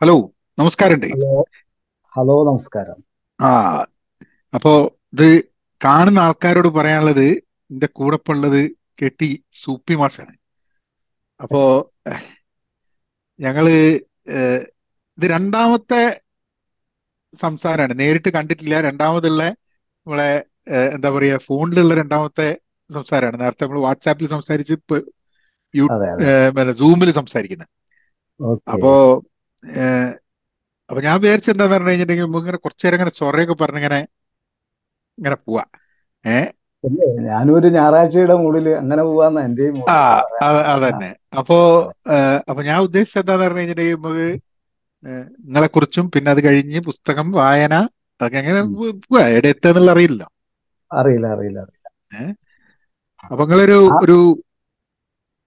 Hello നമസ്കാരം hello നമസ്കാരം. ആ അപ്പോ ഇത് കാണുന്ന ആൾക്കാരോട് പറയാനുള്ളത് എന്റെ കൂടെ ഉള്ളത് കെട്ടി സൂപ്പി മാഷാണ്. അപ്പോ ഞങ്ങൾ ഇത് രണ്ടാമത്തെ സംസാരമാണ് നേരിട്ട് കണ്ടിട്ടില്ല. രണ്ടാമതുള്ള നമ്മളെ എന്താ പറയാ ഫോണിലുള്ള രണ്ടാമത്തെ സംസാരമാണ് നേരത്തെ നമ്മൾ വാട്സാപ്പിൽ സംസാരിച്ച് സൂമിൽ സംസാരിക്കുന്നത് അപ്പോ അപ്പൊ ഞാൻ വിചാരിച്ചത് എന്താന്ന് പറഞ്ഞു കഴിഞ്ഞിട്ടുണ്ടെങ്കിൽ നമുക്ക് ഇങ്ങനെ കുറച്ചു നേരം ഇങ്ങനെ ചൊറയൊക്കെ പറഞ്ഞിങ്ങനെ ഇങ്ങനെ പോവാ. ഏ? പിന്നെ ഞാനും ഒരു ഞായറാഴ്ചയുടെ മുകളിൽ അങ്ങനെ പോവാന്ന എന്റെയും ആ മൂഡ് എന്ന് പറയാം. അത് ആ, അതന്നെ. അപ്പോ ഏഹ്, അപ്പൊ ഞാൻ ഉദ്ദേശിച്ചത് എന്താന്ന് പറഞ്ഞു കഴിഞ്ഞിട്ടുണ്ടെങ്കിൽ നമുക്ക് നിങ്ങളെ കുറിച്ചും പിന്നെ അത് കഴിഞ്ഞ് പുസ്തകം വായന അതൊക്കെ എങ്ങനെ ഉം. പോവാ. എവിടെ എത്തുക അറിയില്ല അറിയില്ല അറിയില്ല അറിയില്ല. ഏഹ് അപ്പൊ നിങ്ങളൊരു ആ. ഒരു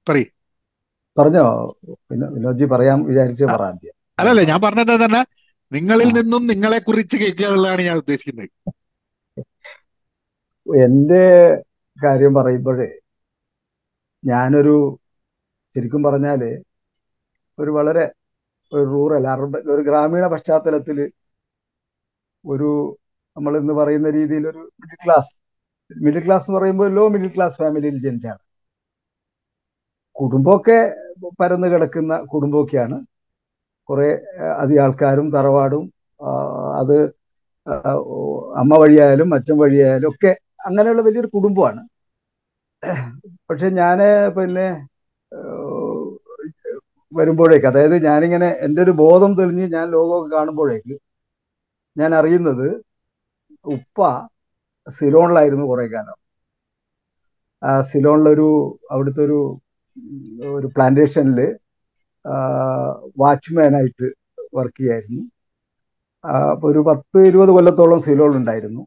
പറയ്. പറഞ്ഞോ? വിനോ വിനോദ്ജി പറയാൻ വിചാരിച്ച് ആ, പറ ആദ്യം. അല്ലല്ല ഞാൻ പറഞ്ഞത് തന്നെ നിങ്ങളിൽ നിന്നും നിങ്ങളെ കുറിച്ച് കേൾക്കുക എന്നുള്ളതാണ് ഞാൻ ഉദ്ദേശിക്കുന്നത്. എന്റെ കാര്യം പറയുമ്പോഴേ ഞാനൊരു ശരിക്കും പറഞ്ഞാൽ ഒരു വളരെ ഒരു റൂറൽ അർബൻ ഒരു ഗ്രാമീണ പശ്ചാത്തലത്തിൽ ഒരു നമ്മൾ ഇന്ന് പറയുന്ന രീതിയിൽ ഒരു മിഡിൽ ക്ലാസ് മിഡിൽ ക്ലാസ് എന്ന് പറയുമ്പോൾ ലോ മിഡിൽ ക്ലാസ് ഫാമിലിയിൽ ജനിച്ചാണ്. കുടുംബമൊക്കെ പരന്നു കിടക്കുന്ന കുടുംബമൊക്കെയാണ്. കുറെ അധികം ആൾക്കാരും തറവാടും അത് അമ്മ വഴിയായാലും അച്ഛൻ വഴിയായാലും ഒക്കെ അങ്ങനെയുള്ള വലിയൊരു കുടുംബമാണ്. പക്ഷെ ഞാൻ പിന്നെ വരുമ്പോഴേക്ക് അതായത് ഞാനിങ്ങനെ എന്റെ ഒരു ബോധം തെളിഞ്ഞ് ഞാൻ ലോകമൊക്കെ കാണുമ്പോഴേക്ക് ഞാൻ അറിയുന്നത് ഉപ്പ സിലോണിലായിരുന്നു കുറെ കാലം. സിലോണിലൊരു അവിടുത്തെ ഒരു ഒരു പ്ലാന്റേഷനിൽ വാച്ച്മാനായിട്ട് വർക്ക് ചെയ്യായിരുന്നു. അപ്പോൾ അപ്പൊ ഒരു പത്ത് ഇരുപത് കൊല്ലത്തോളം സിലോളുണ്ടായിരുന്നു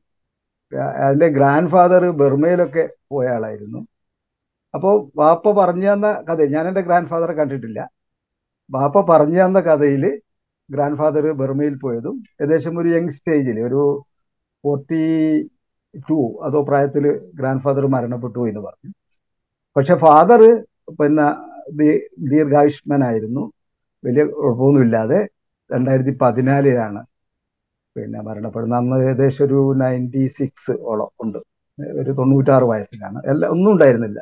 അതിന്റെ ഗ്രാൻഡ് ഫാദർ ബർമയിലൊക്കെ പോയ ആളായിരുന്നു. അപ്പോൾ വാപ്പ പറഞ്ഞു തന്ന കഥ ഞാൻ എന്റെ ഗ്രാൻഡ് ഫാദറെ കണ്ടിട്ടില്ല. വാപ്പ പറഞ്ഞു തന്ന കഥയിൽ ഗ്രാൻഡ് ഫാദർ ബർമയിൽ പോയതും ഏകദേശം ഒരു യങ് സ്റ്റേജിൽ ഒരു ഫോർട്ടി ടു അതോ പ്രായത്തിൽ ഗ്രാൻഡ് ഫാദർ മരണപ്പെട്ടു എന്ന് പറഞ്ഞു. പക്ഷെ ഫാദർ പിന്നെ ദീർഘായുഷ്മനായിരുന്നു. വലിയ കുഴപ്പമൊന്നുമില്ലാതെ രണ്ടായിരത്തി പതിനാലിലാണ് പിന്നെ മരണപ്പെടുന്നത്. അന്ന് ഏകദേശം ഒരു നയന്റി സിക്സ് ഓളം ഉണ്ട്. ഒരു തൊണ്ണൂറ്റാറ് വയസ്സിലാണ്. എല്ലാം ഒന്നും ഉണ്ടായിരുന്നില്ല.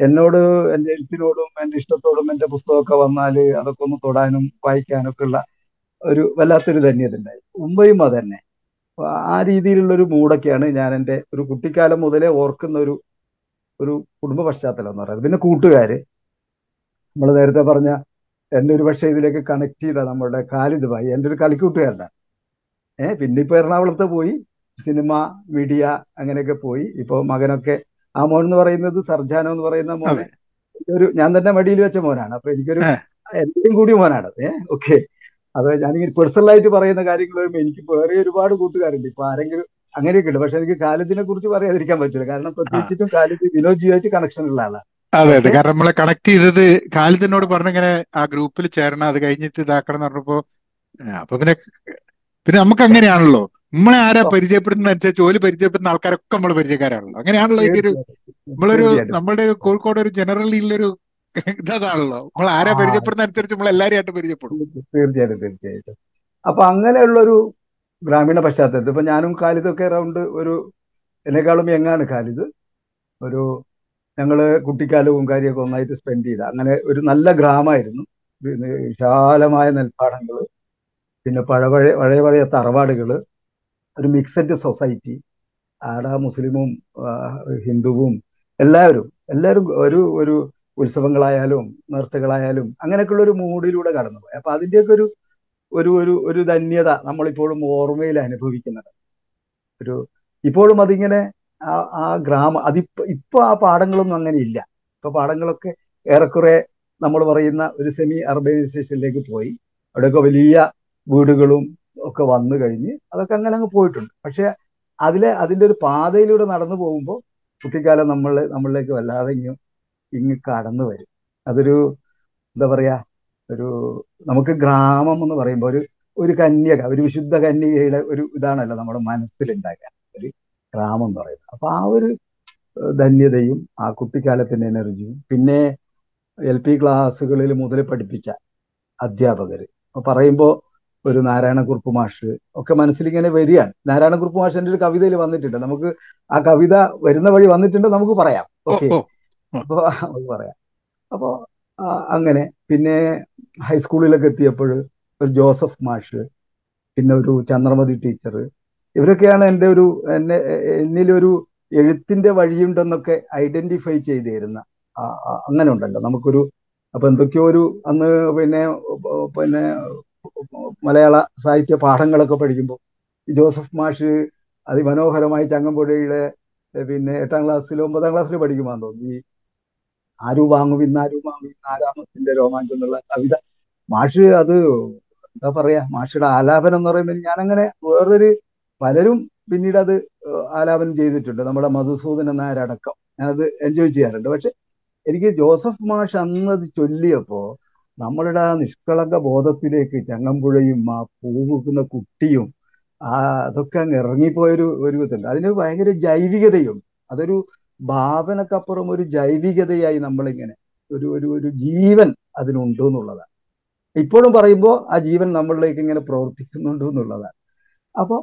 എന്നോട് എന്റെ എഴുത്തിനോടും എന്റെ ഇഷ്ടത്തോടും എന്റെ പുസ്തകമൊക്കെ വന്നാൽ അതൊക്കെ ഒന്ന് തൊടാനും വായിക്കാനൊക്കെ ഉള്ള ഒരു വല്ലാത്തൊരു ധന്യത ഉണ്ടായി. ഉമ്മയും അത് തന്നെ ആ രീതിയിലുള്ള ഒരു മൂടൊക്കെയാണ് ഞാൻ എന്റെ ഒരു കുട്ടിക്കാലം മുതലേ ഓർക്കുന്ന ഒരു ഒരു കുടുംബ പശ്ചാത്തലം എന്ന് പറയുന്നത്. പിന്നെ കൂട്ടുകാര്. നമ്മൾ നേരത്തെ പറഞ്ഞ എന്നെ ഒരു പക്ഷേ ഇതിലേക്ക് കണക്ട് ചെയ്ത നമ്മുടെ ഖാലിദ് ഭായി എന്റെ ഒരു കളിക്കൂട്ടുകാരനാണ് ഏഹ് പിന്നെ ഇപ്പൊ എറണാകുളത്ത് പോയി സിനിമ മീഡിയ അങ്ങനെയൊക്കെ പോയി. ഇപ്പോൾ മകനൊക്കെ ആ മോൻ എന്ന് പറയുന്നത് സർജാനോ എന്ന് പറയുന്ന മോനെ ഒരു ഞാൻ തന്നെ മടിയിൽ വെച്ച മോനാണ്. അപ്പൊ എനിക്കൊരു എല്ലാം എന്റെയും കൂടി മോനാണ് ഏഹ് ഓക്കെ. അത് ഞാനിങ്ങനെ പേഴ്സണലായിട്ട് പറയുന്ന കാര്യങ്ങൾ വരുമ്പോൾ എനിക്ക് വേറെ ഒരുപാട് കൂട്ടുകാരുണ്ട്. ഇപ്പൊ ആരെങ്കിലും അങ്ങനെയൊക്കെ ഉണ്ട്. പക്ഷെ എനിക്ക് കാലത്തിനെ കുറിച്ച് പറയാതിരിക്കാൻ പറ്റില്ല. കാരണം പ്രത്യേകിച്ചിട്ടും ഖാലിദ് വിനോദ്ജിയായിട്ട് കണക്ഷൻ ഉള്ള ആളാണ് അതെ അതെ. കാരണം നമ്മളെ കണക്ട് ചെയ്തത് ഖാലിദിനോട് പറഞ്ഞിങ്ങനെ ആ ഗ്രൂപ്പിൽ ചേരണം അത് കഴിഞ്ഞിട്ട് ഇതാക്കണം എന്ന് പറഞ്ഞപ്പോ അപ്പൊ പിന്നെ പിന്നെ നമുക്ക് അങ്ങനെയാണല്ലോ. നമ്മളെ ആരാ പരിചയപ്പെടുന്ന അനുസരിച്ച് ജോലി പരിചയപ്പെടുന്ന ആൾക്കാരൊക്കെ നമ്മൾ പരിചയക്കാരാണല്ലോ. അങ്ങനെയാണല്ലോ തീർച്ചയായിട്ടും. നമ്മളൊരു നമ്മളുടെ ഒരു കോഴിക്കോട് ഒരു ജനറൽ ഉള്ളൊരു ഇതാണല്ലോ. നമ്മൾ ആരാ പരിചയപ്പെടുന്ന അനുസരിച്ച് നമ്മൾ എല്ലാരെയായിട്ട് പരിചയപ്പെടും. തീർച്ചയായിട്ടും തീർച്ചയായിട്ടും അപ്പൊ അങ്ങനെയുള്ളൊരു ഗ്രാമീണ പശ്ചാത്തലത്തിൽ ഇപ്പൊ ഞാനും കാലിതൊക്കെ അറൗണ്ട് ഒരു എന്നെക്കാളും എങ്ങാണ് ഖാലിദ്. ഒരു ഞങ്ങൾ കുട്ടിക്കാലവും കാര്യമൊക്കെ ഒന്നായിട്ട് സ്പെൻഡ് ചെയ്ത. അങ്ങനെ ഒരു നല്ല ഗ്രാമമായിരുന്നു പിന്നെ വിശാലമായ നെൽപ്പാടങ്ങൾ പിന്നെ പഴയ പഴയ പഴയ തറവാടുകൾ ഒരു മിക്സഡ് സൊസൈറ്റി ആട മുസ്ലിമും ഹിന്ദുവും എല്ലാവരും എല്ലാവരും ഒരു ഒരു ഉത്സവങ്ങളായാലും നേർച്ചകളായാലും അങ്ങനെയൊക്കെയുള്ള ഒരു മൂഡിലൂടെ കടന്നുപോയി അപ്പൊ അതിന്റെയൊക്കെ ഒരു ഒരു ഒരു ഒരു ധന്യത നമ്മളിപ്പോഴും ഓർമ്മയിൽ അനുഭവിക്കുന്നത്. ഒരു ഇപ്പോഴും അതിങ്ങനെ ആ ആ ഗ്രാമ അതിപ്പോ ഇപ്പൊ ആ പാടങ്ങളൊന്നും അങ്ങനെ ഇല്ല. ഇപ്പൊ പാടങ്ങളൊക്കെ ഏറെക്കുറെ നമ്മൾ പറയുന്ന ഒരു സെമി അർബനൈസേഷനിലേക്ക് പോയി. അവിടെയൊക്കെ വലിയ വീടുകളും ഒക്കെ വന്നു കഴിഞ്ഞ് അതൊക്കെ അങ്ങനെ അങ്ങ് പോയിട്ടുണ്ട്. പക്ഷെ അതിലെ അതിന്റെ ഒരു പാതയിലൂടെ നടന്നു പോകുമ്പോൾ കുട്ടിക്കാലം നമ്മൾ നമ്മളിലേക്ക് വല്ലാതെ ഇങ്ങ് ഇങ്ങ് കടന്നു വരും. അതൊരു എന്താ പറയാ ഒരു നമുക്ക് ഗ്രാമം എന്ന് പറയുമ്പോൾ ഒരു ഒരു കന്യക ഒരു വിശുദ്ധ കന്യകയുടെ ഒരു ഇതാണല്ലോ നമ്മുടെ മനസ്സിലുണ്ടാക്കുക ഒരു ഗ്രാമം എന്ന് പറയുന്നത്. അപ്പൊ ആ ഒരു ധന്യതയും ആ കുട്ടിക്കാലത്തിന്റെ എനർജിയും പിന്നെ എൽ പി ക്ലാസ്സുകളിൽ മുതൽ പഠിപ്പിച്ച അധ്യാപകർ പറയുമ്പോൾ ഒരു നാരായണക്കുറുപ്പ് മാഷ് ഒക്കെ മനസ്സിലിങ്ങനെ വരികയാണ്. നാരായണക്കുറുപ്പ് മാഷ് എന്റെ ഒരു കവിതയിൽ വന്നിട്ടുണ്ട്. നമുക്ക് ആ കവിത വരുന്ന വഴി വന്നിട്ടുണ്ട് നമുക്ക് പറയാം. ഓക്കെ? അപ്പോൾ നമുക്ക് പറയാം. അപ്പോൾ അങ്ങനെ. പിന്നെ ഹൈസ്കൂളിലൊക്കെ എത്തിയപ്പോൾ ഒരു ജോസഫ് മാഷ് പിന്നെ ഒരു ചന്ദ്രമതി ടീച്ചർ ഇവരൊക്കെയാണ് എന്റെ ഒരു എന്നെ എന്നിലൊരു എഴുത്തിന്റെ വഴിയുണ്ടെന്നൊക്കെ ഐഡന്റിഫൈ ചെയ്ത് തരുന്ന അങ്ങനെ ഉണ്ടല്ലോ നമുക്കൊരു അപ്പൊ എന്തൊക്കെയോ ഒരു അന്ന് പിന്നെ പിന്നെ മലയാള സാഹിത്യ പാഠങ്ങളൊക്കെ പഠിക്കുമ്പോൾ ജോസഫ് മാഷ് അതിമനോഹരമായി ചങ്ങമ്പുഴയുടെ പിന്നെ എട്ടാം ക്ലാസ്സിൽ ഒമ്പതാം ക്ലാസ്സിൽ പഠിക്കുമ്പോൾ തോന്നുന്നു. ഈ ആരു വാങ്ങും ആരു വാങ്ങും ആരാമത്തിന്റെ രോമാഞ്ചം എന്നുള്ള കവിത. മാഷ് അത് എന്താ പറയാ മാഷിയുടെ ആലാപനം എന്ന് പറയുമ്പോൾ ഞാനങ്ങനെ വേറൊരു പലരും പിന്നീട് അത് ആലാപനം ചെയ്തിട്ടുണ്ട്. നമ്മുടെ മധുസൂദൻ നായരടക്കം ഞാനത് എൻജോയ് ചെയ്യാറുണ്ട്. പക്ഷെ എനിക്ക് ജോസഫ് മാഷ് അന്നത് അത് ചൊല്ലിയപ്പോ നമ്മളുടെ ആ നിഷ്കളങ്ക ബോധത്തിലേക്ക് ചങ്ങമ്പുഴയും ആ പൂവുക്കുന്ന കുട്ടിയും ആ അതൊക്കെ അങ്ങ് ഇറങ്ങിപ്പോയൊരു ഒരു ഇതുണ്ട്. അതിന് ഭയങ്കര ജൈവികതയുണ്ട്. അതൊരു ഭാവനക്കപ്പുറം ഒരു ജൈവികതയായി നമ്മളിങ്ങനെ ഒരു ഒരു ഒരു ജീവൻ അതിനുണ്ട് എന്നുള്ളതാണ്. ഇപ്പോഴും പറയുമ്പോൾ ആ ജീവൻ നമ്മളിലേക്ക് ഇങ്ങനെ പ്രവർത്തിക്കുന്നുണ്ട് എന്നുള്ളതാണ്. അപ്പോൾ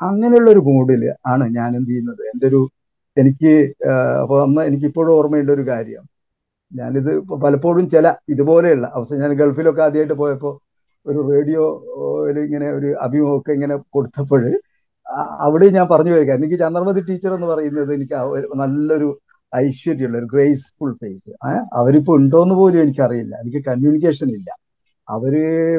അങ്ങനെയുള്ള ഒരു മൂഡിൽ ആണ് ഞാൻ എന്ത് ചെയ്യുന്നത്. എന്റെ ഒരു എനിക്ക് അപ്പോൾ അന്ന് എനിക്ക് ഇപ്പോഴും ഓർമ്മയുള്ള ഒരു കാര്യം. ഞാനിത് പലപ്പോഴും ചില ഇതുപോലെയുള്ള അവസ്ഥ ഞാൻ ഗൾഫിലൊക്കെ ആദ്യമായിട്ട് പോയപ്പോൾ ഒരു റേഡിയോ ഇങ്ങനെ ഒരു അഭിമുഖമൊക്കെ ഇങ്ങനെ കൊടുത്തപ്പോൾ അവിടെ ഞാൻ പറഞ്ഞു വരിക എനിക്ക് ചന്ദ്രമതി ടീച്ചർ എന്ന് പറയുന്നത് എനിക്ക് നല്ലൊരു ഐശ്വര്യമുള്ള ഒരു ഗ്രേസ്ഫുൾ ഫേസ്. ഉണ്ടോ എന്ന് പോലും എനിക്കറിയില്ല. എനിക്ക് കമ്മ്യൂണിക്കേഷൻ ഇല്ല അവർ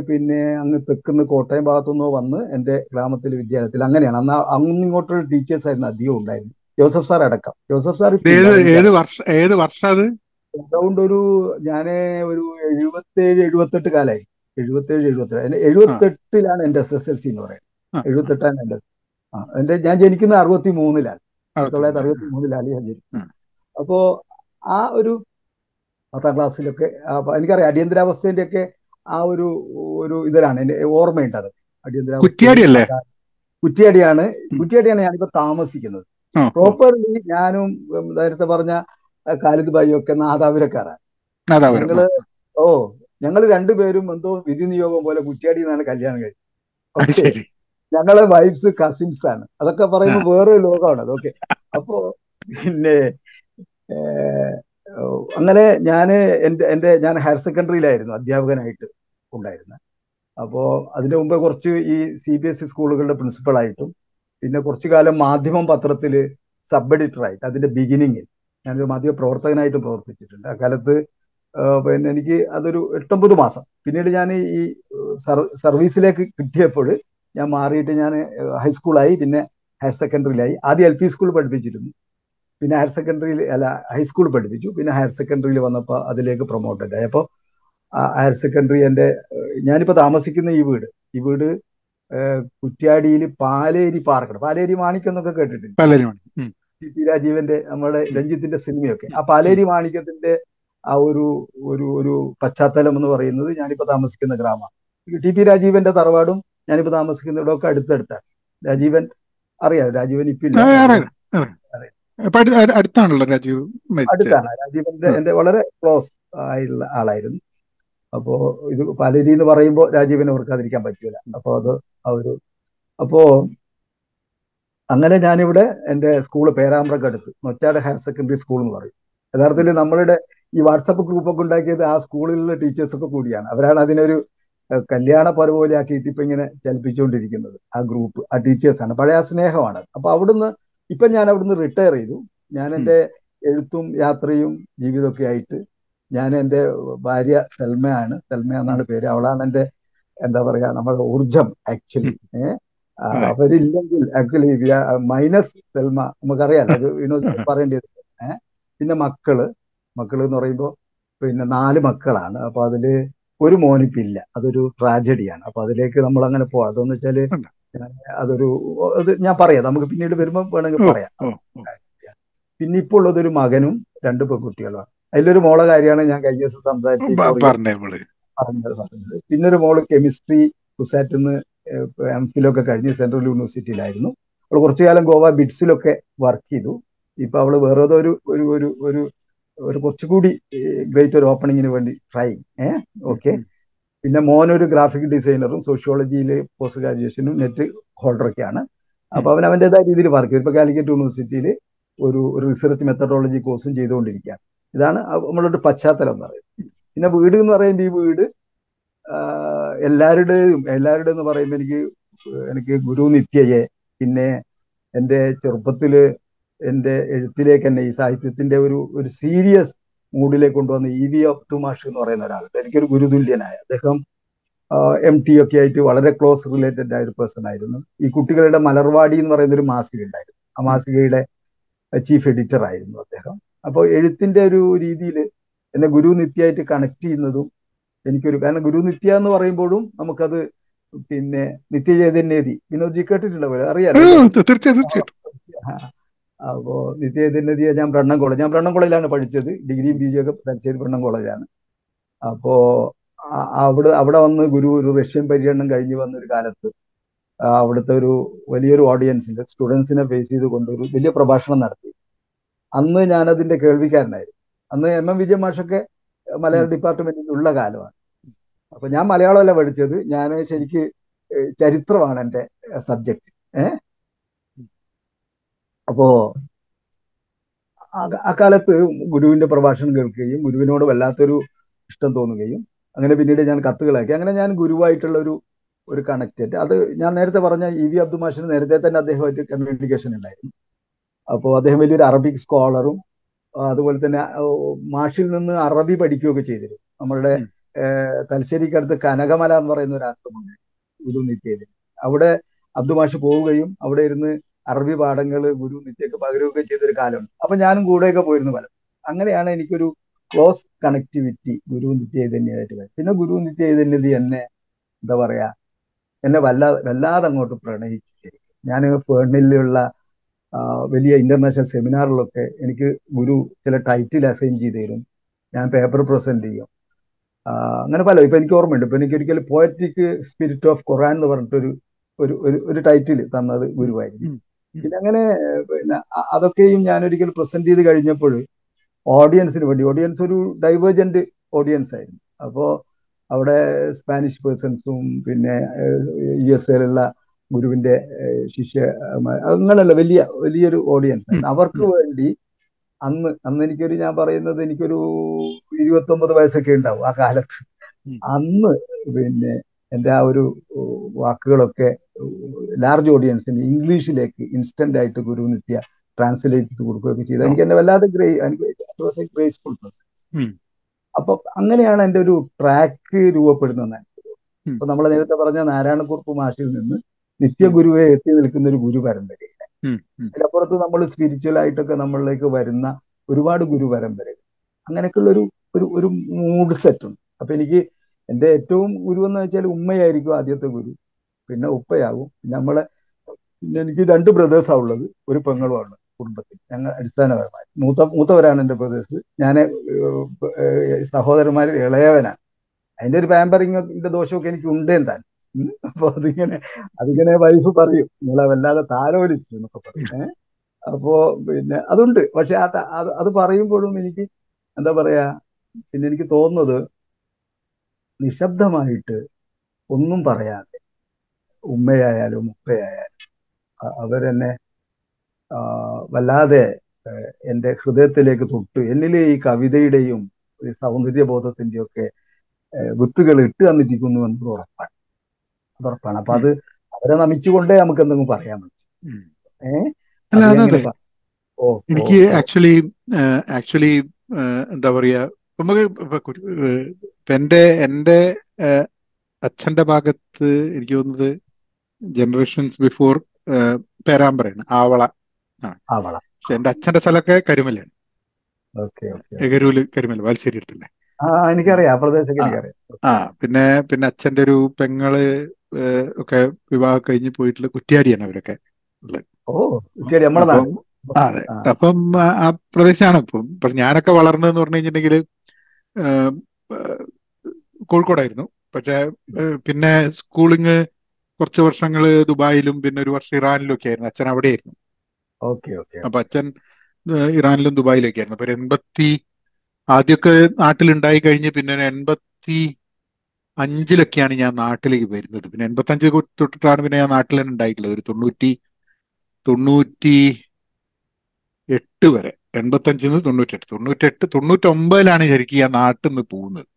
പിന്നെ അങ്ങ് തെക്കുന്ന കോട്ടയം ഭാഗത്തുനിന്നോ വന്ന് എന്റെ ഗ്രാമത്തിലെ വിദ്യാലയത്തിൽ അങ്ങനെയാണ്. അന്ന് അങ്ങ് ഇങ്ങോട്ടുള്ള ടീച്ചേഴ്സ് ആയിരുന്നു അധികം ഉണ്ടായിരുന്നു ജോസഫ് സാർ അടക്കം. ജോസഫ് സാർ ഏത് ഏത് വർഷം ഏത് വർഷം അത്? അറൗണ്ട് ഒരു ഞാൻ ഒരു എഴുപത്തേഴ് എഴുപത്തെട്ട് കാലായി. എഴുപത്തേഴ് എഴുപത്തേഴ് എഴുപത്തെട്ടിലാണ് എന്റെ എസ് എസ് എൽ സി എന്ന് പറയുന്നത്. എഴുപത്തെട്ടാണ് എന്റെ ആ എന്റെ ഞാൻ ജനിക്കുന്ന അറുപത്തി മൂന്നിലാണ് ആയിരത്തി തൊള്ളായിരത്തി അറുപത്തി മൂന്നിലാണ് ഞാൻ ജനിക്കുന്നത് അപ്പോ ആ ഒരു പത്താം ക്ലാസ്സിലൊക്കെ എനിക്കറിയാം അടിയന്തരാവസ്ഥേന്റെ ഒക്കെ ആ ഒരു ഒരു ഇതിലാണ് എന്റെ ഓർമ്മയുണ്ട് അത് കുറ്റിയാടിയല്ലേ? കുറ്റിയാടിയാണ്. കുറ്റിയാടിയാണ് ഞാനിപ്പോ താമസിക്കുന്നത്. പ്രോപ്പർലി ഞാനും നേരത്തെ പറഞ്ഞ ഖാലിദ് ബായി ഒക്കെ നാദാപുരക്കാരാണ്. ഞങ്ങൾ ഓ ഞങ്ങൾ രണ്ടുപേരും എന്തോ വിധി നിയോഗം പോലെ കുറ്റിയാടി നിന്നാണ് കല്യാണം കഴിച്ചത്. ഞങ്ങളെ വൈഫ്സ് കസിൻസ് ആണ്. അതൊക്കെ പറയുമ്പോൾ വേറൊരു ലോകമാണ്. അതൊക്കെ അപ്പോ പിന്നെ അങ്ങനെ ഞാൻ എന്റെ എന്റെ ഞാൻ ഹയർ സെക്കൻഡറിയിലായിരുന്നു അധ്യാപകനായിട്ട്. ഉണ്ടായിരുന്നത് അപ്പോൾ അതിന് മുമ്പ് കുറച്ച് ഈ സി ബി എസ് ഇ സ്കൂളുകളുടെ പ്രിൻസിപ്പളായിട്ടും പിന്നെ കുറച്ചു കാലം മാധ്യമം പത്രത്തിൽ സബ് എഡിറ്ററായിട്ട് അതിന്റെ ബിഗിനിങ്ങിൽ ഞാനൊരു മാധ്യമ പ്രവർത്തകനായിട്ടും പ്രവർത്തിച്ചിട്ടുണ്ട്. അക്കാലത്ത് പിന്നെ എനിക്ക് അതൊരു എട്ടൊമ്പത് മാസം. പിന്നീട് ഞാൻ ഈ സർവീസിലേക്ക് കിട്ടിയപ്പോൾ ഞാൻ മാറിയിട്ട് ഞാൻ ഹൈസ്കൂളായി പിന്നെ ഹയർ സെക്കൻഡറിയിലായി ആദ്യം എൽ പി സ്കൂൾ പഠിപ്പിച്ചിരുന്നു. പിന്നെ ഹയർ സെക്കൻഡറിയിൽ അല്ല ഹൈസ്കൂൾ പഠിപ്പിച്ചു. പിന്നെ ഹയർ സെക്കൻഡറിയിൽ വന്നപ്പോൾ അതിലേക്ക് പ്രൊമോട്ടഡ് ആയി. അപ്പോൾ ഹയർ സെക്കൻഡറി എന്റെ ഞാനിപ്പോൾ താമസിക്കുന്ന ഈ വീട്. ഈ വീട് കുറ്റ്യാടിയിൽ പാലേരി പാർക്കുണ്ട് പാലേരി മാണിക്കെന്നൊക്കെ കേട്ടിട്ടുണ്ട് ടി പി രാജീവന്റെ നമ്മുടെ രഞ്ജിത്തിന്റെ സിനിമയൊക്കെ. ആ പാലേരി മാണിക്യത്തിന്റെ ആ ഒരു ഒരു ഒരു പശ്ചാത്തലം എന്ന് പറയുന്നത് ഞാനിപ്പോൾ താമസിക്കുന്ന ഗ്രാമമാണ്. ടി പി രാജീവന്റെ തറവാടും ഞാനിപ്പോൾ താമസിക്കുന്ന ഇവിടെയൊക്കെ അടുത്തടുത്താണ്. രാജീവൻ അറിയാം രാജീവൻ ഇപ്പില്ല അടുത്താണല്ലോ രാജീവ് അടുത്താണ്. രാജീവന്റെ എന്റെ വളരെ ക്ലോസ് ആയിട്ടുള്ള ആളായിരുന്നു. അപ്പോ ഇത് പല എന്ന് പറയുമ്പോൾ രാജീവിനെ ഓർക്കാതിരിക്കാൻ പറ്റൂല. അപ്പോൾ അത് ആ ഒരു അപ്പോ അങ്ങനെ ഞാനിവിടെ എന്റെ സ്കൂൾ പേരാമ്പ്രക്ക് അടുത്ത് നൊച്ചാട് ഹയർ സെക്കൻഡറി സ്കൂൾ എന്ന് പറയും. യഥാർത്ഥത്തിൽ നമ്മളുടെ ഈ വാട്സപ്പ് ഗ്രൂപ്പൊക്കെ ഉണ്ടാക്കിയത് ആ സ്കൂളിലുള്ള ടീച്ചേഴ്സൊക്കെ കൂടിയാണ്. അവരാണ് അതിനൊരു കല്യാണ പര പോലെ ആക്കിയിട്ട് ഇപ്പൊ ഇങ്ങനെ ചലിപ്പിച്ചുകൊണ്ടിരിക്കുന്നത് ആ ഗ്രൂപ്പ് ആ ടീച്ചേഴ്സാണ്. പഴയ ആ സ്നേഹമാണ്. അപ്പൊ അവിടുന്ന് ഇപ്പൊ ഞാൻ അവിടുന്ന് റിട്ടയർ ചെയ്തു. ഞാൻ എന്റെ എഴുത്തും യാത്രയും ജീവിതമൊക്കെ ആയിട്ട് ഞാൻ എന്റെ ഭാര്യ സെൽമയാണ്. സെൽമ എന്നാണ് പേര്. അവളാണ് എന്റെ എന്താ പറയാ നമ്മുടെ ഊർജം ആക്ച്വലി ഏഹ് അവരില്ലെങ്കിൽ ആക്ച്വലി മൈനസ് സെൽമ. നമുക്കറിയാലോ അത് വിനോദ് പറയേണ്ടത് ഏഹ് പിന്നെ മക്കൾ. മക്കൾ എന്ന് പറയുമ്പോൾ പിന്നെ നാല് മക്കളാണ്. അപ്പൊ അതിൽ ഒരു മോനിപ്പില്ല. അതൊരു ട്രാജഡിയാണ് അപ്പൊ അതിലേക്ക് നമ്മൾ അങ്ങനെ പോവാം. അതെന്ന് വെച്ചാൽ അതൊരു അത് ഞാൻ പറയാം. നമുക്ക് പിന്നീട് വരുമ്പോൾ വേണമെങ്കിൽ പറയാം. പിന്നെ ഇപ്പോൾ ഉള്ളതൊരു മകനും രണ്ട് പെൺകുട്ടികളുമാണ് അതിലൊരു മോളെ കാര്യമാണ് ഞാൻ കഴിഞ്ഞ ദിവസം സംസാരിച്ചത്. പറഞ്ഞത് പിന്നെ ഒരു മോൾ കെമിസ്ട്രി കുസാറ്റിന്ന് എം ഫിലൊക്കെ കഴിഞ്ഞ് സെൻട്രൽ യൂണിവേഴ്സിറ്റിയിലായിരുന്നു. അവൾ കുറച്ചു കാലം ഗോവ ബിഡ്സിലൊക്കെ വർക്ക് ചെയ്തു. ഇപ്പൊ അവൾ വേറെ ഒരു ഒരു ഒരു ഒരു ഒരു കുറച്ചുകൂടി ഗ്രേറ്റ് ഒരു ഓപ്പണിങ്ങിന് വേണ്ടി ട്രൈ ഏ ഓക്കെ പിന്നെ മോനൊരു ഗ്രാഫിക് ഡിസൈനറും സോഷ്യോളജിയിൽ പോസ്റ്റ് ഗ്രാജുവേഷനും നെറ്റ് ഹോൾഡറൊക്കെയാണ് അപ്പോൾ അവൻ അവന്റെതായ രീതിയിൽ വർക്ക് ചെയ്തു. ഇപ്പോൾ കാലിക്കറ്റ് യൂണിവേഴ്സിറ്റിയിൽ ഒരു റിസർച്ച് മെത്തഡോളജി കോഴ്സും ചെയ്തുകൊണ്ടിരിക്കുകയാണ്. ഇതാണ് നമ്മളൊരു പശ്ചാത്തലം എന്ന് പറയുന്നത്. പിന്നെ വീട് എന്ന് പറയുമ്പോൾ ഈ വീട് എല്ലാവരുടെയും എല്ലാവരുടെയും എന്ന് പറയുമ്പോൾ എനിക്ക് എനിക്ക് ഗുരു നിത്യയെ പിന്നെ എന്റെ ചെറുപ്പത്തിൽ എന്റെ എഴുത്തിലേക്ക് തന്നെ ഈ സാഹിത്യത്തിന്റെ ഒരു ഒരു സീരിയസ് മൂഡിലേക്ക് കൊണ്ടുവന്ന ഇ വി അബ്ദുമാഷ് എന്ന് പറയുന്ന ഒരാളുണ്ട്. എനിക്കൊരു ഗുരുതുല്യനായ അദ്ദേഹം എം ടി ഒക്കെ ആയിട്ട് വളരെ ക്ലോസ് റിലേറ്റഡ് ആയ ഒരു പേഴ്സൺ ആയിരുന്നു. ഈ കുട്ടികളുടെ മലർവാടി എന്ന് പറയുന്ന ഒരു മാസിക ഉണ്ടായിരുന്നു. ആ മാസികയുടെ ചീഫ് എഡിറ്റർ ആയിരുന്നു അദ്ദേഹം. അപ്പോൾ എഴുത്തിന്റെ ഒരു രീതിയിൽ എന്നെ ഗുരു നിത്യായിട്ട് കണക്ട് ചെയ്യുന്നതും എനിക്കൊരു കാരണം ഗുരു നിത്യ എന്ന് പറയുമ്പോഴും നമുക്കത് പിന്നെ നിത്യചൈതന്യതി വിനോദ് ജി കേട്ടിട്ടുണ്ടാവില്ല അറിയാലോ? അപ്പോ നിത്യചൈതന്യതിയെ ഞാൻ ബ്രണ്ണം കോളേജ് ഞാൻ ബ്രണ്ണം കോളേജിലാണ് പഠിച്ചത്. ഡിഗ്രിയും പി ജിയൊക്കെ പഠിച്ചത് ബ്രണ്ണം കോളേജാണ് അപ്പോ അവിടെ അവിടെ വന്ന് ഗുരു ഒരു റഷ്യൻ പര്യടനം കഴിഞ്ഞ് വന്ന ഒരു കാലത്ത് അവിടുത്തെ ഒരു വലിയൊരു ഓഡിയൻസിന്റെ സ്റ്റുഡൻസിനെ ഫേസ് ചെയ്ത് ഒരു വലിയ പ്രഭാഷണം നടത്തി. അന്ന് ഞാനതിന്റെ കേൾവിക്കാരനായിരുന്നു. അന്ന് എം എം വിജയ മാഷൊക്കെ മലയാളം ഡിപ്പാർട്ട്മെന്റിൽ ഉള്ള കാലമാണ്. അപ്പൊ ഞാൻ മലയാളമല്ല പഠിച്ചത്. ഞാൻ ശരിക്ക് ചരിത്രമാണ് എന്റെ സബ്ജക്റ്റ് ഏഹ് അപ്പോ അക്കാലത്ത് ഗുരുവിന്റെ പ്രഭാഷണം കേൾക്കുകയും ഗുരുവിനോട് വല്ലാത്തൊരു ഇഷ്ടം തോന്നുകയും അങ്ങനെ പിന്നീട് ഞാൻ കത്തുകളാക്കി. അങ്ങനെ ഞാൻ ഗുരുവായിട്ടുള്ള ഒരു ഒരു കണക്റ്റഡ്. അത് ഞാൻ നേരത്തെ പറഞ്ഞ ഇ വി അബ്ദുമാഷിന് നേരത്തെ തന്നെ അദ്ദേഹമായിട്ട് കമ്മ്യൂണിക്കേഷൻ ഉണ്ടായിരുന്നു. അപ്പോൾ അദ്ദേഹം വലിയൊരു അറബിക് സ്കോളറും അതുപോലെ തന്നെ മാഷിൽ നിന്ന് അറബി പഠിക്കുകയൊക്കെ ചെയ്തിരുന്നു. നമ്മളുടെ തലശ്ശേരിക്കടുത്ത് കനകമല എന്ന് പറയുന്ന ഒരു ആശ്രമമുണ്ട് ഗുരു നിത്യയിൽ അവിടെ അബ്ദു മാഷ് പോവുകയും അവിടെ ഇരുന്ന് അറബി പാഠങ്ങൾ ഗുരു നിത്യക്ക് പകരുകയൊക്കെ ചെയ്തൊരു കാലമുണ്ട്. അപ്പൊ ഞാനും കൂടെയൊക്കെ പോയിരുന്നു പല അങ്ങനെയാണ് എനിക്കൊരു ക്ലോസ് കണക്ടിവിറ്റി ഗുരു നിത്യ വരും പിന്നെ ഗുരു നിത്യ ചൈതന്യതി എന്നെ എന്താ പറയാ എന്നെ വല്ലാതെ വല്ലാതെ അങ്ങോട്ട് പ്രണയിച്ചു. ശരിക്കും ഞാൻ ഫേണിലുള്ള വലിയ ഇന്റർനാഷണൽ സെമിനാറിലൊക്കെ എനിക്ക് ഗുരു ചില ടൈറ്റിൽ അസൈൻ ചെയ്ത് തരും. ഞാൻ പേപ്പർ പ്രസന്റ് ചെയ്യും. അങ്ങനെ പല ഇപ്പൊ എനിക്ക് ഓർമ്മയുണ്ട്. ഇപ്പൊ എനിക്ക് ഒരിക്കലും പോയറ്റിക് സ്പിരിറ്റ് ഓഫ് ഖുറാൻ എന്ന് പറഞ്ഞിട്ടൊരു ഒരു ഒരു ടൈറ്റിൽ തന്നത് ഗുരുവായിരുന്നു. പിന്നെ അങ്ങനെ പിന്നെ അതൊക്കെയും ഞാൻ ഒരിക്കൽ പ്രസന്റ് ചെയ്ത് കഴിഞ്ഞപ്പോൾ ഓഡിയൻസിന് വേണ്ടി ഓഡിയൻസ് ഒരു ഡൈവേർജന്റ് ഓഡിയൻസ് ആയിരുന്നു. അപ്പോൾ അവിടെ സ്പാനിഷ് പേഴ്സൺസും പിന്നെ യു എസ് എയിലുള്ള ഗുരുവിന്റെ ശിഷ്യ അങ്ങനല്ല വലിയ വലിയൊരു ഓഡിയൻസ് അവർക്ക് വേണ്ടി അന്ന് അന്ന് എനിക്കൊരു ഞാൻ പറയുന്നത് എനിക്കൊരു ഇരുപത്തൊമ്പത് വയസ്സൊക്കെ ഉണ്ടാവും ആ കാലത്ത്. അന്ന് പിന്നെ എന്റെ ആ ഒരു വാക്കുകളൊക്കെ ലാർജ് ഓഡിയൻസിന് ഇംഗ്ലീഷിലേക്ക് ഇൻസ്റ്റന്റ് ആയിട്ട് ഗുരു നിത്യ ട്രാൻസ്ലേറ്റ് ചെയ്ത് കൊടുക്കുകയൊക്കെ ചെയ്തു. എനിക്ക് എന്നെ വല്ലാതെ ഗ്രേ എനിക്ക് ഗ്രേസ്ഫുൾ അപ്പൊ അങ്ങനെയാണ് എന്റെ ഒരു ട്രാക്ക് രൂപപ്പെടുന്നത്. അപ്പൊ നമ്മൾ നേരത്തെ പറഞ്ഞ നാരായണക്കുറുപ്പ് മാഷിൽ നിന്ന് നിത്യഗുരുവെ എത്തി നിൽക്കുന്ന ഒരു ഗുരു പരമ്പരയില്ല അതിനപ്പുറത്ത് നമ്മൾ സ്പിരിച്വൽ ആയിട്ടൊക്കെ നമ്മളിലേക്ക് വരുന്ന ഒരുപാട് ഗുരു പരമ്പരകൾ. അങ്ങനെയൊക്കെയുള്ള ഒരു ഒരു ഒരു മൂഡ് സെറ്റ് ഉണ്ട്. അപ്പൊ എനിക്ക് എന്റെ ഏറ്റവും ഗുരു എന്ന് വെച്ചാൽ ഉമ്മയായിരിക്കും ആദ്യത്തെ ഗുരു. പിന്നെ ഉപ്പയാകും. പിന്നെ നമ്മളെ പിന്നെ എനിക്ക് രണ്ട് ബ്രദേഴ്സാണ് ഉള്ളത്. ഒരു പെങ്ങളുമാണ് കുടുംബത്തിൽ. ഞങ്ങൾ അടിസ്ഥാനപരമായി. മൂത്ത മൂത്തവരാണ് എന്റെ ബ്രദേഴ്സ് ഞാൻ സഹോദരന്മാരിൽ ഇളയവനാണ്. അതിന്റെ ഒരു പാമ്പറിങ്ങിന്റെ ദോഷമൊക്കെ എനിക്ക് ഉണ്ട് താൻ അപ്പൊ അതിങ്ങനെ അതിങ്ങനെ വൈഫ് പറയും. നിങ്ങളെ വല്ലാതെ താലോലിച്ചു എന്നൊക്കെ പറയും. അപ്പോ പിന്നെ അതുണ്ട്. പക്ഷെ അത് അത് പറയുമ്പോഴും എനിക്ക് എന്താ പറയാ പിന്നെ എനിക്ക് തോന്നുന്നത് നിശബ്ദമായിട്ട് ഒന്നും പറയാതെ ഉമ്മയായാലും ഉപ്പയായാലും അവരെന്നെ വല്ലാതെ എന്റെ ഹൃദയത്തിലേക്ക് തൊട്ട് എന്നിലെ ഈ കവിതയുടെയും ഈ സൗന്ദര്യബോധത്തിന്റെയും ഒക്കെ വിത്തുകൾ ഇട്ട് തന്നിരിക്കുന്നു എന്നത് ഉറപ്പാണ്. അത് ഉറപ്പാണ്. അപ്പൊ അത് അവരെ നമിച്ചുകൊണ്ടേ നമുക്ക് എന്തെങ്കിലും പറയാൻ പറ്റും. ഏഹ് എനിക്ക് ആക്ച്വലി ആക്ച്വലി എന്താ പറയാ നമുക്ക് ഇപ്പൊ എന്റെ എന്റെ അച്ഛന്റെ ഭാഗത്ത് എനിക്ക് തോന്നുന്നത് ജനറേഷൻസ് ബിഫോർ പേരാമ്പ്രയാണ് ആവള ആവള. പക്ഷെ എന്റെ അച്ഛന്റെ സ്ഥലമൊക്കെ കരുമലയാണ്. എകരൂൽ എഗരൂൽ കരുമല വാൽശ്ശേരി അടുത്തല്ലേ? എനിക്കറിയാം ആ പിന്നെ പിന്നെ അച്ഛന്റെ ഒരു പെങ്ങൾ ഒക്കെ വിവാഹം കഴിഞ്ഞ് പോയിട്ടുള്ള കുറ്റ്യാടിയാണ് അവരൊക്കെ അതെ. അപ്പം ആ പ്രദേശമാണ് ഇപ്പം. പക്ഷെ ഞാനൊക്കെ വളർന്നതെന്ന് പറഞ്ഞു കഴിഞ്ഞിട്ടുണ്ടെങ്കിൽ കോഴിക്കോടായിരുന്നു. പക്ഷെ പിന്നെ സ്കൂളിങ് കുറച്ച് വർഷങ്ങൾ ദുബായിലും പിന്നെ ഒരു വർഷം ഇറാനിലും ഒക്കെ ആയിരുന്നു. അച്ഛൻ അവിടെയായിരുന്നു. ആയിരുന്നു അപ്പൊ അച്ഛൻ ഇറാനിലും ദുബായിലും ഒക്കെ ആയിരുന്നു. അപ്പൊ എൺപത്തി ആദ്യമൊക്കെ നാട്ടിലുണ്ടായി കഴിഞ്ഞ് പിന്നെ എൺപത്തി അഞ്ചിലൊക്കെയാണ് ഞാൻ നാട്ടിലേക്ക് വരുന്നത്. പിന്നെ എൺപത്തഞ്ച് തൊട്ടിട്ടാണ് പിന്നെ ഞാൻ നാട്ടിൽ തന്നെ ഉണ്ടായിട്ടുള്ളത്. ഒരു തൊണ്ണൂറ്റി തൊണ്ണൂറ്റി എട്ട് വരെ. എൺപത്തഞ്ചിൽ നിന്ന് തൊണ്ണൂറ്റെട്ട് തൊണ്ണൂറ്റെട്ട് തൊണ്ണൂറ്റൊമ്പതിലാണ് ശരിക്കും ഞാൻ നാട്ടിൽ നിന്ന് പോകുന്നത്.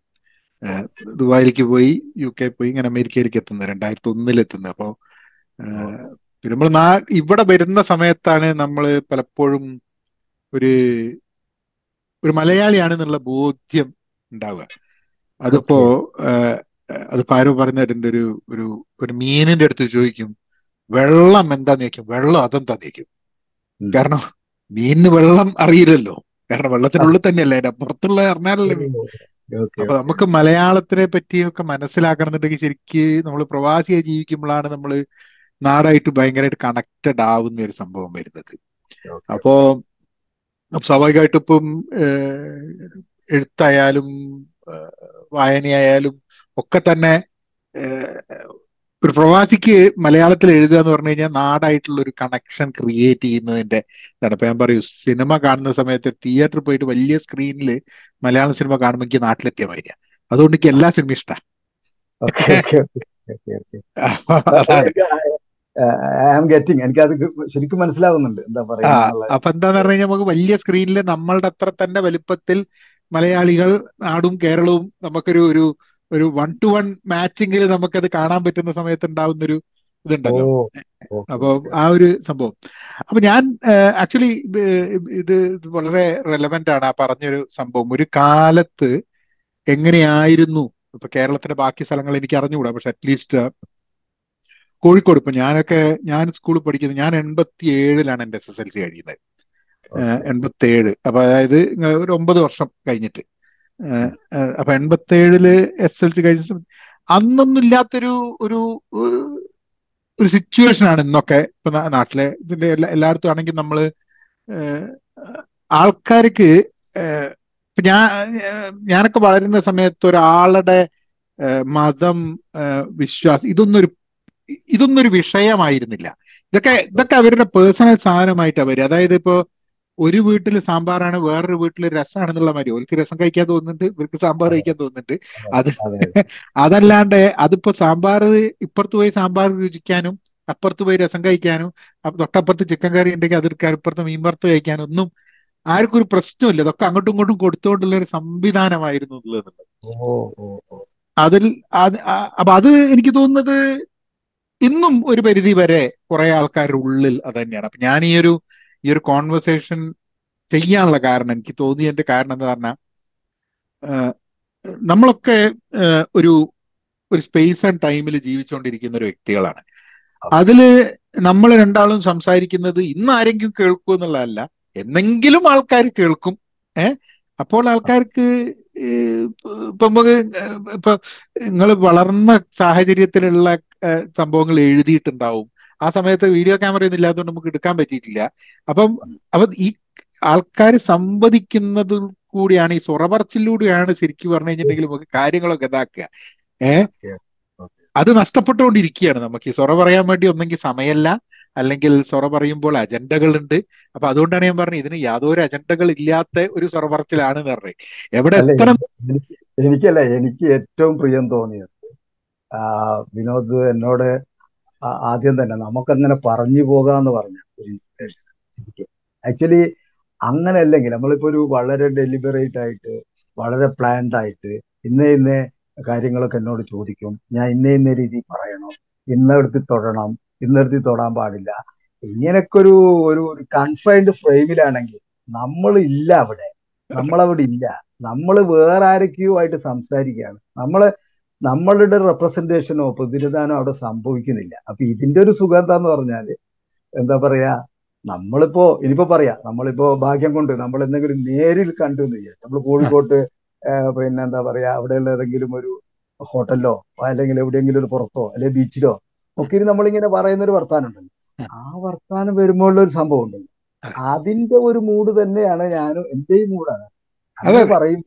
ദുബായിലേക്ക് പോയി യു കെ പോയി ഇങ്ങനെ അമേരിക്കയിലേക്ക് എത്തുന്നത്. രണ്ടായിരത്തി ഒന്നിൽ എത്തുന്നത് അപ്പോൾ നമ്മൾ നാ ഇവിടെ വരുന്ന സമയത്താണ് നമ്മൾ പലപ്പോഴും ഒരു ഒരു മലയാളിയാണെന്നുള്ള ബോധ്യം ഉണ്ടാവുക. അതിപ്പോ ഏഹ്, അതിപ്പോ ആരോ പറഞ്ഞിട്ടുണ്ട് ഒരു ഒരു ഒരു മീനിന്റെ അടുത്ത് ചോദിക്കും വെള്ളം എന്താ നീക്കും? വെള്ളം അതെന്താ നീക്കും? കാരണം മീനിന് വെള്ളം അറിയില്ലല്ലോ. കാരണം വെള്ളത്തിനുള്ളിൽ തന്നെയല്ലേ അതിന്റെ പുറത്തുള്ള അറിഞ്ഞാലല്ലേ മീൻ. അപ്പൊ നമുക്ക് മലയാളത്തിനെ പറ്റിയൊക്കെ മനസ്സിലാക്കണം എന്നുണ്ടെങ്കിൽ ശരിക്ക് നമ്മൾ പ്രവാസിയായി ജീവിക്കുമ്പോഴാണ് നമ്മൾ നാടായിട്ട് ഭയങ്കരമായിട്ട് കണക്റ്റഡ് ആവുന്ന ഒരു സംഭവം വരുന്നത്. അപ്പോ സ്വാഭാവികമായിട്ടും ഇപ്പം എഴുത്തായാലും വായനയായാലും ഒക്കെ തന്നെ ഒരു പ്രവാസിക്ക് മലയാളത്തിൽ എഴുതുക എന്ന് പറഞ്ഞു കഴിഞ്ഞാൽ നാടായിട്ടുള്ള ഒരു കണക്ഷൻ ക്രിയേറ്റ് ചെയ്യുന്നതിന്റെ ഇതാണ്. ഇപ്പൊ ഞാൻ പറയൂ സിനിമ കാണുന്ന സമയത്ത് തിയേറ്ററിൽ പോയിട്ട് വലിയ സ്ക്രീനിൽ മലയാള സിനിമ കാണുമ്പോൾ എനിക്ക് നാട്ടിലെത്തിയ മാതിരിയാ. അതുകൊണ്ട് എനിക്ക് എല്ലാ സിനിമയും ഇഷ്ടമാണ് ഗെറ്റിംഗ് എനിക്കത് ശരിക്കും മനസ്സിലാവുന്നുണ്ട് എന്താ പറയാ അപ്പൊ എന്താന്ന് പറഞ്ഞു കഴിഞ്ഞാൽ നമുക്ക് വലിയ സ്ക്രീനിൽ നമ്മളുടെ അത്ര തന്നെ വലുപ്പത്തിൽ മലയാളികൾ നാടും കേരളവും നമുക്കൊരു ഒരു ഒരു വൺ ടു വൺ മാച്ചിങ്ങിൽ നമുക്കത് കാണാൻ പറ്റുന്ന സമയത്ത് ഉണ്ടാവുന്ന ഒരു ഇതുണ്ടല്ലോ അപ്പൊ ആ ഒരു സംഭവം. അപ്പൊ ഞാൻ ആക്ച്വലി ഇത് വളരെ റെലവെന്റ് ആണ് ആ പറഞ്ഞൊരു സംഭവം. ഒരു കാലത്ത് എങ്ങനെയായിരുന്നു ഇപ്പൊ കേരളത്തിന്റെ ബാക്കി സ്ഥലങ്ങൾ എനിക്ക് അറിഞ്ഞുകൂടാ പക്ഷെ അറ്റ്ലീസ്റ്റ് കോഴിക്കോട് ഇപ്പൊ ഞാനൊക്കെ ഞാൻ സ്കൂളിൽ പഠിക്കുന്നത് ഞാൻ എൺപത്തി ഏഴിലാണ് എന്റെ എസ് എസ് എൽ സി കഴിയുന്നത് എൺപത്തി ഏഴ് അപ്പൊ അതായത് ഒരു ഒമ്പത് വർഷം കഴിഞ്ഞിട്ട്. അപ്പൊ എൺപത്തി ഏഴിൽ എസ് എൽ സി കഴിഞ്ഞ അന്നൊന്നും ഇല്ലാത്തൊരു ഒരു ഒരു സിറ്റുവേഷൻ ആണ് ഇന്നൊക്കെ ഇപ്പൊ നാട്ടിലെ ഇതിന്റെ എല്ലാ എല്ലായിടത്തും ആണെങ്കിൽ നമ്മൾ ആൾക്കാർക്ക് ഞാൻ ഞാനൊക്കെ വളരുന്ന സമയത്ത് ഒരാളുടെ മതം വിശ്വാസം ഇതൊന്നൊരു ഇതൊന്നൊരു വിഷയമായിരുന്നില്ല. ഇതൊക്കെ ഇതൊക്കെ അവരുടെ പേഴ്സണൽ സാധനമായിട്ടാണ് വരിക. അതായത് ഇപ്പോ ഒരു വീട്ടിൽ സാമ്പാറാണ് വേറൊരു വീട്ടിൽ രസമാണെന്നുള്ള മാതിരി. അവർക്ക് രസം കഴിക്കാൻ തോന്നുന്നുണ്ട് ഇവർക്ക് സാമ്പാർ കഴിക്കാൻ തോന്നുന്നുണ്ട്. അത് അതെ അതല്ലാണ്ട് അതിപ്പോ സാമ്പാർ ഇപ്പുറത്ത് പോയി സാമ്പാർ രുചിക്കാനും അപ്പുറത്ത് പോയി രസം കഴിക്കാനും തൊട്ടപ്പുറത്ത് ചിക്കൻ കറി ഉണ്ടെങ്കിൽ അതെടുക്കാൻ ഇപ്പുറത്ത് മീൻ വറുത്ത് കഴിക്കാനും ഒന്നും ആർക്കും ഒരു പ്രശ്നമില്ല ഇതൊക്കെ അങ്ങോട്ടും ഇങ്ങോട്ടും കൊടുത്തുകൊണ്ടുള്ള ഒരു സംവിധാനമായിരുന്നു ഓ അതിൽ അത് അപ്പൊ അത് എനിക്ക് തോന്നുന്നത് ഇന്നും ഒരു പരിധി വരെ കുറെ ആൾക്കാരുടെ ഉള്ളിൽ അത് തന്നെയാണ്. അപ്പൊ ഞാൻ ഈ ഒരു ഈ ഒരു കോൺവെർസേഷൻ ചെയ്യാനുള്ള കാരണം എനിക്ക് തോന്നിയതിന്റെ കാരണം എന്ന് പറഞ്ഞാൽ നമ്മളൊക്കെ ഒരു ഒരു സ്പേസ് ആൻഡ് ടൈമിൽ ജീവിച്ചുകൊണ്ടിരിക്കുന്ന ഒരു വ്യക്തികളാണ്. അതിൽ നമ്മൾ രണ്ടാളും സംസാരിക്കുന്നത് ഇന്ന് ആരെങ്കിലും കേൾക്കൂ എന്നുള്ളതല്ല എന്നെങ്കിലും ആൾക്കാർ കേൾക്കും. ഏ അപ്പോൾ ആൾക്കാർക്ക് ഇപ്പൊ നമുക്ക് ഇപ്പൊ നിങ്ങൾ വളർന്ന സാഹചര്യത്തിലുള്ള സംഭവങ്ങൾ എഴുതിയിട്ടുണ്ടാവും. ആ സമയത്ത് വീഡിയോ ക്യാമറ ഒന്നും ഇല്ലാത്തതുകൊണ്ട് നമുക്ക് എടുക്കാൻ പറ്റിയിട്ടില്ല. അപ്പം അപ്പൊ ഈ ആൾക്കാർ സംവദിക്കുന്നത് കൂടിയാണ് ഈ സ്വറപറച്ചിലൂടെയാണ് ശരിക്കും പറഞ്ഞു കഴിഞ്ഞിട്ടുണ്ടെങ്കിൽ നമുക്ക് കാര്യങ്ങളൊക്കെ ഇതാക്കുക. ഏഹ് അത് നഷ്ടപ്പെട്ടുകൊണ്ടിരിക്കുകയാണ് നമുക്ക്. ഈ സൊറ പറയാൻ വേണ്ടി ഒന്നെങ്കിൽ സമയമല്ല. അല്ലെങ്കിൽ സൊറ പറയുമ്പോൾ അജണ്ടകളുണ്ട്. അപ്പൊ അതുകൊണ്ടാണ് ഞാൻ പറഞ്ഞത് ഇതിന് യാതൊരു അജണ്ടകൾ ഇല്ലാത്ത ഒരു സൊറ പറച്ചിലാണ് പറഞ്ഞത്. എവിടെ എത്തണം? എനിക്കല്ല എനിക്ക് ഏറ്റവും പ്രിയം തോന്നിയത് വിനോദ് എന്നോട് ആദ്യം തന്നെ നമുക്കങ്ങനെ പറഞ്ഞു പോകാന്ന് പറഞ്ഞ ഒരു ഇൻസ്പിറേഷൻ ആക്ച്വലി അങ്ങനെ അല്ലെങ്കിൽ നമ്മളിപ്പോ ഒരു വളരെ ഡെലിബറേറ്റ് ആയിട്ട് വളരെ പ്ലാൻഡ് ആയിട്ട് ഇന്ന ഇന്ന കാര്യങ്ങളൊക്കെ എന്നോട് ചോദിക്കും. ഞാൻ ഇന്ന ഇന്ന രീതി പറയണം. ഇന്നെടുത്ത് തൊടണം. ഇന്നെടുത്ത് തൊടാൻ പാടില്ല. ഇങ്ങനൊക്കെ ഒരു ഒരു കൺഫൈൻഡ് ഫ്രെയിമിലാണെങ്കിൽ നമ്മൾ ഇല്ല അവിടെ. നമ്മളവിടെ ഇല്ല. നമ്മൾ വേറെ ആരൊക്കെയോ ആയിട്ട് സംസാരിക്കുകയാണ്. നമ്മൾ നമ്മളുടെ റെപ്രസെന്റേഷനോ പ്രതിനിധാനോ അവിടെ സംഭവിക്കുന്നില്ല. അപ്പൊ ഇതിന്റെ ഒരു സുഖം എന്താന്ന് പറഞ്ഞാൽ എന്താ പറയാ നമ്മളിപ്പോ ഇനിയിപ്പോ പറയാ നമ്മളിപ്പോ ഭാഗ്യം കൊണ്ട് നമ്മൾ എന്തെങ്കിലും നേരിൽ കണ്ടു എന്ന് വിചാരിച്ചു. നമ്മൾ കോഴിക്കോട്ട് പിന്നെ എന്താ പറയാ അവിടെയുള്ള ഏതെങ്കിലും ഒരു ഹോട്ടലിലോ അല്ലെങ്കിൽ എവിടെയെങ്കിലും ഒരു പുറത്തോ അല്ലെങ്കിൽ ബീച്ചിലോ ഒക്കെ ഇനി നമ്മളിങ്ങനെ പറയുന്ന ഒരു വർത്താനം ഉണ്ടല്ലോ. ആ വർത്താനം വരുമ്പോഴുള്ള ഒരു സംഭവം ഉണ്ടല്ലോ. അതിന്റെ ഒരു മൂഡ് തന്നെയാണ് ഞാനും എന്റെയും മൂഡാണ് അതെ പറയും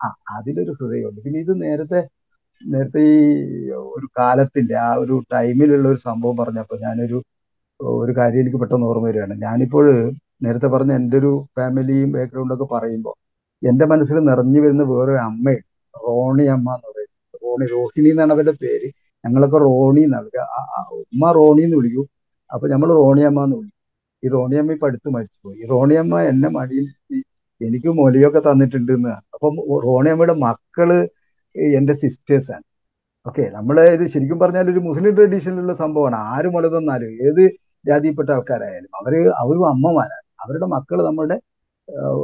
ആ അതിലൊരു ഹൃദയമുണ്ട്. പിന്നെ ഇത് നേരത്തെ നേരത്തെ ഈ ഒരു കാലത്തിന്റെ ആ ഒരു ടൈമിലുള്ള ഒരു സംഭവം പറഞ്ഞപ്പോൾ ഞാനൊരു ഒരു കാര്യം എനിക്ക് പെട്ടെന്ന് ഓർമ്മ വരികയാണ്. ഞാനിപ്പോൾ നേരത്തെ പറഞ്ഞ എന്റെ ഒരു ഫാമിലിയും ബാക്ക്ഗ്രൗണ്ടും ഒക്കെ പറയുമ്പോൾ എന്റെ മനസ്സിൽ നിറഞ്ഞു വരുന്ന വേറൊരു അമ്മയുണ്ട്. റോണി അമ്മ എന്ന് പറയുന്നത്. റോണി റോഹിണി എന്നാണ് അവരുടെ പേര്. ഞങ്ങളൊക്കെ റോണി എന്നാണ് ഉമ്മ റോണി എന്ന് വിളിക്കും. അപ്പൊ നമ്മൾ റോണിയമ്മ എന്ന് വിളിക്കും. ഈ റോണിയമ്മ ഇപ്പൊ അടുത്ത് മരിച്ചുപോയി. ഈ റോണി അമ്മ എന്നെ മടിയിൽ എനിക്ക് മൊലിയൊക്കെ തന്നിട്ടുണ്ട് എന്ന്. അപ്പം റോണിയമ്മയുടെ മക്കൾ എന്റെ സിസ്റ്റേഴ്സാണ് ഓക്കെ നമ്മൾ ഇത് ശരിക്കും പറഞ്ഞാൽ ഒരു മുസ്ലിം ട്രഡീഷനിലുള്ള സംഭവമാണ്. ആര് മുല ഏത് ജാതിയിൽപ്പെട്ട ആൾക്കാരായാലും അവർ അവരും അമ്മമാരാണ്. അവരുടെ മക്കൾ നമ്മുടെ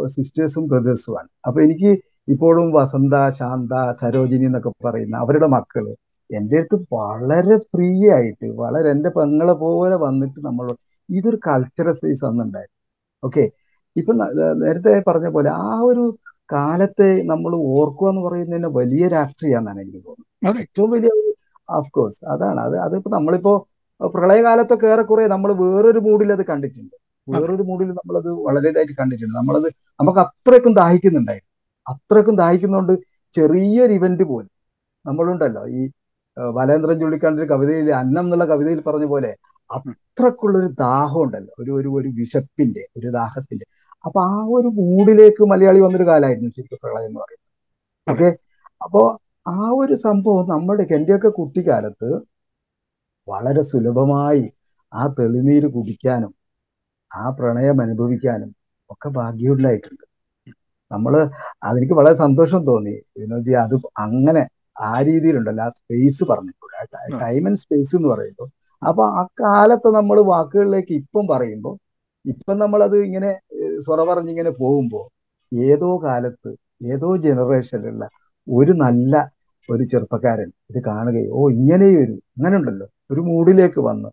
സിസ്റ്റേഴ്സും ബ്രദേഴ്സുമാണ് അപ്പൊ എനിക്ക് ഇപ്പോഴും വസന്ത ശാന്ത സരോജിനി എന്നൊക്കെ പറയുന്ന അവരുടെ മക്കൾ എന്റെ അടുത്ത് വളരെ ഫ്രീ ആയിട്ട് വളരെ എന്റെ പെങ്ങളെ പോലെ വന്നിട്ട് നമ്മൾ ഇതൊരു കൾച്ചറൽ സ്പേസ് അന്നുണ്ടായിരുന്നു ഓക്കെ ഇപ്പൊ നേരത്തെ പറഞ്ഞ പോലെ ആ ഒരു കാലത്തെ നമ്മൾ ഓർക്കുക എന്ന് പറയുന്നതിന് വലിയ രാഷ്ട്രീയമാണെന്നാണ് എനിക്ക് തോന്നുന്നത്. ഏറ്റവും വലിയ ഓഫ് കോഴ്സ് അതാണ്. അത് അതിപ്പോ നമ്മളിപ്പോ പ്രളയകാലത്തൊക്കെ ഏറെക്കുറെ നമ്മൾ വേറൊരു മൂഡിൽ അത് കണ്ടിട്ടുണ്ട്. വേറൊരു മൂഡിൽ നമ്മളത് വളരെ ഇതായിട്ട് കണ്ടിട്ടുണ്ട്. നമ്മളത് നമുക്ക് അത്രയ്ക്കും ദാഹിക്കുന്നുണ്ടായിരുന്നു. അത്രയ്ക്കും ദാഹിക്കുന്നതുകൊണ്ട് ചെറിയൊരു ഇവന്റ് പോലും നമ്മളുണ്ടല്ലോ. ഈ വലേന്ദ്രൻ ബാലേന്ദ്രൻ ചുള്ളിക്കാണ്ടിന്റെ കവിതയിൽ അന്നം എന്നുള്ള കവിതയിൽ പറഞ്ഞ പോലെ അത്രക്കുള്ളൊരു ദാഹം ഉണ്ടല്ലോ. ഒരു ഒരു ഒരു വിശപ്പിന്റെ ഒരു ദാഹത്തിന്റെ. അപ്പൊ ആ ഒരു മൂഡിലേക്ക് മലയാളി വന്നൊരു കാലമായിരുന്നു ശരിക്കും പ്രളയം എന്ന് പറയുന്നത്. ഓക്കെ? അപ്പോ ആ ഒരു സംഭവം നമ്മുടെ എന്റെയൊക്കെ കുട്ടിക്കാലത്ത് വളരെ സുലഭമായി ആ തെളിനീര് കുടിക്കാനും ആ പ്രണയം അനുഭവിക്കാനും ഒക്കെ ഭാഗ്യമുള്ളായിട്ടുണ്ട് നമ്മൾ അതെനിക്ക് വളരെ സന്തോഷം തോന്നി. വിനോദ്ജി അത് അങ്ങനെ ആ രീതിയിലുണ്ടല്ലോ. ആ സ്പേസ് പറഞ്ഞിട്ടുണ്ട്. ടൈം ആൻഡ് സ്പേസ് എന്ന് പറയുമ്പോൾ. അപ്പൊ ആ കാലത്ത് നമ്മൾ വാക്കുകളിലേക്ക് ഇപ്പം പറയുമ്പോൾ ഇപ്പം നമ്മളത് ഇങ്ങനെ സ്വറ പറഞ്ഞിങ്ങനെ പോകുമ്പോൾ ഏതോ കാലത്ത് ഏതോ ജനറേഷനിലുള്ള ഒരു നല്ല ഒരു ചെറുപ്പക്കാരൻ ഇത് കാണുകയും ഓ ഇങ്ങനെയൊരു അങ്ങനെ ഉണ്ടല്ലോ ഒരു മൂഡിലേക്ക് വന്ന്.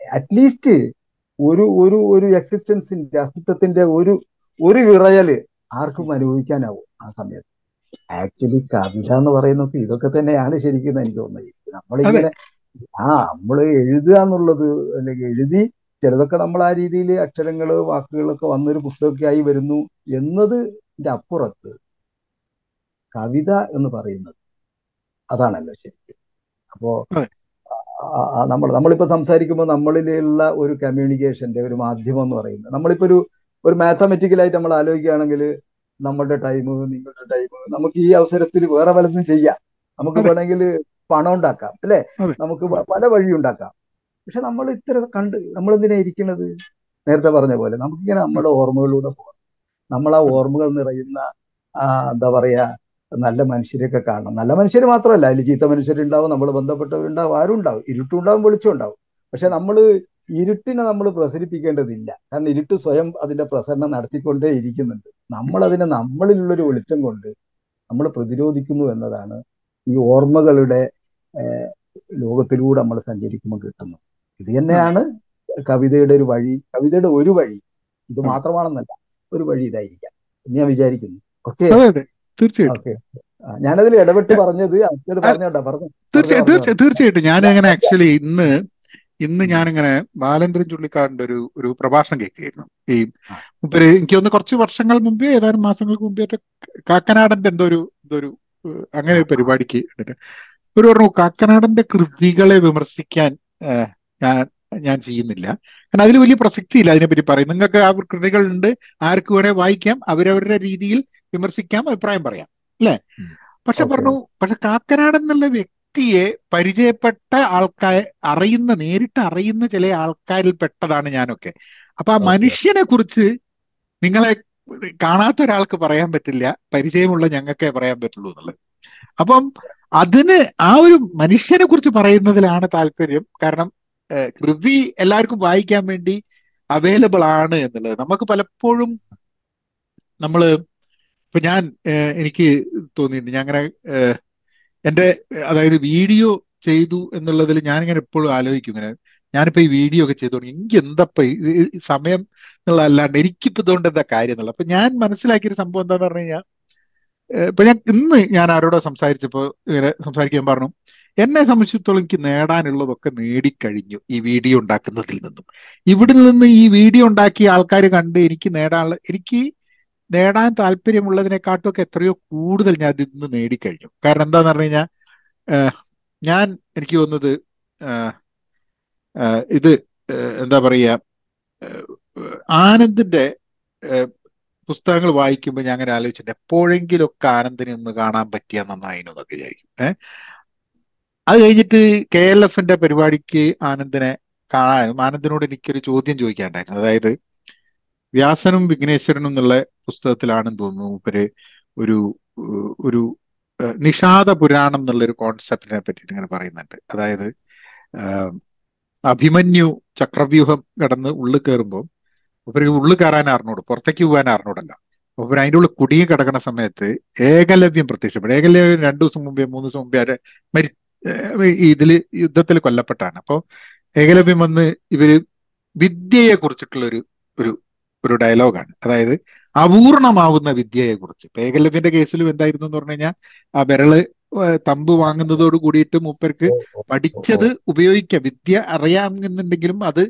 അറ്റ്ലീസ്റ്റ് ഒരു ഒരു ഒരു എക്സിസ്റ്റൻസിന്റെ അസ്തിത്വത്തിന്റെ ഒരു ഒരു വിറയൽ ആർക്കും അനുഭവിക്കാനാവും ആ സമയത്ത്. ആക്ച്വലി കവിത എന്ന് പറയുന്നത് ഇതൊക്കെ തന്നെയാണ് ശരിക്കും എനിക്ക് തോന്നുന്നത്. നമ്മളിങ്ങനെ ആ നമ്മൾ എഴുതുക എന്നുള്ളത് അല്ലെങ്കിൽ എഴുതി ചിലതൊക്കെ നമ്മൾ ആ രീതിയിൽ അക്ഷരങ്ങൾ വാക്കുകളൊക്കെ വന്നൊരു പുസ്തകമൊക്കെ ആയി വരുന്നു എന്നതിന്റെ അപ്പുറത്ത് കവിത എന്ന് പറയുന്നത്. അതാണല്ലോ ശരിക്കും. അപ്പോ നമ്മൾ നമ്മളിപ്പോ സംസാരിക്കുമ്പോൾ നമ്മളിലുള്ള ഒരു കമ്മ്യൂണിക്കേഷന്റെ ഒരു മാധ്യമം എന്ന് പറയുന്നത്. നമ്മളിപ്പോ ഒരു ഒരു മാത്തമെറ്റിക്കലായിട്ട് നമ്മൾ ആലോചിക്കുകയാണെങ്കിൽ നമ്മളുടെ ടൈം നിങ്ങളുടെ ടൈം നമുക്ക് ഈ അവസരത്തിൽ വേറെ പലതും ചെയ്യാം. നമുക്ക് വേണമെങ്കിൽ പണം ഉണ്ടാക്കാം അല്ലെ? നമുക്ക് പല വഴി ഉണ്ടാക്കാം പക്ഷെ നമ്മൾ ഇത്ര കണ്ട് നമ്മൾ എന്തിനാ ഇരിക്കുന്നത് നേരത്തെ പറഞ്ഞ പോലെ നമുക്കിങ്ങനെ നമ്മുടെ ഓർമ്മകളിലൂടെ പോകാം നമ്മൾ ആ ഓർമ്മകൾ നിറയുന്ന എന്താ പറയാ നല്ല മനുഷ്യരെയൊക്കെ കാണണം. നല്ല മനുഷ്യർ മാത്രമല്ല അതിൽ ചീത്ത മനുഷ്യരുണ്ടാവും നമ്മൾ ബന്ധപ്പെട്ടവരുണ്ടാവും ആരും ഉണ്ടാവും. ഇരുട്ടുണ്ടാവും വെളിച്ചം ഉണ്ടാവും. പക്ഷെ നമ്മൾ ഇരുട്ടിനെ നമ്മൾ പ്രസരിപ്പിക്കേണ്ടതില്ല. കാരണം ഇരുട്ട് സ്വയം അതിന്റെ പ്രസരണം നടത്തിക്കൊണ്ടേ ഇരിക്കുന്നുണ്ട്. നമ്മൾ അതിനെ നമ്മളിലുള്ളൊരു വെളിച്ചം കൊണ്ട് നമ്മൾ പ്രതിരോധിക്കുന്നു എന്നതാണ് ഈ ഓർമ്മകളുടെ ലോകത്തിലൂടെ നമ്മൾ സഞ്ചരിക്കുമ്പോൾ കിട്ടുന്നത്. ഇത് തന്നെയാണ് കവിതയുടെ ഒരു വഴി കവിതയുടെ ഒരു വഴി. ഇത് മാത്രമാണെന്നല്ല ഒരു വഴി ഇതായിരിക്കാം എന്ന് ഞാൻ വിചാരിക്കുന്നു. ഓക്കെ തീർച്ചയായിട്ടും. ഞാനതിൽ ഇടപെട്ട് പറഞ്ഞത് പറഞ്ഞോട്ടാ പറഞ്ഞു. തീർച്ചയായിട്ടും തീർച്ചയായിട്ടും. ഞാൻ അങ്ങനെ ആക്ച്വലി ഇന്ന് ഇന്ന്. ഞാനിങ്ങനെ ബാലേന്ദ്രൻ ചുള്ളിക്കാടിന്റെ ഒരു ഒരു പ്രഭാഷണം കേൾക്കുകയായിരുന്നു. ഈ മുപ്പര് എനിക്ക് തോന്നുന്നു കുറച്ച് വർഷങ്ങൾ മുമ്പേ ഏതാനും മാസങ്ങൾക്ക് മുമ്പേ കാക്കനാടന്റെ എന്തോ ഒരു എന്തോ ഒരു അങ്ങനെ ഒരു പരിപാടിക്ക് ഒരു പറഞ്ഞു കാക്കനാടന്റെ കൃതികളെ വിമർശിക്കാൻ ഞാൻ ഞാൻ ചെയ്യുന്നില്ല. കാരണം അതിൽ വലിയ പ്രസക്തി ഇല്ല അതിനെപ്പറ്റി പറയും നിങ്ങൾക്ക് ആ കൃതികളുണ്ട്. ആർക്ക് വേണേ വായിക്കാം. അവരവരുടെ രീതിയിൽ വിമർശിക്കാം അഭിപ്രായം പറയാം. അല്ലേ? പക്ഷെ പറഞ്ഞു പക്ഷെ കാക്കനാട് എന്നുള്ള വ്യക്തിയെ പരിചയപ്പെട്ട ആൾക്കാർ അറിയുന്ന നേരിട്ട് അറിയുന്ന ചില ആൾക്കാരിൽ പെട്ടതാണ് ഞാനൊക്കെ. അപ്പൊ ആ മനുഷ്യനെ കുറിച്ച് നിങ്ങളെ കാണാത്ത ഒരാൾക്ക് പറയാൻ പറ്റില്ല. പരിചയമുള്ള ഞങ്ങൾക്കേ പറയാൻ പറ്റുള്ളൂ എന്നുള്ളത്. അപ്പം അതിന് ആ ഒരു മനുഷ്യനെ കുറിച്ച് പറയുന്നതിലാണ് താല്പര്യം. കാരണം കൃതി എല്ലാവർക്കും വായിക്കാൻ വേണ്ടി അവൈലബിൾ ആണ് എന്നുള്ളത്. നമുക്ക് പലപ്പോഴും നമ്മൾ ഇപ്പൊ ഞാൻ എനിക്ക് തോന്നിയിട്ടുണ്ട്. ഞാൻ അങ്ങനെ എന്റെ അതായത് വീഡിയോ ചെയ്തു എന്നുള്ളതിൽ ഇങ്ങനെ എപ്പോഴും ആലോചിക്കും ഇങ്ങനെ. ഞാനിപ്പോ ഈ വീഡിയോ ഒക്കെ ചെയ്തോണ്ട് എനിക്ക് എന്തപ്പ സമയം എന്നുള്ള അല്ലാണ്ട് എനിക്കിപ്പോ ഇതുകൊണ്ട് എന്താ കാര്യം എന്നുള്ളത്. അപ്പൊ ഞാൻ മനസ്സിലാക്കിയൊരു സംഭവം എന്താന്ന് പറഞ്ഞു കഴിഞ്ഞാൽ ഇപ്പൊ ഞാൻ ഇന്ന് ഞാൻ ആരോടോ സംസാരിച്ചപ്പോ ഇങ്ങനെ സംസാരിക്കാൻ പറഞ്ഞു എന്നെ സംബന്ധിച്ചിടത്തോളം എനിക്ക് നേടാനുള്ളതൊക്കെ നേടിക്കഴിഞ്ഞു ഈ വീഡിയോ ഉണ്ടാക്കുന്നതിൽ നിന്നും. ഇവിടെ നിന്ന് ഈ വീഡിയോ ഉണ്ടാക്കിയ ആൾക്കാർ കണ്ട് എനിക്ക് നേടാനുള്ള എനിക്ക് നേടാൻ താല്പര്യമുള്ളതിനെക്കാട്ടും ഒക്കെ എത്രയോ കൂടുതൽ ഞാൻ ഇതിൽ നിന്ന് നേടിക്കഴിഞ്ഞു. കാരണം എന്താന്ന് പറഞ്ഞു കഴിഞ്ഞാൽ ഞാൻ എനിക്ക് തോന്നുന്നത് ഇത് എന്താ പറയുക ആനന്ദിന്റെ പുസ്തകങ്ങൾ വായിക്കുമ്പോൾ ഞാൻ അങ്ങനെ ആലോചിച്ചിട്ടുണ്ട്. എപ്പോഴെങ്കിലുമൊക്കെ ആനന്ദിനെ ഒന്ന് കാണാൻ പറ്റിയ നന്നായിരുന്നു എന്നൊക്കെ വിചാരിക്കും. ഏഹ് അത് കഴിഞ്ഞിട്ട് കെ എൽ എഫിന്റെ പരിപാടിക്ക് ആനന്ദിനെ കാണാനും ആനന്ദിനോട് എനിക്കൊരു ചോദ്യം ചോദിക്കാണ്ടായിരുന്നു അതായത് വ്യാസനും വിഘ്നേശ്വരനും എന്നുള്ള പുസ്തകത്തിലാണെന്ന് തോന്നുന്നു മൂപ്പര് ഒരു ഒരു നിഷാദ പുരാണം എന്നുള്ള ഒരു കോൺസെപ്റ്റിനെ പറ്റിയിട്ട് ഇങ്ങനെ പറയുന്നുണ്ട്. അതായത് അഭിമന്യു ചക്രവ്യൂഹം കടന്ന് ഉള്ളിൽ കയറുമ്പോൾ മൂപ്പര് ഉള്ളിൽ കയറാൻ അറിഞ്ഞൂട് പുറത്തേക്ക് പോകാൻ അറിഞ്ഞൂടല്ല മൂപ്പര് അതിന്റെ ഉള്ളിൽ കുടുങ്ങി കിടക്കുന്ന സമയത്ത് ഏകലവ്യം പ്രത്യക്ഷപ്പെടും. ഏകലവ്യം രണ്ടു ദിവസം മുമ്പേ മൂന്ന് ദിവസം മുമ്പേ ആരെ മരി ഇതിൽ യുദ്ധത്തിൽ കൊല്ലപ്പെട്ടാണ്. അപ്പോൾ ഏകലവ്യം വന്ന് ഇവർ വിദ്യയെ കുറിച്ചിട്ടുള്ള ഒരു ഒരു ഡയലോഗാണ്. അതായത് അപൂർണമാവുന്ന വിദ്യയെ കുറിച്ച് ഇപ്പൊ ഏകലവ്യന്റെ കേസിലും എന്തായിരുന്നു എന്ന് പറഞ്ഞു കഴിഞ്ഞാൽ ആ വിരൾ തമ്പ് വാങ്ങുന്നതോട് കൂടിയിട്ട് മൂപ്പർക്ക് പഠിച്ചത് ഉപയോഗിക്കാം. വിദ്യ അറിയാമെന്നുണ്ടെങ്കിലും അത്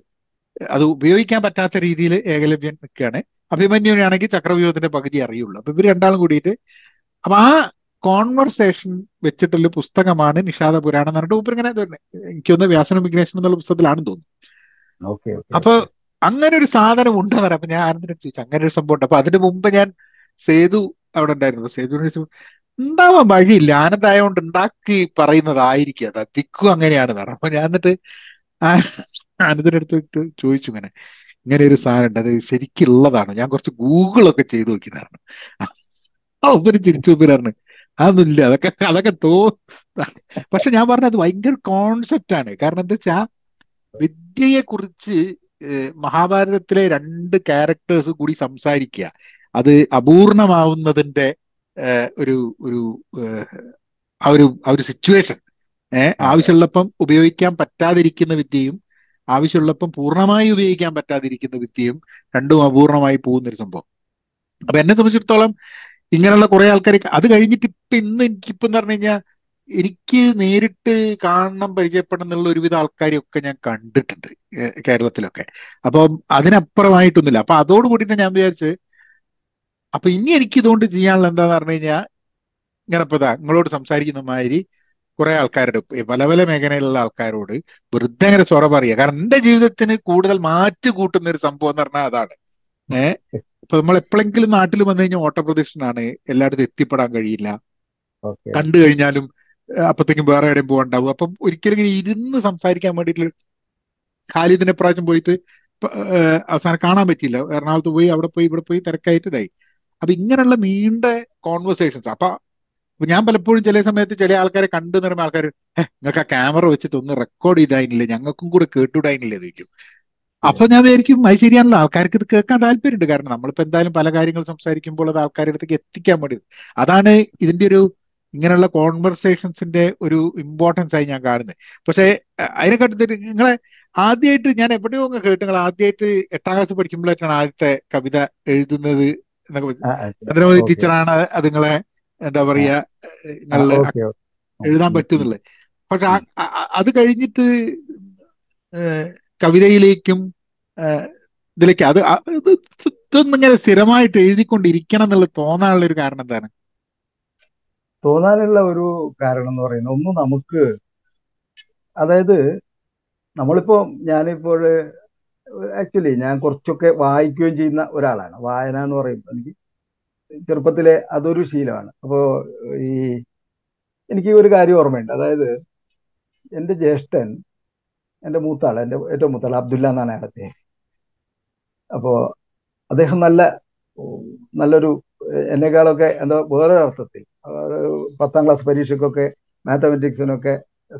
അത് ഉപയോഗിക്കാൻ പറ്റാത്ത രീതിയിൽ ഏകലവ്യൻ നിൽക്കുകയാണ്. അഭിമന്യുവിനാണെങ്കിൽ ചക്രവ്യൂഹത്തിന്റെ പകുതി അറിയുള്ളൂ. അപ്പൊ ഇവർ രണ്ടാളും കൂടിയിട്ട് അപ്പൊ ആ കോൺവെർസേഷൻ വെച്ചിട്ടുള്ള പുസ്തകമാണ് നിഷാദ പുരാണം എന്ന് പറഞ്ഞിട്ട് ഇങ്ങനെ എനിക്കൊന്ന് വ്യാസനം വിഘ്നേശൻ എന്നുള്ള പുസ്തകത്തിലാണെന്ന് തോന്നുന്നു. അപ്പൊ അങ്ങനെ ഒരു സാധനം ഉണ്ടെന്ന് പറയാം അപ്പൊ ഞാൻ ആനന്ദിനെ ചോദിച്ചു അങ്ങനെ ഒരു സംഭവം ഉണ്ട്. അപ്പൊ അതിന് മുമ്പ് ഞാൻ സേതു അവിടെ ഉണ്ടായിരുന്നു. സേതുവിനെ ചോദിച്ചു ഉണ്ടാവാൻ വഴിയില്ല. ആനന്ദായോണ്ട് ഉണ്ടാക്കി പറയുന്നതായിരിക്കും. അത് തിക്കും അങ്ങനെയാണ് പറഞ്ഞു അപ്പൊ ഞാൻ എന്നിട്ട് ആനന്ദിന്റെ അടുത്ത് ചോദിച്ചു ഇങ്ങനെ. ഇങ്ങനെ ഒരു സാധനം ഉണ്ട്. അത് ശരിക്കുള്ളതാണ്. ഞാൻ കുറച്ച് ഗൂഗിളൊക്കെ ചെയ്തു നോക്കിയതാണ് ചിരിച്ചു ഉപരി പറഞ്ഞു അതൊന്നുമില്ല അതൊക്കെ അതൊക്കെ തോ പക്ഷെ ഞാൻ പറഞ്ഞത് ഭയങ്കര കോൺസെപ്റ്റ് ആണ്. കാരണം എന്താ വെച്ചാ വിദ്യയെ കുറിച്ച് മഹാഭാരതത്തിലെ രണ്ട് ക്യാരക്ടേഴ്സ് കൂടി സംസാരിക്കുക. അത് അപൂർണമാവുന്നതിന്റെ ഒരു ഒരു ആ ഒരു ആ ഒരു സിറ്റുവേഷൻ ഏഹ് ആവശ്യമുള്ളപ്പം ഉപയോഗിക്കാൻ പറ്റാതിരിക്കുന്ന വിദ്യയും ആവശ്യമുള്ളപ്പം പൂർണമായി ഉപയോഗിക്കാൻ പറ്റാതിരിക്കുന്ന വിദ്യയും രണ്ടും അപൂർണമായി പോകുന്ന ഒരു സംഭവം. അപ്പൊ എന്നെ സംബന്ധിച്ചിടത്തോളം ഇങ്ങനെയുള്ള കുറെ ആൾക്കാർ അത് കഴിഞ്ഞിട്ട് ഇപ്പൊ ഇന്ന് എനിക്കിപ്പം എന്ന് പറഞ്ഞു കഴിഞ്ഞാൽ എനിക്ക് നേരിട്ട് കാണണം പരിചയപ്പെടണം എന്നുള്ള ഒരുവിധ ആൾക്കാരെയൊക്കെ ഞാൻ കണ്ടിട്ടുണ്ട് കേരളത്തിലൊക്കെ. അപ്പം അതിനപ്പുറമായിട്ടൊന്നുമില്ല. അപ്പൊ അതോട് കൂടിയിട്ട് ഞാൻ വിചാരിച്ച് അപ്പൊ ഇനി എനിക്ക് ഇതുകൊണ്ട് ചെയ്യാനുള്ള എന്താന്ന് പറഞ്ഞു കഴിഞ്ഞാൽ ഇങ്ങനെ ഇപ്പൊ നിങ്ങളോട് സംസാരിക്കുന്ന മാതിരി കുറെ ആൾക്കാരുടെ പല പല മേഖലയിലുള്ള ആൾക്കാരോട് വെറുതെ അങ്ങനെ സ്വറ പറയുക. കാരണം എന്റെ ജീവിതത്തിന് കൂടുതൽ മാറ്റി കൂട്ടുന്ന ഒരു സംഭവം എന്ന് പറഞ്ഞാൽ അതാണ്. ഏഹ് ഇപ്പൊ നമ്മൾ എപ്പോഴെങ്കിലും നാട്ടിൽ വന്നു കഴിഞ്ഞാൽ ഓട്ടപ്രദക്ഷിണാണ്. എല്ലായിടത്തും എത്തിപ്പെടാൻ കഴിയില്ല. കണ്ടു കഴിഞ്ഞാലും അപ്പത്തേക്കും വേറെ എവിടെയും പോകണ്ടാവും അപ്പം ഒരിക്കലും ഇങ്ങനെ ഇരുന്ന് സംസാരിക്കാൻ വേണ്ടിയിട്ട് ഖാലിദിനെ പ്രാവശ്യം പോയിട്ട് അവസാനം കാണാൻ പറ്റിയില്ല. എറണാകുളത്ത് പോയി അവിടെ പോയി ഇവിടെ പോയി തിരക്കായിട്ട് ഇതായി. അപ്പൊ ഇങ്ങനെയുള്ള നീണ്ട കോൺവെർസേഷൻസ് അപ്പൊ ഞാൻ പലപ്പോഴും ചില സമയത്ത് ചില ആൾക്കാരെ കണ്ടു നിറയുമ്പോൾ ആൾക്കാർ നിങ്ങൾക്ക് ആ ക്യാമറ വെച്ചിട്ട് ഒന്ന് റെക്കോർഡ് ചെയ്തായിരുന്നില്ല. ഞങ്ങൾക്കും കൂടെ കേട്ടുവിടായിരുന്നില്ല ചോദിക്കും അപ്പൊ ഞാൻ വിചാരിക്കും അത് ശരിയാണല്ലോ. ആൾക്കാർക്ക് ഇത് കേൾക്കാൻ താല്പര്യമുണ്ട്. കാരണം നമ്മളിപ്പോ എന്തായാലും പല കാര്യങ്ങൾ സംസാരിക്കുമ്പോൾ അത് ആൾക്കാരുടെ അടുത്തേക്ക് എത്തിക്കാൻ വേണ്ടി. അതാണ് ഇതിന്റെ ഒരു ഇങ്ങനെയുള്ള കോൺവെർസേഷൻസിന്റെ ഒരു ഇമ്പോർട്ടൻസ് ആയി ഞാൻ കാണുന്നത്. പക്ഷേ അതിനെക്കാട്ടി നിങ്ങളെ ആദ്യമായിട്ട് ഞാൻ എവിടെയോ ഒന്ന് കേട്ടു നിങ്ങൾ ആദ്യമായിട്ട് എട്ടാം ക്ലാസ് പഠിക്കുമ്പോഴായിട്ടാണ് ആദ്യത്തെ കവിത എഴുതുന്നത് ചന്ദ്രമതി ടീച്ചറാണ് അത് നിങ്ങളെ എന്താ പറയാ ഉം, എഴുതാൻ പറ്റുന്നുള്ളത് പക്ഷെ അത് കഴിഞ്ഞിട്ട് കവിതയിലേക്കും ഇതിലേക്ക് അത് ഇതൊന്നും ഇങ്ങനെ സ്ഥിരമായിട്ട് എഴുതിക്കൊണ്ടിരിക്കണം എന്നുള്ള തോന്നാനുള്ള ഒരു കാരണം എന്താണ്? തോന്നാനുള്ള ഒരു കാരണം എന്ന് പറയുന്നത് ഒന്ന് നമുക്ക് അതായത് നമ്മളിപ്പോ ഞാനിപ്പോൾ ആക്ച്വലി ഞാൻ കുറച്ചൊക്കെ വായിക്കുകയും ചെയ്യുന്ന ഒരാളാണ്. വായന എന്ന് പറയുമ്പോൾ എനിക്ക് ചെറുപ്പത്തിലെ അതൊരു ശീലമാണ്. അപ്പോൾ ഈ എനിക്ക് ഒരു കാര്യം ഓർമ്മയുണ്ട്. അതായത് എന്റെ ജ്യേഷ്ഠൻ എന്റെ മൂത്താൾ എന്റെ ഏറ്റവും മൂത്താൾ അബ്ദുല്ല എന്നാണ് അയാളുടെ പേര്. അപ്പോൾ അദ്ദേഹം നല്ല നല്ലൊരു എന്നെക്കാളൊക്കെ എന്താ വേറൊരർത്ഥത്തിൽ പത്താം ക്ലാസ് പരീക്ഷയ്ക്കൊക്കെ മാത്തമെറ്റിക്സിനൊക്കെ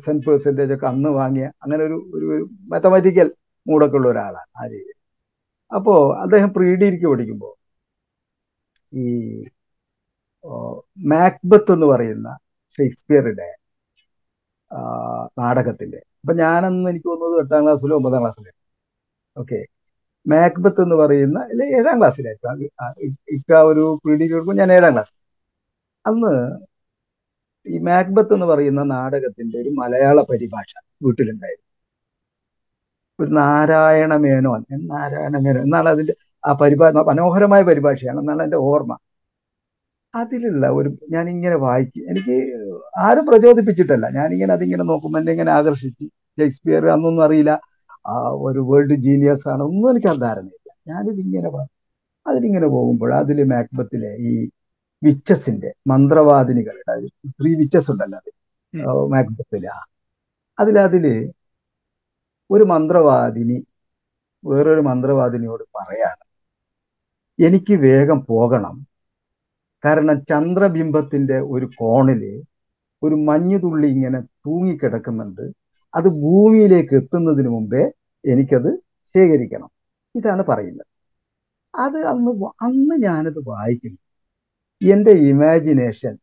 സെൻ പെർസെന്റേജ് ഒക്കെ അന്ന് വാങ്ങിയ അങ്ങനെ ഒരു ഒരു മാത്തമാറ്റിക്കൽ മൂടൊക്കെ ഉള്ള ഒരാളാണ് ആ രീതി അപ്പോൾ അദ്ദേഹം പ്രീ ഡിഗ്രിക്ക് പഠിക്കുമ്പോൾ ഈ മാക്ബത്ത് എന്ന് പറയുന്ന ഷേക്സ്പിയറുടെ നാടകത്തിന്റെ അപ്പൊ ഞാനന്ന് എനിക്ക് തോന്നുന്നത് എട്ടാം ക്ലാസ്സിലോ ഒമ്പതാം ക്ലാസ്സിലോ. ഓക്കെ. മാക്ബത്ത് എന്ന് പറയുന്ന അല്ലെ ഏഴാം ഇ- ഇക്ക ഒരു പീഡിയിൽ ഡിഗ്രി കൊടുക്കുമ്പോൾ ഞാൻ ഏഴാം ക്ലാസ് അന്ന് ഈ മാക്ബത്ത് എന്ന് പറയുന്ന നാടകത്തിന്റെ ഒരു മലയാള പരിഭാഷ വീട്ടിലുണ്ടായിരുന്നു. ഒരു നാരായണ മേനോൻ നാരായണ മേനോൻ എന്നാണ് അതിന്റെ ആ പരിഭാഷ മനോഹരമായ പരിഭാഷയാണ് എന്നാണ് എന്റെ ഓർമ്മ. അതിലുള്ള ഒരു ഞാൻ ഇങ്ങനെ വായിക്കും. എനിക്ക് ആരും പ്രചോദിപ്പിച്ചിട്ടല്ല. ഞാനിങ്ങനെ അതിങ്ങനെ നോക്കുമ്പോൾ എന്നെ ഇങ്ങനെ ആകർഷിച്ചു. ഷേക്സ്പിയർ അന്നൊന്നും അറിയില്ല. ആ ഒരു വേൾഡ് ജീനിയസ് ആണ്. ഒന്നും എനിക്ക് ധാരണയില്ല. ഞാനിതിങ്ങനെ അതിലിങ്ങനെ പോകുമ്പോൾ അതിൽ മാക്ബത്തിലെ ഈ വിച്ചസിന്റെ മന്ത്രവാദിനികളുടെ ത്രീ വിച്ചസ് ഉണ്ടല്ലോ അത് മാക്ബത്തില. മാക്ബത്തിലെ അതിലതിൽ ഒരു മന്ത്രവാദിനി വേറൊരു മന്ത്രവാദിനിയോട് പറയാണ് എനിക്ക് വേഗം പോകണം. കാരണം ചന്ദ്രബിംബത്തിന്റെ ഒരു കോണിൽ ഒരു മഞ്ഞുതുള്ളി ഇങ്ങനെ തൂങ്ങിക്കിടക്കുന്നുണ്ട്. അത് ഭൂമിയിലേക്ക് എത്തുന്നതിന് മുമ്പേ എനിക്കത് ശേഖരിക്കണം. ഇതാണ് പറയുന്നത്. അത് അന്ന് അന്ന് ഞാനത് വായിക്കുന്നു. എന്റെ ഇമാജിനേഷൻ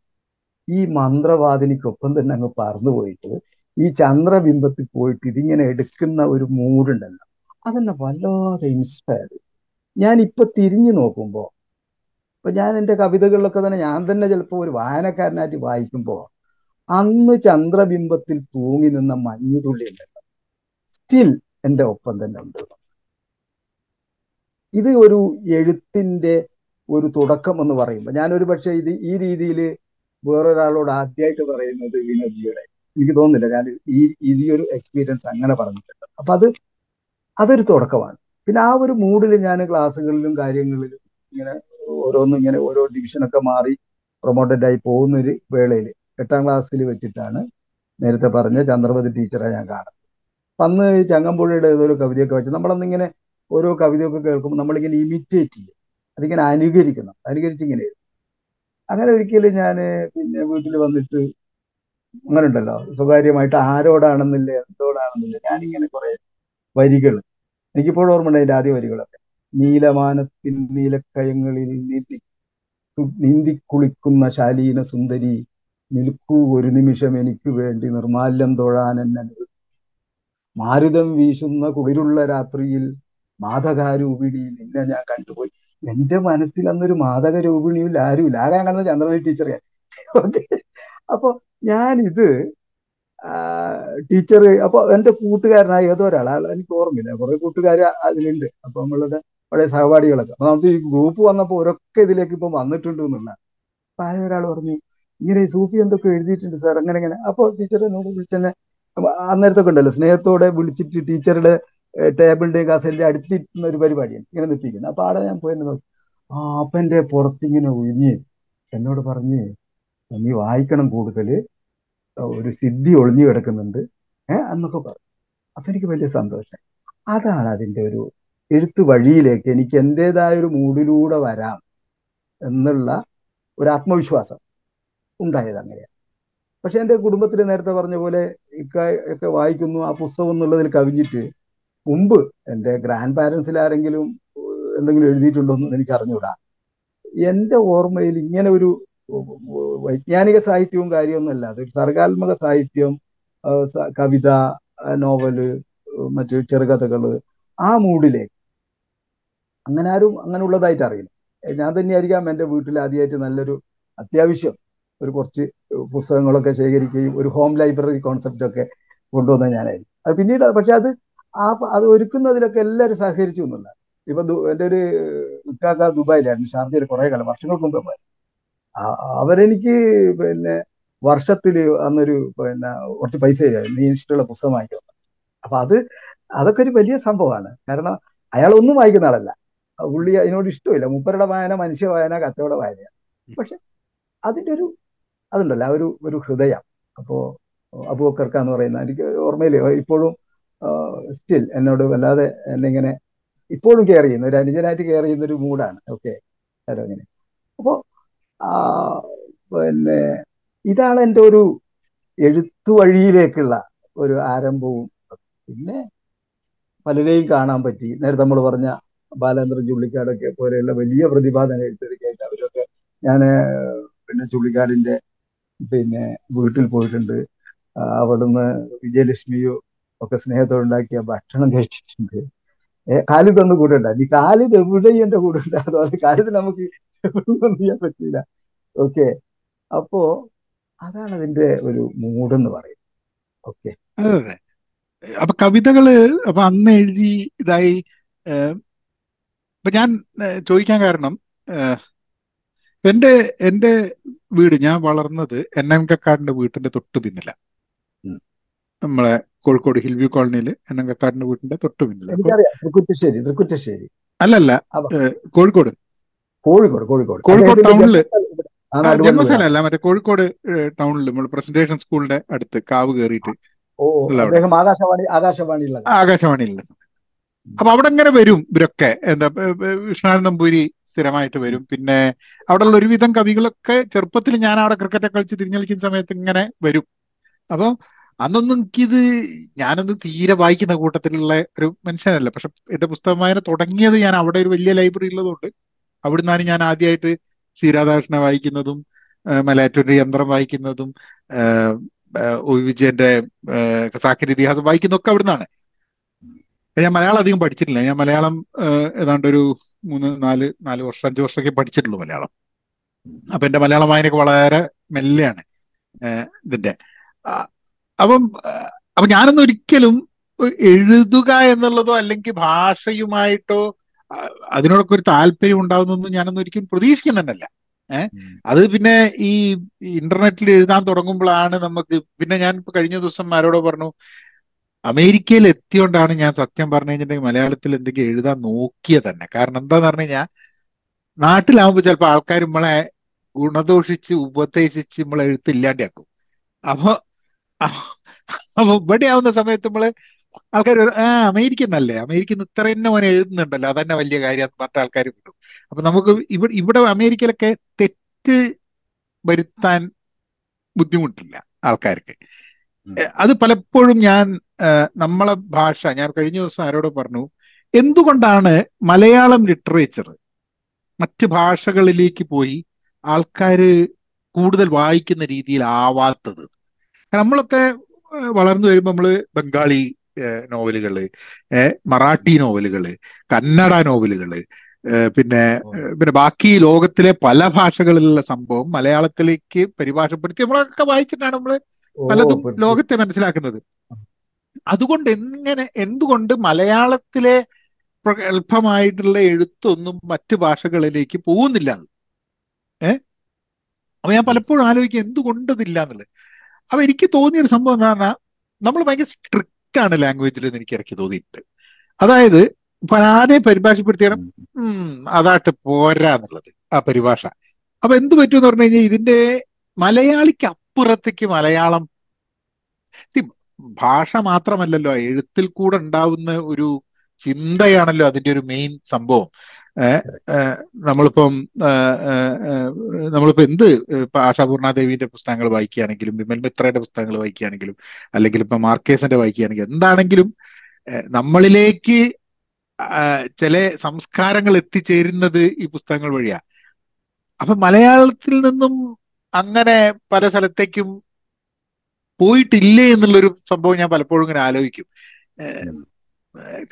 ഈ മന്ത്രവാദിനിക്കൊപ്പം തന്നെ അങ്ങ് പറന്നു പോയിട്ട് ഈ ചന്ദ്രബിംബത്തിൽ പോയിട്ട് ഇതിങ്ങനെ എടുക്കുന്ന ഒരു മൂടുണ്ടല്ലോ. അതെന്നെ വല്ലാതെ ഇൻസ്പയർ ഞാൻ ഇപ്പൊ തിരിഞ്ഞു നോക്കുമ്പോൾ ഇപ്പൊ ഞാൻ എന്റെ കവിതകളിലൊക്കെ തന്നെ ഞാൻ തന്നെ ചിലപ്പോൾ ഒരു വായനക്കാരനായിട്ട് വായിക്കുമ്പോൾ അന്ന് ചന്ദ്രബിംബത്തിൽ തൂങ്ങി നിന്ന മഞ്ഞുതുള്ളി സ്റ്റിൽ എന്റെ ഒപ്പം തന്നെ ഉണ്ട്. ഇത് ഒരു എഴുത്തിന്റെ ഒരു തുടക്കം എന്ന് പറയുമ്പോൾ ഞാനൊരു പക്ഷേ ഇത് ഈ രീതിയിൽ വേറൊരാളോട് ആദ്യമായിട്ട് പറയുന്നത് വിനോജിയുടെ എനിക്ക് തോന്നുന്നില്ല. ഞാൻ ഈ ഈ ഒരു എക്സ്പീരിയൻസ് അങ്ങനെ പറഞ്ഞിട്ടുണ്ട്. അപ്പം അത് അതൊരു തുടക്കമാണ്. പിന്നെ ആ ഒരു മൂഡിൽ ഞാൻ ക്ലാസ്സുകളിലും കാര്യങ്ങളിലും ഇങ്ങനെ ഓരോന്നും ഇങ്ങനെ ഓരോ ഡിവിഷനൊക്കെ മാറി പ്രൊമോട്ടഡ് ആയി പോകുന്ന ഒരു വേളയിൽ എട്ടാം ക്ലാസ്സിൽ വെച്ചിട്ടാണ് നേരത്തെ പറഞ്ഞ ചന്ദ്രപതി ടീച്ചറെ ഞാൻ കാണുന്നത്. അന്ന് ഈ ചങ്ങമ്പുഴയുടെ ഏതൊരു കവിതയൊക്കെ വെച്ച് നമ്മളന്നിങ്ങനെ ഓരോ കവിതയൊക്കെ കേൾക്കുമ്പോൾ നമ്മളിങ്ങനെ ഇമിറ്റേറ്റ് ചെയ്യും. അതിങ്ങനെ അനുകരിക്കണം. അനുകരിച്ചിങ്ങനെ അങ്ങനെ ഒരിക്കലും ഞാൻ പിന്നെ വീട്ടിൽ വന്നിട്ട് അങ്ങനെ ഉണ്ടല്ലോ സ്വകാര്യമായിട്ട് ആരോടാണെന്നില്ല എന്തോടാണെന്നില്ല ഞാനിങ്ങനെ കുറെ വരികൾ എനിക്കിപ്പോഴും ഓർമ്മയുണ്ട് അതിന്റെ ആദ്യ വരികളൊക്കെ. നീലമാനത്തിൻ നീലക്കയങ്ങളിൽ നീന്തി നീന്തി കുളിക്കുന്ന ശാലീന സുന്ദരി നിൽക്കൂ ഒരു നിമിഷം എനിക്ക് വേണ്ടി നിർമാല്യം തൊഴാൻ എന്നെ മാരുതം വീശുന്ന കുളിരുള്ള രാത്രിയിൽ മാതകാരൂപിണി നിന്നെ ഞാൻ കണ്ടുപോയി. എന്റെ മനസ്സിൽ അന്നൊരു മാതക ആരും ആരുമില്ല. ആരാ കാണുന്നത് ചന്ദ്രമണി ടീച്ചറെ. ഓക്കെ. അപ്പൊ ഞാനിത് ടീച്ചർ അപ്പൊ എന്റെ കൂട്ടുകാരനായ ഏതോ ഒരാൾ എനിക്ക് ഓർമ്മയില്ല. കുറെ കൂട്ടുകാർ അതിലുണ്ട്. അപ്പൊ നമ്മളുടെ പഴയ സഹപാഠികളൊക്കെ. അപ്പൊ നമുക്ക് ഈ ഗ്രൂപ്പ് വന്നപ്പോൾ ഒരൊക്കെ ഇതിലേക്ക് ഇപ്പൊ വന്നിട്ടുണ്ട് എന്നുള്ള ആരോ ഒരാൾ പറഞ്ഞു ഇങ്ങനെ സൂഫി എന്തൊക്കെ എഴുതിയിട്ടുണ്ട് സാർ അങ്ങനെ ഇങ്ങനെ. അപ്പോൾ ടീച്ചർ എന്നോട് വിളിച്ചെന്നെ അന്നേരത്തൊക്കെ ഉണ്ടല്ലോ സ്നേഹത്തോടെ വിളിച്ചിട്ട് ടീച്ചറുടെ ടേബിളിന്റെയും കസലിന്റെ അടുത്തിരുന്ന ഒരു പരിപാടിയാണ് ഇങ്ങനെ നിർത്തിയിരിക്കുന്നത്. അപ്പൊ ആടെ ഞാൻ പോയി നോക്കി. ആ അപ്പന്റെ പുറത്തിങ്ങനെ ഒഴിഞ്ഞ് എന്നോട് പറഞ്ഞ് നീ വായിക്കണം കൂടുതൽ. ഒരു സിദ്ധി ഒളിഞ്ഞു കിടക്കുന്നുണ്ട് ഏഹ് എന്നൊക്കെ പറഞ്ഞു. അപ്പൊ എനിക്ക് വലിയ സന്തോഷം. അതാണ് അതിന്റെ ഒരു എഴുത്ത് വഴിയിലേക്ക് എനിക്ക് എന്റെതായ ഒരു മൂഡിലൂടെ വരാം എന്നുള്ള ഒരു ആത്മവിശ്വാസം ഉണ്ടായത് അങ്ങനെയാണ്. പക്ഷെ എന്റെ കുടുംബത്തിൽ നേരത്തെ പറഞ്ഞ പോലെ ഒക്കെ വായിക്കുന്നു ആ പുസ്തകം എന്നുള്ളതിൽ കവിഞ്ഞിട്ട് മുമ്പ് എന്റെ ഗ്രാൻഡ് പാരൻസിൽ ആരെങ്കിലും എന്തെങ്കിലും എഴുതിയിട്ടുണ്ടോ എന്ന് എനിക്ക് അറിഞ്ഞൂടാ. എന്റെ ഓർമ്മയിൽ ഇങ്ങനെ ഒരു വൈജ്ഞാനിക സാഹിത്യവും കാര്യമൊന്നുമല്ല. അതൊരു സർഗാത്മക സാഹിത്യം കവിത നോവൽ മറ്റു ചെറുകഥകൾ ആ മൂഡിലേക്ക് അങ്ങനെ ആരും അങ്ങനെ ഉള്ളതായിട്ട് അറിയില്ല ഞാൻ തന്നെയായിരിക്കാം എന്റെ വീട്ടിൽ ആദ്യമായിട്ട് നല്ലൊരു അത്യാവശ്യം ഒരു കുറച്ച് പുസ്തകങ്ങളൊക്കെ ശേഖരിക്കുകയും ഒരു ഹോം ലൈബ്രറി കോൺസെപ്റ്റ് ഒക്കെ കൊണ്ടുവന്ന ഞാനായിരുന്നു. അത് പിന്നീട് പക്ഷെ അത് ആ അത് ഒരുക്കുന്നതിലൊക്കെ എല്ലാവരും സഹകരിച്ചു എന്നുള്ള ഇപ്പൊ എന്റെ ഒരു ഇക്കാക്ക ദുബായിലായിരുന്നു. ഷാർജയിൽ കുറെ കാലം വർഷങ്ങൾക്ക് മുമ്പ് പോയി അവരെനിക്ക് പിന്നെ വർഷത്തിൽ അന്നൊരു പിന്നെ കുറച്ച് പൈസ തരുമായിരുന്നു. നീ ഇഷ്ടമുള്ള പുസ്തകം വാങ്ങിക്കുന്നു അപ്പൊ അത് അതൊക്കെ ഒരു വലിയ സംഭവമാണ്. കാരണം അയാൾ ഒന്നും വായിക്കുന്ന ആളല്ല. പുള്ളി അതിനോട് ഇഷ്ടമില്ല. മൂപ്പരുടെ വായന മനുഷ്യ വായന കച്ചവട വായനയാണ് പക്ഷെ അതിന്റെ ഒരു അതുണ്ടല്ലോ ആ ഒരു ഒരു ഹൃദയം. അപ്പോൾ അബൂബക്കർക്ക എന്ന് പറയുന്ന എനിക്ക് ഓർമ്മയില്ല. ഇപ്പോഴും സ്റ്റിൽ എന്നോട് വല്ലാതെ എന്നെ ഇങ്ങനെ ഇപ്പോഴും കെയർ ചെയ്യുന്ന ഒരു അനുജനായിട്ട് കെയർ ചെയ്യുന്ന ഒരു മൂഡാണ്. ഓക്കെ ഹലോ അങ്ങനെ. അപ്പോൾ പിന്നെ ഇതാണ് എന്റെ ഒരു എഴുത്തു വഴിയിലേക്കുള്ള ഒരു ആരംഭവും. പിന്നെ പലരെയും കാണാൻ പറ്റി. നേരത്തെ നമ്മൾ പറഞ്ഞ ബാലേന്ദ്രൻ ചുള്ളിക്കാടൊക്കെ പോലെയുള്ള വലിയ പ്രതിഭാധന എഴുത്തരക്കായിട്ട് അവരൊക്കെ ഞാൻ പിന്നെ ചുള്ളിക്കാടിന്റെ പിന്നെ വീട്ടിൽ പോയിട്ടുണ്ട്. അവിടുന്ന് വിജയലക്ഷ്മിയോ ഒക്കെ സ്നേഹത്തോടുണ്ടാക്കിയ ഭക്ഷണം കഴിച്ചിട്ടുണ്ട്. കാലിദ് ഒന്ന് കൂടെ ഉണ്ടായി ഈ കാലിദ് എവിടെയും എന്റെ കൂടെ ഉണ്ട്. അതുപോലെ കാലിദ് നമുക്ക് ഒന്നും ചെയ്യാൻ പറ്റില്ല. ഓക്കെ. അപ്പോ അതാണ് അതിന്റെ ഒരു മൂഡ് എന്ന് പറയുന്നത്. ഓക്കെ. അപ്പൊ കവിതകൾ അപ്പൊ അന്ന് എഴുതി ഇതായി ഇപ്പൊ ഞാൻ ചോദിക്കാൻ കാരണം എന്റെ എന്റെ വീട് ഞാൻ വളർന്നത് എൻ എം കക്കാടിന്റെ വീട്ടിന്റെ തൊട്ട് പിന്നില. നമ്മളെ കോഴിക്കോട് ഹിൽവ്യൂ കോളനിയിൽ എൻ എം കക്കാടിന്റെ വീട്ടിന്റെ തൊട്ട് പിന്നില. തൃക്കുറ്റശ്ശേരി തൃക്കുറ്റശ്ശേരി. അല്ലല്ല കോഴിക്കോട്. കോഴിക്കോട് കോഴിക്കോട്. കോഴിക്കോട് ടൗണിൽ. ജന്മസ്ഥല അല്ല മറ്റേ കോഴിക്കോട് ടൗണിൽ നമ്മൾ പ്രസന്റേഷൻ സ്കൂളിന്റെ അടുത്ത് കാവ് കയറിയിട്ട് ആകാശവാണി ആകാശവാണിയില്ല അപ്പൊ അവിടെ ഇങ്ങനെ വരും ഇവരൊക്കെ? എന്താ വിഷ്ണാനന്ദ നമ്പൂരി സ്ഥിരമായിട്ട് വരും. പിന്നെ അവിടെയുള്ള ഒരുവിധം കവികളൊക്കെ ചെറുപ്പത്തിൽ ഞാൻ അവിടെ ക്രിക്കറ്റ് കളിച്ച് തിരിഞ്ഞളിക്കുന്ന സമയത്ത് ഇങ്ങനെ വരും. അപ്പൊ അന്നൊന്നും എനിക്കിത് ഞാനൊന്നും തീരെ വായിക്കുന്ന കൂട്ടത്തിലുള്ള ഒരു മനുഷ്യനല്ല. പക്ഷെ എന്റെ പുസ്തകം വായന തുടങ്ങിയത് ഞാൻ അവിടെ ഒരു വലിയ ലൈബ്രറി ഉള്ളതുകൊണ്ട് അവിടുന്നാണ് ഞാൻ ആദ്യമായിട്ട് സി രാധാകൃഷ്ണ വായിക്കുന്നതും മലയാറ്റൂരിന്റെ യന്ത്രം വായിക്കുന്നതും ഒ വിജയന്റെ സാക്കിന്റെ ഇതിഹാസം വായിക്കുന്നതൊക്കെ അവിടുന്നാണ്. ഞാൻ മലയാളം അധികം പഠിച്ചിട്ടില്ല. ഞാൻ മലയാളം ഏതാണ്ട് ഒരു മൂന്ന് നാല് നാല് വർഷം അഞ്ച് വർഷമൊക്കെ പഠിച്ചിട്ടുള്ളൂ മലയാളം. അപ്പൊ എന്റെ മലയാളം വായനയൊക്കെ വളരെ മെല്ലെയാണ് ഇതിന്റെ അപ്പം അപ്പൊ ഞാനൊന്നും ഒരിക്കലും എഴുതുക എന്നുള്ളതോ അല്ലെങ്കിൽ ഭാഷയുമായിട്ടോ അതിനോടൊക്കെ ഒരു താല്പര്യം ഉണ്ടാവുന്നൊന്നും ഞാനൊന്നും ഒരിക്കലും പ്രതീക്ഷിക്കുന്നുണ്ടല്ല. ഏഹ് അത് പിന്നെ ഈ ഇന്റർനെറ്റിൽ എഴുതാൻ തുടങ്ങുമ്പോഴാണ് നമുക്ക് പിന്നെ ഞാൻ ഇപ്പൊ കഴിഞ്ഞ ദിവസം ആരോടോ പറഞ്ഞു അമേരിക്കയിൽ എത്തിയോണ്ടാണ് ഞാൻ സത്യം പറഞ്ഞു കഴിഞ്ഞിട്ടുണ്ടെങ്കിൽ മലയാളത്തിൽ എന്തെങ്കിലും എഴുതാൻ നോക്കിയത് തന്നെ. കാരണം എന്താന്ന് പറഞ്ഞു കഴിഞ്ഞാൽ നാട്ടിലാവുമ്പോൾ ചിലപ്പോൾ ആൾക്കാർ നമ്മളെ ഗുണദോഷിച്ച് ഉപദേശിച്ച് നമ്മളെ എഴുത്തില്ലാണ്ടാക്കും അപ്പൊ അപ്പൊ ഇവിടെ ആവുന്ന സമയത്ത് നമ്മൾ ആൾക്കാർ ആ അമേരിക്ക നല്ലേ? അമേരിക്ക ഇത്ര തന്നെ മോനെ എഴുതുന്നുണ്ടല്ലോ. അതന്നെ വലിയ കാര്യം. പറഞ്ഞ ആൾക്കാർ വിടും. അപ്പൊ നമുക്ക് ഇവിടെ ഇവിടെ അമേരിക്കയിലൊക്കെ തെറ്റ് വരുത്താൻ ബുദ്ധിമുട്ടില്ല ആൾക്കാർക്ക്. അത് പലപ്പോഴും ഞാൻ നമ്മളെ ഭാഷ ഞാൻ കഴിഞ്ഞ ദിവസം ആരോട് പറഞ്ഞു എന്തുകൊണ്ടാണ് മലയാളം ലിറ്ററേച്ചർ മറ്റ് ഭാഷകളിലേക്ക് പോയി ആൾക്കാർ കൂടുതൽ വായിക്കുന്ന രീതിയിൽ ആവാത്തത് നമ്മളൊക്കെ വളർന്നു വരുമ്പോൾ നമ്മൾ ബംഗാളി നോവലുകൾ മറാഠി നോവലുകൾ കന്നഡ നോവലുകൾ പിന്നെ പിന്നെ ബാക്കി ലോകത്തിലെ പല ഭാഷകളിലുള്ള സംഭവം മലയാളത്തിലേക്ക് പരിഭാഷപ്പെടുത്തി നമ്മളൊക്കെ വായിച്ചിട്ടാണ് നമ്മൾ പലതും ലോകത്തെ മനസ്സിലാക്കുന്നത്. അതുകൊണ്ട് എങ്ങനെ എന്തുകൊണ്ട് മലയാളത്തിലെ പ്രഗത്ഭമായിട്ടുള്ള എഴുത്തൊന്നും മറ്റു ഭാഷകളിലേക്ക് പോകുന്നില്ല? ഏഹ് അപ്പൊ ഞാൻ പലപ്പോഴും ആലോചിക്കും എന്തുകൊണ്ട് ഇതില്ല എന്നുള്ളത് അപ്പൊ എനിക്ക് തോന്നിയൊരു സംഭവം എന്ന് പറഞ്ഞാൽ നമ്മൾ ഭയങ്കര സ്ട്രിക്റ്റ് ആണ് ലാംഗ്വേജിൽ എന്ന് എനിക്ക് ഇടയ്ക്ക് തോന്നിയിട്ടുണ്ട്. അതായത് ആരെ പരിഭാഷപ്പെടുത്തിയാണ് അതാട്ട് പോരാ എന്നുള്ളത് ആ പരിഭാഷ. അപ്പൊ എന്ത് പറ്റുമെന്ന് പറഞ്ഞു കഴിഞ്ഞാൽ ഇതിന്റെ മലയാളിക്ക് അപ്പുറത്തേക്ക് മലയാളം. ഭാഷ മാത്രമല്ലല്ലോ എഴുത്തിൽ കൂടെ ഉണ്ടാവുന്ന ഒരു ചിന്തയാണല്ലോ അതിന്റെ ഒരു മെയിൻ സംഭവം. നമ്മളിപ്പം നമ്മളിപ്പോ എന്ത് ഇപ്പൊ ആശാപൂർണാദേവിന്റെ പുസ്തകങ്ങൾ വായിക്കുകയാണെങ്കിലും വിമൽ മിത്രയുടെ പുസ്തകങ്ങൾ വായിക്കുകയാണെങ്കിലും അല്ലെങ്കിൽ ഇപ്പൊ മാർക്കേസിന്റെ വായിക്കുകയാണെങ്കിലും എന്താണെങ്കിലും നമ്മളിലേക്ക് ചില സംസ്കാരങ്ങൾ എത്തിച്ചേരുന്നത് ഈ പുസ്തകങ്ങൾ വഴിയാ. അപ്പൊ മലയാളത്തിൽ നിന്നും അങ്ങനെ പല സ്ഥലത്തേക്കും പോയിട്ടില്ലേ എന്നുള്ളൊരു സംഭവം ഞാൻ പലപ്പോഴും ഇങ്ങനെ ആലോചിക്കും.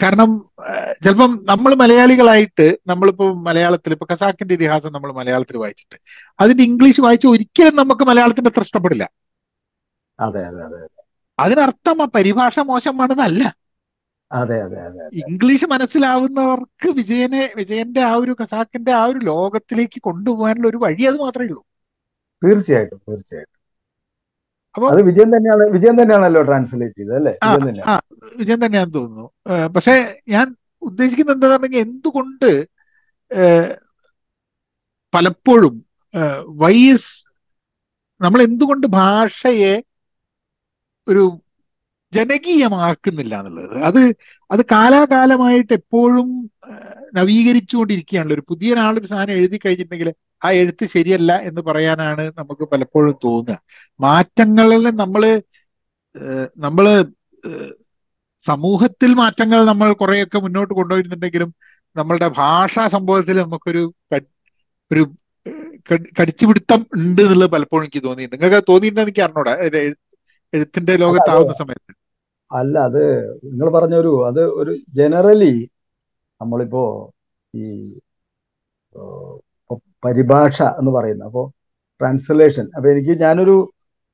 കാരണം ചിലപ്പം നമ്മൾ മലയാളികളായിട്ട് നമ്മളിപ്പോ മലയാളത്തിൽ ഇപ്പൊ ഖസാക്കിന്റെ ഇതിഹാസം നമ്മൾ മലയാളത്തിൽ വായിച്ചിട്ട്. അതിന്റെ ഇംഗ്ലീഷ് വായിച്ച് ഒരിക്കലും നമുക്ക് മലയാളത്തിന്റെ അത്ര ഇഷ്ടപ്പെടില്ല. അതെ അതെ അതെ അതിനർത്ഥം ആ പരിഭാഷ മോശമാണെന്നല്ല അതെ അതെ അതെ. ഇംഗ്ലീഷ് മനസ്സിലാവുന്നവർക്ക് വിജയനെ വിജയന്റെ ആ ഒരു ഖസാക്കിന്റെ ആ ഒരു ലോകത്തിലേക്ക് കൊണ്ടുപോകാനുള്ള ഒരു വഴി അത് മാത്രമേ ഉള്ളൂ. തീർച്ചയായിട്ടും തീർച്ചയായിട്ടും. അത് വിജയൻ തന്നെയാണ് വിജയം തന്നെയാണല്ലോ ട്രാൻസ്ലേറ്റ് ചെയ്തത് അല്ലേ? തന്നെയാണ്. വിജയൻ തന്നെയാന്ന് തോന്നുന്നു. പക്ഷെ ഞാൻ ഉദ്ദേശിക്കുന്നത് എന്താ പറഞ്ഞെങ്കിൽ എന്തുകൊണ്ട് പലപ്പോഴും വൈസ് നമ്മൾ എന്തുകൊണ്ട് ഭാഷയെ ഒരു ജനകീയമാക്കുന്നില്ല എന്നുള്ളത് അത് അത് കാലാകാലമായിട്ട് എപ്പോഴും നവീകരിച്ചുകൊണ്ടിരിക്കുകയാണല്ലോ. ഒരു പുതിയ ഒരാളൊരു സാധനം എഴുതി കഴിഞ്ഞിട്ടുണ്ടെങ്കിൽ ആ എഴുത്ത് ശരിയല്ല എന്ന് പറയാനാണ് നമുക്ക് പലപ്പോഴും തോന്നുക. മാറ്റങ്ങളിൽ നമ്മൾ നമ്മൾ നമ്മൾ സമൂഹത്തിൽ മാറ്റങ്ങൾ നമ്മൾ കുറെയൊക്കെ മുന്നോട്ട് കൊണ്ടുവരുന്നുണ്ടെങ്കിലും നമ്മളുടെ ഭാഷാ സംഭവത്തിൽ നമുക്കൊരു ഒരു കടിച്ചുപിടുത്തം ഉണ്ട് എന്നുള്ളത് പലപ്പോഴും എനിക്ക് തോന്നിയിട്ടുണ്ട്. നിങ്ങൾക്ക് തോന്നിയിട്ടുണ്ടെന്ന് എനിക്ക് അറിഞ്ഞൂടാ. എഴുത്തിന്റെ ലോകത്താവുന്ന സമയത്ത്. അല്ല അത് നിങ്ങൾ പറഞ്ഞൊരു അത് ഒരു ജനറലി നമ്മളിപ്പോ ഈ പരിഭാഷ എന്ന് പറയുന്ന അപ്പോൾ ട്രാൻസ്ലേഷൻ അപ്പൊ എനിക്ക് ഞാനൊരു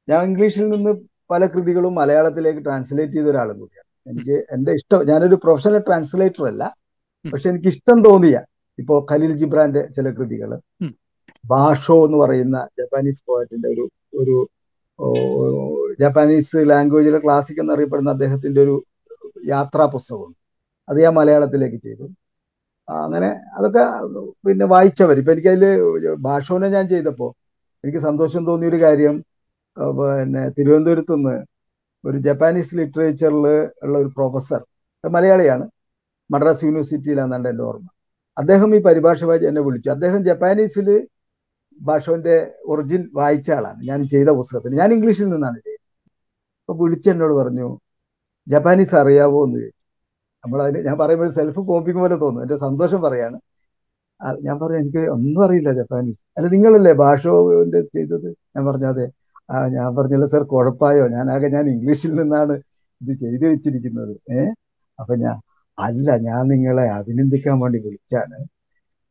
ഞാൻ ഇംഗ്ലീഷിൽ നിന്ന് പല കൃതികളും മലയാളത്തിലേക്ക് ട്രാൻസ്ലേറ്റ് ചെയ്ത ഒരാളും കൂടിയാണ്. എനിക്ക് എന്റെ ഇഷ്ടം ഞാനൊരു പ്രൊഫഷണൽ ട്രാൻസ്ലേറ്റർ അല്ല പക്ഷെ എനിക്ക് ഇഷ്ടം തോന്നിയ ഇപ്പോ ഖലീൽ ജിബ്രാന്റെ ചില കൃതികൾ ഭാഷോ ബാഷോ എന്ന് പറയുന്ന ജപ്പാനീസ് പോയറ്റിന്റെ ഒരു ഒരു ജപ്പാനീസ് ലാംഗ്വേജിലെ ക്ലാസിക് എന്നറിയപ്പെടുന്ന അദ്ദേഹത്തിന്റെ ഒരു യാത്രാ പുസ്തകമുണ്ട് അത് ഞാൻ മലയാളത്തിലേക്ക് ചെയ്തു. അങ്ങനെ അതൊക്കെ പിന്നെ വായിച്ചവർ ഇപ്പം എനിക്കതിൽ ഭാഷോനെ ഞാൻ ചെയ്തപ്പോൾ എനിക്ക് സന്തോഷം തോന്നിയ ഒരു കാര്യം പിന്നെ തിരുവനന്തപുരത്ത് നിന്ന് ഒരു ജപ്പാനീസ് ലിറ്ററേച്ചറിൽ ഉള്ള ഒരു പ്രൊഫസർ മലയാളിയാണ് മദ്രാസ് യൂണിവേഴ്സിറ്റിയിലാണെന്നാണ് എന്റെ ഓർമ്മ. അദ്ദേഹം ഈ പരിഭാഷ വായിച്ച് എന്നെ വിളിച്ചു. അദ്ദേഹം ജപ്പാനീസിൽ ഭാഷവന്റെ ഒറിജിൻ വായിച്ച ആളാണ്. ഞാൻ ചെയ്ത പുസ്തകത്തിന് ഞാൻ ഇംഗ്ലീഷിൽ നിന്നാണ് ചെയ്തത്. അപ്പൊ വിളിച്ച് എന്നോട് പറഞ്ഞു ജപ്പാനീസ് അറിയാവോ? എന്ന് ചോദിച്ചു. നമ്മളതിന് ഞാൻ പറയുമ്പോൾ സെൽഫ് കോപ്പിങ് പോലെ തോന്നും. എന്റെ സന്തോഷം പറയാണ്. ഞാൻ പറഞ്ഞു എനിക്ക് ഒന്നും അറിയില്ല ജപ്പാനീസ്. അല്ല നിങ്ങളല്ലേ ഭാഷവിന്റെ ചെയ്തത്? ഞാൻ പറഞ്ഞു അതെ. ആ ഞാൻ പറഞ്ഞല്ലോ സാർ കുഴപ്പമായോ? ഞാനാകെ ഞാൻ ഇംഗ്ലീഷിൽ നിന്നാണ് ഇത് ചെയ്തു വെച്ചിരിക്കുന്നത്. ഏഹ് അപ്പൊ ഞാൻ അല്ല ഞാൻ നിങ്ങളെ അഭിനന്ദിക്കാൻ വേണ്ടി വിളിച്ചാണ്.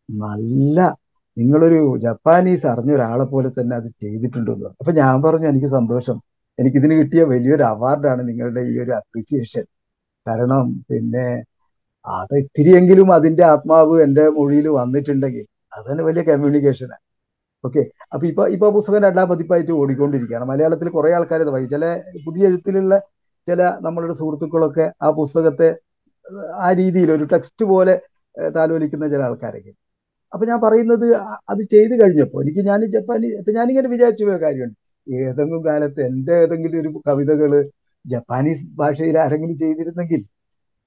നല്ല നിങ്ങളൊരു ജപ്പാനീസ് അറിഞ്ഞ ഒരാളെ പോലെ തന്നെ അത് ചെയ്തിട്ടുണ്ടെന്ന്. അപ്പൊ ഞാൻ പറഞ്ഞു എനിക്ക് സന്തോഷം. എനിക്കിതിന് കിട്ടിയ വലിയൊരു അവാർഡാണ് നിങ്ങളുടെ ഈ ഒരു അപ്രീസിയേഷൻ കാരണം പിന്നെ അത് ഇത്തിരിയെങ്കിലും അതിന്റെ ആത്മാവ് എന്റെ മൊഴിയിൽ വന്നിട്ടുണ്ടെങ്കിൽ അത് തന്നെ വലിയ കമ്മ്യൂണിക്കേഷനാണ് ഓക്കെ അപ്പൊ ഇപ്പൊ ഇപ്പൊ പുസ്തകം രണ്ടാം പതിപ്പായിട്ട് ഓടിക്കൊണ്ടിരിക്കുകയാണ്. മലയാളത്തിൽ കുറെ ആൾക്കാർ ഇത് വായിക്കും. ചില പുതിയ എഴുത്തിലുള്ള ചില നമ്മളുടെ സുഹൃത്തുക്കളൊക്കെ ആ പുസ്തകത്തെ ആ രീതിയിൽ ഒരു ടെക്സ്റ്റ് പോലെ താലോലിക്കുന്ന ചില ആൾക്കാരൊക്കെ. അപ്പൊ ഞാൻ പറയുന്നത് അത് ചെയ്തു കഴിഞ്ഞപ്പോൾ എനിക്ക് ഞാൻ ജപ്പാനി ഇപ്പൊ ഞാനിങ്ങനെ വിചാരിച്ചു പോയ കാര്യമുണ്ട്. ഏതെങ്കിലും കാലത്ത് എന്റെ ഏതെങ്കിലും ഒരു കവിതകൾ ജപ്പാനീസ് ഭാഷയിൽ ആരെങ്കിലും ചെയ്തിരുന്നെങ്കിൽ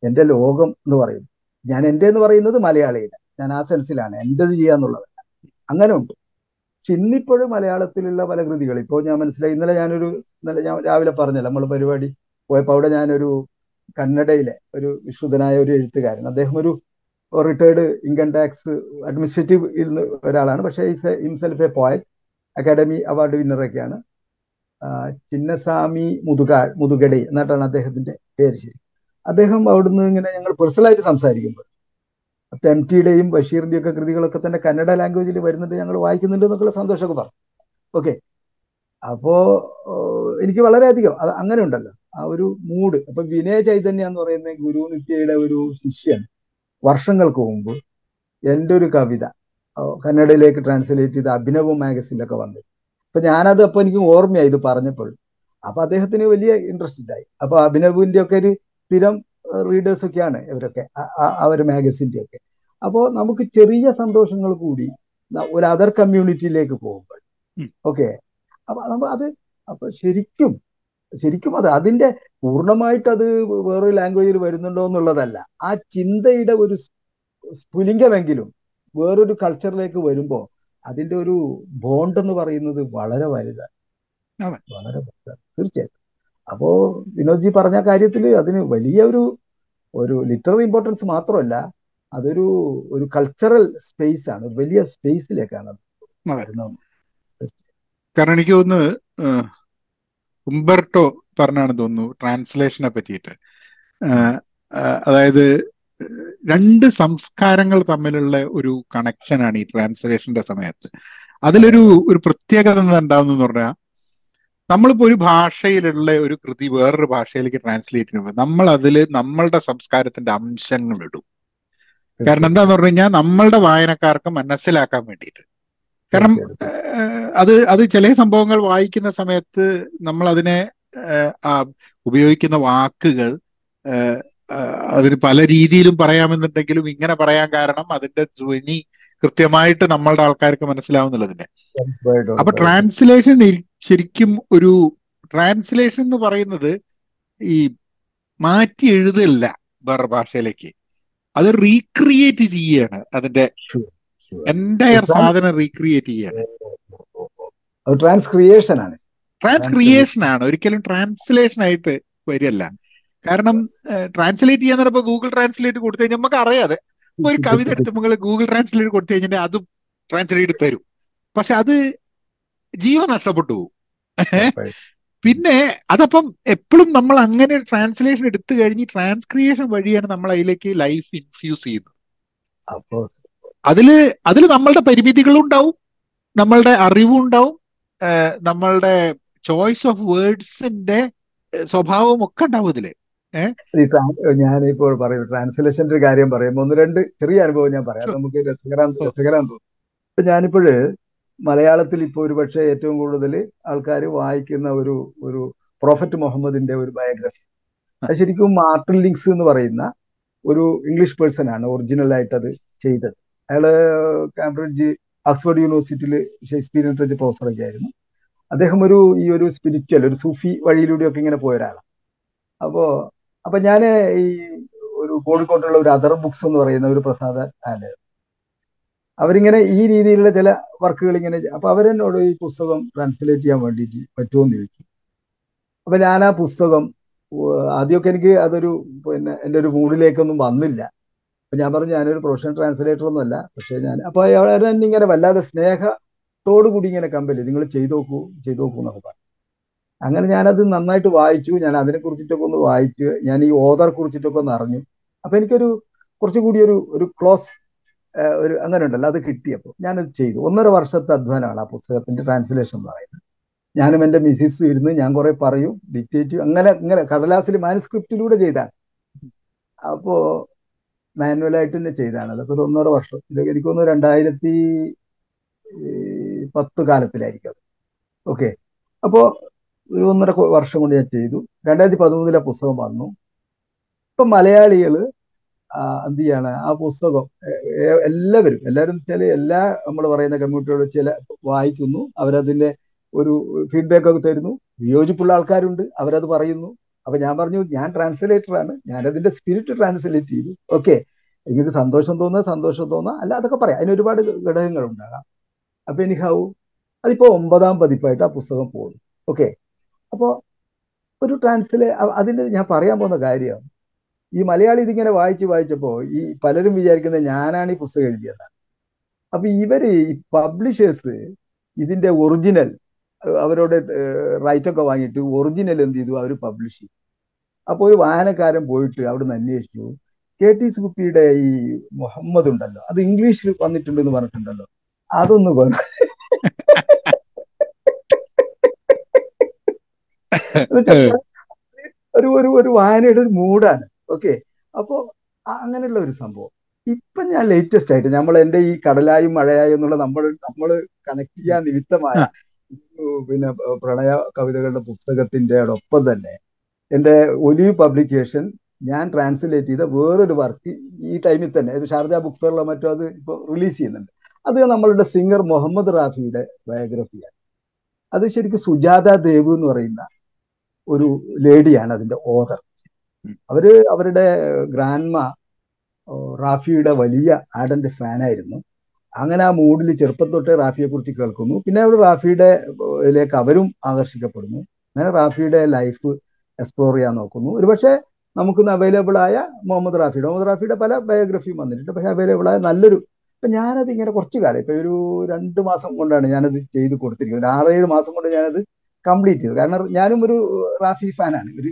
എന്റെ ലോകം എന്ന് പറയും. ഞാൻ എന്റെ എന്ന് പറയുന്നത് മലയാളിയില്ല ഞാൻ ആ സെൻസിലാണ്. എന്റെത് ചെയ്യാന്നുള്ളതല്ല. അങ്ങനെ ഉണ്ട്. പക്ഷെ ഇന്നിപ്പോഴും മലയാളത്തിലുള്ള പല കൃതികൾ ഇപ്പോൾ ഞാൻ മനസ്സിലായി. ഇന്നലെ ഞാനൊരു ഇന്നലെ ഞാൻ രാവിലെ പറഞ്ഞല്ലോ നമ്മൾ പരിപാടി പോയപ്പോൾ അവിടെ ഞാനൊരു കന്നഡയിലെ ഒരു വിശുദ്ധനായ ഒരു എഴുത്തുകാരൻ. അദ്ദേഹം ഒരു റിട്ടയർഡ് ഇൻകം ടാക്സ് അഡ്മിനിസ്ട്രേറ്റീവ് ഒരാളാണ്. പക്ഷേ is himself a poet academy award വിന്നറൊക്കെയാണ് Chinnaswamy മുതുകാ മുതുകടി എന്നിട്ടാണ് അദ്ദേഹത്തിന്റെ പേര് ശരി. അദ്ദേഹം അവിടുന്ന് ഇങ്ങനെ ഞങ്ങൾ പേഴ്സണലായിട്ട് സംസാരിക്കുമ്പോൾ അപ്പൊ എം ടിയുടെയും ബഷീറിന്റെയും ഒക്കെ കൃതികളൊക്കെ തന്നെ കന്നഡ ലാംഗ്വേജിൽ വരുന്നുണ്ട് ഞങ്ങൾ വായിക്കുന്നുണ്ട് എന്നൊക്കെയുള്ള സന്തോഷമൊക്കെ പറഞ്ഞു. ഓക്കെ അപ്പോ എനിക്ക് വളരെയധികം അത് അങ്ങനെ ഉണ്ടല്ലോ. ആ ഒരു മൂഡ് അപ്പൊ വിനയ ചൈതന്യ എന്ന് പറയുന്ന ഗുരു നിത്യയുടെ ഒരു ശിഷ്യൻ വർഷങ്ങൾക്ക് മുമ്പ് എന്റെ ഒരു കവിത കന്നഡയിലേക്ക് ട്രാൻസ്ലേറ്റ് ചെയ്ത് അഭിനവ് മാഗസിനിലൊക്കെ വന്നു. അപ്പൊ ഞാനത് അപ്പോൾ എനിക്ക് ഓർമ്മയായി ഇത് പറഞ്ഞപ്പോൾ. അപ്പൊ അദ്ദേഹത്തിന് വലിയ ഇൻട്രസ്റ്റഡ് ആയി അപ്പൊ അഭിനവിന്റെ ഒക്കെ ഒരു സ്ഥിരം റീഡേഴ്സൊക്കെയാണ് ഇവരൊക്കെ ആ ഒരു മാഗസിന്റെ ഒക്കെ. അപ്പോൾ നമുക്ക് ചെറിയ സന്തോഷങ്ങൾ കൂടി ഒരു അതർ കമ്മ്യൂണിറ്റിയിലേക്ക് പോകുമ്പോൾ. ഓക്കെ അപ്പൊ നമ്മൾ അത് അപ്പൊ ശരിക്കും ശരിക്കും അത് അതിന്റെ പൂർണമായിട്ട് അത് വേറൊരു ലാംഗ്വേജിൽ വരുന്നുണ്ടോ എന്നുള്ളതല്ല. ആ ചിന്തയുടെ ഒരു സ്ഫുലിംഗമെങ്കിലും വേറൊരു കൾച്ചറിലേക്ക് വരുമ്പോൾ അതിന്റെ ഒരു ബോണ്ട് എന്ന് പറയുന്നത് വളരെ വലുതാണ്. വളരെ വലുതാണ്. തീർച്ചയായിട്ടും. അപ്പോ വിനോദ്ജി പറഞ്ഞ കാര്യത്തിൽ അതിന് വലിയ ഒരു ഒരു ലിറ്റററി ഇമ്പോർട്ടൻസ് മാത്രമല്ല അതൊരു ഒരു കൾച്ചറൽ സ്പേസ് ആണ്. വലിയ സ്പേസിലേക്കാണ് കാരണം എനിക്ക് തോന്നുന്നു ഉംബർട്ടോ പറഞ്ഞാണ് തോന്നുന്നു ട്രാൻസ്ലേഷനെ പറ്റിയിട്ട്. അതായത് രണ്ട് സംസ്കാരങ്ങൾ തമ്മിലുള്ള ഒരു കണക്ഷനാണ് ഈ ട്രാൻസ്ലേഷന്റെ സമയത്ത്. അതിലൊരു ഒരു പ്രത്യേകത എന്താണെന്ന് പറഞ്ഞാൽ നമ്മളിപ്പോ ഒരു ഭാഷയിലുള്ള ഒരു കൃതി വേറൊരു ഭാഷയിലേക്ക് ട്രാൻസ്ലേറ്റ് ചെയ്യുമ്പോൾ നമ്മൾ അതിൽ നമ്മളുടെ സംസ്കാരത്തിന്റെ അംശങ്ങൾ ഇടും. കാരണം എന്താന്ന് പറഞ്ഞു കഴിഞ്ഞാൽ നമ്മളുടെ വായനക്കാർക്ക് മനസ്സിലാക്കാൻ വേണ്ടിയിട്ട്. കാരണം അത് അത് ചില സംഭവങ്ങൾ വായിക്കുന്ന സമയത്ത് നമ്മൾ അതിനെ ഉപയോഗിക്കുന്ന വാക്കുകൾ അതിന് പല രീതിയിലും പറയാമെന്നുണ്ടെങ്കിലും ഇങ്ങനെ പറയാൻ കാരണം അതിന്റെ ധ്വനി കൃത്യമായിട്ട് നമ്മളുടെ ആൾക്കാർക്ക് മനസ്സിലാവുന്നുള്ളതിന്റെ അപ്പൊ ട്രാൻസ്ലേഷൻ ശരിക്കും ഒരു ട്രാൻസ്ലേഷൻ എന്ന് പറയുന്നത് ഈ മാറ്റി എഴുതല്ല വേറെ ഭാഷയിലേക്ക്. അത് റീക്രിയേറ്റ് ചെയ്യാണ് അതിന്റെ എന്റയർ സാധനം റീക്രിയേറ്റ് ചെയ്യാണ്. ട്രാൻസ്ക്രിയേഷൻ ആണ്. ട്രാൻസ്ക്രിയേഷൻ ആണ്. ഒരിക്കലും ട്രാൻസ്ലേഷൻ ആയിട്ട് വരില്ല കാരണം ട്രാൻസ്ലേറ്റ് ചെയ്യാന്ന് പറയുമ്പോൾ ഗൂഗിൾ ട്രാൻസ്ലേറ്റ് കൊടുത്തു കഴിഞ്ഞാൽ നമുക്ക് അറിയാതെ ഒരു കവിത എടുത്ത് നിങ്ങൾ ഗൂഗിൾ ട്രാൻസ്ലേറ്റ് കൊടുത്തു കഴിഞ്ഞാൽ അതും ട്രാൻസ്ലേറ്റ് തരും. പക്ഷെ അത് ജീവൻ നഷ്ടപ്പെട്ടു പോകും പിന്നെ അതപ്പം എപ്പോഴും നമ്മൾ അങ്ങനെ ഒരു ട്രാൻസ്ലേഷൻ എടുത്തു കഴിഞ്ഞ് ട്രാൻസ്ക്രിയേഷൻ വഴിയാണ് നമ്മൾ അതിലേക്ക് ലൈഫ് ഇൻഫ്യൂസ് ചെയ്യുന്നത്. അതിൽ അതിൽ നമ്മളുടെ പരിമിതികളും ഉണ്ടാവും. നമ്മളുടെ അറിവും ഉണ്ടാവും. നമ്മളുടെ ചോയ്സ് ഓഫ് വേർഡ്സിന്റെ സ്വഭാവവും ഒക്കെ ഉണ്ടാവും ഇതിൽ. ഞാനിപ്പോൾ പറയും ട്രാൻസ്ലേഷന്റെ ഒരു കാര്യം പറയുമ്പോൾ ഒന്ന് രണ്ട് ചെറിയ അനുഭവം ഞാൻ പറയാം. നമുക്ക് രസകരം രസകരം തോന്നും ഇപ്പൊ ഞാനിപ്പോഴ് മലയാളത്തിൽ ഇപ്പോൾ ഒരു പക്ഷേ ഏറ്റവും കൂടുതൽ ആൾക്കാർ വായിക്കുന്ന ഒരു ഒരു പ്രൊഫറ്റ് മുഹമ്മദിന്റെ ഒരു ബയോഗ്രഫി അത് ശരിക്കും മാർട്ടിൻ ലിങ്സ് എന്ന് പറയുന്ന ഒരു ഇംഗ്ലീഷ് പേഴ്സൺ ആണ് ഒറിജിനൽ ആയിട്ട് അത് ചെയ്തത്. അയാൾ കാംബ്രിഡ്ജ് ഓക്സ്ഫോർഡ് യൂണിവേഴ്സിറ്റിയിൽ ഷേക്സ്പിയർ ലിറ്ററേച്ചർ പ്രൊഫസറൊക്കെ ആയിരുന്നു. അദ്ദേഹം ഒരു ഈ ഒരു സ്പിരിച്വൽ ഒരു സൂഫി വഴിയിലൂടെയൊക്കെ ഇങ്ങനെ പോയ ഒരാളാണ് അപ്പോൾ അപ്പൊ ഞാൻ ഈ ഒരു കോഴിക്കോട്ടുള്ള ഒരു അതർ ബുക്സ് എന്ന് പറയുന്ന ഒരു പ്രസാദ ആൽ അവരിങ്ങനെ ഈ രീതിയിലുള്ള ചില വർക്കുകൾ ഇങ്ങനെ അപ്പൊ അവരെന്നോട് ഈ പുസ്തകം ട്രാൻസ്ലേറ്റ് ചെയ്യാൻ വേണ്ടിയിട്ട് പറ്റുമോ എന്ന് ചോദിച്ചു. അപ്പൊ ഞാൻ ആ പുസ്തകം ആദ്യമൊക്കെ എനിക്ക് അതൊരു പിന്നെ എന്റെ ഒരു മൂഡിലേക്കൊന്നും വന്നില്ല. അപ്പൊ ഞാൻ പറഞ്ഞു ഞാനൊരു പ്രൊഫഷണൽ ട്രാൻസ്ലേറ്റർ ഒന്നുമല്ല. പക്ഷേ ഞാൻ അപ്പൊ അവരെ ഇങ്ങനെ വല്ലാതെ സ്നേഹത്തോടു കൂടി ഇങ്ങനെ കമ്പൽ നിങ്ങൾ ചെയ്തു നോക്കൂ ചെയ്തു നോക്കൂ എന്നൊക്കെ പറഞ്ഞു. അങ്ങനെ ഞാനത് നന്നായിട്ട് വായിച്ചു. ഞാൻ അതിനെ കുറിച്ചിട്ടൊക്കെ ഒന്ന് വായിച്ചു ഞാൻ ഈ ഓദർ കുറിച്ചിട്ടൊക്കെ ഒന്ന് അറിഞ്ഞു. അപ്പൊ എനിക്കൊരു കുറച്ചുകൂടി ഒരു ഒരു ക്ലോസ് ഒരു അങ്ങനെ ഉണ്ടല്ലോ അത് കിട്ടിയപ്പോൾ ഞാനത് ചെയ്തു. ഒന്നര വർഷത്തെ അധ്വാനമാണ് ആ പുസ്തകത്തിന്റെ ട്രാൻസ്ലേഷൻ പറയുന്നത്. ഞാനും എന്റെ മിസ്സിസും ഇരുന്ന് ഞാൻ കുറെ പറയും ഡിക്റ്റേറ്റ് അങ്ങനെ ഇങ്ങനെ കടലാസിൽ മാനുസ്ക്രിപ്റ്റിലൂടെ ചെയ്താണ്. അപ്പോ മാനുവലായിട്ട് തന്നെ ചെയ്താണ് അതൊക്കെ ഒരു ഒന്നര വർഷം ഇതൊക്കെ തോന്നുന്നു രണ്ടായിരത്തി പത്ത് കാലത്തിലായിരിക്കും അത്. ഓക്കെ. അപ്പോൾ ഒരു ഒന്നര വർഷം കൊണ്ട് ഞാൻ ചെയ്തു. രണ്ടായിരത്തി പതിമൂന്നിലെ പുസ്തകം വന്നു. ഇപ്പൊ മലയാളികൾ എന്ത് ചെയ്യാണ് ആ പുസ്തകം എല്ലാവരും എല്ലാവരും വെച്ചാൽ എല്ലാ നമ്മൾ പറയുന്ന കമ്മ്യൂണിറ്റിയോട് ചില വായിക്കുന്നു. അവരതിന്റെ ഒരു ഫീഡ്ബാക്ക് ഒക്കെ തരുന്നു. വിയോജിപ്പുള്ള ആൾക്കാരുണ്ട്. അവരത് പറയുന്നു. അപ്പൊ ഞാൻ പറഞ്ഞു ഞാൻ ട്രാൻസ്ലേറ്റർ ആണ്. ഞാൻ അതിന്റെ സ്പിരിറ്റ് ട്രാൻസ്ലേറ്റ് ചെയ്തു. ഓക്കെ എനിക്ക് സന്തോഷം തോന്നുക സന്തോഷം തോന്നുക. അല്ല അതൊക്കെ പറയാം. അതിന് ഒരുപാട് ഘടകങ്ങൾ ഉണ്ടാകാം. അപ്പൊ എനിക്കാവൂ അതിപ്പോ ഒമ്പതാം പതിപ്പായിട്ട് ആ പുസ്തകം പോകുന്നു. ഓക്കെ അപ്പോൾ ഒരു ട്രാൻസ്ലേ അതിന് ഞാൻ പറയാൻ പോകുന്ന കാര്യം ഈ മലയാളി ഇതിങ്ങനെ വായിച്ച് വായിച്ചപ്പോൾ ഈ പലരും വിചാരിക്കുന്നത് ഞാനാണ് ഈ പുസ്തകം എഴുതിയതാണ് അപ്പൊ ഇവർ ഈ പബ്ലിഷേഴ്സ് ഇതിന്റെ ഒറിജിനൽ അവരോട് റൈറ്റ് ഒക്കെ വാങ്ങിയിട്ട് ഒറിജിനൽ എന്ത് ചെയ്തു? അവർ പബ്ലിഷ് ചെയ്തു. അപ്പോൾ ഒരു വായനക്കാരൻ പോയിട്ട് അവിടെ നിന്ന് അന്വേഷിച്ചു. കെ ടി സുപ്പിയുടെ ഈ മുഹമ്മദ് ഉണ്ടല്ലോ അത് ഇംഗ്ലീഷിൽ വന്നിട്ടുണ്ടെന്ന് പറഞ്ഞിട്ടുണ്ടല്ലോ അതൊന്ന് വേണം. ഒരു ഒരു ഒരു വായനയുടെ ഒരു മൂഡാണ്. ഓക്കെ. അപ്പോ അങ്ങനെയുള്ള ഒരു സംഭവം. ഇപ്പൊ ഞാൻ ലേറ്റസ്റ്റ് ആയിട്ട് നമ്മൾ എന്റെ ഈ കടലായും മഴയായും എന്നുള്ള നമ്മൾ നമ്മൾ കണക്ട് ചെയ്യാൻ നിമിത്തമായ പിന്നെ പ്രണയ കവിതകളുടെ പുസ്തകത്തിന്റെ ഒപ്പം തന്നെ എന്റെ ഒലിവ് പബ്ലിക്കേഷൻ ഞാൻ ട്രാൻസ്ലേറ്റ് ചെയ്ത വേറൊരു വർക്ക് ഈ ടൈമിൽ തന്നെ. ഷാർജ ബുക്ക് ഫെയറിലോ മറ്റോ അത് ഇപ്പോൾ റിലീസ് ചെയ്യുന്നുണ്ട്. അത് നമ്മളുടെ സിംഗർ മുഹമ്മദ് റാഫിയുടെ ബയോഗ്രഫിയാണ്. അത് ശരിക്കും സുജാത ദേവ് എന്ന് പറയുന്ന ഒരു ലേഡിയാണ് അതിന്റെ ഓതർ. അവർ അവരുടെ ഗ്രാൻഡ്മ റാഫിയുടെ വലിയ ആഡന്റ് ഫാനായിരുന്നു. അങ്ങനെ ആ മൂഡിൽ ചെറുപ്പം തൊട്ട് റാഫിയെ കുറിച്ച് കേൾക്കുന്നു. പിന്നെ അവർ റാഫിയുടെ ഇതിലേക്ക് അവരും ആകർഷിക്കപ്പെടുന്നു. അങ്ങനെ റാഫിയുടെ ലൈഫ് എക്സ്പ്ലോർ ചെയ്യാൻ നോക്കുന്നു. ഒരുപക്ഷെ നമുക്കിന്ന് അവൈലബിൾ ആയ മുഹമ്മദ് റാഫി. മുഹമ്മദ് റാഫിയുടെ പല ബയോഗ്രഫിയും വന്നിട്ടുണ്ട്. പക്ഷെ അവൈലബിൾ ആയ നല്ലൊരു ഇപ്പൊ ഞാനത് ഇങ്ങനെ കുറച്ച് കാലം ഇപ്പൊ ഒരു രണ്ട് മാസം കൊണ്ടാണ് ഞാനത് ചെയ്ത് കൊടുത്തിരിക്കുന്നത്. ഒരു ആറേഴ് മാസം കൊണ്ട് ഞാനത് കംപ്ലീറ്റ് ചെയ്തു. കാരണം ഞാനും ഒരു റാഫി ഫാനാണ് ഒരു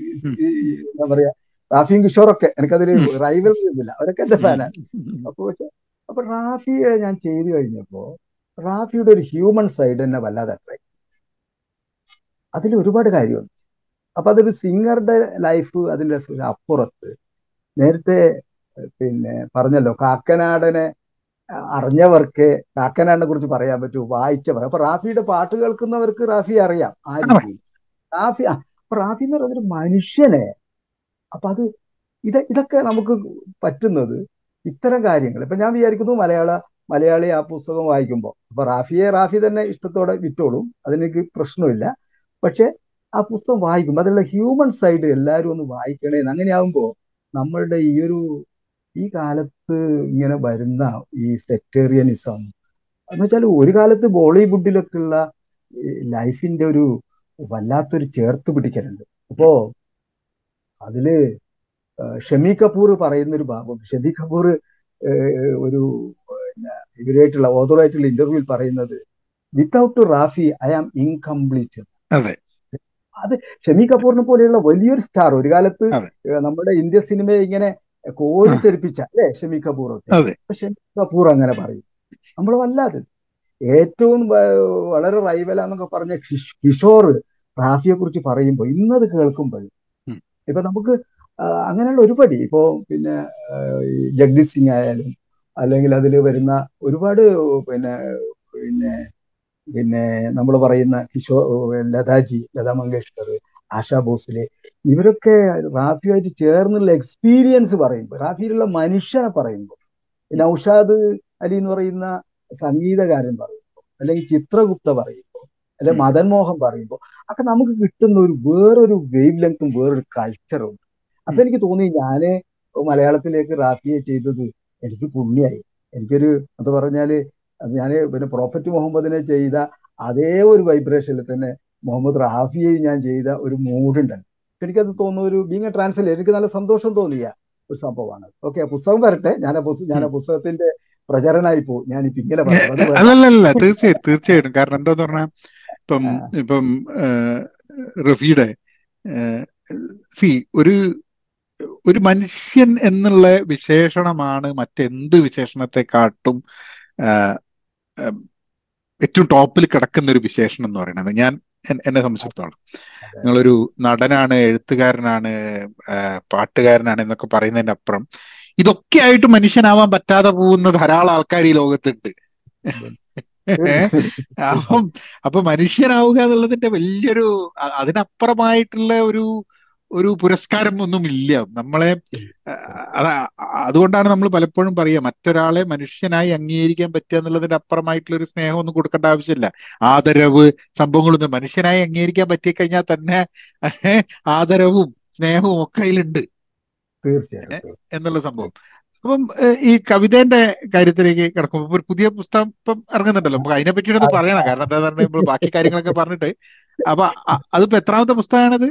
എന്താ പറയാ റാഫിയും കിഷോറൊക്കെ. എനിക്കതിൽ റൈവൽ ഒന്നുമില്ല. അവരൊക്കെ എന്റെ ഫാനാണ് അപ്പൊ പക്ഷെ അപ്പൊ റാഫിയെ ഞാൻ ചെയ്തു കഴിഞ്ഞപ്പോ റാഫിയുടെ ഒരു ഹ്യൂമൻ സൈഡ് എന്നെ വല്ലാതെ അട്രാക്ട് അതിൽ ഒരുപാട് കാര്യമുണ്ട്. അപ്പൊ അതൊരു സിംഗറുടെ ലൈഫ് അതിന്റെ അപ്പുറത്ത് നേരത്തെ പിന്നെ പറഞ്ഞല്ലോ കാക്കനാടനെ അറിഞ്ഞവർക്ക് കാക്കനാടിനെ കുറിച്ച് പറയാൻ പറ്റൂ വായിച്ചവർ. അപ്പൊ റാഫിയുടെ പാട്ട് കേൾക്കുന്നവർക്ക് റാഫി അറിയാം ആ രീതിയിൽ. റാഫി അപ്പൊ റാഫി എന്ന് പറയുന്നൊരു മനുഷ്യനെ അപ്പൊ അത് ഇത് ഇതൊക്കെ നമുക്ക് പറ്റുന്നത് ഇത്തരം കാര്യങ്ങൾ. ഇപ്പൊ ഞാൻ വിചാരിക്കുന്നു മലയാള മലയാളി ആ പുസ്തകം വായിക്കുമ്പോൾ അപ്പൊ റാഫിയെ റാഫി തന്നെ ഇഷ്ടത്തോടെ വിറ്റോളും. അതിനെനിക്ക് പ്രശ്നമില്ല. പക്ഷേ ആ പുസ്തകം വായിക്കുമ്പോൾ അതിലുള്ള ഹ്യൂമൻ സൈഡ് എല്ലാവരും ഒന്ന് വായിക്കണേ അങ്ങനെയാകുമ്പോൾ നമ്മളുടെ ഈ ഒരു ഈ കാലത്ത് ഇങ്ങനെ വരുന്ന ഈ സെക്ടേറിയനിസം എന്ന് വെച്ചാൽ ഒരു കാലത്ത് ബോളിവുഡിലൊക്കെ ഉള്ള ലൈഫിന്റെ ഒരു വല്ലാത്തൊരു ചേർത്ത് പിടിക്കലുണ്ട്. അപ്പോ അതിൽ ഷമി കപൂർ പറയുന്ന ഒരു ഭാഗം ഷമി കപൂർ ഒരു ഇവരായിട്ടുള്ള ഓതറായിട്ടുള്ള ഇന്റർവ്യൂവിൽ പറയുന്നത് without Rafi I am incomplete അതെ. അത് ഷമി കപൂറിനെ പോലെയുള്ള വലിയൊരു സ്റ്റാർ ഒരു കാലത്ത് നമ്മുടെ ഇന്ത്യ സിനിമയെ ഇങ്ങനെ കോരിത്തെരിപ്പിച്ച അല്ലേ ഷമി കപൂർ ഒക്കെ ഷമി കപൂർ അങ്ങനെ പറയും. നമ്മൾ വല്ലാതെ ഏറ്റവും വളരെ റൈവലാന്നൊക്കെ പറഞ്ഞ കിഷോർ റാഫിയെ കുറിച്ച് പറയുമ്പോൾ ഇന്നത് കേൾക്കുമ്പോൾ ഇപ്പൊ നമുക്ക് അങ്ങനെയുള്ള ഒരുപടി. ഇപ്പോ പിന്നെ ജഗ്ദീഷ് സിംഗ് ആയാലും അല്ലെങ്കിൽ അതിൽ വരുന്ന ഒരുപാട് പിന്നെ പിന്നെ പിന്നെ നമ്മൾ പറയുന്ന കിഷോർ ലതാജി ലതാ മങ്കേഷ്കർ ആശാ ഭോസ്ലെ ഇവരൊക്കെ റാഫിയുമായിട്ട് ചേർന്നുള്ള എക്സ്പീരിയൻസ് പറയുമ്പോൾ റാഫിയിലുള്ള മനുഷ്യനെ പറയുമ്പോൾ നൌഷാദ് അലി എന്ന് പറയുന്ന സംഗീതകാരൻ പറയുമ്പോൾ അല്ലെങ്കിൽ ചിത്രഗുപ്ത പറയുമ്പോൾ അല്ലെങ്കിൽ മദൻമോഹൻ മദൻ മോഹൻ പറയുമ്പോൾ ഒക്കെ നമുക്ക് കിട്ടുന്ന ഒരു വേറൊരു വേവ് ലെങ്ത്തും വേറൊരു കൾച്ചറും അപ്പൊ എനിക്ക് തോന്നി ഞാൻ മലയാളത്തിലേക്ക് റാപ്പിയെ ചെയ്തത് എനിക്ക് പുണ്യായി. എനിക്കൊരു എന്താ പറഞ്ഞാൽ ഞാൻ പിന്നെ പ്രോഫറ്റ് മുഹമ്മദിനെ ചെയ്ത അതേ ഒരു വൈബ്രേഷനിൽ തന്നെ മുഹമ്മദ് റാഫിയെ ഞാൻ ചെയ്ത ഒരു മൂഡുണ്ടല്ലോ എനിക്കത് തോന്നുന്ന ഒരു ബീങ് എ ട്രാൻസ്ലേറ്റ് എനിക്ക് നല്ല സന്തോഷം തോന്നിയ ഒരു സംഭവമാണ്. ഓക്കെ പുസ്തകം വരട്ടെ. ഞാൻ ആ പുസ്തകം ഞാൻ ആ പുസ്തകത്തിന്റെ പ്രചരണമായി പോകും ഞാൻ ഇപ്പൊ ഇങ്ങനെ അല്ലല്ല തീർച്ചയായിട്ടും തീർച്ചയായിട്ടും. കാരണം എന്താന്ന് പറഞ്ഞാൽ ഇപ്പം ഇപ്പം റഫീയുടെ സി ഒരു ഒരു മനുഷ്യൻ എന്നുള്ള വിശേഷണമാണ് മറ്റെന്ത് വിശേഷണത്തെക്കാട്ടും ഏറ്റവും ടോപ്പിൽ കിടക്കുന്ന ഒരു വിശേഷണം എന്ന് പറയുന്നത്. ഞാൻ എന്നെ സംബന്ധിച്ചിടത്തോളം. നിങ്ങളൊരു നടനാണ് എഴുത്തുകാരനാണ് പാട്ടുകാരനാണ് എന്നൊക്കെ പറയുന്നതിന്റെ അപ്പുറം ഇതൊക്കെ ആയിട്ട് മനുഷ്യനാവാൻ പറ്റാതെ പോകുന്ന ധാരാളം ആൾക്കാർ ഈ ലോകത്തുണ്ട്. അപ്പം അപ്പൊ മനുഷ്യനാവുക എന്നുള്ളതിന്റെ വലിയൊരു അതിനപ്പുറമായിട്ടുള്ള ഒരു ഒരു പുരസ്കാരം ഒന്നുമില്ല. നമ്മളെ അതുകൊണ്ടാണ് നമ്മൾ പലപ്പോഴും പറയുക മറ്റൊരാളെ മനുഷ്യനായി അംഗീകരിക്കാൻ പറ്റുക എന്നുള്ളതിന്റെ അപ്പുറമായിട്ടുള്ള ഒരു സ്നേഹം ഒന്നും കൊടുക്കേണ്ട ആവശ്യമില്ല. ആദരവ് സംഭവങ്ങളൊന്നും മനുഷ്യനായി അംഗീകരിക്കാൻ പറ്റിക്കഴിഞ്ഞാൽ തന്നെ ആദരവും സ്നേഹവും ഒക്കെ അതിലുണ്ട്. എന്നുള്ള സംഭവം. അപ്പം ഈ കവിതേന്റെ കാര്യത്തിലേക്ക് കിടക്കുമ്പോൾ ഒരു പുതിയ പുസ്തകം ഇപ്പം ഇറങ്ങുന്നുണ്ടല്ലോ. നമുക്ക് അതിനെ പറ്റിയിട്ടൊന്ന് പറയണം. കാരണം എന്താ പറഞ്ഞാൽ നമ്മൾ ബാക്കി കാര്യങ്ങളൊക്കെ പറഞ്ഞിട്ട്. അപ്പൊ അതിപ്പോ എത്രാമത്തെ പുസ്തകമാണത്?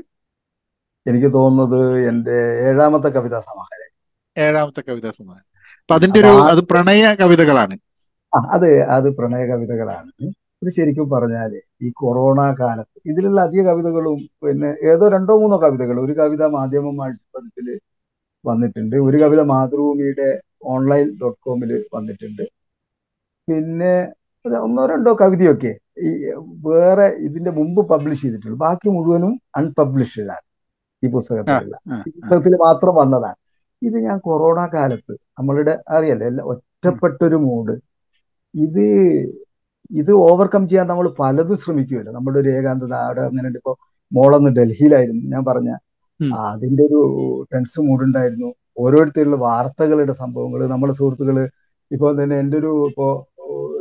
എനിക്ക് തോന്നുന്നത് എന്റെ ഏഴാമത്തെ കവിതാ സമാഹാരം. ഏഴാമത്തെ കവിതാ സമാഹാരം. അപ്പൊ അതിന്റെ ഒരു അത് പ്രണയ കവിതകളാണ്. അതെ അത് പ്രണയ കവിതകളാണ്. ഇത് ശരിക്കും പറഞ്ഞാൽ ഈ കൊറോണ കാലത്ത് ഇതിലുള്ള അധിക കവിതകളും പിന്നെ ഏതോ രണ്ടോ മൂന്നോ കവിതകൾ ഒരു കവിത മാധ്യമമായിട്ട് മത്സരത്തിൽ വന്നിട്ടുണ്ട് ഒരു കവിത മാതൃഭൂമിയുടെ ഓൺലൈൻ ഡോട്ട് കോമിൽ വന്നിട്ടുണ്ട്. പിന്നെ ഒന്നോ രണ്ടോ കവിതയൊക്കെ ഈ വേറെ ഇതിന്റെ മുമ്പ് പബ്ലിഷ് ചെയ്തിട്ടുള്ളൂ. ബാക്കി മുഴുവനും അൺപബ്ലിഷ്ഡാണ്. ഈ പുസ്തകത്തിലുള്ള ഈ പുസ്തകത്തിൽ മാത്രം വന്നതാണ് ഇത് ഞാൻ കൊറോണ കാലത്ത് നമ്മളുടെ അറിയല്ലേ എല്ലാം ഒറ്റപ്പെട്ടൊരു മൂഡ്. ഇത് ഇത് ഓവർകം ചെയ്യാൻ നമ്മൾ പലതും ശ്രമിക്കുമല്ലോ നമ്മുടെ ഒരു ഏകാന്തത അവിടെ അങ്ങനെ ഇപ്പൊ മോളൊന്ന് ഡൽഹിയിലായിരുന്നു. ഞാൻ പറഞ്ഞ അതിന്റെ ഒരു ടെൻസ് മൂഡുണ്ടായിരുന്നു ഓരോരുത്തരുള്ള വാർത്തകളുടെ സംഭവങ്ങൾ നമ്മുടെ സുഹൃത്തുക്കൾ ഇപ്പോൾ തന്നെ എന്റെ ഒരു ഇപ്പോ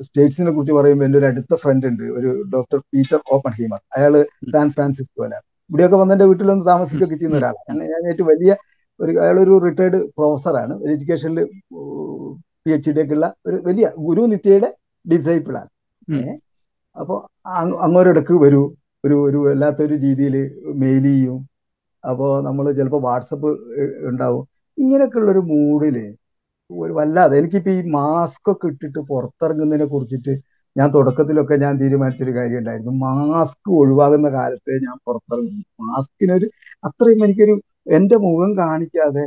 സ്റ്റേറ്റ്സിനെ കുറിച്ച് പറയുമ്പോൾ എന്റെ ഒരു അടുത്ത ഫ്രണ്ട് ഉണ്ട് ഒരു ഡോക്ടർ പീറ്റർ ഓപ്പൺ ഹീമർ അയാൾ സാൻ ഫ്രാൻസിസ്കോയിലാണ്. ഇവിടെയൊക്കെ വന്ന് എന്റെ വീട്ടിൽ വന്ന് താമസിക്കുകയൊക്കെ ചെയ്യുന്ന ഒരാൾ ഒരാളാണ് ഞാൻ ഞാൻ ഏറ്റവും വലിയ ഒരു അയാളൊരു റിട്ടയർഡ് പ്രൊഫസറാണ് ഒരു എഡ്യൂക്കേഷനിൽ പി എച്ച് ഡി ഒക്കെ ഉള്ള ഒരു വലിയ ഗുരു നിത്യയുടെ ഡിസൈപ്പിളാണ് അപ്പോൾ അങ്ങോരിടക്ക് വരൂ. ഒരു ഒരു വല്ലാത്തൊരു രീതിയിൽ മെയിൽ ചെയ്യും. അപ്പോൾ നമ്മൾ ചിലപ്പോൾ വാട്സപ്പ് ഉണ്ടാവും. ഇങ്ങനെയൊക്കെ ഉള്ളൊരു മൂഡിൽ ഒരു വല്ലാതെ എനിക്കിപ്പോൾ ഈ മാസ്ക് ഒക്കെ ഇട്ടിട്ട് പുറത്തിറങ്ങുന്നതിനെ കുറിച്ചിട്ട് ഞാൻ തുടക്കത്തിലൊക്കെ ഞാൻ തീരുമാനിച്ചൊരു കാര്യം ഉണ്ടായിരുന്നു മാസ്ക് ഒഴിവാകുന്ന കാലത്തെ ഞാൻ പുറത്തിറങ്ങി. മാസ്കിനൊരു അത്രയും എനിക്കൊരു എന്റെ മുഖം കാണിക്കാതെ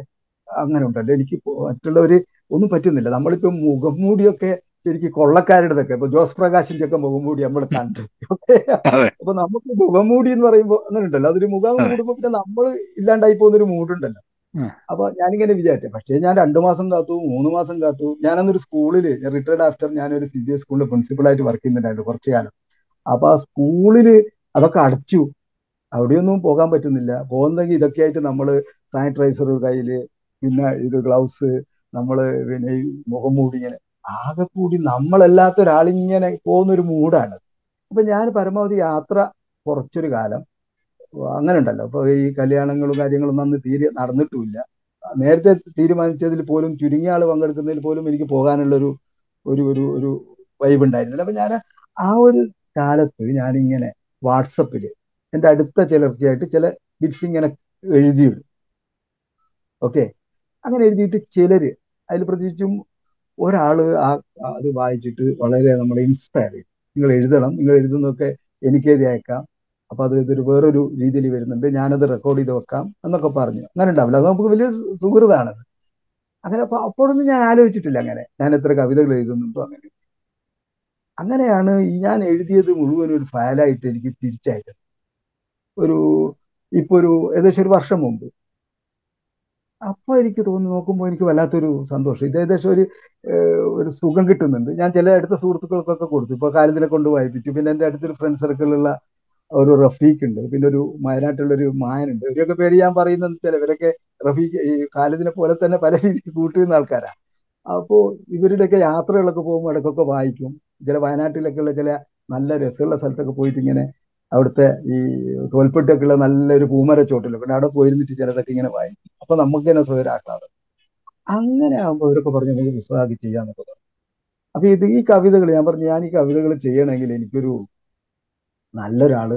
അങ്ങനെ ഉണ്ടല്ലോ. എനിക്ക് മറ്റുള്ളവർ ഒന്നും പറ്റുന്നില്ല. നമ്മളിപ്പോ മുഖം മൂടിയൊക്കെ ശരിക്കും കൊള്ളക്കാരുടെതൊക്കെ. ഇപ്പൊ ജോസ് പ്രകാശിന്റെ ഒക്കെ മുഖം മൂടി നമ്മൾ കണ്ടു. അപ്പൊ നമുക്ക് മുഖം മൂടി എന്ന് പറയുമ്പോൾ അങ്ങനെ ഉണ്ടല്ലോ അതൊരു മുഖം മൂടുമ്പോൾ പിന്നെ നമ്മൾ ഇല്ലാണ്ടായി പോകുന്ന ഒരു മൂടുണ്ടല്ലോ അപ്പൊ ഞാനിങ്ങനെ വിചാരിച്ചു. പക്ഷേ ഞാൻ രണ്ടു മാസം കാത്തു മൂന്ന് മാസം കാത്തു. ഞാനന്നൊരു സ്കൂളിൽ റിട്ടയർഡ് ആഫ്റ്റർ ഞാനൊരു സി ബി എസ് സ്കൂളിൽ പ്രിൻസിപ്പളായിട്ട് വർക്ക് ചെയ്യുന്നുണ്ടായിരുന്നു കുറച്ചു കാലം. അപ്പൊ ആ സ്കൂളിൽ അതൊക്കെ അടച്ചു. അവിടെയൊന്നും പോകാൻ പറ്റുന്നില്ല. പോകുന്നെങ്കിൽ ഇതൊക്കെ ആയിട്ട് നമ്മൾ സാനിറ്റൈസർ കയ്യിൽ പിന്നെ ഇത് ഗ്ലൗസ് നമ്മൾ പിന്നെ മുഖം മൂടി ഇങ്ങനെ. ആകെ കൂടി നമ്മളല്ലാത്ത ഒരാളിങ്ങനെ പോകുന്ന ഒരു മൂഡാണ് അപ്പൊ ഞാൻ പരമാവധി യാത്ര കുറച്ചൊരു കാലം അങ്ങനെ ഉണ്ടല്ലോ അപ്പൊ ഈ കല്യാണങ്ങളും കാര്യങ്ങളും അന്ന് തീരെ നടന്നിട്ടുമില്ല. നേരത്തെ തീരുമാനിച്ചതിൽ പോലും ചുരുങ്ങിയ ആൾ പങ്കെടുക്കുന്നതിൽ പോലും എനിക്ക് പോകാനുള്ള ഒരു ഒരു ഒരു വൈബ് ഉണ്ടായിരുന്നില്ല. അപ്പൊ ഞാൻ ആ ഒരു കാലത്ത് ഞാനിങ്ങനെ വാട്സപ്പിൽ എന്റെ അടുത്ത ചിലർക്കായിട്ട് ചില ബിറ്റ്സ് ഇങ്ങനെ എഴുതിയിടും. ഓക്കെ? അങ്ങനെ എഴുതിയിട്ട് ചിലര് അതിൽ പ്രത്യേകിച്ചും ഒരാൾ ആ അത് വായിച്ചിട്ട് വളരെ നമ്മളെ ഇൻസ്പയർ ചെയ്യും. നിങ്ങൾ എഴുതണം. നിങ്ങൾ എഴുതുന്നതൊക്കെ എനിക്കേത് അയക്കാം. അപ്പൊ അത് ഇതൊരു വേറൊരു രീതിയിൽ വരുന്നുണ്ട്. ഞാനത് റെക്കോർഡ് ചെയ്ത് വെക്കാം എന്നൊക്കെ പറഞ്ഞു. അങ്ങനെ ഉണ്ടാവില്ല. അത് നമുക്ക് വലിയ സുഹൃതാണ് അങ്ങനെ അപ്പൊ അപ്പോഴൊന്നും ഞാൻ ആലോചിച്ചിട്ടില്ല അങ്ങനെ. ഞാൻ എത്ര കവിതകൾ എഴുതുന്നുണ്ടോ അങ്ങനെ. അങ്ങനെയാണ് ഞാൻ എഴുതിയത് മുഴുവൻ ഒരു ഫയലായിട്ട് എനിക്ക് തിരിച്ചയച്ചത്. ഒരു ഇപ്പൊ ഒരു ഏകദേശം ഒരു വർഷം മുമ്പ്. അപ്പൊ എനിക്ക് തോന്നി നോക്കുമ്പോൾ എനിക്ക് വല്ലാത്തൊരു സന്തോഷം. ഇത് ഏകദേശം ഒരു ഒരു സുഖം കിട്ടുന്നുണ്ട്. ഞാൻ ചില അടുത്ത സുഹൃത്തുക്കൾക്കൊക്കെ കൊടുത്തു. ഇപ്പൊ കാര്യത്തിലെ കൊണ്ട് വായിപ്പിച്ചു. പിന്നെ എന്റെ അടുത്തൊരു ഫ്രണ്ട് സർക്കിളിലുള്ള ഒരു റഫീഖ് ഉണ്ട്. പിന്നെ ഒരു വയനാട്ടിലുള്ള ഒരു മായനുണ്ട്. ഇവരൊക്കെ പേര് ഞാൻ പറയുന്നത് ചില ഇവരൊക്കെ റഫീഖ് ഈ കാലത്തിനെ പോലെ തന്നെ പല രീതിയിൽ കൂട്ടുന്ന ആൾക്കാരാണ് അപ്പോൾ ഇവരുടെയൊക്കെ യാത്രകളൊക്കെ പോകുമ്പോൾ ഇടയ്ക്കൊക്കെ വായിക്കും. ചില വയനാട്ടിലൊക്കെ ഉള്ള ചില നല്ല രസമുള്ള സ്ഥലത്തൊക്കെ പോയിട്ട് ഇങ്ങനെ അവിടുത്തെ ഈ തോൽപ്പെട്ടിയൊക്കെ ഉള്ള നല്ലൊരു പൂമര ചോട്ടിലൊക്കെ ഉണ്ട്. അവിടെ പോയിരുന്നിട്ട് ചിലതൊക്കെ ഇങ്ങനെ വായിക്കും. അപ്പൊ നമുക്ക് തന്നെ സ്വയരാക്കാതെ അങ്ങനെ ആകുമ്പോൾ അവരൊക്കെ പറഞ്ഞു നമുക്ക് വിശ്വാസം ചെയ്യാന്നൊക്കെ പറഞ്ഞു. അപ്പൊ ഇത് ഈ കവിതകൾ ഞാൻ പറഞ്ഞു ഞാൻ ഈ കവിതകൾ ചെയ്യണമെങ്കിൽ എനിക്കൊരു നല്ലൊരാൾ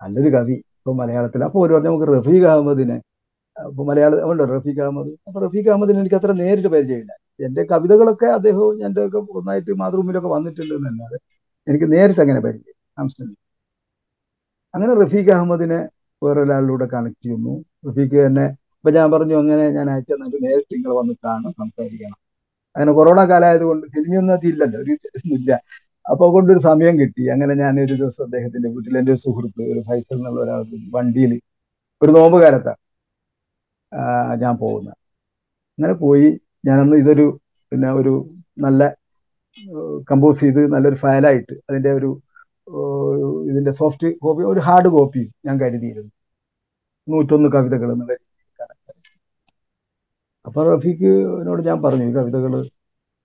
നല്ലൊരു കവി ഇപ്പൊ മലയാളത്തിൽ അപ്പൊ ഒരു പറഞ്ഞ നമുക്ക് റഫീഖ് അഹമ്മദിനെ അപ്പൊ മലയാളം ഉണ്ട് റഫീഖ് അഹമ്മദ്? അപ്പൊ റഫീഖ് അഹമ്മദിനെ എനിക്ക് അത്ര നേരിട്ട് പരിചയമില്ല. എന്റെ കവിതകളൊക്കെ അദ്ദേഹവും എന്റെ ഒക്കെ ഒന്നായിട്ട് മാതൃഭൂമിയിലൊക്കെ വന്നിട്ടുണ്ട് എന്നല്ലാതെ എനിക്ക് നേരിട്ട് അങ്ങനെ പരിചയം ആംസ്റ്റർഡാം. അങ്ങനെ റഫീഖ് അഹമ്മദിനെ വേറൊരാളിലൂടെ കണക്ട് ചെയ്യുന്നു. റഫീഖ് തന്നെ ഇപ്പൊ ഞാൻ പറഞ്ഞു അങ്ങനെ ഞാൻ അയച്ചു തന്നിട്ട് നേരിട്ട് നിങ്ങൾ വന്ന് കാണും സംസാരിക്കണം. അങ്ങനെ കൊറോണ കാലമായത് കൊണ്ട് സിനിമയൊന്നും അതില്ലല്ലോ ഒരു ഇല്ല അപ്പൊ കൊണ്ടൊരു സമയം കിട്ടി. അങ്ങനെ ഞാൻ ഒരു ദിവസം അദ്ദേഹത്തിന്റെ വീട്ടിൽ എന്റെ ഒരു സുഹൃത്ത് ഒരു ഫൈസൽ എന്നുള്ള ഒരാൾ വണ്ടിയിൽ ഒരു നോമ്പ് ഞാൻ പോകുന്നത്. അങ്ങനെ പോയി. ഞാനന്ന് ഇതൊരു പിന്നെ ഒരു നല്ല കമ്പോസ് ചെയ്ത് നല്ലൊരു ഫയലായിട്ട് അതിന്റെ ഒരു ഇതിന്റെ സോഫ്റ്റ് കോപ്പി ഒരു ഹാർഡ് കോപ്പി ഞാൻ കരുതിയിരുന്നു. നൂറ്റൊന്ന് കവിതകൾ എന്നുള്ള അപ്പൊ റഫീഖിനോട് ഞാൻ പറഞ്ഞു ഈ കവിതകൾ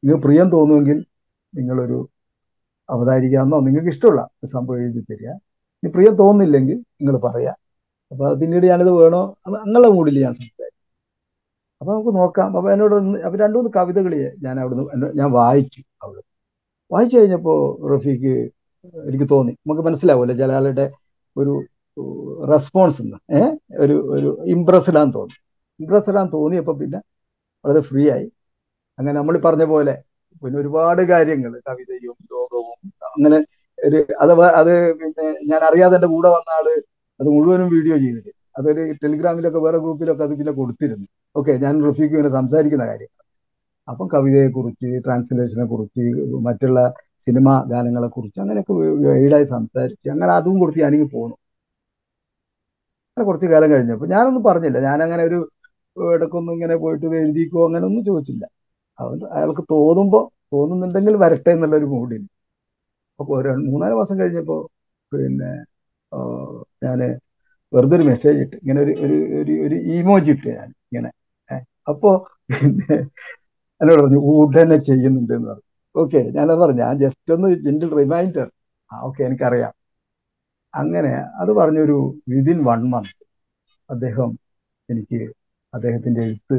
നിങ്ങൾ പ്രിയം തോന്നുമെങ്കിൽ നിങ്ങളൊരു അവതാരിക്കാന്നോ നിങ്ങൾക്ക് ഇഷ്ടമുള്ള സംഭവം എഴുതി തരിക. ഇനി പ്രിയം തോന്നില്ലെങ്കിൽ നിങ്ങൾ പറയാം. അപ്പൊ പിന്നീട് ഞാനിത് വേണോ അങ്ങനെയുള്ള മൂഡിൽ ഞാൻ സംസാരിക്കും. അപ്പൊ നമുക്ക് നോക്കാം. അപ്പൊ എന്നോട് അപ്പൊ രണ്ടു മൂന്ന് കവിതകൾ ഞാൻ അവിടുന്ന് ഞാൻ വായിച്ചു അവിടെ. വായിച്ചു കഴിഞ്ഞപ്പോൾ റഫീക്ക് എനിക്ക് തോന്നി. നമുക്ക് മനസ്സിലാവുമല്ലോ ജലാലയുടെ ഒരു റെസ്പോൺസ് എന്ന്. ഏഹ് ഒരു ഒരു ഇമ്പ്രസ് ഇടാൻ തോന്നി. ഇമ്പ്രസ് ഇടാൻ തോന്നിയപ്പോൾ പിന്നെ വളരെ ഫ്രീ ആയി. അങ്ങനെ നമ്മൾ പറഞ്ഞ പോലെ പിന്നെ ഒരുപാട് കാര്യങ്ങൾ കവിതയും ലോകവും അങ്ങനെ ഒരു അത് അത് പിന്നെ ഞാൻ അറിയാതെ എന്റെ കൂടെ വന്ന ആൾ അത് മുഴുവനും വീഡിയോ ചെയ്തിട്ട് അതൊരു ടെലിഗ്രാമിലൊക്കെ വേറെ ഗ്രൂപ്പിലൊക്കെ അത് പിന്നെ കൊടുത്തിരുന്നു. ഓക്കെ ഞാൻ റഫീഖ് ഇങ്ങനെ സംസാരിക്കുന്ന കാര്യം അപ്പം കവിതയെക്കുറിച്ച് ട്രാൻസ്ലേഷനെ കുറിച്ച് മറ്റുള്ള സിനിമ ഗാനങ്ങളെ കുറിച്ച് അങ്ങനെയൊക്കെ ഗൈഡായി സംസാരിച്ച് അങ്ങനെ അതും കുറിച്ച് ഞാനിങ്ങ് പോന്നു. അങ്ങനെ കുറച്ച് കാലം കഴിഞ്ഞപ്പോൾ ഞാനൊന്നും പറഞ്ഞില്ല. ഞാനങ്ങനെ ഒരു ഇടക്കൊന്നും ഇങ്ങനെ പോയിട്ട് എഴുതിക്കോ അങ്ങനെ ഒന്നും ചോദിച്ചില്ല. അവൻ അയാൾക്ക് തോന്നുമ്പോൾ തോന്നുന്നുണ്ടെങ്കിൽ വരട്ടെ എന്നുള്ള ഒരു മൂഡിൽ അപ്പോൾ ഒരു മൂന്നാൽ മാസം കഴിഞ്ഞപ്പോൾ പിന്നെ ഞാൻ വെറുതെ ഒരു മെസ്സേജ് ഇട്ട് ഇങ്ങനെ ഒരു ഒരു ഒരു ഒരു ഇമോജി ഇട്ട് ഞാൻ ഇങ്ങനെ അപ്പോൾ പിന്നെ എന്നോട് പറഞ്ഞു ഉടനെ ചെയ്യുന്നുണ്ട് എന്ന് പറഞ്ഞു. ഓക്കെ ഞാനത് പറഞ്ഞു ഞാൻ ജസ്റ്റ് ഒന്ന് ജെന്റിൽ റിമൈൻഡർ ആ ഓക്കെ എനിക്കറിയാം. അങ്ങനെ അത് പറഞ്ഞൊരു വിതിൻ വൺ മന്ത് അദ്ദേഹം എനിക്ക് അദ്ദേഹത്തിന്റെ എഴുത്ത്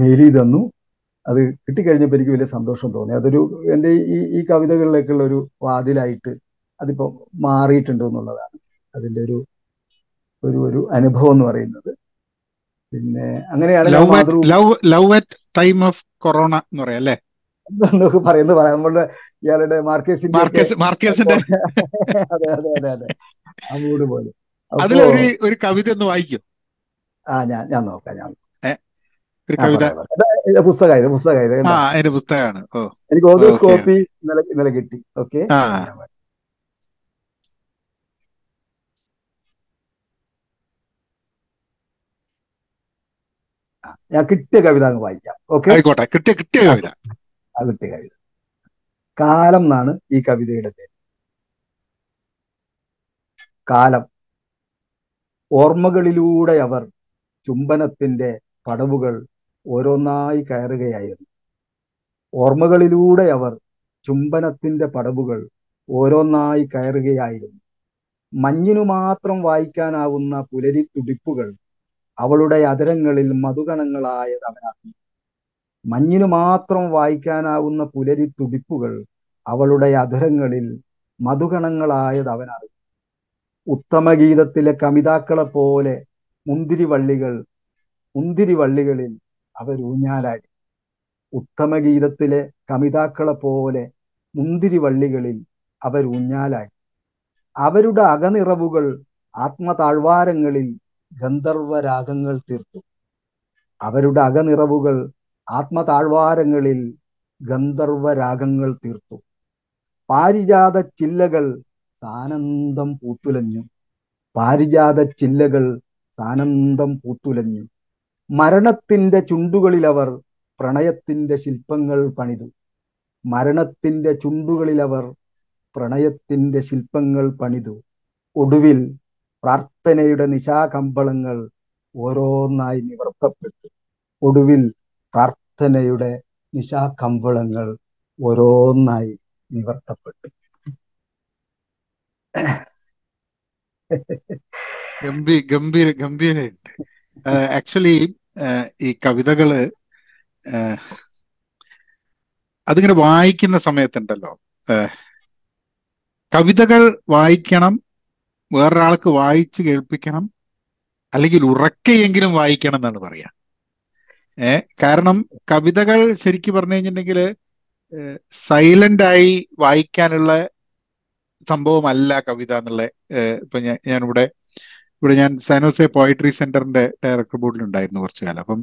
മെയിൽ ചെയ്ത് തന്നു. അത് കിട്ടിക്കഴിഞ്ഞപ്പോൾ എനിക്ക് വലിയ സന്തോഷം തോന്നി. അതൊരു എന്റെ ഈ ഈ കവിതകളിലേക്കുള്ള ഒരു വാതിലായിട്ട് അതിപ്പോൾ മാറിയിട്ടുണ്ട് എന്നുള്ളതാണ്. അതിന്റെ ഒരു ഒരു ഒരു അനുഭവം എന്ന് പറയുന്നത്. പിന്നെ അങ്ങനെയാണ് love love at time of corona എന്ന് പറയാം അല്ലേ? എന്നൊക്കെ പറയുന്നത് പറയാം. നമ്മളുടെ ഇയാളുടെ മാർക്കേസിന്റെ അതെ അതെ അതെ അതെ ആ മൂഡ് പോലെ. അതിലൊരു ഒരു കവിത ഒന്ന് വായിക്കും. ആ ഞാൻ ഞാൻ നോക്കാം ഞാൻ ഒരു പുസ്തകമാണ്. എനിക്ക് ഓതേഴ്സ് കോപ്പി ഇന്നലെ ഇന്നലെ കിട്ടി. ഓക്കെ? ഞാൻ കിട്ടിയ കവിത അങ്ങ് വായിക്കാം. ഓക്കെ? ആയിക്കോട്ടെ. കിട്ടിയ കിട്ടിയ കവിത. ആ കിട്ടിയ കവിത. കാലം എന്നാണ് ഈ കവിതയുടെ പേര്. കാലം. ഓർമ്മകളിലൂടെ അവർ ചുംബനത്തിന്റെ പടവുകൾ ഓരോന്നായി കയറുകയായിരുന്നു. ഓർമ്മകളിലൂടെ അവർ ചുംബനത്തിന്റെ പടവുകൾ ഓരോന്നായി കയറുകയായിരുന്നു. മഞ്ഞിനു മാത്രം വായിക്കാനാവുന്ന പുലരി തുടിപ്പുകൾ അവളുടെ അതരങ്ങളിൽ മധുഗണങ്ങളായത് അവനറിഞ്ഞു മഞ്ഞിനു മാത്രം വായിക്കാനാവുന്ന പുലരി തുടിപ്പുകൾ അവളുടെ അധരങ്ങളിൽ മധുഗണങ്ങളായത് അവനറിഞ്ഞു ഉത്തമഗീതത്തിലെ കമിതാക്കളെ പോലെ മുന്തിരിവള്ളികൾ മുന്തിരിവള്ളികളിൽ അവരൂഞ്ഞാലാടി ഉത്തമഗീതത്തിലെ കവിതാക്കളെ പോലെ മുന്തിരിവള്ളികളിൽ അവരൂഞ്ഞാലാടി അവരുടെ അകനിറവുകൾ ആത്മതാഴ്വാരങ്ങളിൽ ഗന്ധർവരാഗങ്ങൾ തീർത്തു. അവരുടെ അകനിറവുകൾ ആത്മതാഴ്വാരങ്ങളിൽ ഗന്ധർവരാഗങ്ങൾ തീർത്തു. പാരിജാത ചില്ലകൾ സാനന്ദം പൂത്തുലഞ്ഞു. പാരിജാത ചില്ലകൾ സാനന്ദം പൂത്തുലഞ്ഞു. മരണത്തിന്റെ ചുണ്ടുകളിൽ അവർ പ്രണയത്തിന്റെ ശില്പങ്ങൾ പണിതു. മരണത്തിന്റെ ചുണ്ടുകളിൽ അവർ പ്രണയത്തിന്റെ ശില്പങ്ങൾ പണിതു. ഒടുവിൽ പ്രാർത്ഥനയുടെ നിശാകമ്പളങ്ങൾ ഓരോന്നായി നിവർത്തപ്പെട്ടു. ഒടുവിൽ പ്രാർത്ഥനയുടെ നിശാകമ്പളങ്ങൾ ഓരോന്നായി നിവർത്തപ്പെട്ടു. ഗംഭീര ഗംഭീര ഗംഭീരമുണ്ട് ആക്ച്വലി ഈ കവിതകൾ ഏഹ്, അതിങ്ങനെ വായിക്കുന്ന സമയത്തുണ്ടല്ലോ. കവിതകൾ വായിക്കണം വേറൊരാൾക്ക് വായിച്ച് കേൾപ്പിക്കണം അല്ലെങ്കിൽ ഉറക്കെയെങ്കിലും വായിക്കണം എന്നാണ് പറയാ. ഏ കാരണം കവിതകൾ ശരിക്കും പറഞ്ഞു കഴിഞ്ഞിട്ടുണ്ടെങ്കിൽ സൈലന്റ് ആയി വായിക്കാനുള്ള സംഭവമല്ല കവിത എന്നുള്ള ഇപ്പൊ ഞാൻ ഞാനിവിടെ ഇവിടെ ഞാൻ സാനോസെ പോയട്രി സെന്ററിന്റെ ഡയറക്ടർ ബോർഡിൽ ഉണ്ടായിരുന്നു കുറച്ചു കാലം അപ്പം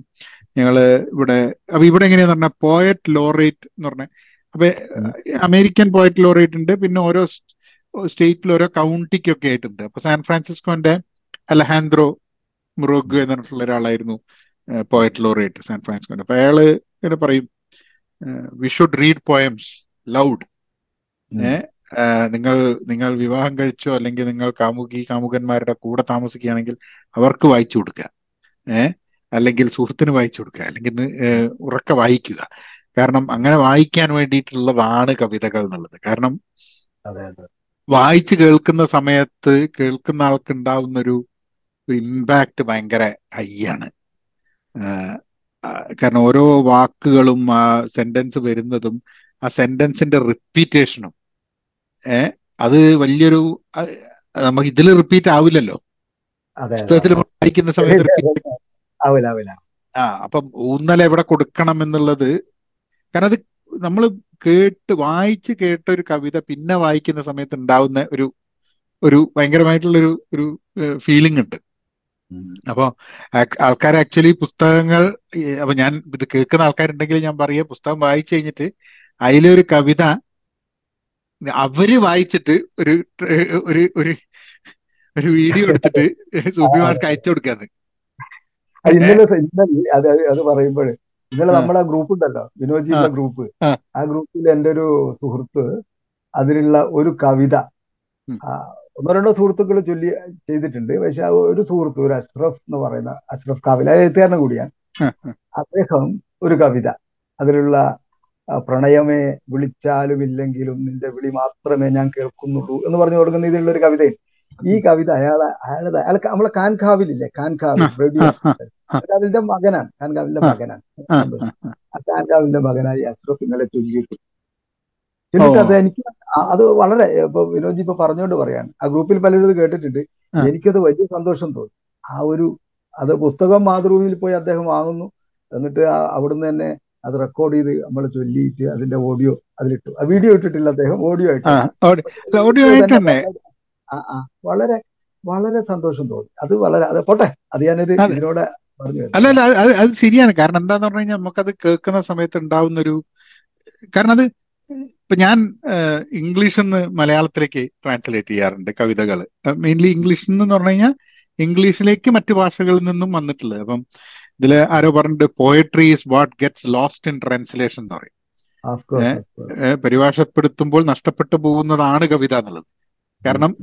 ഞങ്ങൾ ഇവിടെ അപ്പൊ ഇവിടെ എങ്ങനെയാന്ന് പറഞ്ഞാൽ പോയറ്റ് ലോറേറ്റ് എന്ന് പറഞ്ഞ അപ്പൊ അമേരിക്കൻ പോയറ്റ് ലോറേറ്റ് ഉണ്ട് പിന്നെ ഓരോ സ്റ്റേറ്റിൽ ഓരോ കൗണ്ടിക്കൊക്കെ ആയിട്ടുണ്ട്. അപ്പൊ സാൻ ഫ്രാൻസിസ്കോന്റെ അലഹാൻദ്രോ മുറോഗ് എന്ന് പറഞ്ഞിട്ടുള്ള ഒരാളായിരുന്നു പോയറ്റ് ലോറേറ്റ് സാൻ ഫ്രാൻസിസ്കോന്റെ അപ്പൊ അയാൾ ഇങ്ങനെ പറയും we should read poems loud ഉം. നിങ്ങൾ നിങ്ങൾ വിവാഹം കഴിച്ചോ അല്ലെങ്കിൽ നിങ്ങൾ കാമുകി കാമുകന്മാരുടെ കൂടെ താമസിക്കുകയാണെങ്കിൽ അവർക്ക് വായിച്ചു കൊടുക്കുക. ഏഹ് അല്ലെങ്കിൽ സുഹൃത്തിന് വായിച്ചു കൊടുക്കുക അല്ലെങ്കിൽ ഉറക്ക വായിക്കുക. കാരണം അങ്ങനെ വായിക്കാൻ വേണ്ടിയിട്ടുള്ളതാണ് കവിതകൾ എന്നുള്ളത്. കാരണം വായിച്ചു കേൾക്കുന്ന സമയത്ത് കേൾക്കുന്ന ആൾക്ക് ഉണ്ടാവുന്ന ഒരു ഇമ്പാക്ട് ഭയങ്കര ഹൈ ആണ്. കാരണം ഓരോ വാക്കുകളും ആ സെന്റൻസ് വരുന്നതും ആ സെന്റൻസിന്റെ റിപ്പീറ്റേഷനും ഏ? അത് വലിയൊരു നമുക്ക് ഇതിൽ റിപ്പീറ്റ് ആവില്ലല്ലോ. പുസ്തകത്തിൽ വായിക്കുന്ന സമയത്ത് റിപ്പീറ്റ് ആവില്ല ആവില്ല. ആ അപ്പം ഊന്നൽ എവിടെ കൊടുക്കണം എന്നുള്ളത് കാരണം അത് നമ്മൾ കേട്ട് വായിച്ച് കേട്ട ഒരു കവിത പിന്നെ വായിക്കുന്ന സമയത്ത് ഉണ്ടാവുന്ന ഒരു ഒരു ഭയങ്കരമായിട്ടുള്ള ഒരു ഒരു ഫീലിംഗ് ഉണ്ട്. അപ്പോൾ ആൾക്കാർ ആക്ച്വലി പുസ്തകങ്ങൾ അപ്പൊ ഞാൻ ഇത് കേൾക്കുന്ന ആൾക്കാരുണ്ടെങ്കിൽ ഞാൻ പറയുക പുസ്തകം വായിച്ചു കഴിഞ്ഞിട്ട് അതിലൊരു കവിത അവർ വായിച്ചിട്ട് ഒരു ഒരു ഒരു ഒരു വീഡിയോ എടുത്തിട്ട് സുബിമാർക്ക് അയച്ചു കൊടുക്കാന്ന്. അത് ഇന്നലെ അത് പറയുമ്പോൾ ഇന്നലെ ആ, നമ്മളെ ഗ്രൂപ്പ് ഉണ്ടല്ലോ ആ, ഗ്രൂപ്പ്. ആ, ഗ്രൂപ്പിൽ എന്റെ ഒരു സുഹൃത്ത് അതിലുള്ള ഒരു കവിത ഒന്നോ രണ്ടോ സുഹൃത്തുക്കൾ ചൊല്ലി ചെയ്തിട്ടുണ്ട്. പക്ഷെ ആ ഒരു സുഹൃത്ത് ഒരു അഷ്റഫ് എന്ന് പറയുന്ന അഷ്റഫ് കാവിൽ ആ എഴുത്തുകാരനും കൂടിയാണ്. അദ്ദേഹം ഒരു കവിത അതിലുള്ള പ്രണയമേ വിളിച്ചാലും ഇല്ലെങ്കിലും നിന്റെ വിളി മാത്രമേ ഞാൻ കേൾക്കുന്നുള്ളൂ എന്ന് പറഞ്ഞു കൊടുക്കുന്ന ഇതിലുള്ള ഒരു കവിതയും ഈ കവിത അയാളെ അയാളുടെ അയാൾക്ക് നമ്മളെ കാൻകാവിലില്ലേ? കാൻകാവിൽ കാൻകാവിന്റെ മകനാണ് കാൻകാവിന്റെ മകനാണ്. ആ, കാൻകാവിന്റെ മകനായി അഷ്റഫ് ഇന്നലെ ചൊല്ലിയിട്ടു ചൊല്ലിട്ട് അത് എനിക്ക് അത് വളരെ ഇപ്പൊ വിനോദ് ഇപ്പൊ പറഞ്ഞുകൊണ്ട് പറയാണ്. ആ ഗ്രൂപ്പിൽ പലരും ഇത് കേട്ടിട്ടുണ്ട്. എനിക്കത് വലിയ സന്തോഷം തോന്നി. ആ ഒരു അത് പുസ്തകം മാതൃഭൂമിയിൽ പോയി അദ്ദേഹം വാങ്ങുന്നു. എന്നിട്ട് അവിടുന്ന് തന്നെ അത് റെക്കോർഡ് ചെയ്ത് നമ്മൾ ചൊല്ലിയിട്ട് അതിന്റെ ഓഡിയോ അതിലിട്ടു. ആ വീഡിയോ ഇട്ടിട്ടില്ല അദ്ദേഹം ഓഡിയോ ഓഡിയോ ആയിട്ട് വളരെ ആ ആ വളരെ വളരെ സന്തോഷം തോന്നി. അത് വളരെ അത് പോട്ടെ അത് ഞാനൊരു ഇതിനോട് പറഞ്ഞു അല്ല അല്ല അത് ശരിയാണ്. കാരണം എന്താന്ന് പറഞ്ഞു കഴിഞ്ഞാൽ നമുക്കത് കേൾക്കുന്ന സമയത്ത് ഉണ്ടാവുന്ന ഒരു കാരണം അത് ഇപ്പൊ ഞാൻ ഇംഗ്ലീഷിൽ നിന്ന് മലയാളത്തിലേക്ക് ട്രാൻസ്ലേറ്റ് ചെയ്യാറുണ്ട് കവിതകൾ മെയിൻലി ഇംഗ്ലീഷിൽ നിന്ന് പറഞ്ഞു കഴിഞ്ഞാൽ ഇംഗ്ലീഷിലേക്ക് മറ്റു ഭാഷകളിൽ നിന്നും വന്നിട്ടുള്ളത്. അപ്പം ഇതിൽ ആരോ പറഞ്ഞിട്ട് poetry is what gets lost in translation എന്ന് പറയും. പരിഭാഷപ്പെടുത്തുമ്പോൾ നഷ്ടപ്പെട്ടു പോകുന്നതാണ് കവിത എന്നുള്ളത്. കാരണം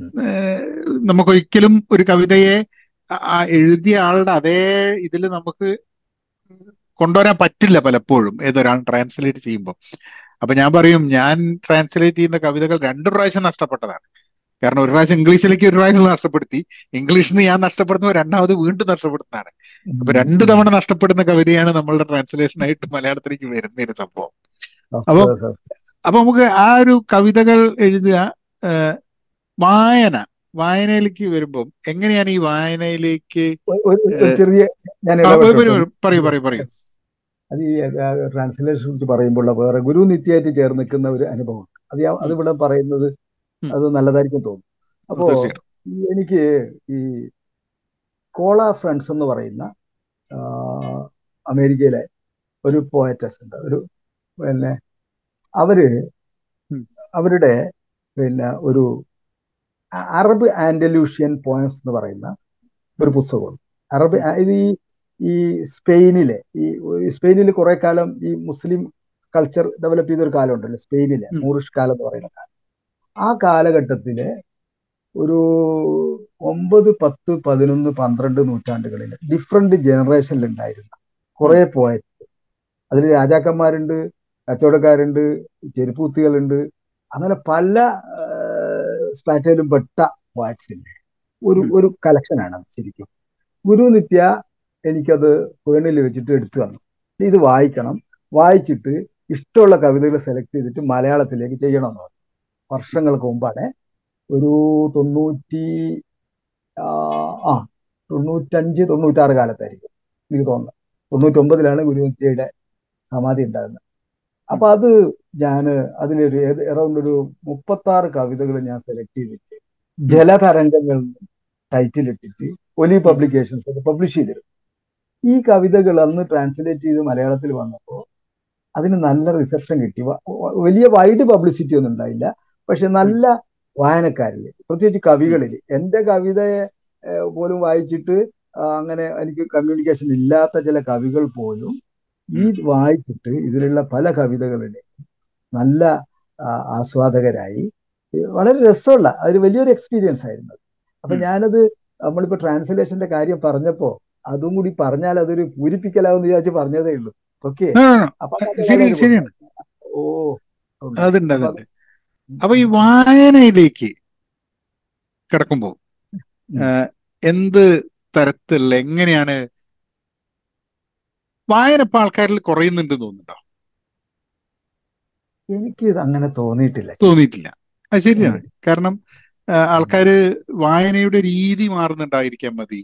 നമുക്കൊരിക്കലും ഒരു കവിതയെ ആ എഴുതിയ ആളുടെ അതേ ഇതിൽ നമുക്ക് കൊണ്ടുവരാൻ പറ്റില്ല പലപ്പോഴും ഏതൊരാൾ ട്രാൻസ്ലേറ്റ് ചെയ്യുമ്പോൾ അപ്പൊ ഞാൻ പറയും ഞാൻ ട്രാൻസ്ലേറ്റ് ചെയ്യുന്ന കവിതകൾ രണ്ടു പ്രാവശ്യം നഷ്ടപ്പെട്ടതാണ്. കാരണം ഒരു പ്രാവശ്യം ഇംഗ്ലീഷിലേക്ക് ഒരു പ്രാവശ്യം നഷ്ടപ്പെടുത്തി. ഇംഗ്ലീഷിൽ നിന്ന് ഞാൻ നഷ്ടപ്പെടുന്നു രണ്ടാമത് വീണ്ടും നഷ്ടപ്പെടുന്നതാണ്. അപ്പൊ രണ്ടു തവണ നഷ്ടപ്പെടുന്ന കവിതയാണ് നമ്മളുടെ ട്രാൻസ്ലേഷൻ ആയിട്ട് മലയാളത്തിലേക്ക് വരുന്ന ഒരു സംഭവം. അപ്പൊ അപ്പൊ നമുക്ക് ആ ഒരു കവിതകൾ എഴുതുക. വായന. വായനയിലേക്ക് വരുമ്പം എങ്ങനെയാണ് ഈ വായനയിലേക്ക് പറയൂ പറയൂ പറയൂ അത് ഈ ട്രാൻസ്ലേഷനെ കുറിച്ച് പറയുമ്പോൾ വേറെ ഗുരു നിത്യമായിട്ട് ചേർന്ന് നിൽക്കുന്ന ഒരു അനുഭവം. അത് അതിവിടെ പറയുന്നത് അത് നല്ലതായിരിക്കും തോന്നും അപ്പോ എനിക്ക് ഈ കോള ഫ്രണ്ട്സ് എന്ന് പറയുന്ന അമേരിക്കയിലെ ഒരു പോയറ്റസ് ഉണ്ട്. ഒരു പിന്നെ അവർ അവരുടെ പിന്നെ ഒരു അറബ് ആൻഡലൂഷ്യൻ പോയംസ് എന്ന് പറയുന്ന ഒരു പുസ്തകമുണ്ട്. പുസ്തകമാണ് അറബ് ഇത് ഈ ഈ സ്പെയിനിലെ ഈ ഈ സ്പെയിനിൽ കുറെ കാലം ഈ മുസ്ലിം കൾച്ചർ ഡെവലപ്പ് ചെയ്തൊരു കാലം ഉണ്ടല്ലോ സ്പെയിനിലെ മൂറിഷ് കാലം എന്ന് പറയുന്ന കാലം. ആ കാലഘട്ടത്തിലെ ഒരു ഒമ്പത് പത്ത് പതിനൊന്ന് പന്ത്രണ്ട് നൂറ്റാണ്ടുകളിൽ ഡിഫറെന്റ് ജനറേഷനിൽ ഉണ്ടായിരുന്ന കുറേ പോയറ്റ് അതിൽ രാജാക്കന്മാരുണ്ട് കച്ചവടക്കാരുണ്ട് ചെരുപ്പൂത്തികളുണ്ട് അങ്ങനെ പല സ്ട്രാറ്റയിലും പെട്ട പോയറ്റ്സിന്റെ ഒരു ഒരു കളക്ഷനാണ് അത് ശരിക്കും. ഗുരു നിത്യ എനിക്കത് പേണിൽ വെച്ചിട്ട് എടുത്തു തന്നു. ഇത് വായിക്കണം. വായിച്ചിട്ട് ഇഷ്ടമുള്ള കവിതകൾ സെലക്ട് ചെയ്തിട്ട് മലയാളത്തിലേക്ക് ചെയ്യണമെന്ന് പറഞ്ഞു. വർഷങ്ങൾക്ക് മുമ്പാണ്. ഒരു തൊണ്ണൂറ്റി ആ തൊണ്ണൂറ്റഞ്ച് തൊണ്ണൂറ്റാറ് കാലത്തായിരിക്കും എനിക്ക് തോന്നുന്നത്. തൊണ്ണൂറ്റൊമ്പതിലാണ് ഗുരുവിദ്യയുടെ സമാധി ഉണ്ടാകുന്നത് അപ്പൊ അത് ഞാൻ അതിലൊരു അറൗണ്ട് ഒരു മുപ്പത്താറ് കവിതകൾ ഞാൻ സെലക്ട് ചെയ്തിട്ട് ജലതരംഗങ്ങൾ ടൈറ്റിൽ ഇട്ടിട്ട് ഒലി പബ്ലിക്കേഷൻസ് പബ്ലിഷ് ചെയ്തിരുന്നു. ഈ കവിതകൾ അന്ന് ട്രാൻസ്ലേറ്റ് ചെയ്ത് മലയാളത്തിൽ വന്നപ്പോൾ അതിന് നല്ല റിസപ്ഷൻ കിട്ടി. വലിയ വൈഡ് പബ്ലിസിറ്റി ഒന്നും ഉണ്ടായില്ല. പക്ഷെ നല്ല വായനക്കാരിൽ പ്രത്യേകിച്ച് കവികളിൽ എന്റെ കവിതയെ പോലും വായിച്ചിട്ട് അങ്ങനെ എനിക്ക് കമ്മ്യൂണിക്കേഷൻ ഇല്ലാത്ത ചില കവികൾ പോലും ഈ വായിച്ചിട്ട് ഇതിലുള്ള പല കവിതകളുടെ നല്ല ആസ്വാദകരായി. വളരെ രസമുള്ള അതൊരു വലിയൊരു എക്സ്പീരിയൻസ് ആയിരുന്നു അത്. അപ്പൊ. ഞാനത് നമ്മളിപ്പോ ട്രാൻസ്ലേഷന്റെ കാര്യം പറഞ്ഞപ്പോ അതും കൂടി പറഞ്ഞാൽ അതൊരു പൂരിപ്പിക്കലാവെന്ന് വിചാരിച്ച് പറഞ്ഞതേ ഉള്ളൂ. ഓക്കെ? ഓ. അതുണ്ട്. അപ്പൊ ഈ വായനയിലേക്ക് കിടക്കുമ്പോ. എന്ത് തരത്തിൽ എങ്ങനെയാണ് വായന ഇപ്പൊ ആൾക്കാരിൽ കുറയുന്നുണ്ട് തോന്നുന്നുണ്ടോ? എനിക്ക് അങ്ങനെ തോന്നിയിട്ടില്ല. തോന്നിയിട്ടില്ല. അത് ശരിയാണ്. കാരണം ആൾക്കാര് വായനയുടെ രീതി മാറുന്നുണ്ടായിരിക്കാൻ മതി.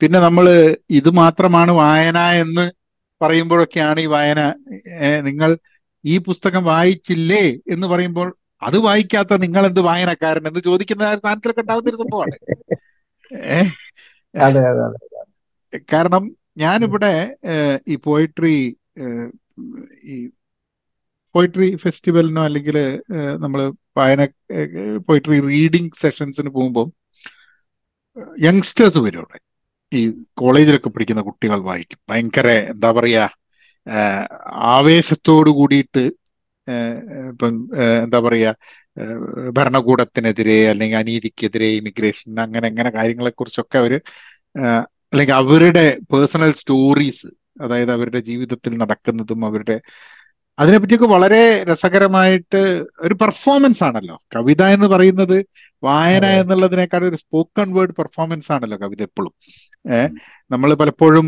പിന്നെ നമ്മൾ ഇത് മാത്രമാണ് വായന എന്ന് പറയുമ്പോഴൊക്കെയാണ് ഈ വായന നിങ്ങൾ ഈ പുസ്തകം വായിച്ചില്ലേ എന്ന് പറയുമ്പോൾ അത് വായിക്കാത്ത നിങ്ങൾ എന്ത് വായനക്കാരൻ എന്ന് ചോദിക്കുന്ന സ്ഥാനത്തിലൊക്കെ ഉണ്ടാവുന്ന ഒരു സംഭവമാണ് കാരണം ഞാനിവിടെ ഈ പോയിട്രി ഈ പോയിട്രി ഫെസ്റ്റിവലിനോ അല്ലെങ്കിൽ നമ്മൾ വായന പോയിട്രി റീഡിംഗ് സെഷൻസിന് പോകുമ്പോൾ യങ്സ്റ്റേഴ്സ് വരും അവിടെ. ഈ കോളേജിലൊക്കെ പഠിക്കുന്ന കുട്ടികൾ വായിക്കും. ഭയങ്കര എന്താ പറയാ ആവേശത്തോടു കൂടിയിട്ട് ഇപ്പം എന്താ പറയുക ഭരണകൂടത്തിനെതിരെ അല്ലെങ്കിൽ അനീതിക്കെതിരെ ഇമിഗ്രേഷൻ അങ്ങനെ അങ്ങനെ കാര്യങ്ങളെ കുറിച്ചൊക്കെ അവർ അല്ലെങ്കിൽ അവരുടെ പേഴ്സണൽ സ്റ്റോറീസ് അതായത് അവരുടെ ജീവിതത്തിൽ നടക്കുന്നതും അവരുടെ അതിനെപ്പറ്റിയൊക്കെ വളരെ രസകരമായിട്ട് ഒരു പെർഫോമൻസ് ആണല്ലോ. കവിത എന്ന് പറയുന്നത് വായന എന്നുള്ളതിനേക്കാൾ ഒരു സ്പോക്കൺ വേർഡ് പെർഫോമൻസ് ആണല്ലോ കവിത എപ്പോഴും ഏഹ് നമ്മൾ പലപ്പോഴും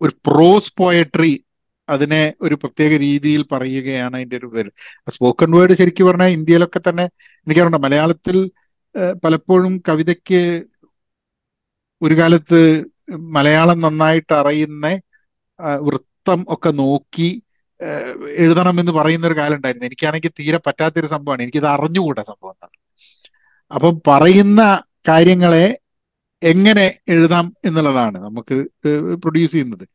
ഒരു പ്രോസ് പോയട്രി അതിനെ ഒരു പ്രത്യേക രീതിയിൽ പറയുകയാണ് അതിന്റെ ഒരു പേര് സ്പോക്കൺ വേർഡ് ശരിക്കും പറഞ്ഞാൽ ഇന്ത്യയിലൊക്കെ തന്നെ എനിക്കറിയണ്ട മലയാളത്തിൽ പലപ്പോഴും കവിതയ്ക്ക് ഒരു കാലത്ത് മലയാളം നന്നായിട്ട് അറിയുന്ന വൃത്തം ഒക്കെ നോക്കി എഴുതണം എന്ന് പറയുന്ന ഒരു കാലം ഉണ്ടായിരുന്നു. എനിക്കാണെങ്കിൽ തീരെ പറ്റാത്തൊരു സംഭവമാണ്. എനിക്കിത് അറിഞ്ഞുകൂടാ സംഭവം എന്നാണ്. അപ്പം പറയുന്ന കാര്യങ്ങളെ എങ്ങനെ എഴുതാം എന്നുള്ളതാണ് നമുക്ക് പ്രൊഡ്യൂസ് ചെയ്യുന്നത്.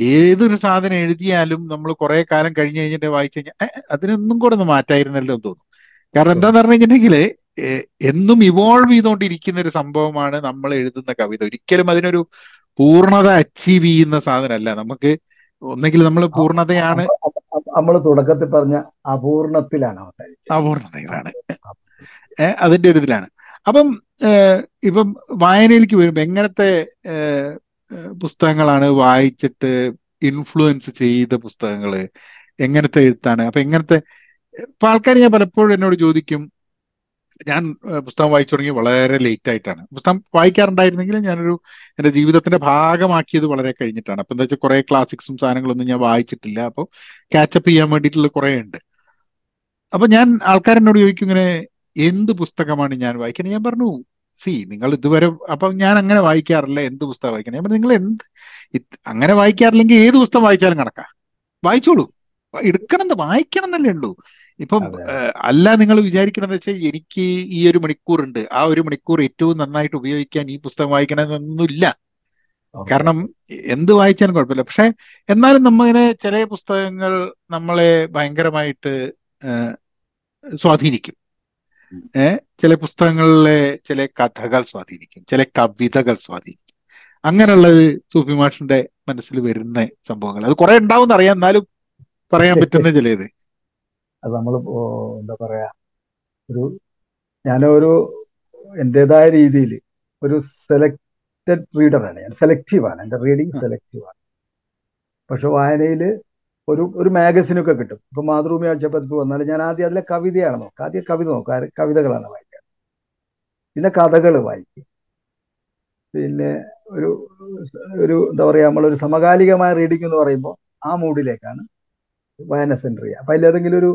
ഏതൊരു സാധനം എഴുതിയാലും നമ്മൾ കുറെ കാലം കഴിഞ്ഞ് കഴിഞ്ഞിട്ട് വായിച്ചു കഴിഞ്ഞാൽ അതിനൊന്നും കൂടെ ഒന്ന് മാറ്റായിരുന്നല്ലോ എന്ന് തോന്നും. കാരണം എന്താന്ന് പറഞ്ഞു കഴിഞ്ഞിട്ടുണ്ടെങ്കിൽ എന്നും ഇവോൾവ് ചെയ്തുകൊണ്ടിരിക്കുന്ന ഒരു സംഭവമാണ് നമ്മൾ എഴുതുന്ന കവിത. ഒരിക്കലും അതിനൊരു പൂർണത അച്ചീവ് ചെയ്യുന്ന സാധനമല്ല. നമുക്ക് ഒന്നെങ്കിൽ നമ്മൾ പൂർണതയാണ്. നമ്മൾ തുടക്കത്തിൽ പറഞ്ഞ അപൂർണത്തിലാണ് അപൂർണതയിലാണ്. അതിന്റെ ഒരു ഇതിലാണ് അപ്പം ഇപ്പം വായനയിലേക്ക് വരുമ്പോ എങ്ങനത്തെ പുസ്തകങ്ങളാണ് വായിച്ചിട്ട് ഇൻഫ്ലുവൻസ് ചെയ്ത പുസ്തകങ്ങൾ എങ്ങനത്തെ എഴുത്താണ്? അപ്പൊ എങ്ങനത്തെ ഇപ്പൊ ആൾക്കാർ ഞാൻ പലപ്പോഴും എന്നോട് ചോദിക്കും ഞാൻ പുസ്തകം വായിച്ചു തുടങ്ങി വളരെ ലേറ്റ് ആയിട്ടാണ്. പുസ്തകം വായിക്കാറുണ്ടായിരുന്നെങ്കിൽ ഞാനൊരു എന്റെ ജീവിതത്തിന്റെ ഭാഗമാക്കിയത് വളരെ കഴിഞ്ഞിട്ടാണ്. അപ്പൊ എന്താ വെച്ചാൽ കുറെ ക്ലാസിക്സും സാധനങ്ങളൊന്നും ഞാൻ വായിച്ചിട്ടില്ല. അപ്പോൾ കാച്ചപ്പ് ചെയ്യാൻ വേണ്ടിയിട്ടുള്ള കുറെ ഉണ്ട്. അപ്പൊ ഞാൻ ആൾക്കാരെന്നോട് ചോദിക്കും ഇങ്ങനെ എന്ത് പുസ്തകമാണ് ഞാൻ വായിക്കുന്നത് ഞാൻ പറഞ്ഞു സി നിങ്ങൾ ഇതുവരെ അപ്പൊ ഞാൻ അങ്ങനെ വായിക്കാറില്ല എന്ത് പുസ്തകം വായിക്കണം. ഞാൻ നിങ്ങൾ എന്ത് അങ്ങനെ വായിക്കാറില്ലെങ്കിൽ ഏത് പുസ്തകം വായിച്ചാലും കണക്കാ. വായിച്ചോളൂ. എടുക്കണം വായിക്കണം എന്നല്ലേ ഉള്ളൂ. ഇപ്പം അല്ല നിങ്ങൾ വിചാരിക്കണമെന്ന് വെച്ചാൽ എനിക്ക് ഈ ഒരു മണിക്കൂർ ഉണ്ട്. ആ ഒരു മണിക്കൂർ ഏറ്റവും നന്നായിട്ട് ഉപയോഗിക്കാൻ ഈ പുസ്തകം വായിക്കണമെന്നൊന്നുമില്ല കാരണം എന്ത് വായിച്ചാലും കുഴപ്പമില്ല. പക്ഷെ എന്നാലും നമ്മളിങ്ങനെ ചില പുസ്തകങ്ങൾ നമ്മളെ ഭയങ്കരമായിട്ട് സ്വാധീനിക്കും. ചില പുസ്തകങ്ങളിലെ ചില കഥകൾ സ്വാധീനിക്കും ചില കവിതകൾ സ്വാധീനിക്കും. അങ്ങനെയുള്ളത് സൂഫി മാഷിന്റെ മനസ്സിൽ വരുന്ന സംഭവങ്ങൾ. അത് കുറെ ഉണ്ടാവും അറിയാം. എന്നാലും പറയാൻ പറ്റുന്ന ചിലത്. അത് നമ്മൾ എന്താ പറയാ ഒരു ഞാനൊരു എന്റെതായ രീതിയിൽ ഒരു സെലക്റ്റഡ് റീഡറാണ് ഞാൻ സെലക്റ്റീവാണ് എന്റെ റീഡിങ് സെലക്റ്റീവാണ് പക്ഷെ വായനയിൽ ഒരു ഒരു മാഗസിനൊക്കെ കിട്ടും. ഇപ്പൊ മാതൃഭൂമി ആഴ്ചപ്പതിപ്പ് വന്നാൽ ഞാൻ ആദ്യം അതിലെ കവിതയാണ് നോക്കുക. ആദ്യം കവിത നോക്കുക. കവിതകളാണ് വായിക്കുക. പിന്നെ കഥകൾ വായിക്കും പിന്നെ ഒരു ഒരു എന്താ പറയുക നമ്മളൊരു സമകാലികമായ റീഡിംഗ് എന്ന് പറയുമ്പോൾ ആ മൂഡിലേക്കാണ് വായന സെന്റർ ചെയ്യുക. അപ്പം അതിലേതെങ്കിലും ഒരു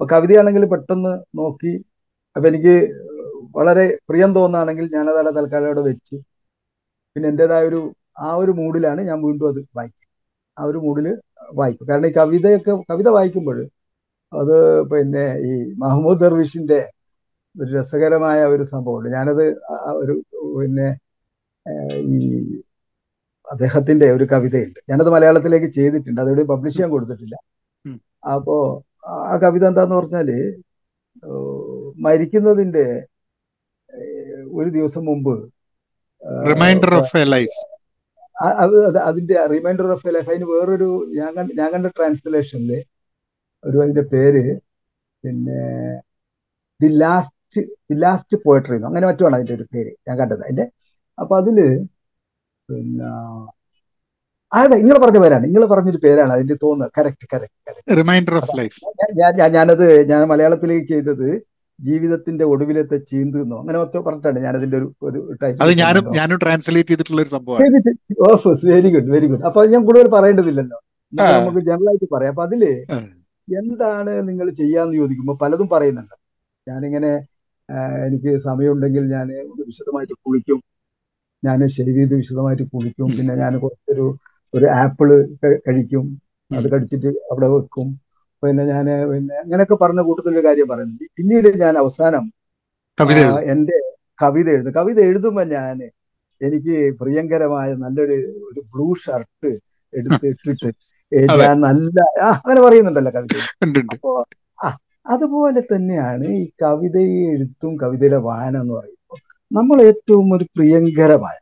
കവിതയാണെങ്കിൽ പെട്ടെന്ന് നോക്കി അപ്പം എനിക്ക് വളരെ പ്രിയം തോന്നുകയാണെങ്കിൽ ഞാനത് അവിടെ തൽക്കാലം അവിടെ വെച്ച് പിന്നെ എന്റെതായ ഒരു ആ ഒരു മൂഡിലാണ് ഞാൻ വീണ്ടും അത് വായിക്കും ആ ഒരു മൂഡിൽ വായിക്കും. കാരണം ഈ കവിതയൊക്കെ കവിത വായിക്കുമ്പോൾ അത് പിന്നെ ഈ മഹമ്മൂദ് ദർവിഷിന്റെ ഒരു രസകരമായ ഒരു സംഭവമുണ്ട്. ഞാനത് ഒരു പിന്നെ ഈ അദ്ദേഹത്തിന്റെ ഒരു കവിതയുണ്ട്. ഞാനത് മലയാളത്തിലേക്ക് ചെയ്തിട്ടുണ്ട്. അതെവിടെ പബ്ലിഷ് ചെയ്യാൻ കൊടുത്തിട്ടില്ല. അപ്പോൾ അപ്പോ ആ കവിത എന്താന്ന് പറഞ്ഞാൽ മരിക്കുന്നതിന്റെ മരിക്കുന്നതിന്റെ ഒരു ദിവസം മുമ്പ് റിമൈൻഡർ ഓഫ് എ ലൈഫ് അത് അത് അതിന്റെ റിമൈൻഡർ ഓഫ് ലൈഫ് അതിന് വേറൊരു ഞാൻ കണ്ട ഞാൻ കണ്ട ട്രാൻസ്ലേഷനിൽ ഒരു അതിന്റെ പേര് പിന്നെ the last the last poetry അങ്ങനെ മറ്റുമാണ് അതിന്റെ ഒരു പേര് ഞാൻ കണ്ടത്. അതിന്റെ അപ്പൊ അതിൽ പിന്നെ അതെ നിങ്ങൾ പറഞ്ഞ പേരാണ്. നിങ്ങൾ പറഞ്ഞൊരു പേരാണ് അതിന്റെ തോന്നുന്നത് correct correct reminder of life ഞാൻ ഞാനത് ഞാൻ മലയാളത്തിലേക്ക് ചെയ്തത് ജീവിതത്തിന്റെ ഒടുവിലത്തെ ചീന്ത് എന്നോ അങ്ങനെ പറഞ്ഞിട്ടുണ്ട് പറഞ്ഞിട്ടാണ് ഞാനതിന്റെ ഒരു ഒരു ഞാനും ട്രാൻസ്ലേറ്റ് ചെയ്തിട്ടുള്ള ഒരു വെരി ഗുഡ് വെരി ഗുഡ് അപ്പൊ ഞാൻ കൂടുതൽ പറയേണ്ടതില്ലല്ലോ. നമുക്ക് ജനറൽ ആയിട്ട് പറയാം. അപ്പൊ അതിൽ എന്താണ് നിങ്ങൾ ചെയ്യാന്ന് ചോദിക്കുമ്പോൾ പലതും പറയുന്നുണ്ട്. ഞാനിങ്ങനെ എനിക്ക് സമയമുണ്ടെങ്കിൽ ഞാൻ വിശദമായിട്ട് കുളിക്കും. ഞാൻ ഷേവ് ചെയ്ത് വിശദമായിട്ട് കുളിക്കും. പിന്നെ ഞാൻ കുറച്ചൊരു ഒരു ആപ്പിൾ കഴിക്കും. അത് കടിച്ചിട്ട് അവിടെ വെക്കും. പിന്നെ ഞാൻ പിന്നെ അങ്ങനെയൊക്കെ പറഞ്ഞ കൂട്ടത്തിലൊരു കാര്യം പറയുന്നുണ്ട്. പിന്നീട് ഞാൻ അവസാനം എന്റെ കവിത എഴുതും. എന്റെ കവിത എഴുതും. കവിത എഴുതുമ്പോൾ ഞാൻ എനിക്ക് പ്രിയങ്കരമായ നല്ലൊരു ഒരു ബ്ലൂ ഷർട്ട് എടുത്ത് ഇട്ടിട്ട് ഞാൻ നല്ല ആ അങ്ങനെ പറയുന്നുണ്ടല്ലോ കവിത അപ്പോ ആ അതുപോലെ തന്നെയാണ് ഈ കവിതയെ എഴുത്തും കവിതയിലെ വായന എന്ന് പറയുമ്പോൾ നമ്മൾ ഏറ്റവും ഒരു പ്രിയങ്കരമായ.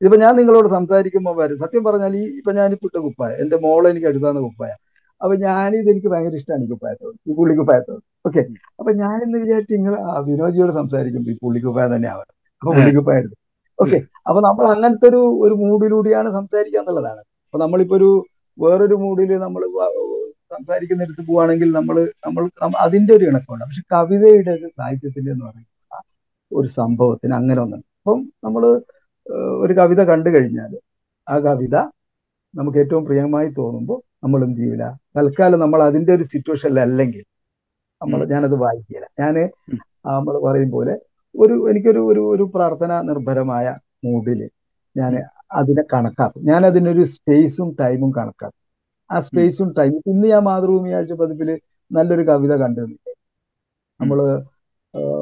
ഇതിപ്പോ ഞാൻ നിങ്ങളോട് സംസാരിക്കുമ്പോൾ വരും. സത്യം പറഞ്ഞാൽ ഈ ഇപ്പൊ ഞാനിപ്പോ ഇട്ട കുപ്പായ എന്റെ മോളെ എനിക്ക് എടുത്താന്ന് കുപ്പായ. അപ്പൊ ഞാനിത് എനിക്ക് ഭയങ്കര ഇഷ്ടമാണ് ഈ കുപ്പായത്തോട് ഈ പുള്ളിക്കുപ്പായത്തോട്. ഓക്കെ. അപ്പൊ ഞാനിന്ന് വിചാരിച്ചു നിങ്ങൾ ആ വിനോജിയോട് സംസാരിക്കുമ്പോൾ ഈ പുള്ളിക്കുപ്പായ തന്നെ ആവണം അപ്പൊ പുള്ളിക്കുപ്പായത് ഓക്കെ അപ്പൊ നമ്മൾ അങ്ങനത്തെ ഒരു ഒരു മൂഡിലൂടെയാണ് സംസാരിക്കുക എന്നുള്ളതാണ്. അപ്പൊ നമ്മളിപ്പോ ഒരു വേറൊരു മൂഡിൽ നമ്മൾ സംസാരിക്കുന്നിടത്ത് പോവാണെങ്കിൽ നമ്മൾ നമ്മൾ നമ്മ- അതിന്റെ ഒരു ഇണക്കമുണ്ട്. പക്ഷെ കവിതയുടെ സാഹിത്യത്തിന്റെ എന്ന് പറയുന്ന ഒരു സംഭവത്തിന് അങ്ങനെ ഒന്നുണ്ട്. അപ്പം നമ്മൾ ഒരു കവിത കണ്ടു കഴിഞ്ഞാൽ ആ കവിത നമുക്ക് ഏറ്റവും പ്രിയമായി തോന്നുമ്പോൾ നമ്മൾ എന്ത് ചെയ്യില്ല തൽക്കാലം നമ്മൾ അതിന്റെ ഒരു സിറ്റുവേഷനിൽ അല്ലെങ്കിൽ നമ്മൾ ഞാനത് വായിക്കില്ല. ഞാൻ നമ്മൾ പറയും പോലെ ഒരു എനിക്കൊരു ഒരു ഒരു പ്രാർത്ഥന നിർഭരമായ മൂഡിൽ ഞാൻ അതിനെ കണക്കാക്കും. ഞാൻ അതിനൊരു സ്പേസും ടൈമും കണക്കാക്കും. ആ സ്പേസും ടൈമും ഇന്ന് ഞാൻ മാതൃഭൂമി ആഴ്ച പതിപ്പിൽ നല്ലൊരു കവിത കണ്ടു ഉം, നമ്മൾ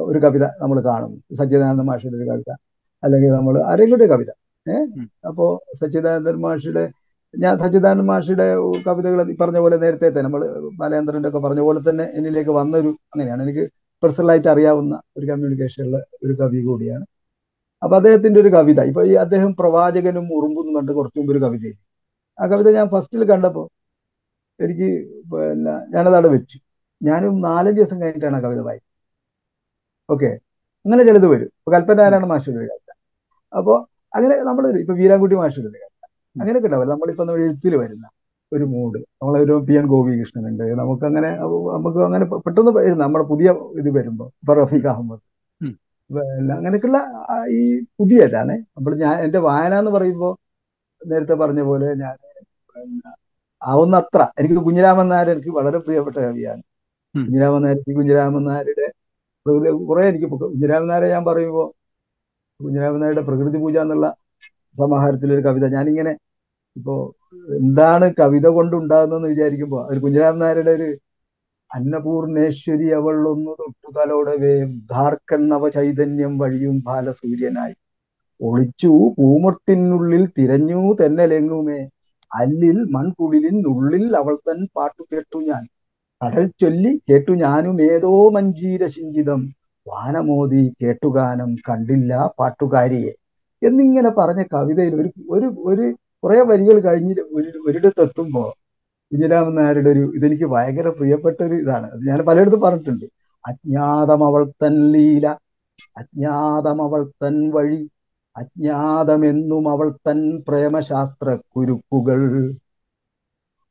ഒരു കവിത നമ്മൾ കാണുന്നു. സച്ചിദാനന്ദ മാഷിയുടെ ഒരു കവിത. അല്ലെങ്കിൽ നമ്മൾ ആരെങ്കിലും കവിത. ഏഹ് അപ്പോ സച്ചിദാനന്ദൻ മാഷിയുടെ ഞാൻ സച്ചിദാനന്ദ മാഷിയുടെ കവിതകൾ പറഞ്ഞ പോലെ നേരത്തെ തന്നെ നമ്മൾ ബാലേന്ദ്രന്റെ ഒക്കെ പറഞ്ഞ പോലെ തന്നെ എന്നിലേക്ക് വന്നൊരു അങ്ങനെയാണ്. എനിക്ക് പേഴ്സണലായിട്ട് അറിയാവുന്ന ഒരു കമ്മ്യൂണിക്കേഷനുള്ള ഒരു കവി കൂടിയാണ്. അപ്പൊ അദ്ദേഹത്തിന്റെ ഒരു കവിത ഇപ്പൊ ഈ അദ്ദേഹം പ്രവാചകനും ഉറുമ്പും കണ്ട് കുറച്ചു മുമ്പ് ഒരു കവിത ആ കവിത ഞാൻ ഫസ്റ്റിൽ കണ്ടപ്പോൾ എനിക്ക് പിന്നെ ഞാനത് അവിടെ വെച്ചു. ഞാനും നാലഞ്ച് ദിവസം കഴിഞ്ഞിട്ടാണ് ആ കവിത വായിച്ചത്. ഓക്കെ അങ്ങനെ ചിലത് വരും. ഇപ്പൊ കൽപ്പനാരായണ മാഷിയുടെ ഒരു കവിത. അപ്പോ അങ്ങനെ നമ്മൾ ഇപ്പൊ വീരാൻകുട്ടി മാഷിയുടെ കവിത. അങ്ങനെയൊക്കെ ഉണ്ടാവില്ല നമ്മളിപ്പോ എഴുത്തിൽ വരുന്ന ഒരു മൂഡ്. നമ്മളൊരു പി എൻ ഗോപികൃഷ്ണൻ ഉണ്ട് നമുക്ക് അങ്ങനെ നമുക്ക് അങ്ങനെ പെട്ടെന്ന് വരുന്ന നമ്മുടെ പുതിയ ഇത് വരുമ്പോ ഇപ്പൊ റഫീഖ് അഹമ്മദ് അങ്ങനെയൊക്കെയുള്ള ഈ പുതിയതാണ്. നമ്മൾ ഞാൻ എന്റെ വായന എന്ന് പറയുമ്പോൾ നേരത്തെ പറഞ്ഞ പോലെ ഞാൻ ആവുന്നത്ര. എനിക്ക് കുഞ്ഞിരാമൻ നായർ എനിക്ക് വളരെ പ്രിയപ്പെട്ട കവിയാണ്. കുഞ്ഞിരാമൻ നായർ കുഞ്ഞിരാമൻ നായരുടെ പ്രകൃതി കുറെ എനിക്ക് കുഞ്ഞിരാമൻ നായരെ ഞാൻ പറയുമ്പോൾ കുഞ്ഞിരാമൻ നായരുടെ പ്രകൃതി പൂജ എന്നുള്ള സമാഹാരത്തിലൊരു കവിത ഞാനിങ്ങനെ ഇപ്പോ എന്താണ് കവിത കൊണ്ടുണ്ടാകുന്നതെന്ന് വിചാരിക്കുമ്പോൾ ഒരു കുഞ്ഞിരാം നായരുടെ ഒരു അന്നപൂർണേശ്വരി ഒന്ന് തൊട്ടു തലോടവേ ധാർക്കൻ നവചൈതന്യം വഴിയും ബാലസൂര്യനായി. ഒളിച്ചു പൂമുട്ടിനുള്ളിൽ തിരഞ്ഞു തന്നെ തെന്നലെങ്ങുമേ അല്ലിൽ മൺകുടിലിൻ ഉള്ളിൽ അവൾ തൻ പാട്ടു കേട്ടു ഞാൻ. കടൽ ചൊല്ലി കേട്ടു ഞാനും ഏതോ മഞ്ചീര ശിഞ്ചിതം. വാനമോദി കേട്ടുഗാനം കണ്ടില്ല പാട്ടുകാരിയെ. എന്നിങ്ങനെ പറഞ്ഞ കവിതയിൽ ഒരു ഒരു ഒരു കുറെ വരികൾ കഴിഞ്ഞ് ഒരു ഒരിടത്തെത്തുമ്പോ കുഞ്ഞിരാമൻ നായരുടെ ഒരു ഇതെനിക്ക് ഭയങ്കര പ്രിയപ്പെട്ട ഒരു ഇതാണ്. അത് ഞാൻ പലയിടത്തും പറഞ്ഞിട്ടുണ്ട്. അജ്ഞാതം അവൾ തൻ ലീല അജ്ഞാതം അവൾ തൻ വഴി അജ്ഞാതമെന്നും അവൾ തൻ പ്രേമശാസ്ത്ര കുരുക്കുകൾ.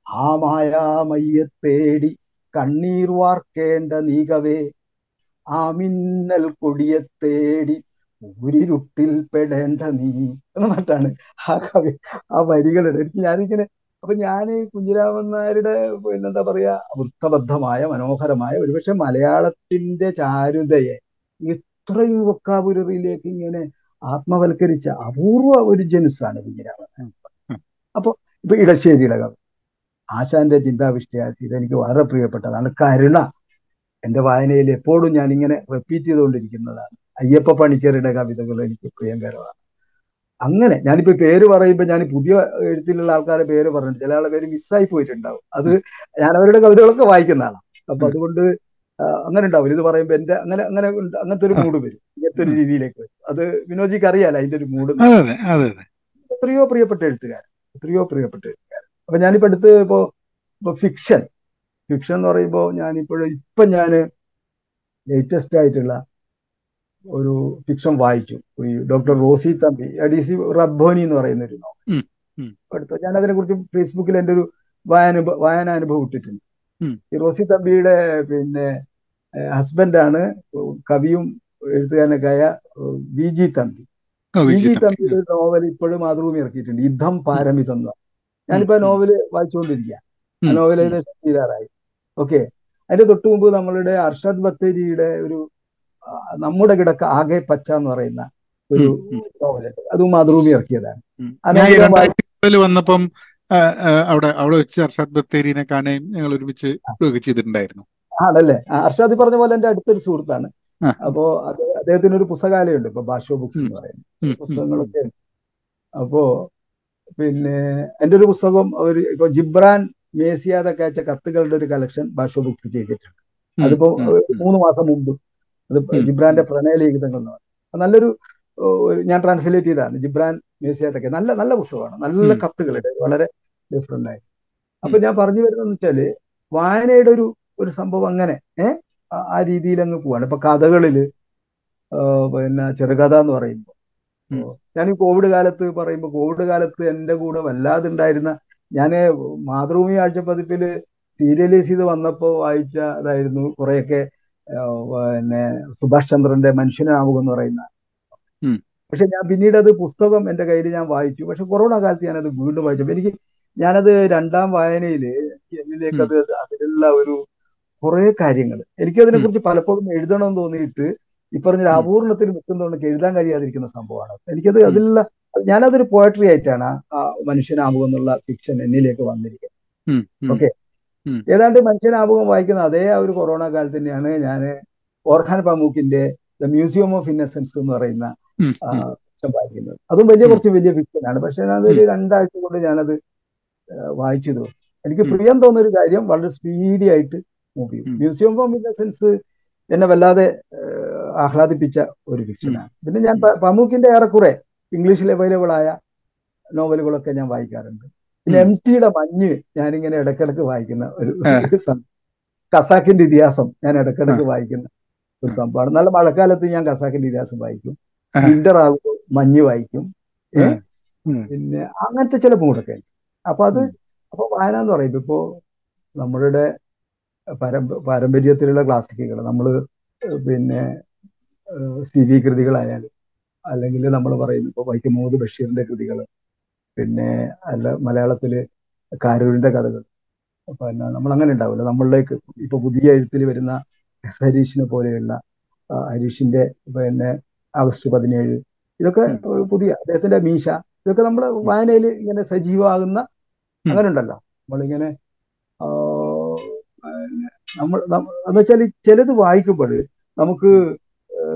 ആ മായാമയ്യെ തേടി കണ്ണീർ വാർക്കേണ്ട നീകവേ ആ മിന്നൽ കൊടിയെ തേടി ഊരിരുട്ടിൽ നീ എന്ന് പറഞ്ഞാണ് ആ കവി ആ വരികളുടെ എനിക്ക് ഞാനിങ്ങനെ അപ്പൊ ഞാൻ കുഞ്ഞിരാമൻ നായരുടെ പിന്നെന്താ പറയാ വൃത്തബദ്ധമായ മനോഹരമായ ഒരുപക്ഷെ മലയാളത്തിന്റെ ചാരുതയെ ഇത്രയും വൊക്കാബുലറിയിലേക്ക് ഇങ്ങനെ ആത്മവൽക്കരിച്ച അപൂർവ ഒരു ജനുസാണ് കുഞ്ഞിരാമൻ അപ്പൊ ഇപ്പൊ ഇടശ്ശേരിയുടെ കവി ആശാന്റെ ചിന്താവിഷ്ടയാസി ഇതെനിക്ക് വളരെ പ്രിയപ്പെട്ടതാണ്. കരുണ എന്റെ വായനയിൽ എപ്പോഴും ഞാൻ ഇങ്ങനെ റിപ്പീറ്റ് ചെയ്തുകൊണ്ടിരിക്കുന്നതാണ്. അയ്യപ്പ പണിക്കരുടെ കവിതകൾ എനിക്ക് പ്രിയങ്കരമാണ്. അങ്ങനെ ഞാനിപ്പോ പേര് പറയുമ്പോൾ ഞാൻ പുതിയ എഴുത്തിലുള്ള ആൾക്കാരെ പേര് പറഞ്ഞിട്ട് ചില ആളുടെ പേര് മിസ്സായി പോയിട്ടുണ്ടാവും. അത് ഞാൻ അവരുടെ കവിതകളൊക്കെ വായിക്കുന്നതാണ് അപ്പൊ അതുകൊണ്ട് അങ്ങനെ ഉണ്ടാവും. ഇത് പറയുമ്പോൾ എന്റെ അങ്ങനെ അങ്ങനെ അങ്ങനത്തെ ഒരു മൂഡ് വരും. ഇങ്ങനത്തെ ഒരു രീതിയിലേക്ക് വരും. അത് വിനോജിക്ക് അറിയാലോ അതിന്റെ ഒരു മൂഡ് എത്രയോ പ്രിയപ്പെട്ട എഴുത്തുകാരൻ എത്രയോ പ്രിയപ്പെട്ട എഴുത്തുകാരൻ അപ്പൊ ഞാനിപ്പോ അടുത്ത് ഇപ്പോ ഇപ്പൊ ഫിക്ഷൻ ഫിക്ഷൻ എന്ന് പറയുമ്പോൾ ഞാനിപ്പോഴും ഇപ്പൊ ഞാൻ ലേറ്റസ്റ്റ് ആയിട്ടുള്ള ഒരു ഫിക്ഷൻ വായിച്ചു. ഈ doctor Rosy Thampi D C Rabboni എന്ന് പറയുന്ന ഒരു നോവൽ എടുത്തു ഞാൻ അതിനെ കുറിച്ച് ഫേസ്ബുക്കിൽ എന്റെ ഒരു വായന വായനാനുഭവം ഇട്ടിട്ടുണ്ട്. ഈ റോസി തമ്പിയുടെ പിന്നെ ഹസ്ബൻഡാണ് കവിയും എഴുത്തുകാരനൊക്കെ ആയ V G Thampi V G തമ്പിയുടെ നോവൽ ഇപ്പോഴും മാതൃഭൂമി ഇറക്കിയിട്ടുണ്ട്. യുദ്ധം പാരമിതം എന്ന് ഞാനിപ്പോ നോവൽ വായിച്ചുകൊണ്ടിരിക്കുക ആ നോവൽ ഏകദേശം തീരാറായി. ഓക്കെ. അതിന്റെ തൊട്ടു മുമ്പ് നമ്മളുടെ അർഷദ് ബത്തേരിയുടെ ഒരു നമ്മുടെ കിടക്ക ആകെ പച്ച എന്ന് പറയുന്ന ഒരു നോവലുണ്ട് അതും മാതൃഭൂമി ഇറക്കിയതാണ്. വന്നപ്പം അവിടെ അവിടെ വെച്ച് അർഷാദ് ബത്തേരിനെ കാണുകയും ഞങ്ങൾ ഒരുമിച്ച് ചെയ്തിട്ടുണ്ടായിരുന്നു. ആണല്ലേ? അർഷാദ് പറഞ്ഞ പോലെ എന്റെ അടുത്തൊരു സുഹൃത്താണ്. അപ്പോ അദ്ദേഹത്തിന് ഒരു പുസ്തകാലയുണ്ട് ഇപ്പൊ ഭാഷോ ബുക്സ് എന്ന് പറയുന്നത്. പുസ്തകങ്ങളൊക്കെ അപ്പോ പിന്നെ എന്റെ ഒരു പുസ്തകം ഒരു ഇപ്പൊ ജിബ്രാൻ മേസിയാദൊക്കെ അയച്ച കത്തുകളുടെ ഒരു കളക്ഷൻ ഭാഷോ ബുക്സ് ചെയ്തിട്ടുണ്ട്. അതിപ്പോ മൂന്ന് മാസം മുമ്പ് അത് ജിബ്രാന്റെ പ്രണയലിഖിതങ്ങൾ എന്ന് പറയും നല്ലൊരു ഞാൻ ട്രാൻസ്ലേറ്റ് ചെയ്തതാണ്. ജിബ്രാൻ മ്യൂസിയത്തൊക്കെ നല്ല നല്ല പുസ്തകമാണ്. നല്ല കത്തുകളുടെ വളരെ ഡിഫറെന്റ് ആയി. അപ്പൊ ഞാൻ പറഞ്ഞു വരുന്നതെന്ന് വെച്ചാൽ വായനയുടെ ഒരു ഒരു സംഭവം അങ്ങനെ ഏഹ് ആ രീതിയിൽ അങ്ങ് പോവാണ്. ഇപ്പൊ കഥകളിൽ പിന്നെ ചെറുകഥ എന്ന് പറയുമ്പോൾ ഞാൻ ഈ കോവിഡ് കാലത്ത് പറയുമ്പോൾ കോവിഡ് കാലത്ത് എന്റെ കൂടെ വല്ലാതെ ഉണ്ടായിരുന്ന ഞാൻ മാതൃഭൂമി ആഴ്ച പതിപ്പിൽ സീരിയലൈസ് ചെയ്ത് വന്നപ്പോൾ വായിച്ച അതായിരുന്നു കുറെയൊക്കെ പിന്നെ സുഭാഷ് ചന്ദ്രന്റെ മനുഷ്യനാവുക എന്ന് പറയുന്ന പക്ഷെ ഞാൻ പിന്നീട് അത് പുസ്തകം എന്റെ കയ്യിൽ ഞാൻ വായിച്ചു. പക്ഷെ കൊറോണ കാലത്ത് ഞാനത് വീണ്ടും വായിച്ചു. എനിക്ക് ഞാനത് രണ്ടാം വായനയിൽ എന്നിലേക്ക് അത് അതിലുള്ള ഒരു കുറെ കാര്യങ്ങൾ എനിക്കതിനെ കുറിച്ച് പലപ്പോഴും എഴുതണമെന്ന് തോന്നിയിട്ട് ഈ പറഞ്ഞ അപൂർണത്തിൽ നിൽക്കുന്നതുകൊണ്ട് എഴുതാൻ കഴിയാതിരിക്കുന്ന സംഭവമാണ്. എനിക്കത് അതിലുള്ള ഞാനതൊരു പോയട്രി ആയിട്ടാണ് ആ മനുഷ്യനാവുക എന്നുള്ള ഫിക്ഷൻ എന്നിലേക്ക് വന്നിരിക്കുന്നത്. ഓക്കെ ഏതാണ്ട് മനുഷ്യനാവുകം വായിക്കുന്ന അതേ ആ ഒരു കൊറോണ കാലത്ത് തന്നെയാണ് ഞാൻ ഓർഹാൻ പമൂക്കിന്റെ ദ മ്യൂസിയം ഓഫ് ഇന്നസെൻസ് എന്ന് പറയുന്ന വായിക്കുന്നത്. അതും വലിയ കുറച്ച് വലിയ ഫിക്ഷനാണ്. പക്ഷെ അതൊരു രണ്ടാഴ്ച കൊണ്ട് ഞാനത് വായിച്ചു തോന്നും എനിക്ക് പ്രിയം തോന്നുന്ന ഒരു കാര്യം വളരെ സ്പീഡി ആയിട്ട് മൂവ് ചെയ്യും മ്യൂസിയം ഓഫ് ഇന്നസെൻസ് എന്നെ വല്ലാതെ ആഹ്ലാദിപ്പിച്ച ഒരു ഫിക്ഷനാണ്. പിന്നെ ഞാൻ പമൂക്കിന്റെ ഏറെക്കുറെ ഇംഗ്ലീഷിൽ അവൈലബിൾ ആയ നോവലുകളൊക്കെ ഞാൻ വായിക്കാറുണ്ട്. എം ടിയുടെ മഞ്ഞ് ഞാനിങ്ങനെ ഇടക്കിടക്ക് വായിക്കുന്ന ഒരു കസാക്കിന്റെ ഇതിഹാസം ഞാൻ ഇടക്കിടക്ക് വായിക്കുന്ന ഒരു സംഭവമാണ്. നല്ല മഴക്കാലത്ത് ഞാൻ കസാക്കിന്റെ ഇതിഹാസം വായിക്കും. വിന്റർ ആകുമ്പോൾ മഞ്ഞ് വായിക്കും. പിന്നെ അങ്ങനത്തെ ചില മൂടൊക്കെ അപ്പൊ അത് അപ്പൊ വായന എന്ന് പറയുമ്പോൾ ഇപ്പോ നമ്മളുടെ പരമ്പ പാരമ്പര്യത്തിലുള്ള ക്ലാസിക്കുകൾ നമ്മൾ പിന്നെ സ്ഥിരീകൃതികളായാലും അല്ലെങ്കിൽ നമ്മൾ പറയുന്നു ഇപ്പോൾ വൈക്കം മുഹമ്മദ് ബഷീറിന്റെ കൃതികൾ പിന്നെ അല്ല മലയാളത്തിൽ കാരൂരിന്റെ കഥകൾ. പിന്നെ നമ്മൾ അങ്ങനെ ഉണ്ടാവില്ല. നമ്മളിലേക്ക് ഇപ്പൊ പുതിയ എഴുത്തിൽ വരുന്ന എസ് ഹരീഷിനെ പോലെയുള്ള ഹരീഷിന്റെ പിന്നെ ആഗസ്റ്റ് പതിനേഴ് ഇതൊക്കെ പുതിയ അദ്ദേഹത്തിന്റെ മീശ ഇതൊക്കെ നമ്മുടെ വായനയിൽ ഇങ്ങനെ സജീവമാകുന്ന അങ്ങനെ ഉണ്ടല്ലോ. നമ്മളിങ്ങനെ നമ്മൾ എന്ന് വെച്ചാൽ ചിലത് വായിക്കുമ്പോൾ നമുക്ക്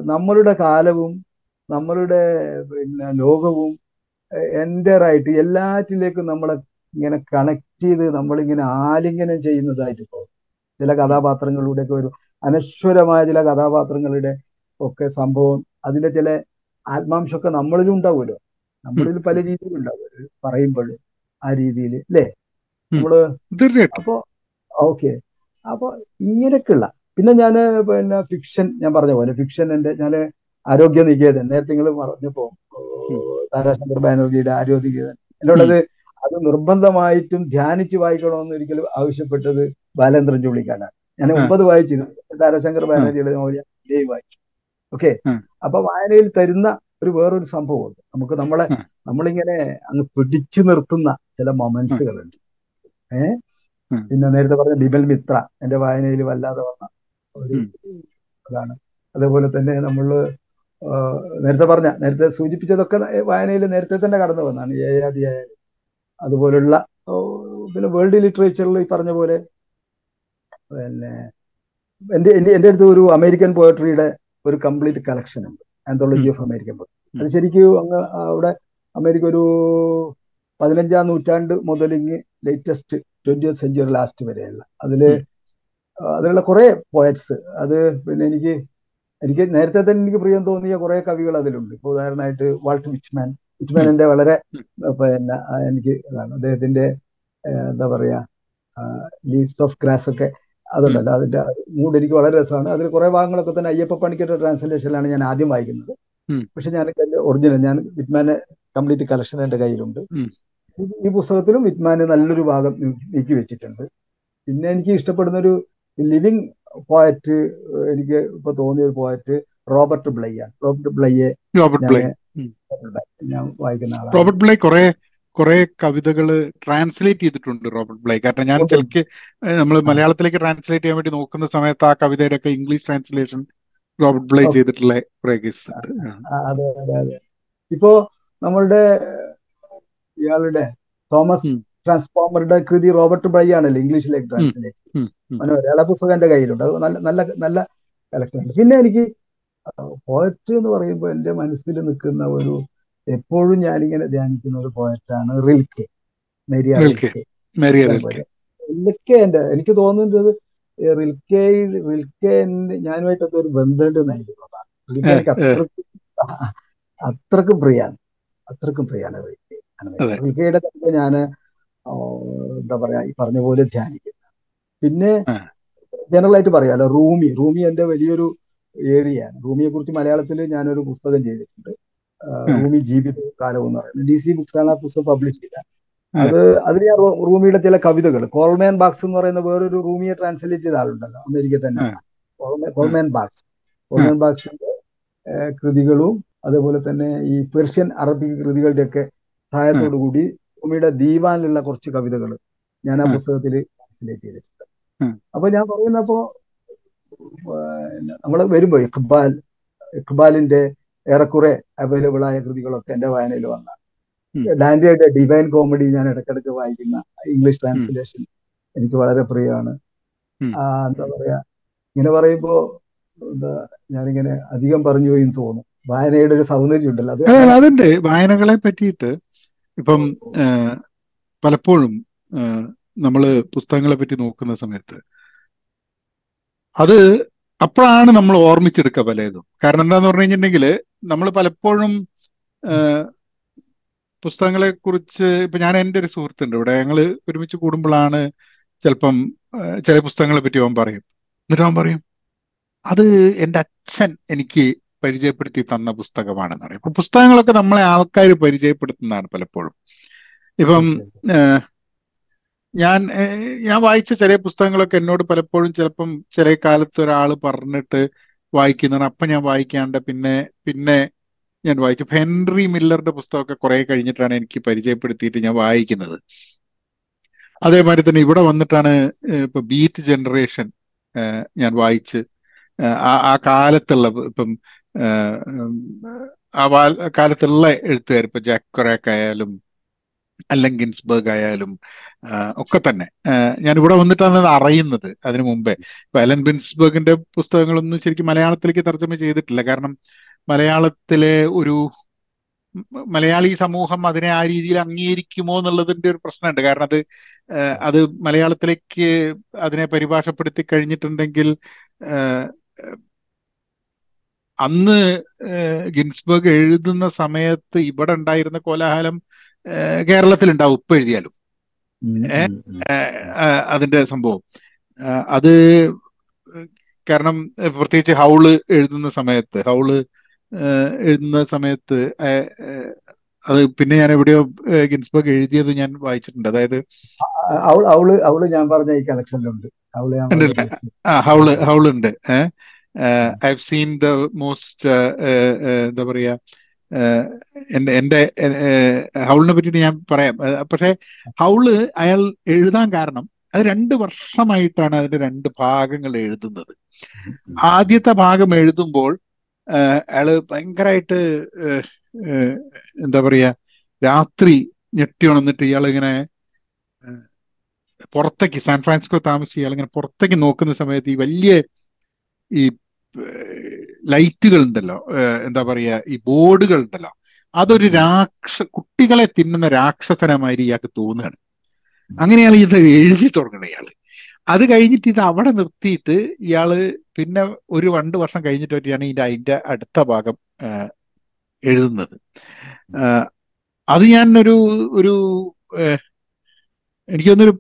നമ്മളുടെ കാലവും നമ്മളുടെ പിന്നെ ലോകവും എന്ററായിട്ട് എല്ലാറ്റിലേക്കും നമ്മളെ ഇങ്ങനെ കണക്ട് ചെയ്ത് നമ്മളിങ്ങനെ ആലിംഗനം ചെയ്യുന്നതായിട്ട് തോന്നും ചില കഥാപാത്രങ്ങളിലൂടെയൊക്കെ ഒരു അനശ്വരമായ ചില കഥാപാത്രങ്ങളുടെ ഒക്കെ സംഭവം അതിന്റെ ചില ആത്മാംശമൊക്കെ നമ്മളിലും ഉണ്ടാവുമല്ലോ. നമ്മളിൽ പല രീതിയിലും ഉണ്ടാവും. പറയുമ്പോൾ ആ രീതിയിൽ അല്ലേ? നമ്മൾ അപ്പോ ഓക്കെ. അപ്പൊ ഇങ്ങനെയൊക്കെയുള്ള പിന്നെ ഞാൻ പിന്നെ ഫിക്ഷൻ ഞാൻ പറഞ്ഞ പോലെ ഫിക്ഷൻ എന്റെ ഞാൻ ആരോഗ്യ നികേതൻ നേരത്തെ നിങ്ങൾ പറഞ്ഞപ്പോ താരാശങ്കർ ബാനർജിയുടെ ആരോഗ്യ നികേതൻ എന്നോടത് അത് നിർബന്ധമായിട്ടും ധ്യാനിച്ച് വായിക്കണമെന്ന് ഒരിക്കലും ആവശ്യപ്പെട്ടത് ബാലേന്ദ്രൻ ചുള്ളിക്കാനാണ് ഞാൻ. ഒമ്പത് വായിച്ചിരുന്നു. താരാശങ്കർ ബാനർജിയുടെ നോവൽ ഞാൻ വായിച്ചു. ഓക്കെ. അപ്പൊ വായനയിൽ തരുന്ന ഒരു വേറൊരു സംഭവമുണ്ട്. നമുക്ക് നമ്മളെ. നമ്മളിങ്ങനെ അങ്ങ് പിടിച്ചു നിർത്തുന്ന ചില മൊമെന്റ്സുകളുണ്ട്. ഏഹ് ഉം. പിന്നെ നേരത്തെ പറഞ്ഞ ബിബൽ മിത്ര എന്റെ വായനയിൽ വല്ലാതെ വന്ന ഒരു അതാണ് അതേപോലെ തന്നെ നമ്മൾ നേരത്തെ പറഞ്ഞ നേരത്തെ സൂചിപ്പിച്ചതൊക്കെ വായനയിൽ നേരത്തെ തന്നെ കടന്നു വന്നാണ്. ഏയാദിയായ അതുപോലുള്ള പിന്നെ വേൾഡ് ലിറ്ററേച്ചറിൽ ഈ പറഞ്ഞ പോലെ പിന്നെ എന്റെ എന്റെ എന്റെ അടുത്ത് ഒരു അമേരിക്കൻ പോയട്രിയുടെ ഒരു കംപ്ലീറ്റ് കളക്ഷൻ ഉണ്ട്. Anthology of American poetry. അത് ശരിക്കും അങ്ങ് അവിടെ അമേരിക്ക ഒരു പതിനഞ്ചാം നൂറ്റാണ്ട് മുതൽ ഇങ്ങ് ലേറ്റസ്റ്റ് ട്വന്റി സെഞ്ചുറി ലാസ്റ്റ് വരെയുള്ള. അതിൽ അതിലുള്ള കുറേ പോയറ്റ്സ് അത് പിന്നെ എനിക്ക് എനിക്ക് നേരത്തെ തന്നെ എനിക്ക് പ്രിയം തോന്നിയ കുറെ കവികൾ അതിലുണ്ട്. ഇപ്പൊ ഉദാഹരണമായിട്ട് വാൾട്ട് വിച്ച്മാൻ. വിച്ച്മാൻ എന്റെ വളരെ പിന്നെ എനിക്ക് ഇതാണ്. അദ്ദേഹത്തിന്റെ എന്താ പറയാ ലീവ്സ് ഓഫ് ഗ്രാസ് ഒക്കെ അതുണ്ടല്ലോ. അതിന്റെ മൂഡ് എനിക്ക് വളരെ രസമാണ്. അതിൽ കുറെ ഭാഗങ്ങളൊക്കെ തന്നെ അയ്യപ്പ പണിക്കരുടെ ട്രാൻസ്ലേഷനിലാണ് ഞാൻ ആദ്യം വായിക്കുന്നത്. പക്ഷെ ഞാൻ ഒറിജിനൽ ഞാൻ വിറ്റ്മാനെ കംപ്ലീറ്റ് കളക്ഷൻ എന്റെ കയ്യിലുണ്ട്. ഈ- പുസ്തകത്തിലും വിറ്റ്മാന് നല്ലൊരു ഭാഗം നീക്കി വെച്ചിട്ടുണ്ട്. പിന്നെ എനിക്ക് ഇഷ്ടപ്പെടുന്ന ഒരു ലിവിങ് പോയറ്റ് എനിക്ക് ഇപ്പൊ തോന്നിയ ഒരു പോയറ്റ് റോബർട്ട് ബ്ലൈ ആണ് റോബർട്ട് ബ്ലൈയെ റോബർട്ട് ഞാൻ ബ്ലേ. ഞാൻ വായിക്കുന്ന ആളാണ്. റോബർട്ട് ബ്ലൈ കുറെ കുറെ കവിതകൾ ട്രാൻസ്ലേറ്റ് ചെയ്തിട്ടുണ്ട് റോബർട്ട് ബ്ലൈ. കാരണം ഞാൻ ചിലക്ക് നമ്മൾ മലയാളത്തിലേക്ക് ട്രാൻസ്ലേറ്റ് ചെയ്യാൻ വേണ്ടി നോക്കുന്ന സമയത്ത് ആ കവിതയുടെ ഒക്കെ ഇംഗ്ലീഷ് ട്രാൻസ്ലേഷൻ റോബർട്ട് ബ്ലൈ. ചെയ്തിട്ടുള്ള കുറെ കേസ് അതെ അതെ അതെ. ഇപ്പോ നമ്മളുടെ ഇയാളുടെ തോമസ്. ട്രാൻസ്ഫോമറുടെ കൃതി റോബർട്ട് ബ്രൈ ആണല്ലോ ഇംഗ്ലീഷിലേക്ക് ട്രാൻസ്ലേറ്റ് പുസ്തകം എന്റെ കയ്യിലുണ്ട്. അത് നല്ല നല്ല നല്ല കളക്ഷൻ ഉണ്ട് പിന്നെ എനിക്ക് പോയറ്റ് എന്ന് പറയുമ്പോൾ എന്റെ മനസ്സിൽ നിൽക്കുന്ന ഒരു എപ്പോഴും ഞാനിങ്ങനെ ധ്യാനിക്കുന്ന ഒരു പോയറ്റാണ് റിൽക്കെ. മെരിയ റിൽക്കെ. എന്റെ. എന്റെ എനിക്ക് തോന്നുന്നത് റിൽക്കെ റിൽക്കെ ഞാനുമായിട്ടൊക്കെ ഒരു ബന്ധമുണ്ടെന്ന് എനിക്ക് തോന്നാം റിൽക്കെ എനിക്ക്. അത്രക്കും അത്രക്കും പ്രിയാണ്. അത്രക്കും പ്രിയാണ് റിൽക്കെ. റിൽക്കയുടെ തന്നെ ഞാൻ എന്താ പറയാ ഈ പറഞ്ഞ പോലെ ധ്യാനിക്കുന്നത്. പിന്നെ ജനറൽ ആയിട്ട് പറയാലോ റൂമി. റൂമി എന്റെ വലിയൊരു ഏരിയയാണ്. റൂമിയെ കുറിച്ച് മലയാളത്തിൽ ഞാനൊരു പുസ്തകം ചെയ്തിട്ടുണ്ട്. റൂമി ജീവിത കാലം എന്ന് പറയുന്നത്. ഡി സി ബുക്സ് ആണ് ആ പുസ്തകം പബ്ലിഷ് ചെയ്തത്. അത് അതിൽ ഞാൻ റൂമിയുടെ ചില കവിതകൾ കോൾമാൻ ബാക്സ് എന്ന് പറയുന്ന വേറൊരു റൂമിയെ ട്രാൻസ്ലേറ്റ് ചെയ്ത ആളുണ്ടല്ലോ. അമേരിക്ക തന്നെ. Coleman Barks. കോൾമാൻ ബാക്സിന്റെ കൃതികളും അതേപോലെ തന്നെ ഈ പെർഷ്യൻ അറബിക് കൃതികളുടെയൊക്കെ സഹായത്തോടു കൂടി റൂമിയുടെ ദീവാനിലുള്ള കുറച്ച് കവിതകൾ ഞാൻ ആ. പുസ്തകത്തിൽ ട്രാൻസ്ലേറ്റ് ചെയ്തിട്ടുണ്ട്. അപ്പൊ ഞാൻ പറയുന്നപ്പോ നമ്മൾ വരുമ്പോ ഇഖ്ബാൽ ഇഖ്ബാലിന്റെ ഏറെക്കുറെ അവൈലബിൾ ആയ കൃതികളൊക്കെ എന്റെ വായനയിൽ വന്ന. ഡാൻഡിയുടെ ഡിവൈൻ കോമഡി ഞാൻ ഇടയ്ക്കിടയ്ക്ക് വായിക്കുന്ന ഇംഗ്ലീഷ് ട്രാൻസ്ലേഷൻ എനിക്ക് വളരെ പ്രിയമാണ്. എന്താ പറയാ ഇങ്ങനെ പറയുമ്പോ എന്താ ഞാനിങ്ങനെ അധികം പറഞ്ഞു പോയി എന്ന് തോന്നും. വായനയുടെ ഒരു സൗന്ദര്യം ഉണ്ടല്ലോ അത് അതെ അതുണ്ട്. വായനകളെ പറ്റിയിട്ട് ഇപ്പം പലപ്പോഴും നമ്മൾ പുസ്തകങ്ങളെ പറ്റി നോക്കുന്ന സമയത്ത് അത് അപ്പോഴാണ് നമ്മൾ ഓർമ്മിച്ചെടുക്കുക പലതും. കാരണം എന്താന്ന് പറഞ്ഞു കഴിഞ്ഞിട്ടുണ്ടെങ്കിൽ നമ്മൾ പലപ്പോഴും പുസ്തകങ്ങളെ കുറിച്ച് ഇപ്പൊ ഞാൻ എന്റെ ഒരു സുഹൃത്തുണ്ട്. ഇവിടെ ഞങ്ങൾ ഒരുമിച്ച് കൂടുമ്പോഴാണ് ചിലപ്പം ചില പുസ്തകങ്ങളെ പറ്റി അവൻ പറയും. എന്നിട്ട് അവൻ പറയും അത് എന്റെ അച്ഛൻ എനിക്ക് പരിചയപ്പെടുത്തി തന്ന പുസ്തകമാണെന്ന് പറയും അപ്പൊ പുസ്തകങ്ങളൊക്കെ നമ്മളെ ആൾക്കാർ പരിചയപ്പെടുത്തുന്നതാണ് പലപ്പോഴും. ഇപ്പം ഞാൻ ഞാൻ വായിച്ച ചില പുസ്തകങ്ങളൊക്കെ എന്നോട് പലപ്പോഴും ചിലപ്പം ചില കാലത്ത് ഒരാൾ പറഞ്ഞിട്ട് വായിക്കുന്നതാണ്. അപ്പൊ ഞാൻ വായിക്കാണ്ട് പിന്നെ പിന്നെ ഞാൻ വായിച്ചു. ഹെൻറി മില്ലറുടെ പുസ്തകമൊക്കെ കുറെ കഴിഞ്ഞിട്ടാണ് എനിക്ക് പരിചയപ്പെടുത്തിയിട്ട് ഞാൻ വായിക്കുന്നത്. അതേമാതിരി തന്നെ ഇവിടെ വന്നിട്ടാണ് ഇപ്പൊ ബീറ്റ് ജനറേഷൻ ഞാൻ വായിച്ച് ആ ആ കാലത്തുള്ള ഇപ്പം ആ കാലത്തുള്ള എഴുത്തുകാർ ഇപ്പൊ ജാക്ക് കൊറാക്ക് ആയാലും അല്ലെ ഗിൻസ്ബർഗ് ആയാലും ഒക്കെ തന്നെ. ഞാൻ ഇവിടെ വന്നിട്ടാണ് അത് അറിയുന്നത് അതിനു മുമ്പേ. ഇപ്പൊ അലൻ ഗിൻസ്ബർഗിന്റെ പുസ്തകങ്ങളൊന്നും ശരിക്കും മലയാളത്തിലേക്ക് തർജമ ചെയ്തിട്ടില്ല. കാരണം മലയാളത്തിലെ ഒരു മലയാളി സമൂഹം അതിനെ ആ രീതിയിൽ അംഗീകരിക്കുമോ എന്നുള്ളതിന്റെ ഒരു പ്രശ്നമുണ്ട്. കാരണം അത് അത് മലയാളത്തിലേക്ക് അതിനെ പരിഭാഷപ്പെടുത്തി കഴിഞ്ഞിട്ടുണ്ടെങ്കിൽ അന്ന് ഗിൻസ്ബർഗ് എഴുതുന്ന സമയത്ത് ഇവിടെ ഉണ്ടായിരുന്ന കോലാഹലം കേരളത്തിൽ ഉണ്ടാവും ഇപ്പൊ എഴുതിയാലും. അതിന്റെ സംഭവം. അത് കാരണം പ്രത്യേകിച്ച് ഹൗൾ എഴുതുന്ന സമയത്ത് ഹൗൾ എഴുതുന്ന സമയത്ത് അത് പിന്നെ ഞാൻ എവിടെയോ ഗിൻസ്ബർഗ് എഴുതിയത് ഞാൻ വായിച്ചിട്ടുണ്ട്. അതായത് ഹൗൾ ഞാൻ പറഞ്ഞ ഈ കളക്ഷനിലുണ്ട് ഹൗൾ ഞാൻ ഉണ്ട് ആ ഹൗൾ ഹൗളുണ്ട്. ഏഹ് I have seen the most എന്താ പറയുക ഏഹ്, എന്റെ എന്റെ ഹൗളിനെ പറ്റിയിട്ട് ഞാൻ പറയാം. പക്ഷെ ഹൗൾ അയാൾ എഴുതാൻ കാരണം അത് രണ്ട് വർഷമായിട്ടാണ് അതിന്റെ രണ്ട് ഭാഗങ്ങൾ എഴുതുന്നത്. ആദ്യത്തെ ഭാഗം എഴുതുമ്പോൾ അയാൾ ഭയങ്കരമായിട്ട് എന്താ പറയാ രാത്രി ഞെട്ടി ഉണന്നിട്ട് ഇയാൾ ഇങ്ങനെ പുറത്തേക്ക് സാൻ ഫ്രാൻസിസ്കോ താമസിച്ച് ഇയാളിങ്ങനെ പുറത്തേക്ക് നോക്കുന്ന സമയത്ത് ഈ വലിയ ഈ ലൈറ്റുകൾ ഉണ്ടല്ലോ എന്താ പറയുക ഈ ബോർഡുകൾ ഉണ്ടല്ലോ അതൊരു രാക്ഷ കുട്ടികളെ തിന്നുന്ന രാക്ഷസനമാതിരി ഇയാൾക്ക് തോന്നുകയാണ്. അങ്ങനെയാണ് ഇത് എഴുതി തുടങ്ങുന്നത് ഇയാൾ അത് കഴിഞ്ഞിട്ട് ഇത് അവിടെ നിർത്തിയിട്ട് ഇയാൾ പിന്നെ ഒരു രണ്ട് വർഷം കഴിഞ്ഞിട്ട് പറ്റിയാണ് ഇതിന്റെ അതിന്റെ അടുത്ത ഭാഗം എഴുതുന്നത്. അത് ഞാൻ ഒരു ഒരു എനിക്കൊന്നൊരു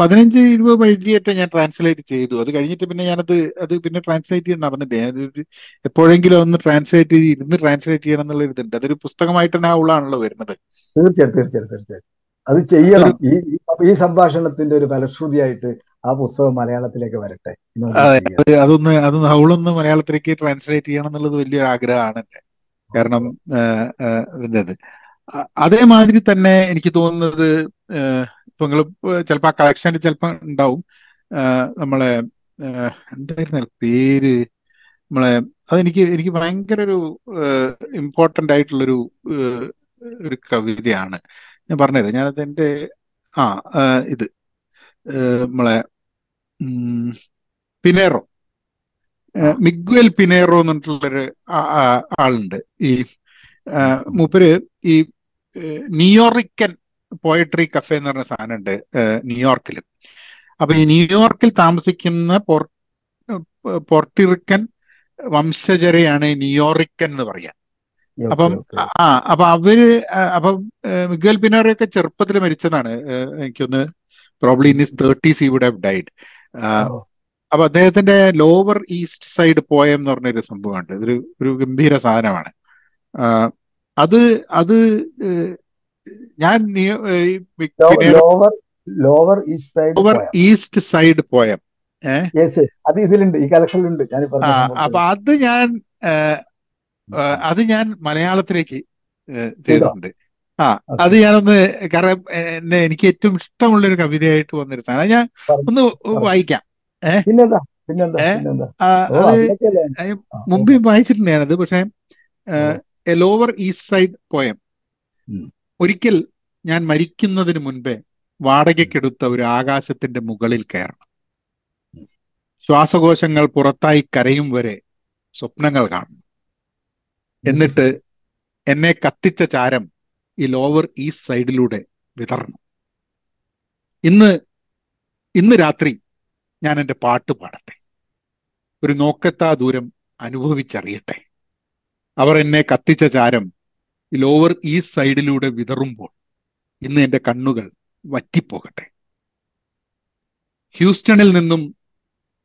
പതിനഞ്ച് ഇരുപത് വഴിയായിട്ട് ഞാൻ ട്രാൻസ്ലേറ്റ് ചെയ്തു. അത് കഴിഞ്ഞിട്ട് പിന്നെ ഞാനത് അത് പിന്നെ ട്രാൻസ്ലേറ്റ് ചെയ്യാൻ നടന്നിട്ടില്ല ഞാനൊരു എപ്പോഴെങ്കിലും ഒന്ന് ട്രാൻസ്ലേറ്റ് ചെയ്ത് ഇരുന്ന് ട്രാൻസ്ലേറ്റ് ചെയ്യണം എന്നുള്ള ഇതുണ്ട് അതൊരു പുസ്തകമായിട്ട് തന്നെ ആ ഉള്ളാണല്ലോ വരുന്നത്. തീർച്ചയായിട്ടും തീർച്ചയായിട്ടും തീർച്ചയായിട്ടും. അത് ചെയ്യണം. ഈ ഈ- സംഭാഷണത്തിന്റെ ഒരു ഫലശ്രുതിയായിട്ട് ആ പുസ്തകം മലയാളത്തിലേക്ക് വരട്ടെ. അതൊന്ന് അതെ ഹൗളൊന്ന് മലയാളത്തിലേക്ക് ട്രാൻസ്ലേറ്റ് ചെയ്യണം എന്നുള്ളത് വലിയൊരു ആഗ്രഹമാണ് എന്റെ കാരണം ഇതിന്റെ അതേമാതിരി തന്നെ എനിക്ക് തോന്നുന്നത് ഇപ്പൊ നിങ്ങൾ ചിലപ്പോൾ ആ കളക്ഷനിൽ ചിലപ്പോൾ ഉണ്ടാവും. നമ്മളെ എന്തായിരുന്നു പേര്? നമ്മളെ അതെനിക്ക് എനിക്ക് ഭയങ്കര ഒരു ഇമ്പോർട്ടന്റ് ആയിട്ടുള്ളൊരു ഒരു കവിതയാണ്. ഞാൻ പറഞ്ഞുതരാം. ഞാനത് എന്റെ ആ ഇത്. നമ്മളെ പിനേറോ. മിഗ്വൽ പിനേറോ എന്ന് പറഞ്ഞിട്ടുള്ളൊരു ആളുണ്ട്. ഈ മൂപ്പര് ഈ ഏഹ്, ന്യൂയോർക്കൻ പോയട്രി കഫേ എന്ന് പറഞ്ഞ സാധനമുണ്ട് ഉണ്ട് ന്യൂയോർക്കിൽ അപ്പൊ ഈ ന്യൂയോർക്കിൽ താമസിക്കുന്ന പോർട്ടിറിക്കൻ വംശജരെയാണ് ന്യൂയോറിക്കൻ എന്ന് പറയാ. അപ്പം ആ അപ്പൊ അവർ അപ്പൊ മിഗൽ പിനാറൊക്കെ ചെറുപ്പത്തിൽ മരിച്ചതാണ്. എനിക്കൊന്ന് probably in is thirties he would have died അപ്പൊ അദ്ദേഹത്തിന്റെ ലോവർ ഈസ്റ്റ് സൈഡ് പോയം എന്ന് പറഞ്ഞൊരു സംഭവമുണ്ട്. ഇതൊരു ഒരു ഗംഭീര സാധനമാണ്. അത് അത് ഞാൻ lower lower east side lower east side poem. അത് ഇതിലുണ്ട്. ഈ കളക്ഷനിലുണ്ട് ഞാൻ അപ്പൊ അത് ഞാൻ അത് ഞാൻ മലയാളത്തിലേക്ക് ചെയ്തിട്ടുണ്ട്. ആ അത് ഞാനൊന്ന് കാരണം എന്നെ എനിക്ക് ഏറ്റവും ഇഷ്ടമുള്ള ഒരു കവിതയായിട്ട് വന്നൊരു സാധനം. ഞാൻ ഒന്ന് വായിക്കാം. പിന്നെന്താ? പിന്നെന്താ? അത് മുമ്പേ വായിച്ചിട്ടുണ്ട് ഞാനത് പക്ഷെ a lower east side poem. ഒരിക്കൽ ഞാൻ മരിക്കുന്നതിന് മുൻപേ വാടകയ്ക്കെടുത്ത ഒരു ആകാശത്തിന്റെ മുകളിൽ കയറണം. ശ്വാസകോശങ്ങൾ പുറത്തായി കരയും വരെ സ്വപ്നങ്ങൾ കാണും എന്നിട്ട് എന്നെ കത്തിച്ച ചാരം ഈ ലോവർ ഈസ്റ്റ് സൈഡിലൂടെ വിതറണം. ഇന്ന് ഇന്ന് രാത്രി ഞാൻ എന്റെ പാട്ട് പാടട്ടെ. ഒരു നോക്കത്താ ദൂരം അനുഭവിച്ചറിയട്ടെ. അവർ എന്നെ കത്തിച്ച ചാരം ലോവർ ഈസ്റ്റ് സൈഡിലൂടെ വിതറുമ്പോൾ ഇന്ന് എന്റെ കണ്ണുകൾ വറ്റിപ്പോകട്ടെ. ഹ്യൂസ്റ്റണിൽ നിന്നും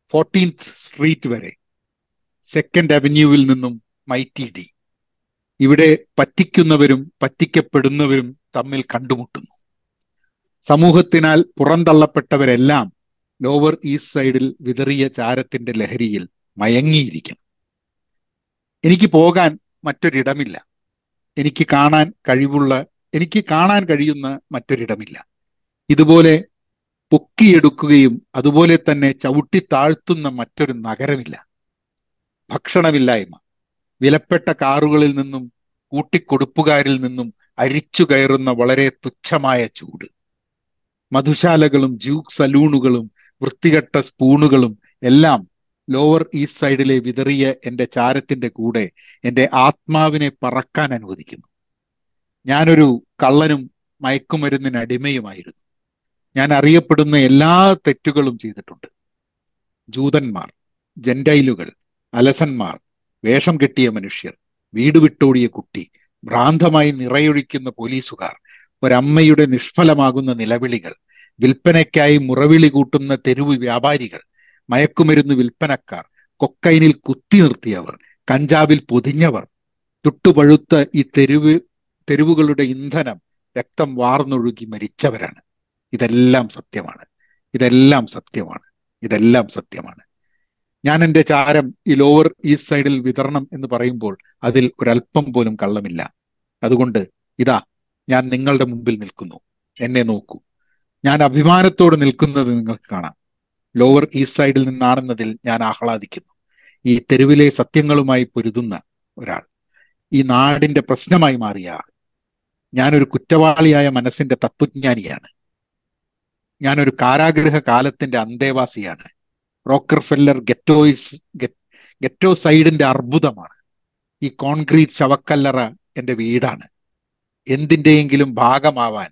ഫോർട്ടീൻത്ത് സ്ട്രീറ്റ് വരെ സെക്കൻഡ് അവന്യൂവിൽ നിന്നും മൈറ്റി ഡി ഇവിടെ പറ്റിക്കുന്നവരും പറ്റിക്കപ്പെടുന്നവരും തമ്മിൽ കണ്ടുമുട്ടുന്നു. സമൂഹത്തിനാൽ പുറന്തള്ളപ്പെട്ടവരെല്ലാം ലോവർ ഈസ്റ്റ് സൈഡിൽ വിതറിയ ചാരത്തിന്റെ ലഹരിയിൽ മയങ്ങിയിരിക്കും എനിക്ക് പോകാൻ മറ്റൊരിടമില്ല. എനിക്ക് കാണാൻ കഴിവുള്ള എനിക്ക് കാണാൻ കഴിയുന്ന മറ്റൊരിടമില്ല. ഇതുപോലെ പൊക്കിയെടുക്കുകയും അതുപോലെ തന്നെ ചവിട്ടി താഴ്ത്തുന്ന മറ്റൊരു നഗരമില്ല. ഭക്ഷണമില്ലായ്മ. വിലപ്പെട്ട കാറുകളിൽ നിന്നും കൂട്ടിക്കൊടുപ്പുകാരിൽ നിന്നും അരിച്ചു കയറുന്ന വളരെ തുച്ഛമായ ചൂട്. മധുശാലകളും ജ്യൂക്ക് സലൂണുകളും വൃത്തികെട്ട സ്പൂണുകളും എല്ലാം ലോവർ ഈസ്റ്റ് സൈഡിലെ വിതറിയ എന്റെ ചാരത്തിന്റെ കൂടെ എന്റെ ആത്മാവിനെ പറക്കാൻ അനുവദിക്കുന്നു. ഞാനൊരു കള്ളനും മയക്കുമരുന്നിന് അടിമയുമായിരുന്നു. ഞാൻ അറിയപ്പെടുന്ന എല്ലാ തെറ്റുകളും ചെയ്തിട്ടുണ്ട്. ജൂതന്മാർ ജെൻഡൈലുകൾ അലസന്മാർ വേഷം കെട്ടിയ മനുഷ്യർ വീട് വിട്ടോടിയ കുട്ടി ഭ്രാന്തമായി നിറയൊഴിക്കുന്ന പോലീസുകാർ ഒരമ്മയുടെ നിഷ്ഫലമാകുന്ന നിലവിളികൾ വിൽപ്പനയ്ക്കായി മുറവിളി കൂട്ടുന്ന തെരുവ് വ്യാപാരികൾ മയക്കുമരുന്ന് വിൽപ്പനക്കാർ കൊക്കൈനിൽ കുത്തി നിർത്തിയവർ കഞ്ചാവിൽ പൊതിഞ്ഞവർ ചുട്ടുപഴുത്ത ഈ തെരുവ് തെരുവുകളുടെ ഇന്ധനം രക്തം വാർന്നൊഴുകി മരിച്ചവരാണ്. ഇതെല്ലാം സത്യമാണ്. ഇതെല്ലാം സത്യമാണ്. ഇതെല്ലാം സത്യമാണ്. ഞാൻ എന്റെ ചാരം ഈ ലോവർ ഈസ്റ്റ് സൈഡിൽ വിതരണം എന്ന് പറയുമ്പോൾ അതിൽ ഒരല്പം പോലും കള്ളമില്ല. അതുകൊണ്ട് ഇതാ ഞാൻ നിങ്ങളുടെ മുമ്പിൽ നിൽക്കുന്നു. എന്നെ നോക്കൂ. ഞാൻ അഭിമാനത്തോട് നിൽക്കുന്നത് നിങ്ങൾക്ക് കാണാം. ലോവർ ഈസ്റ്റ് സൈഡിൽ നിന്നാണെന്നതിൽ ഞാൻ ആഹ്ലാദിക്കുന്നു. ഈ തെരുവിലെ സത്യങ്ങളുമായി പൊരുതുന്ന ഒരാൾ. ഈ നാടിന്റെ പ്രശ്നമായി മാറിയ ആൾ. ഞാനൊരു കുറ്റവാളിയായ മനസ്സിന്റെ തത്വജ്ഞാനിയാണ്. ഞാനൊരു കാരാഗ്രഹ കാലത്തിന്റെ അന്തേവാസിയാണ്. Rocker feller ഗെറ്റോയിസ് ഗെറ്റോ സൈഡിന്റെ അർബുദമാണ്. ഈ കോൺക്രീറ്റ് ശവക്കല്ലറ എന്റെ വീടാണ്. എന്തിന്റെയെങ്കിലും ഭാഗമാവാൻ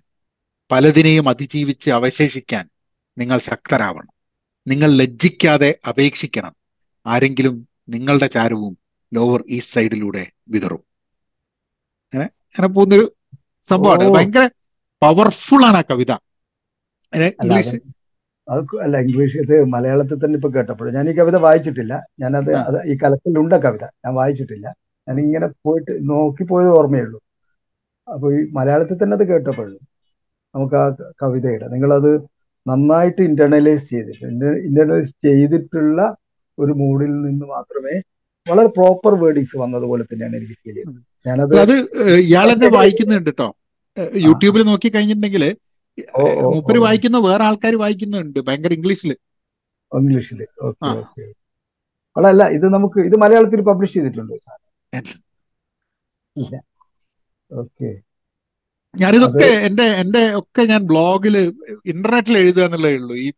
പലതിനെയും അതിജീവിച്ച് അവശേഷിക്കാൻ നിങ്ങൾ ശക്തരാവണം. നിങ്ങൾ ലജ്ജിക്കാതെ അപേക്ഷിക്കണം. ആരെങ്കിലും നിങ്ങളുടെ ചാരവും ലോവർ ഈസ്റ്റ് സൈഡിലൂടെ വിതറും. അങ്ങനെ അങ്ങനെ പോകുന്നൊരു സംഭവമാണ്. ഭയങ്കര പവർഫുൾ ആണ് ആ കവിത. ഇംഗ്ലീഷ്. അത് അല്ല ഇംഗ്ലീഷ് ഇത് മലയാളത്തിൽ തന്നെ ഇപ്പൊ കേട്ടപ്പോൾ ഞാൻ ഈ കവിത വായിച്ചിട്ടില്ല. ഞാനത് അത് ഈ കലക്കിലുണ്ട കവിത. ഞാൻ വായിച്ചിട്ടില്ല. ഞാൻ ഇങ്ങനെ പോയിട്ട് നോക്കിപ്പോയത് ഓർമ്മയുള്ളൂ. അപ്പൊ ഈ മലയാളത്തിൽ തന്നെ അത് കേട്ടപ്പോഴും നമുക്ക് ആ കവിതയുടെ നിങ്ങളത് നന്നായിട്ട് ഇന്റേണലൈസ് ചെയ്തിട്ട് ഇന്റേണലൈസ് ചെയ്തിട്ടുള്ള ഒരു മൂഡിൽ നിന്ന് മാത്രമേ വളരെ പ്രോപ്പർ വേർഡിങ്സ് വന്നതുപോലെ തന്നെയാണ് എനിക്ക് ഫീൽ ചെയ്യുന്നത് ഞാനത് അത് ഇയാളെന്നെ വായിക്കുന്നുണ്ട് കേട്ടോ യൂട്യൂബിൽ നോക്കി കഴിഞ്ഞിട്ടുണ്ടെങ്കിൽ മൂപ്പര് വായിക്കുന്ന വേറെ ആൾക്കാർ വായിക്കുന്നുണ്ട് ഭയങ്കര ഇംഗ്ലീഷിൽ. ഇംഗ്ലീഷിൽ. Okay okay. അല്ല ഇത് നമുക്ക് ഇത് മലയാളത്തിൽ പബ്ലിഷ് ചെയ്തിട്ടുണ്ടോ ഇല്ല. ഓക്കെ. ഞാനിതൊക്കെ എന്റെ എന്റെ ഒക്കെ ഞാൻ ബ്ലോഗിൽ ഇന്റർനെറ്റിൽ എഴുതുക എന്നുള്ളതേ ഉള്ളൂ. ഈ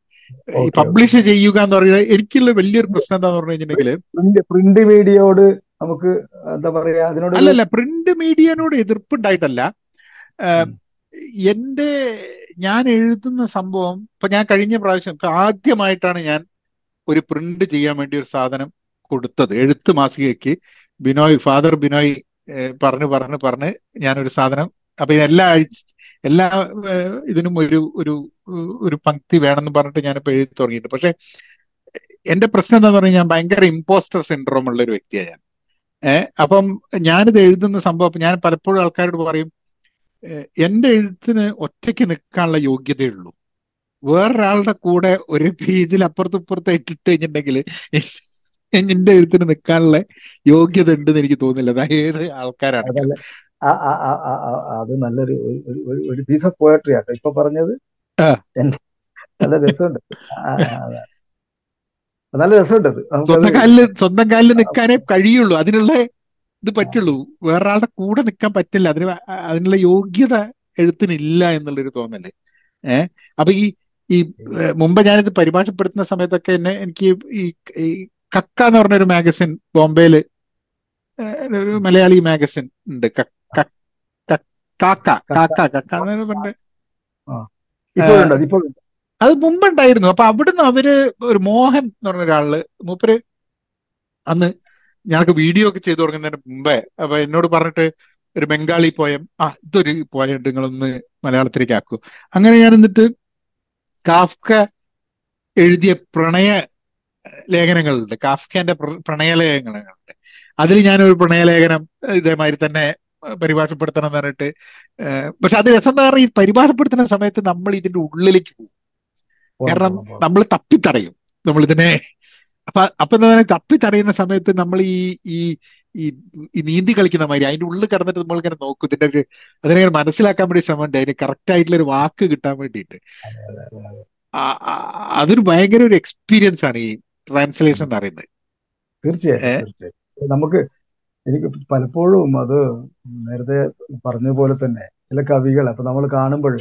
പബ്ലിഷ് ചെയ്യുക എന്ന് പറയുന്നത് എനിക്കുള്ള വലിയൊരു പ്രശ്നം എന്താന്ന് പറഞ്ഞു കഴിഞ്ഞിട്ടുണ്ടെങ്കിൽ പ്രിന്റ് മീഡിയയോട് നമുക്ക് എന്താ പറയാ അതിനോട് അല്ലല്ല പ്രിന്റ് മീഡിയനോട് എതിർപ്പുണ്ടായിട്ടല്ല എന്റെ ഞാൻ എഴുതുന്ന സംഭവം ഇപ്പൊ ഞാൻ കഴിഞ്ഞ പ്രാവശ്യം ഇപ്പൊ ആദ്യമായിട്ടാണ് ഞാൻ ഒരു പ്രിന്റ് ചെയ്യാൻ വേണ്ടി ഒരു സാധനം കൊടുത്തത്. എഴുത്ത് മാസികയ്ക്ക് ബിനോയ് ഫാദർ ബിനോയ് പറഞ്ഞു പറഞ്ഞു പറഞ്ഞ് ഞാനൊരു സാധനം അപ്പൊ എല്ലാ എല്ലാ ഇതിനും ഒരു ഒരു ഒരു പങ്ക്തി വേണമെന്ന് പറഞ്ഞിട്ട് ഞാനിപ്പോ എഴുതി തുടങ്ങിയിട്ട് പക്ഷെ എന്റെ പ്രശ്നം എന്താന്ന് പറഞ്ഞാൽ ഞാൻ ഭയങ്കര ഇമ്പോസ്റ്റർ സിൻഡ്രോം ഉള്ള ഒരു വ്യക്തിയാണ് ഞാൻ. ഏഹ് അപ്പം ഞാനിത് എഴുതുന്ന സംഭവം ഞാൻ പലപ്പോഴും ആൾക്കാരോട് പറയും എന്റെ എഴുത്തിന് ഒറ്റയ്ക്ക് നിൽക്കാനുള്ള യോഗ്യതയുള്ളൂ. വേറൊരാളുടെ കൂടെ ഒരു പേജിൽ അപ്പുറത്ത് ഇട്ടിട്ട് കഴിഞ്ഞിട്ടുണ്ടെങ്കിൽ എന്റെ എഴുത്തിന് നിൽക്കാനുള്ള യോഗ്യത ഉണ്ടെന്ന് എനിക്ക് തോന്നുന്നില്ല. അത് ഏത് ആൾക്കാരാണ് അത് നല്ലൊരു ഒരു പീസ് ഓഫ് പോയട്രി ആട്ടോ. ഇപ്പൊ പറഞ്ഞത് നല്ല രസമുണ്ട്. നല്ല രസമുണ്ട് സ്വന്തം കാലിൽ സ്വന്തം കാലിൽ നിൽക്കാനേ കഴിയുള്ളൂ. അതിനുള്ള ഇത് പറ്റുള്ളൂ. വേറൊരാളുടെ കൂടെ നിൽക്കാൻ പറ്റില്ല. അതിന് അതിനുള്ള യോഗ്യത എഴുത്തിനില്ല എന്നുള്ളൊരു തോന്നൽ. ഏഹ് അപ്പൊ ഈ ഈ മുമ്പ് ഞാനിത് പരിഭാഷപ്പെടുത്തുന്ന സമയത്തൊക്കെ എന്നെ എനിക്ക് ഈ കക്ക എന്ന് പറഞ്ഞൊരു മാഗസിൻ ബോംബെയിൽ ഒരു മലയാളി മാഗസിൻ ഉണ്ട്. കാക്ക അത് മുമ്പുണ്ടായിരുന്നു. അപ്പൊ അവിടുന്ന് അവർ ഒരു മോഹൻ എന്ന് പറഞ്ഞ ഒരാൾ മൂപ്പര് അന്ന് ഞങ്ങൾക്ക് വീഡിയോ ഒക്കെ ചെയ്തു തുടങ്ങുന്നതിന് മുമ്പേ അപ്പൊ എന്നോട് പറഞ്ഞിട്ട് ഒരു ബംഗാളി പോയം ആ ഇതൊരു പോയം നിങ്ങളൊന്ന് മലയാളത്തിലേക്ക് ആക്കൂ. അങ്ങനെ ഞാൻ എന്നിട്ട് കാഫ്ക എഴുതിയ പ്രണയ ലേഖനങ്ങളുണ്ട്. കാഫ്കന്റെ പ്രണയ ലേഖനങ്ങളുണ്ട്. അതിൽ ഞാനൊരു പ്രണയലേഖനം ഇതേമാതിരി തന്നെ പരിഭാഷപ്പെടുത്തണം എന്ന് പറഞ്ഞിട്ട് പക്ഷെ അത് രസം എന്താ പറയുക ഈ പരിഭാഷപ്പെടുത്തുന്ന സമയത്ത് നമ്മൾ ഇതിന്റെ ഉള്ളിലേക്ക് പോകും. കാരണം നമ്മൾ തപ്പിത്തടയും. നമ്മൾ ഇതിനെ അപ്പൊ അപ്പൊ എന്താ പറയുക തപ്പി തടയുന്ന സമയത്ത് നമ്മൾ ഈ ഈ ഈ നീന്തി കളിക്കുന്ന മാതിരി അതിന്റെ ഉള്ളിൽ കിടന്നിട്ട് നമ്മൾ ഇങ്ങനെ നോക്കും. ഇതിന്റെ ഒരു അതിനെ മനസ്സിലാക്കാൻ വേണ്ടി ശ്രമമുണ്ട്. അതിന് കറക്റ്റ് ആയിട്ടുള്ള ഒരു വാക്ക് കിട്ടാൻ വേണ്ടിയിട്ട്. അതൊരു ഭയങ്കര ഒരു എക്സ്പീരിയൻസ് ആണ് ഈ ട്രാൻസ്ലേഷൻ എന്ന് പറയുന്നത്. തീർച്ചയായും നമുക്ക് എനിക്ക് പലപ്പോഴും അത് നേരത്തെ പറഞ്ഞ പോലെ തന്നെ ചില കവികൾ അപ്പൊ നമ്മൾ കാണുമ്പോൾ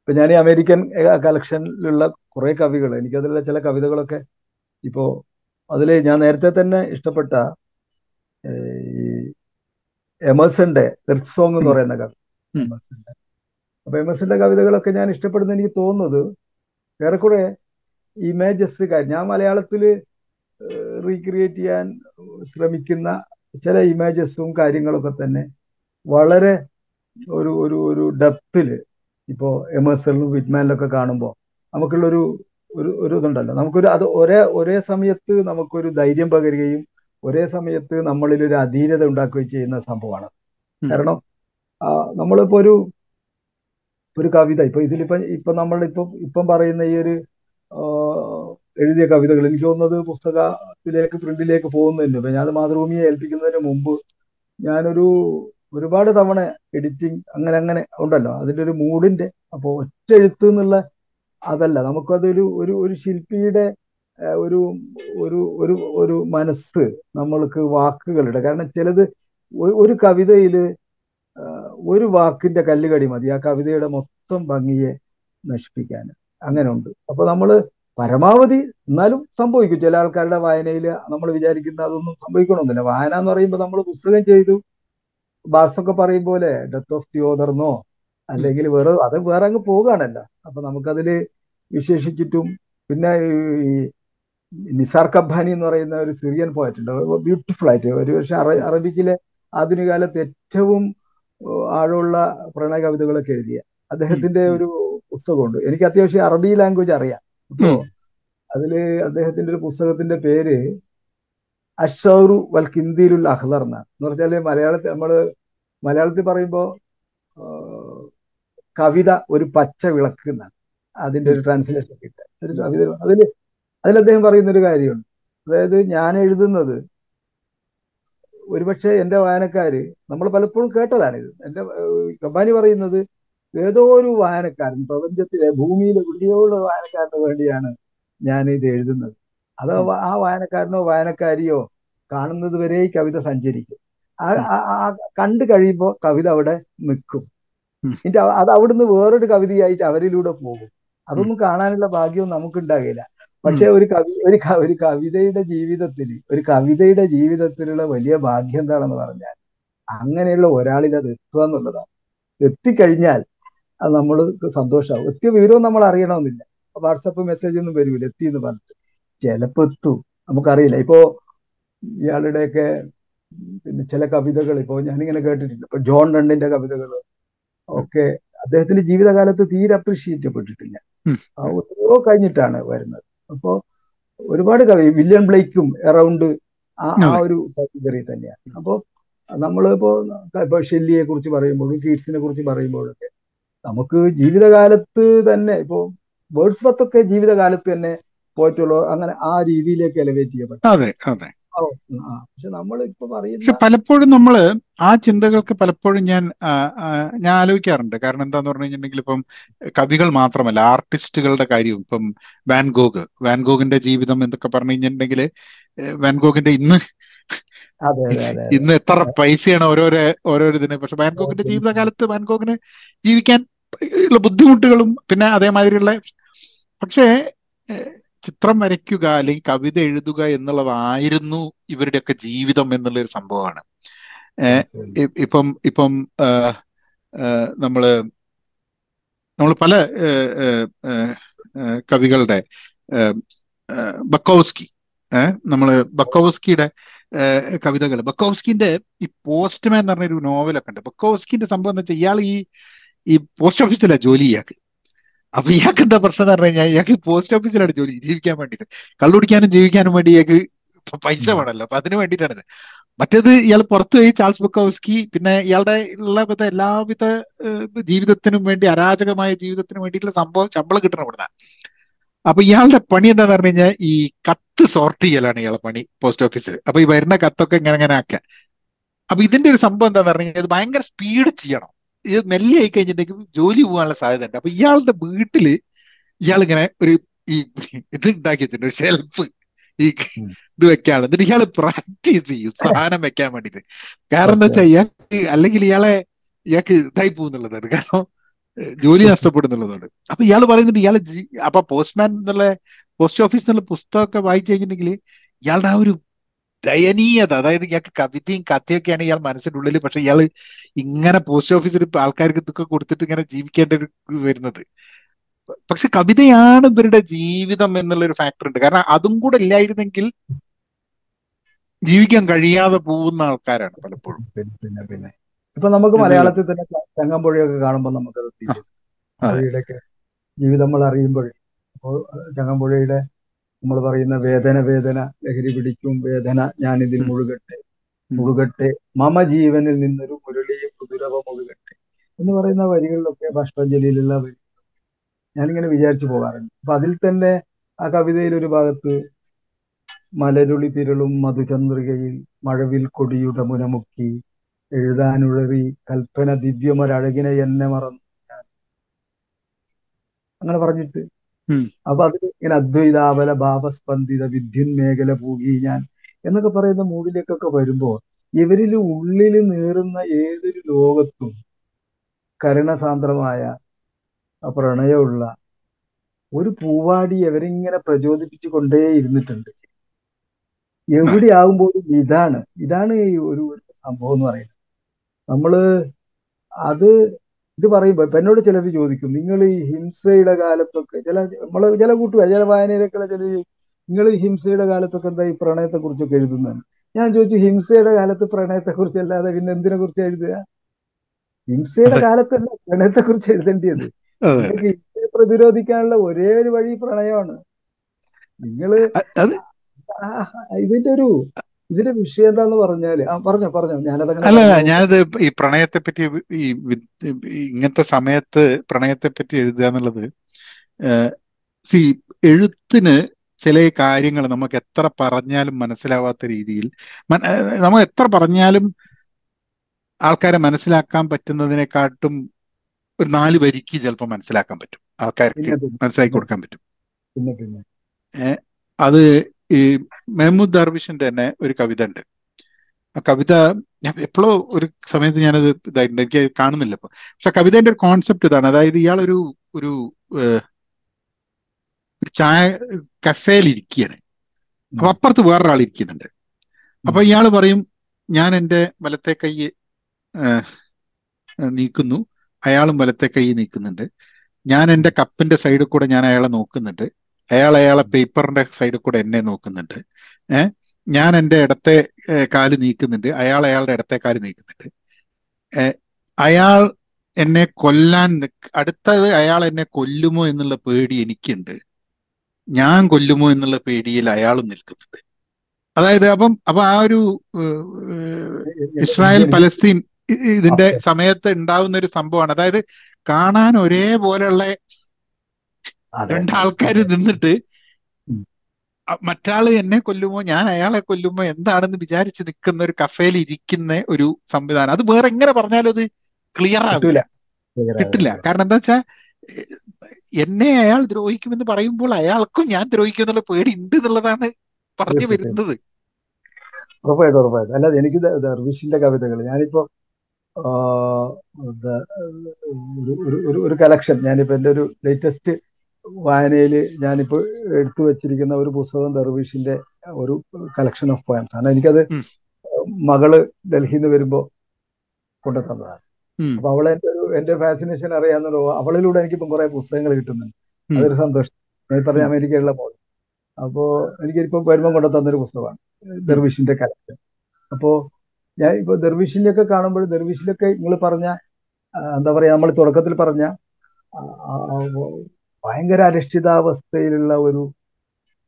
ഇപ്പൊ ഞാൻ ഈ അമേരിക്കൻ കളക്ഷനിലുള്ള കുറെ കവികൾ എനിക്കതിലുള്ള ചില കവിതകളൊക്കെ ഇപ്പോ അതിൽ ഞാൻ നേരത്തെ തന്നെ ഇഷ്ടപ്പെട്ട ഈ എമേഴ്സന്റെ എർത്ത് സോങ് എന്ന് പറയുന്ന കവി എമേഴ്സന്റെ. അപ്പൊ എമേഴ്സന്റെ കവിതകളൊക്കെ ഞാൻ ഇഷ്ടപ്പെടുന്ന എനിക്ക് തോന്നുന്നത് ഏറെക്കുറെ ഇമേജസ് ഞാൻ മലയാളത്തിൽ റീക്രിയേറ്റ് ചെയ്യാൻ ശ്രമിക്കുന്ന ചില ഇമേജസും കാര്യങ്ങളൊക്കെ തന്നെ വളരെ ഒരു ഒരു ഒരു ഡെപ്തിൽ ഇപ്പോൾ എം എസ് എല്ലും വിറ്റ്മാനിലൊക്കെ കാണുമ്പോൾ നമുക്കുള്ളൊരു ഒരു ഒരു ഇതുണ്ടല്ലോ. നമുക്കൊരു അത് ഒരേ ഒരേ സമയത്ത് നമുക്കൊരു ധൈര്യം പകരുകയും ഒരേ സമയത്ത് നമ്മളിൽ ഒരു അധീനത ഉണ്ടാക്കുകയും ചെയ്യുന്ന സംഭവമാണ്. കാരണം നമ്മളിപ്പോ ഒരു ഒരു കവിത ഇപ്പൊ ഇതിലിപ്പോ ഇപ്പൊ നമ്മളിപ്പോ ഇപ്പം പറയുന്ന ഈ ഒരു എഴുതിയ കവിതകൾ. എനിക്ക് തോന്നുന്നത് പുസ്തകത്തിലേക്ക് പ്രിന്റിലേക്ക് പോകുന്നതിന് ഇപ്പൊ ഞാൻ മാതൃഭൂമിയെ ഏൽപ്പിക്കുന്നതിന് മുമ്പ് ഞാനൊരു ഒരുപാട് തവണ എഡിറ്റിംഗ് അങ്ങനെ അങ്ങനെ ഉണ്ടല്ലോ. അതിന്റെ ഒരു മൂഡിന്റെ അപ്പോൾ ഒറ്റ എഴുത്ത് എന്നുള്ള അതല്ല. നമുക്കതൊരു ഒരു ഒരു ശില്പിയുടെ ഒരു ഒരു ഒരു ഒരു മനസ്സ് നമ്മൾക്ക് വാക്കുകളുടെ. കാരണം ചിലത് ഒരു കവിതയിൽ ഒരു വാക്കിന്റെ കല്ലുകടി മതി ആ കവിതയുടെ മൊത്തം ഭംഗിയെ നശിപ്പിക്കാൻ. അങ്ങനെ ഉണ്ട്. അപ്പൊ നമ്മൾ പരമാവധി എന്നാലും സംഭവിക്കും. ചില ആൾക്കാരുടെ വായനയിൽ നമ്മൾ വിചാരിക്കുന്ന അതൊന്നും സംഭവിക്കണമെന്നില്ല വായന എന്ന് പറയുമ്പോൾ നമ്മൾ പുസ്തകം ചെയ്തു. ബാർസൊക്കെ പറയും പോലെ ഡെത്ത് ഓഫ് തിയോദർന്നോ അല്ലെങ്കിൽ വേറെ അത് വേറെ അങ്ങ് പോകുകയാണല്ലോ അപ്പൊ നമുക്കതിൽ വിശേഷിച്ചിട്ടും പിന്നെ ഈ നിസാർ കബ്ബാനി എന്ന് പറയുന്ന ഒരു സിറിയൻ പോയറ്റ് ഉണ്ട്. ബ്യൂട്ടിഫുൾ ആയിട്ട് ഒരു പക്ഷെ അറബിക്കിലെ ആധുനിക കാലത്ത് ഏറ്റവും ആഴമുള്ള പ്രണയ കവിതകളൊക്കെ എഴുതിയ. അദ്ദേഹത്തിന്റെ ഒരു പുസ്തകമുണ്ട്. എനിക്ക് അത്യാവശ്യം അറബി ലാംഗ്വേജ് അറിയാം. അതിൽ അദ്ദേഹത്തിന്റെ ഒരു പുസ്തകത്തിന്റെ പേര് അഷൗറു വൽ കിന്ദിയിലുൽ അഹ്ലർ എന്നാണ്. എന്ന് പറഞ്ഞാൽ മലയാളത്തിൽ നമ്മൾ മലയാളത്തിൽ പറയുമ്പോ കവിത ഒരു പച്ച വിളക്ക് എന്നാണ്. അതിന്റെ ഒരു ട്രാൻസ്ലേഷൻ കിട്ടുക ഒരു കവിത അതിൽ അതിൽ അദ്ദേഹം പറയുന്ന ഒരു കാര്യമുണ്ട്. അതായത് ഞാൻ എഴുതുന്നത് ഒരുപക്ഷെ എന്റെ വായനക്കാര് നമ്മൾ പലപ്പോഴും കേട്ടതാണിത്. എന്റെ കമ്പാനി പറയുന്നത് ഏതോ ഒരു വായനക്കാരൻ പ്രപഞ്ചത്തിലെ ഭൂമിയിലെ വിളിയോടുള്ള വായനക്കാരന് വേണ്ടിയാണ് ഞാൻ ഇത് എഴുതുന്നത്. അത് ആ വായനക്കാരനോ വായനക്കാരിയോ കാണുന്നത് വരെ ഈ കവിത സഞ്ചരിക്കും. ആ കണ്ടു കഴിയുമ്പോൾ കവിത അവിടെ നിൽക്കും. എന്നിട്ട് അത് അവിടുന്ന് വേറൊരു കവിതയായിട്ട് അവരിലൂടെ പോകും. അതൊന്നും കാണാനുള്ള ഭാഗ്യവും നമുക്കുണ്ടാകില്ല. പക്ഷെ ഒരു കവി ഒരു ഒരു കവിതയുടെ ജീവിതത്തിൽ ഒരു കവിതയുടെ ജീവിതത്തിലുള്ള വലിയ ഭാഗ്യം എന്താണെന്ന് പറഞ്ഞാൽ അങ്ങനെയുള്ള ഒരാളിൽ അത് എത്തുക എന്നുള്ളതാണ്. എത്തിക്കഴിഞ്ഞാൽ അത് നമ്മൾ സന്തോഷമാവും എത്തിയ വിവരവും നമ്മൾ അറിയണമെന്നില്ല. വാട്സപ്പ് മെസ്സേജ് ഒന്നും വരൂല എത്തി എന്ന് പറഞ്ഞിട്ട്. ചിലപ്പോൾ എത്തും. നമുക്കറിയില്ല. ഇപ്പോ ഇയാളുടെയൊക്കെ പിന്നെ ചില കവിതകൾ ഇപ്പോൾ ഞാനിങ്ങനെ കേട്ടിട്ടുണ്ട് ഇപ്പൊ ജോൺ റണ്ണിന്റെ കവിതകൾ ഒക്കെ അദ്ദേഹത്തിന്റെ ജീവിതകാലത്ത് തീരെ അപ്രീഷിയേറ്റ് ചെയ്യപ്പെട്ടിട്ടില്ല. ഒത്തിരിയോ കഴിഞ്ഞിട്ടാണ് വരുന്നത്. അപ്പോ ഒരുപാട് കവി വില്യം ബ്ലേക്കും എറൗണ്ട് ആ ആ ഒരു കാറ്റഗറി തന്നെയാണ്. അപ്പോൾ നമ്മളിപ്പോ ഇപ്പൊ ഷെല്ലിയെ കുറിച്ച് പറയുമ്പോഴും കീറ്റ്സിനെ കുറിച്ച് പറയുമ്പോഴൊക്കെ നമുക്ക് ജീവിതകാലത്ത് തന്നെ ഇപ്പോ വേർഡ്സ് പത്തൊക്കെ ജീവിതകാലത്ത് തന്നെ പോയിട്ടുള്ള. അങ്ങനെ ആ രീതിയിലേക്ക് എലവേറ്റ് ചെയ്യപ്പെട്ടു. അതെ അതെ. പക്ഷെ നമ്മൾ ഇപ്പൊ പറയുന്നത് പലപ്പോഴും നമ്മൾ ആ ചിന്തകൾക്ക് പലപ്പോഴും ഞാൻ ഞാൻ ആലോചിക്കാറുണ്ട്. കാരണം എന്താന്ന് പറഞ്ഞു കഴിഞ്ഞിട്ടുണ്ടെങ്കിൽ ഇപ്പം കവികൾ മാത്രമല്ല ആർട്ടിസ്റ്റുകളുടെ കാര്യവും. ഇപ്പം വാൻഗോഗ് വാൻഗോഗിന്റെ ജീവിതം എന്നൊക്കെ പറഞ്ഞു കഴിഞ്ഞിട്ടുണ്ടെങ്കിൽ വാൻഗോഗിന്റെ ഇന്ന് ഇന്ന് എത്ര പൈസയാണ് ഓരോരോ ഓരോരോ ഇതിന് പക്ഷെ വാൻഗോഗിന്റെ ജീവിതകാലത്ത് വാൻഗോഗിന് ജീവിക്കാൻ ഉള്ള ബുദ്ധിമുട്ടുകളും പിന്നെ അതേമാതിരിയുള്ള പക്ഷേ ചിത്രം വരയ്ക്കുക അല്ലെങ്കിൽ കവിത എഴുതുക എന്നുള്ളതായിരുന്നു ഇവരുടെയൊക്കെ ജീവിതം എന്നുള്ള ഒരു സംഭവമാണ് ഇപ്പം ഇപ്പം നമ്മൾ നമ്മൾ പല കവികളുടെ ബക്കോസ്കി നമ്മൾ ബക്കോസ്കിയുടെ കവിതകൾ ബക്കോസ്കിന്റെ ഈ പോസ്റ്റ്മാൻ എന്ന് പറഞ്ഞൊരു നോവലൊക്കെ ഉണ്ട്. ബക്കോസ്കിന്റെ സംഭവം എന്ന് വെച്ചാൽ ഇയാൾ ഈ ഈ പോസ്റ്റ് ഓഫീസിലാണ് ജോലി ഇയാൾക്ക്. അപ്പൊ ഇയാൾക്ക് എന്താ പ്രശ്നം എന്ന് പറഞ്ഞു കഴിഞ്ഞാൽ ഇയാൾക്ക് പോസ്റ്റ് ഓഫീസിലാണ് ജോലി ജീവിക്കാൻ വേണ്ടിയിട്ട് കള്ളുടിക്കാനും ജീവിക്കാനും വേണ്ടി ഇയാൾക്ക് പൈസ വേണമല്ലോ. അപ്പൊ അതിന് വേണ്ടിയിട്ടാണിത്. മറ്റേത് ഇയാൾ പുറത്തു പോയി ചാൾസ് ബുക്കോസ്കി പിന്നെ ഇയാളുടെ ഉള്ള എല്ലാവിധ ജീവിതത്തിനും വേണ്ടി അരാജകമായ ജീവിതത്തിനും വേണ്ടിയിട്ടുള്ള സംഭവം ശമ്പളം കിട്ടണം ഇവിടുന്ന്. അപ്പൊ ഇയാളുടെ പണി എന്താന്ന് പറഞ്ഞു കഴിഞ്ഞാൽ ഈ കത്ത് സോർട്ട് ചെയ്യലാണ് ഇയാളെ പണി പോസ്റ്റ് ഓഫീസിൽ അപ്പൊ ഈ വരുന്ന കത്തൊക്കെ ഇങ്ങനെ ഇങ്ങനെ ആക്കുക. അപ്പൊ ഇതിന്റെ ഒരു സംഭവം എന്താന്ന് പറഞ്ഞു കഴിഞ്ഞാൽ ഇത് ഭയങ്കര സ്പീഡ് ചെയ്യണം. ഇത് മെല്ലെ ആയി കഴിഞ്ഞിട്ടുണ്ടെങ്കിൽ ജോലി പോകാനുള്ള സാധ്യത ഉണ്ട് അപ്പൊ ഇയാളുടെ വീട്ടിൽ ഇയാളിങ്ങനെ ഒരു ഈ ഇത് ഉണ്ടാക്കി വെച്ചിട്ടുണ്ട് ഒരു ഷെൽഫ് ഈ ഇത് വെക്കാണ് എന്നിട്ട് ഇയാൾ പ്രാക്ടീസ് ചെയ്യും സാധനം വെക്കാൻ വേണ്ടിട്ട്. കാരണം എന്താ വെച്ചാൽ ഇയാൾക്ക് അല്ലെങ്കിൽ ഇയാളെ ഇയാൾക്ക് ഇതായി പോകുന്നുള്ളതാണ്. കാരണം ജോലി നഷ്ടപ്പെടുന്നുള്ളതാണ് അപ്പൊ ഇയാൾ പറയുന്നത് ഇയാൾ അപ്പൊ പോസ്റ്റ്മാൻ എന്നുള്ള പോസ്റ്റ് ഓഫീസ് എന്നുള്ള പുസ്തകമൊക്കെ വായിച്ചു കഴിഞ്ഞിട്ടുണ്ടെങ്കിൽ ഇയാളുടെ ആ ഒരു ദയനീയത. അതായത് ഇയാൾക്ക് കവിതയും കഥയൊക്കെയാണ് ഇയാൾ മനസ്സിന്റെ ഉള്ളിൽ പക്ഷെ ഇയാൾ ഇങ്ങനെ പോസ്റ്റ് ഓഫീസിൽ ആൾക്കാർക്ക് ഇതൊക്കെ കൊടുത്തിട്ട് ഇങ്ങനെ ജീവിക്കേണ്ട ഒരു വരുന്നത്. പക്ഷെ കവിതയാണ് ഇവരുടെ ജീവിതം എന്നുള്ള ഒരു ഫാക്ടർ ഉണ്ട്. കാരണം അതും കൂടെ ഇല്ലായിരുന്നെങ്കിൽ ജീവിക്കാൻ കഴിയാതെ പോകുന്ന ആൾക്കാരാണ് പലപ്പോഴും. പിന്നെ പിന്നെ ഇപ്പൊ നമുക്ക് മലയാളത്തിൽ തന്നെ ചങ്ങമ്പുഴയൊക്കെ കാണുമ്പോൾ നമുക്കത് ജീവിതം നമ്മൾ അറിയുമ്പോൾ അപ്പോൾ ചങ്ങമ്പുഴയുടെ നമ്മൾ പറയുന്ന വേദന വേദന ലഹരി പിടിക്കും വേദന ഞാൻ ഞാനിതിൽ മുഴുകട്ടെ മുഴുകട്ടെ മമ ജീവനിൽ നിന്നൊരു മുരളിയും കുതിരവ മുഴുകട്ടെ എന്ന് പറയുന്ന വരികളിലൊക്കെ ഭക്ഷണജലിയിലുള്ള വരി. ഞാനിങ്ങനെ വിചാരിച്ചു പോകാറുണ്ട്. അപ്പൊ അതിൽ തന്നെ ആ കവിതയിൽ ഒരു ഭാഗത്ത് മലരുളി തിരളും മധുചന്ദ്രികയിൽ മഴവിൽ കൊടിയുടെ മുനമുക്കി എഴുതാനുഴറി കൽപ്പന ദിവ്യമൊരഴകിനെ എന്നെ മറന്നു. അങ്ങനെ പറഞ്ഞിട്ട്. അപ്പൊ അത് ഇങ്ങനെ അദ്വൈതാവല ഭാവസ്പന്ദിത വിദ്യുന്മേഖല പൂകി ഞാൻ എന്നൊക്കെ പറയുന്ന മൂവിലേക്കൊക്കെ വരുമ്പോ ഇവരിൽ ഉള്ളിൽ നീറുന്ന ഏതൊരു ലോകത്തും കരുണസാന്ദ്രമായ പ്രണയമുള്ള ഒരു പൂവാടി അവരിങ്ങനെ പ്രചോദിപ്പിച്ചു കൊണ്ടേ ഇരുന്നിട്ടുണ്ട്. എവിടെയാകുമ്പോഴും ഇതാണ് ഇതാണ് ഈ ഒരു സംഭവം എന്ന് പറയുന്നത്. നമ്മൾ അത് ഇത് പറയുമ്പോ ഇപ്പൊ എന്നോട് ചിലർ ചോദിക്കും നിങ്ങൾ ഈ ഹിംസയുടെ കാലത്തൊക്കെ ചില നമ്മൾ ചില കൂട്ടുകാർ ചില വായനയിലൊക്കെ ചില നിങ്ങൾ ഈ ഹിംസയുടെ കാലത്തൊക്കെ എന്താ ഈ പ്രണയത്തെ കുറിച്ചൊക്കെ എഴുതുന്നത് ഞാൻ ചോദിച്ചു ഹിംസയുടെ കാലത്ത് പ്രണയത്തെ കുറിച്ച് അല്ലാതെ പിന്നെ എന്തിനെ കുറിച്ച് എഴുതുക? ഹിംസയുടെ. കാലത്തല്ല പ്രണയത്തെ കുറിച്ച് എഴുതേണ്ടിയത് ഹിംസയെ പ്രതിരോധിക്കാനുള്ള ഒരേ ഒരു വഴി പ്രണയമാണ്. നിങ്ങൾ ഇതിന്റെ ഒരു ഇതിന്റെ വിഷയം എന്താന്ന് പറഞ്ഞാൽ ആ പറഞ്ഞോ പറഞ്ഞോ. ഞാനത് അല്ല ഞാനത് ഈ പ്രണയത്തെ പറ്റി ഈ ഇങ്ങനത്തെ സമയത്ത് പ്രണയത്തെ പറ്റി എഴുതുക എന്നുള്ളത് സി എഴുത്തിന് ചില കാര്യങ്ങൾ നമുക്ക് എത്ര പറഞ്ഞാലും മനസ്സിലാവാത്ത രീതിയിൽ നമുക്ക് നമ്മൾ എത്ര പറഞ്ഞാലും ആൾക്കാരെ മനസ്സിലാക്കാൻ പറ്റുന്നതിനെക്കാട്ടും ഒരു നാല് വരിക്ക് ചിലപ്പോൾ മനസ്സിലാക്കാൻ പറ്റും. ആൾക്കാർക്ക് മനസ്സിലാക്കി കൊടുക്കാൻ പറ്റും. അത് ഈ മെഹമ്മൂദ് ദർവിഷിന്റെ തന്നെ ഒരു കവിത ഉണ്ട്. ആ കവിത ഞാൻ എപ്പോഴോ ഒരു സമയത്ത് ഞാനത് ഇതായിട്ടുണ്ട്. എനിക്ക് കാണുന്നില്ല ഇപ്പൊ. പക്ഷെ കവിതേന്റെ ഒരു കോൺസെപ്റ്റ് ഇതാണ്. അതായത് ഇയാളൊരു ഒരു ചായ കഫേയിൽ ഇരിക്കുകയാണ്. അപ്പൊ അപ്പുറത്ത് വേറൊരാൾ ഇരിക്കുന്നുണ്ട്. അപ്പൊ ഇയാൾ പറയും ഞാൻ എന്റെ വലത്തെ കൈ നീക്കുന്നു. അയാളും വലത്തെ കൈ നീക്കുന്നുണ്ട്. ഞാൻ എന്റെ കപ്പിന്റെ സൈഡിൽ കൂടെ ഞാൻ അയാളെ നോക്കുന്നുണ്ട്. അയാൾ അയാളെ പേപ്പറിന്റെ സൈഡിൽ കൂടെ എന്നെ നോക്കുന്നുണ്ട് ഏഹ് ഞാൻ എന്റെ ഇടത്തെ കാൽ നീക്കുന്നുണ്ട് അയാൾ അയാളുടെ ഇടത്തെ കാൽ നീക്കുന്നുണ്ട് അയാൾ എന്നെ കൊല്ലാൻ അടുത്തത് അയാൾ എന്നെ കൊല്ലുമോ എന്നുള്ള പേടി എനിക്കുണ്ട് ഞാൻ കൊല്ലുമോ എന്നുള്ള പേടിയിൽ അയാളും നിൽക്കുന്നുണ്ട് അതായത് അപ്പം അപ്പൊ ആ ഒരു ഇസ്രായേൽ പലസ്തീൻ ഇതിന്റെ സമയത്ത് ഉണ്ടാവുന്ന ഒരു സംഭവമാണ് അതായത് കാണാൻ ഒരേപോലെയുള്ള അതെ. രണ്ട് അതെ. നിന്നിട്ട് മറ്റാൾ എന്നെ കൊല്ലുമോ ഞാൻ അയാളെ കൊല്ലുമോ എന്താണെന്ന് വിചാരിച്ച് നിൽക്കുന്ന ഒരു കഫേയിൽ ഇരിക്കുന്ന ഒരു സംവിധാനം. അത് വേറെ എങ്ങനെ പറഞ്ഞാലും അത് ക്ലിയർ ആവില്ല. കിട്ടില്ല. കാരണം എന്താ വെച്ചാൽ എന്നെ അയാൾ ദ്രോഹിക്കുമെന്ന് പറയുമ്പോൾ അയാൾക്കും ഞാൻ ദ്രോഹിക്കും എന്നുള്ള പേടി ഉണ്ട് എന്നുള്ളതാണ് പറഞ്ഞു വരുന്നത്. ഉറപ്പായിട്ടും ഉറപ്പായിട്ടും. അല്ലാതെ എനിക്ക് ദർവിഷിന്റെ കവിതകൾ ഞാനിപ്പോ ഒരു ഒരു ഒരു കലക്ഷൻ ഞാനിപ്പോ എന്റെ ഒരു ലേറ്റസ്റ്റ് വായനയിൽ ഞാനിപ്പോ എടുത്തു വെച്ചിരിക്കുന്ന ഒരു പുസ്തകം ദർവീഷിന്റെ ഒരു കളക്ഷൻ ഓഫ് പോയംസ് ആണ്. എനിക്കത് മകൾ ഡൽഹിയിൽ നിന്ന് വരുമ്പോ കൊണ്ടു തന്നതാണ് അപ്പൊ അവളെ എന്റെ ഒരു എന്റെ ഫാസിനേഷൻ അറിയാന്നുള്ള അവളിലൂടെ എനിക്കിപ്പം കുറെ പുസ്തകങ്ങൾ കിട്ടുന്നുണ്ട്. അതൊരു സന്തോഷം. ഞാൻ പറഞ്ഞ അമേരിക്കയിലുള്ള മോൾ. അപ്പോ എനിക്കിപ്പം വരുമ്പം കൊണ്ടു തന്നൊരു പുസ്തകമാണ് ദർവീഷിന്റെ കളക്ഷൻ കലക്ഷൻ അപ്പോ ഞാൻ ഇപ്പൊ ദർവീഷിന്റെയൊക്കെ കാണുമ്പോൾ ദർവീഷിലൊക്കെ നിങ്ങൾ പറഞ്ഞ എന്താ പറയാ നമ്മൾ തുടക്കത്തിൽ പറഞ്ഞ ഭയങ്കര അനിശ്ചിതാവസ്ഥയിലുള്ള ഒരു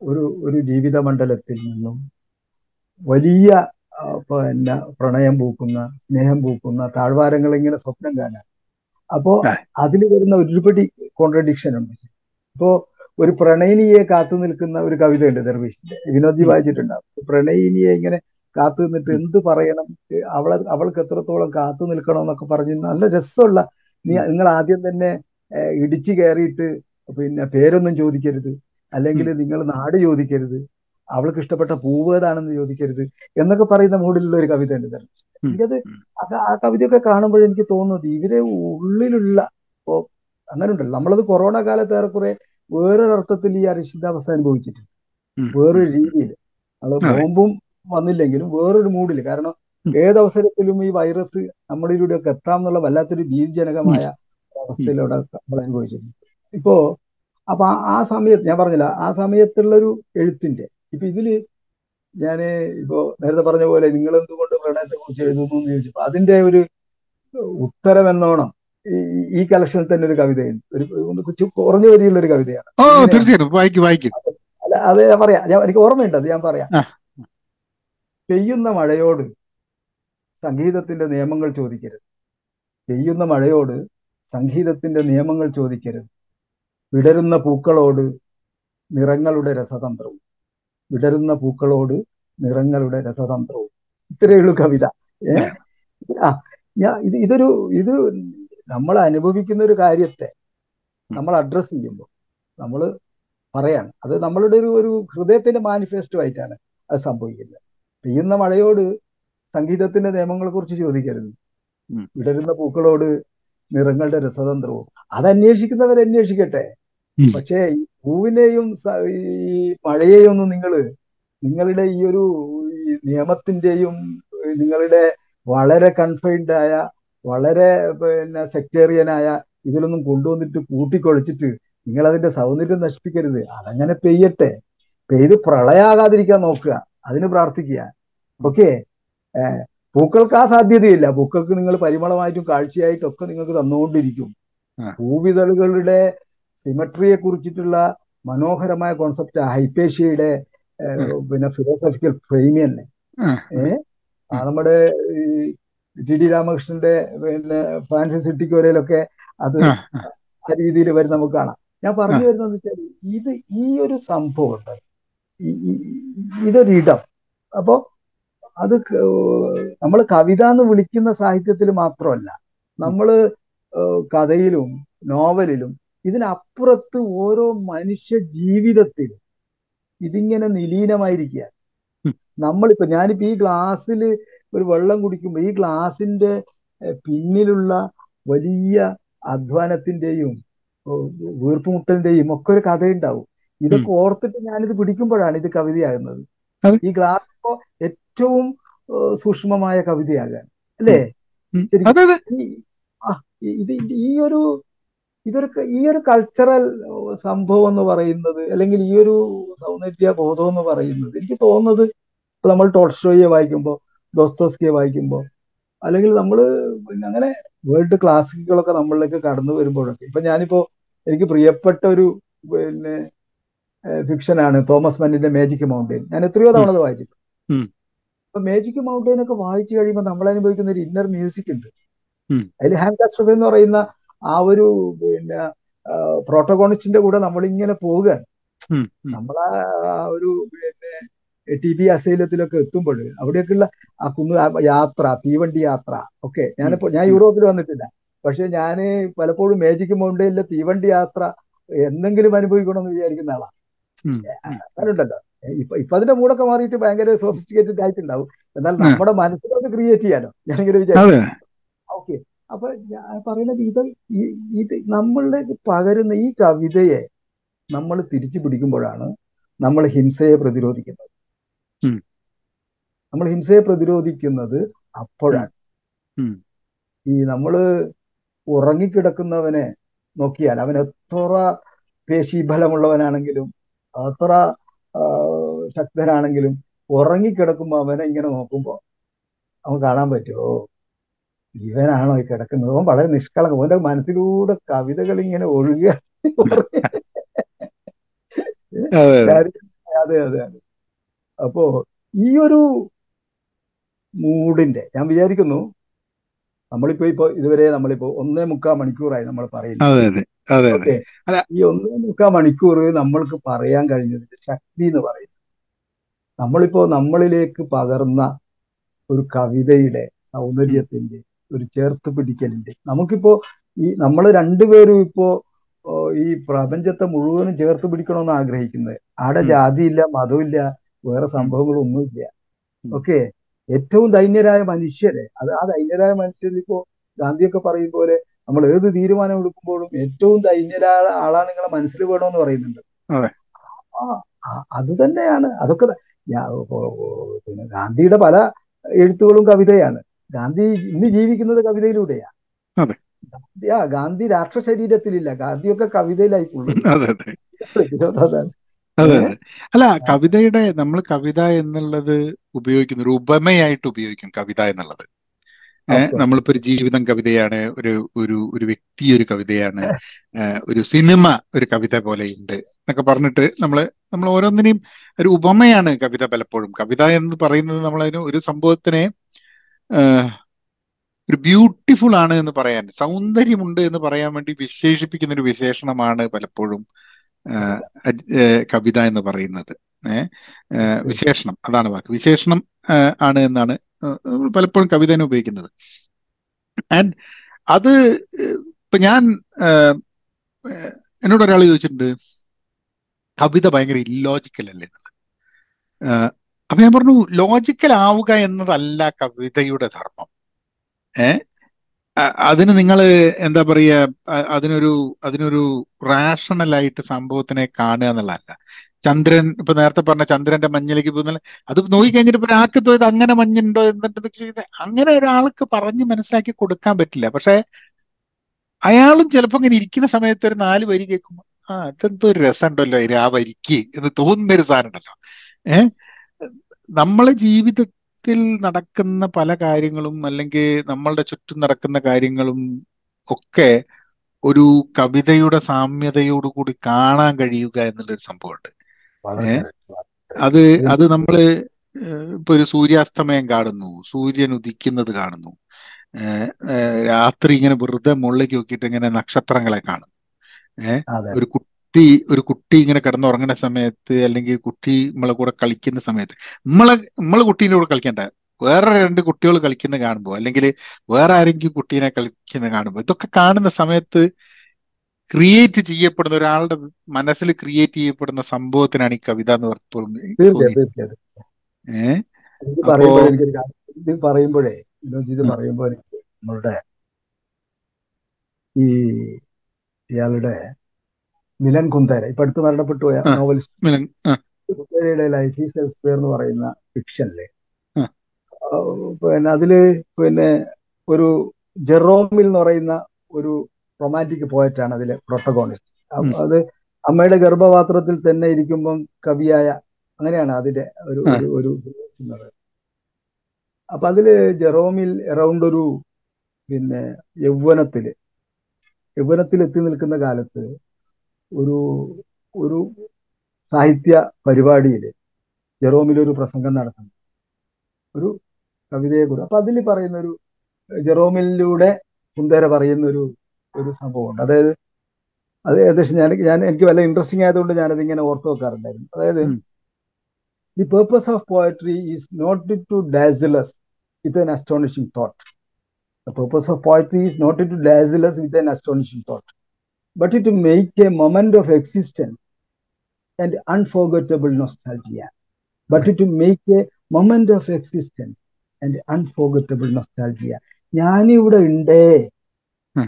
ഒരു ഒരു ജീവിത മണ്ഡലത്തിൽ നിന്നും വലിയ പിന്നെ പ്രണയം പൂക്കുന്ന സ്നേഹം പൂക്കുന്ന താഴ്വാരങ്ങൾ ഇങ്ങനെ സ്വപ്നം കാണാൻ. അപ്പോ അതിൽ വരുന്ന ഒരുപടി കോൺട്രഡിക്ഷൻ ഉണ്ട്. ഇപ്പോ ഒരു പ്രണയിനിയെ കാത്തു നിൽക്കുന്ന ഒരു കവിതയുണ്ട് ദർവീഷിന്റെ വിനോദ്ജി വായിച്ചിട്ടുണ്ടാവും. പ്രണയിനിയെ ഇങ്ങനെ കാത്തു നിന്നിട്ട് എന്ത് പറയണം? അവളെ അവൾക്ക് എത്രത്തോളം കാത്തു നിൽക്കണം എന്നൊക്കെ പറഞ്ഞ് നല്ല രസമുള്ള നീ നിങ്ങൾ ആദ്യം തന്നെ ഇടിച്ചു കയറിയിട്ട് പിന്നെ പേരൊന്നും ചോദിക്കരുത്. അല്ലെങ്കിൽ നിങ്ങൾ നാട് ചോദിക്കരുത്. അവൾക്ക് ഇഷ്ടപ്പെട്ട പൂവ് ഏതാണെന്ന് ചോദിക്കരുത് എന്നൊക്കെ പറയുന്ന മൂഡിലുള്ള ഒരു കവിത ഉണ്ട് എനിക്കത് ആ കവിതയൊക്കെ കാണുമ്പോൾ എനിക്ക് തോന്നുന്നത് ഇവരെ ഉള്ളിലുള്ള ഇപ്പോ അങ്ങനെ ഉണ്ടല്ലോ നമ്മളത് കൊറോണ കാലത്ത് ഏറെക്കുറെ വേറൊരർത്ഥത്തിൽ ഈ അരക്ഷിതാവസ്ഥ അനുഭവിച്ചിട്ടുണ്ട്. വേറൊരു രീതിയിൽ. അത്. നോമ്പും ബോംബും വന്നില്ലെങ്കിലും വേറൊരു മൂഡിൽ കാരണം ഏതവസരത്തിലും ഈ വൈറസ് നമ്മളിലൂടെയൊക്കെ എത്താം എന്നുള്ള വല്ലാത്തൊരു ഭീതിജനകമായ അവസ്ഥയിലൂടെ നമ്മൾ അനുഭവിച്ചിട്ടുണ്ട്. ഇപ്പോ അപ്പൊ ആ സമയത്ത് ഞാൻ പറഞ്ഞില്ല ആ സമയത്തുള്ളൊരു എഴുത്തിന്റെ ഇപ്പൊ ഇതിൽ ഞാൻ ഇപ്പോ നേരത്തെ പറഞ്ഞ പോലെ നിങ്ങൾ എന്തുകൊണ്ട് പ്രണയത്തെ കുറിച്ച് എഴുതുന്നു എന്ന് ചോദിച്ചപ്പോ അതിന്റെ ഒരു ഉത്തരം എന്നോണം ഈ കലക്ഷനിൽ കളക്ഷനിൽ തന്നെ ഒരു കവിതയുണ്ട്. ഒരു കൊച്ചു- കുറഞ്ഞ വരിയുള്ള ഒരു കവിതയാണ്. അല്ല അത് ഞാൻ പറയാം. ഞാൻ എനിക്ക് ഓർമ്മയുണ്ട് അത് ഞാൻ പറയാം. പെയ്യുന്ന മഴയോട് സംഗീതത്തിന്റെ നിയമങ്ങൾ ചോദിക്കരുത്. പെയ്യുന്ന മഴയോട് സംഗീതത്തിന്റെ നിയമങ്ങൾ ചോദിക്കരുത്. വിടരുന്ന പൂക്കളോട് നിറങ്ങളുടെ രസതന്ത്രവും. വിടരുന്ന പൂക്കളോട് നിറങ്ങളുടെ രസതന്ത്രവും. ഇത്രയുള്ളൂ കവിത. ആ ഞാൻ ഇത് ഇതൊരു ഇത് നമ്മൾ അനുഭവിക്കുന്ന ഒരു കാര്യത്തെ നമ്മൾ അഡ്രസ്സ് ചെയ്യുമ്പോൾ നമ്മൾ പറയാണ്. അത് നമ്മളുടെ ഒരു ഒരു ഹൃദയത്തിന്റെ മാനിഫെസ്റ്റോ ആയിട്ടാണ് അത് സംഭവിക്കുന്നത്. പെയ്യുന്ന മഴയോട് സംഗീതത്തിന്റെ നിയമങ്ങളെ കുറിച്ച് ചോദിക്കരുത് വിടരുന്ന പൂക്കളോട് നിറങ്ങളുടെ രസതന്ത്രവും. അതന്വേഷിക്കുന്നവർ അന്വേഷിക്കട്ടെ. പക്ഷേ ഈ പൂവിനെയും ഈ മഴയെയും ഒന്നും നിങ്ങൾ നിങ്ങളുടെ ഈ ഒരു നിയമത്തിന്റെയും നിങ്ങളുടെ വളരെ കൺഫൈൻഡ് ആയ വളരെ പിന്നെ സെക്ടേറിയനായ ഇതിലൊന്നും കൊണ്ടുവന്നിട്ട് കൂട്ടിക്കൊഴിച്ചിട്ട് നിങ്ങൾ അതിന്റെ സൗന്ദര്യം നശിപ്പിക്കരുത്. അതങ്ങനെ പെയ്യട്ടെ. പെയ്ത് പ്രളയാകാതിരിക്കാൻ നോക്കുക. അതിന് പ്രാർത്ഥിക്കുക. ഓക്കെ? പൂക്കൾക്ക് ആ സാധ്യതയില്ല. പൂക്കൾക്ക് നിങ്ങൾ പരിമളമായിട്ടും കാഴ്ചയായിട്ടും ഒക്കെ നിങ്ങൾക്ക് തന്നുകൊണ്ടിരിക്കും. ഭൂവിതളുകളുടെ പൂവിതളുകളുടെ സിമട്രിയെ കുറിച്ചിട്ടുള്ള മനോഹരമായ കോൺസെപ്റ്റ് ഹൈപ്പേഷ്യയുടെ പിന്നെ ഫിലോസഫിക്കൽ ഫ്രെയിം തന്നെ നമ്മുടെ ടി ഡി രാമകൃഷ്ണന്റെ പിന്നെ ഫ്രാൻസിസ് സിട്ടിക്കോരയിലൊക്കെ അത് ആ, രീതിയിൽ വരും നമുക്ക് കാണാം. ഞാൻ പറഞ്ഞു വരുന്നത് വെച്ചാൽ ഇത് ഈ ഒരു സംഭവം ഉണ്ട്. ഇതൊരിടം. അപ്പോ അത് നമ്മൾ കവിത എന്ന് വിളിക്കുന്ന സാഹിത്യത്തിൽ മാത്രമല്ല നമ്മൾ കഥയിലും നോവലിലും ഇതിനപ്പുറത്ത് ഓരോ മനുഷ്യ ജീവിതത്തിലും ഇതിങ്ങനെ നിലീനമായിരിക്കുക. നമ്മളിപ്പോ ഞാനിപ്പോ ഈ ഗ്ലാസ്സിൽ ഒരു വെള്ളം കുടിക്കുമ്പോൾ ഈ ഗ്ലാസിന്റെ പിന്നിലുള്ള വലിയ അധ്വാനത്തിന്റെയും വീർപ്പുമുട്ടലിന്റെയും ഒക്കെ ഒരു കഥയുണ്ടാവും. ഇതൊക്കെ ഓർത്തിട്ട് ഞാനിത് പിടിക്കുമ്പോഴാണ് ഇത് കവിതയാകുന്നത്. ഈ ഗ്ലാസ് ഇപ്പോ ഏറ്റവും സൂക്ഷ്മമായ കവിതയാകാൻ. അല്ലേ? ഇത് ഈ ഒരു ഇതൊരു ഈ ഒരു കൾച്ചറൽ സംഭവം എന്ന് പറയുന്നത് അല്ലെങ്കിൽ ഈ ഒരു സൗന്ദര്യ ബോധം എന്ന് പറയുന്നത് എനിക്ക് തോന്നുന്നത് ഇപ്പൊ നമ്മൾ ടോൾസ്റ്റോയെ വായിക്കുമ്പോൾ ദോസ്തോസ്കിയെ വായിക്കുമ്പോൾ അല്ലെങ്കിൽ നമ്മൾ പിന്നെ അങ്ങനെ വേൾഡ് ക്ലാസിക്കുകളൊക്കെ നമ്മളിലേക്ക് കടന്നു വരുമ്പോഴൊക്കെ. ഇപ്പൊ ഞാനിപ്പോ എനിക്ക് പ്രിയപ്പെട്ട ഒരു പിന്നെ ഫിക്ഷനാണ് തോമസ് മന്നിന്റെ മാജിക് മൗണ്ടെയിൻ ഞാൻ എത്രയോ തവണ അത് വായിച്ചിട്ടുണ്ട്. ഉം. മേജിക് മൗണ്ടെയിൻ ഒക്കെ വായിച്ചു കഴിയുമ്പോൾ നമ്മൾ അനുഭവിക്കുന്ന ഒരു ഇന്നർ മ്യൂസിക് ഉണ്ട്. അതിൽ ഹാൻ കാസ്ട്രഫ് എന്ന് പറയുന്ന ആ ഒരു പിന്നെ പ്രോട്ടോകോണിസ്റ്റിന്റെ കൂടെ നമ്മളിങ്ങനെ പോവുകയാണ്. നമ്മളാ ആ ഒരു പിന്നെ ടി ബി അസൈലത്തിലൊക്കെ എത്തുമ്പോൾ അവിടെയൊക്കെയുള്ള ആ കുന്ന് യാത്ര തീവണ്ടി യാത്ര ഒക്കെ ഞാനിപ്പോ ഞാൻ യൂറോപ്പിൽ വന്നിട്ടില്ല പക്ഷെ ഞാൻ പലപ്പോഴും മേജിക് മൗണ്ടൈനിലെ തീവണ്ടി യാത്ര എന്തെങ്കിലും അനുഭവിക്കണം എന്ന് വിചാരിക്കുന്ന ആളാണ്. അങ്ങനെയുണ്ടല്ലോ ഇപ്പൊ ഇപ്പൊ അതിന്റെ മൂടൊക്കെ മാറിയിട്ട് ഭയങ്കര സോഫിസ്റ്റിക്കേറ്റഡ് ആയിട്ടുണ്ടാവും. എന്നാൽ. നമ്മുടെ മനസ്സിലത് ക്രിയേറ്റ് ചെയ്യാനോ ഞാനിങ്ങനെ വിചാരിച്ചു. ഓക്കെ. അപ്പൊ ഞാൻ പറയുന്നത് ഇത് ഈ- ഇത് നമ്മളുടെ പകരുന്ന ഈ കവിതയെ നമ്മൾ തിരിച്ചു പിടിക്കുമ്പോഴാണ് നമ്മൾ ഹിംസയെ പ്രതിരോധിക്കുന്നത്. നമ്മൾ ഹിംസയെ പ്രതിരോധിക്കുന്നത് അപ്പോഴാണ്. ഈ നമ്മൾ ഉറങ്ങിക്കിടക്കുന്നവനെ നോക്കിയാൽ അവൻ എത്ര പേശീബലമുള്ളവനാണെങ്കിലും എത്ര ആ, ശക്തനാണെങ്കിലും ഉറങ്ങിക്കിടക്കുമ്പോൾ അവനെ ഇങ്ങനെ നോക്കുമ്പോൾ അവൻ കാണാൻ പറ്റുമോ ഇവനാണോ ഈ കിടക്കുന്നത്? അവൻ വളരെ നിഷ്കളങ്ക അവന്റെ മനസ്സിലൂടെ കവിതകൾ ഇങ്ങനെ ഒഴുകുക. അതെ അതെ. അതെ അപ്പോ ഈ ഒരു മൂഡിന്റെ ഞാൻ വിചാരിക്കുന്നു നമ്മളിപ്പോ ഇപ്പോ ഇതുവരെ നമ്മളിപ്പോ ഒന്നേ മുക്കാൽ മണിക്കൂറായി നമ്മൾ പറയുന്നത്. ഈ ഒന്നേ മുക്കാൽ മണിക്കൂർ നമ്മൾക്ക് പറയാൻ കഴിഞ്ഞതിന്റെ ശക്തി എന്ന് പറയുന്നത് നമ്മളിപ്പോ നമ്മളിലേക്ക് പകർന്ന ഒരു കവിതയുടെ സൗന്ദര്യത്തിന്റെ ഒരു ചേർത്ത് പിടിക്കലിന്റെ. നമുക്കിപ്പോ ഈ നമ്മൾ രണ്ടുപേരും ഇപ്പോ ഈ പ്രപഞ്ചത്തെ മുഴുവനും ചേർത്ത് പിടിക്കണമെന്ന് ആഗ്രഹിക്കുന്നത്. ആടെ. ജാതിയില്ല മതമില്ല വേറെ സംഭവങ്ങളൊന്നുമില്ല. ഇല്ല ഓക്കെ? ഏറ്റവും ദൈന്യരായ മനുഷ്യരെ അത് ആ ദൈന്യരായ മനുഷ്യരിപ്പോ ഗാന്ധിയൊക്കെ പറയും പോലെ നമ്മൾ ഏത് തീരുമാനം എടുക്കുമ്പോഴും ഏറ്റവും ദൈന്യരായ ആളാണ് നിങ്ങളെ മനസ്സിൽ വേണമെന്ന് പറയുന്നുണ്ട്. അതെ. തന്നെയാണ്. അതൊക്കെ പിന്നെ ഗാന്ധിയുടെ പല എഴുത്തുകളും കവിതയാണ്. ഗാന്ധി ഇന്ന് ജീവിക്കുന്നത് കവിതയിലൂടെയാ. ഗാന്ധി- ആ ഗാന്ധി രാഷ്ട്ര ശരീരത്തിലില്ല. ഗാന്ധിയൊക്കെ അതാണ്. അതെ. അല്ല കവിതയുടെ നമ്മൾ കവിത എന്നുള്ളത് ഉപയോഗിക്കുന്ന ഒരു ഉപമയായിട്ട് ഉപയോഗിക്കും കവിത എന്നുള്ളത്. നമ്മളിപ്പോ ഒരു ജീവിതം കവിതയാണ് ഒരു ഒരു ഒരു വ്യക്തി ഒരു കവിതയാണ് ഒരു സിനിമ ഒരു കവിത പോലെ ഉണ്ട് എന്നൊക്കെ പറഞ്ഞിട്ട് നമ്മൾ നമ്മൾ ഓരോന്നിനെയും ഒരു ഉപമയാണ് കവിത പലപ്പോഴും. കവിത എന്ന് പറയുന്നത് നമ്മളതിന് ഒരു സംഭവത്തിനെ ഒരു ബ്യൂട്ടിഫുൾ ആണ് എന്ന് പറയാൻ സൗന്ദര്യമുണ്ട് എന്ന് പറയാൻ വേണ്ടി വിശേഷിപ്പിക്കുന്ന ഒരു വിശേഷണമാണ് പലപ്പോഴും കവിത എന്ന് പറയുന്നത്. ഏഹ് വിശേഷണം അതാണ് വാക്ക്. വിശേഷണം ആണ് എന്നാണ് പലപ്പോഴും കവിതനെ ഉപയോഗിക്കുന്നത്. ആൻഡ് അത് ഇപ്പൊ ഞാൻ എന്നോട് ഒരാൾ ചോദിച്ചിട്ടുണ്ട് കവിത ഭയങ്കര ഇല്ലോജിക്കൽ അല്ലേ അപ്പൊ ഞാൻ പറഞ്ഞു ലോജിക്കൽ ആവുക എന്നതല്ല കവിതയുടെ ധർമ്മം. ഏ അതിന് നിങ്ങൾ എന്താ പറയുക അതിനൊരു അതിനൊരു റാഷണലായിട്ട് സംഭവത്തിനെ കാണുക എന്നുള്ളതല്ല. ചന്ദ്രൻ ഇപ്പൊ നേരത്തെ പറഞ്ഞ ചന്ദ്രന്റെ മഞ്ഞിലേക്ക് പോകുന്ന അത് നോക്കി കഴിഞ്ഞിട്ട് ഇപ്പൊ ഒരാൾക്ക് തോന്നിയത് അങ്ങനെ മഞ്ഞുണ്ടോ എന്നിട്ട് അങ്ങനെ ഒരാൾക്ക് പറഞ്ഞ് മനസ്സിലാക്കി കൊടുക്കാൻ പറ്റില്ല. പക്ഷെ അയാളും ചിലപ്പോ ഇങ്ങനെ ഇരിക്കുന്ന സമയത്ത് ഒരു നാല് വരി കേൾക്കുമ്പോൾ ആ അതെന്തോ ഒരു രസമുണ്ടല്ലോ ആ വരിക്ക് എന്ന് തോന്നുന്ന ഒരു സാധനം ഉണ്ടല്ലോ ഏഹ് നമ്മളെ ജീവിതത്തിൽ നടക്കുന്ന പല കാര്യങ്ങളും അല്ലെങ്കിൽ നമ്മളുടെ ചുറ്റും നടക്കുന്ന കാര്യങ്ങളും ഒക്കെ ഒരു കവിതയുടെ സാമ്യതയോടുകൂടി കാണാൻ കഴിയുക എന്നുള്ളൊരു സംഭവമുണ്ട്. അത് അത് നമ്മൾ ഇപ്പൊ ഒരു സൂര്യാസ്തമയം കാണുന്നു. സൂര്യൻ ഉദിക്കുന്നത് കാണുന്നു. രാത്രി ഇങ്ങനെ വെറുതെ മുകളിലേക്ക് നോക്കിയിട്ട് ഇങ്ങനെ നക്ഷത്രങ്ങളെ കാണും ഏഹ് ഒരു കുട്ടി ഒരു കുട്ടി ഇങ്ങനെ കിടന്നുറങ്ങുന്ന സമയത്ത് അല്ലെങ്കിൽ കുട്ടി നമ്മളെ കൂടെ കളിക്കുന്ന സമയത്ത് നമ്മളെ നമ്മളെ കുട്ടീന്റെ കൂടെ കളിക്കണ്ട. വേറെ രണ്ട് കുട്ടികൾ കളിക്കുന്ന കാണുമ്പോൾ അല്ലെങ്കിൽ വേറെ ആരെങ്കിലും കുട്ടീനെ കളിക്കുന്ന കാണുമ്പോൾ ഇതൊക്കെ കാണുന്ന സമയത്ത് ക്രിയേറ്റ് ചെയ്യപ്പെടുന്ന ഒരാളുടെ മനസ്സിൽ ക്രിയേറ്റ് ചെയ്യപ്പെടുന്ന സംഭവത്തിനാണ് ഈ കവിത എന്ന് ഏഹ് ഇത് പറയുമ്പോഴേ ഉം, പറയുമ്പോൾ നമ്മളുടെ ഈ ഇയാളുടെ മിലൻ കുന്തേര ഇപ്പൊ അടുത്ത് മരണപ്പെട്ടു പോയ നോവലിസ്റ്റ്. കുന്തേരയുടെ ലൈഫ് ഈസ് എൽസ്വെയർ എന്ന് പറയുന്ന ഫിക്ഷനിലെ. പിന്നെ അതിൽ പിന്നെ ഒരു ജെറോമിൽ എന്ന് പറയുന്ന ഒരു റൊമാന്റിക് പോയറ്റാണ് അതിലെ പ്രൊട്ടഗോണിസ്റ്റ് അത് അമ്മയുടെ ഗർഭപാത്രത്തിൽ തന്നെ ഇരിക്കുമ്പം കവിയായ അങ്ങനെയാണ് അതിന്റെ ഒരു ഒരു. അപ്പൊ അതിൽ ജെറോമിൽ എറൗണ്ട് ഒരു പിന്നെ യൗവനത്തിൽ യൗവനത്തിൽ എത്തി നിൽക്കുന്ന കാലത്ത് ഒരു ഒരു സാഹിത്യ പരിപാടിയിൽ ജെറോമിൽ ഒരു പ്രസംഗം നടത്തുന്നു. ഒരു കവിതയെ കുറിച്ച് അപ്പൊ അതിൽ പറയുന്ന ഒരു ജെറോമിലൂടെ കുന്തേര പറയുന്ന ഒരു സംഭവമുണ്ട്. അതായത് അത് ഏകദേശം ഞാൻ ഞാൻ എനിക്ക് വല്ല ഇൻട്രസ്റ്റിംഗ് ആയതുകൊണ്ട് ഞാനത് ഇങ്ങനെ ഓർത്തു വെക്കാറുണ്ടായിരുന്നു. അതായത് the purpose of poetry is not to dazzle us with an astonishing thought the purpose of poetry is not to dazzle us with an astonishing thought but it make a moment of existence and unforgettable nostalgia. But it make a moment of existence and unforgettable nostalgia. ഞാനിവിടെ ഉണ്ടേ.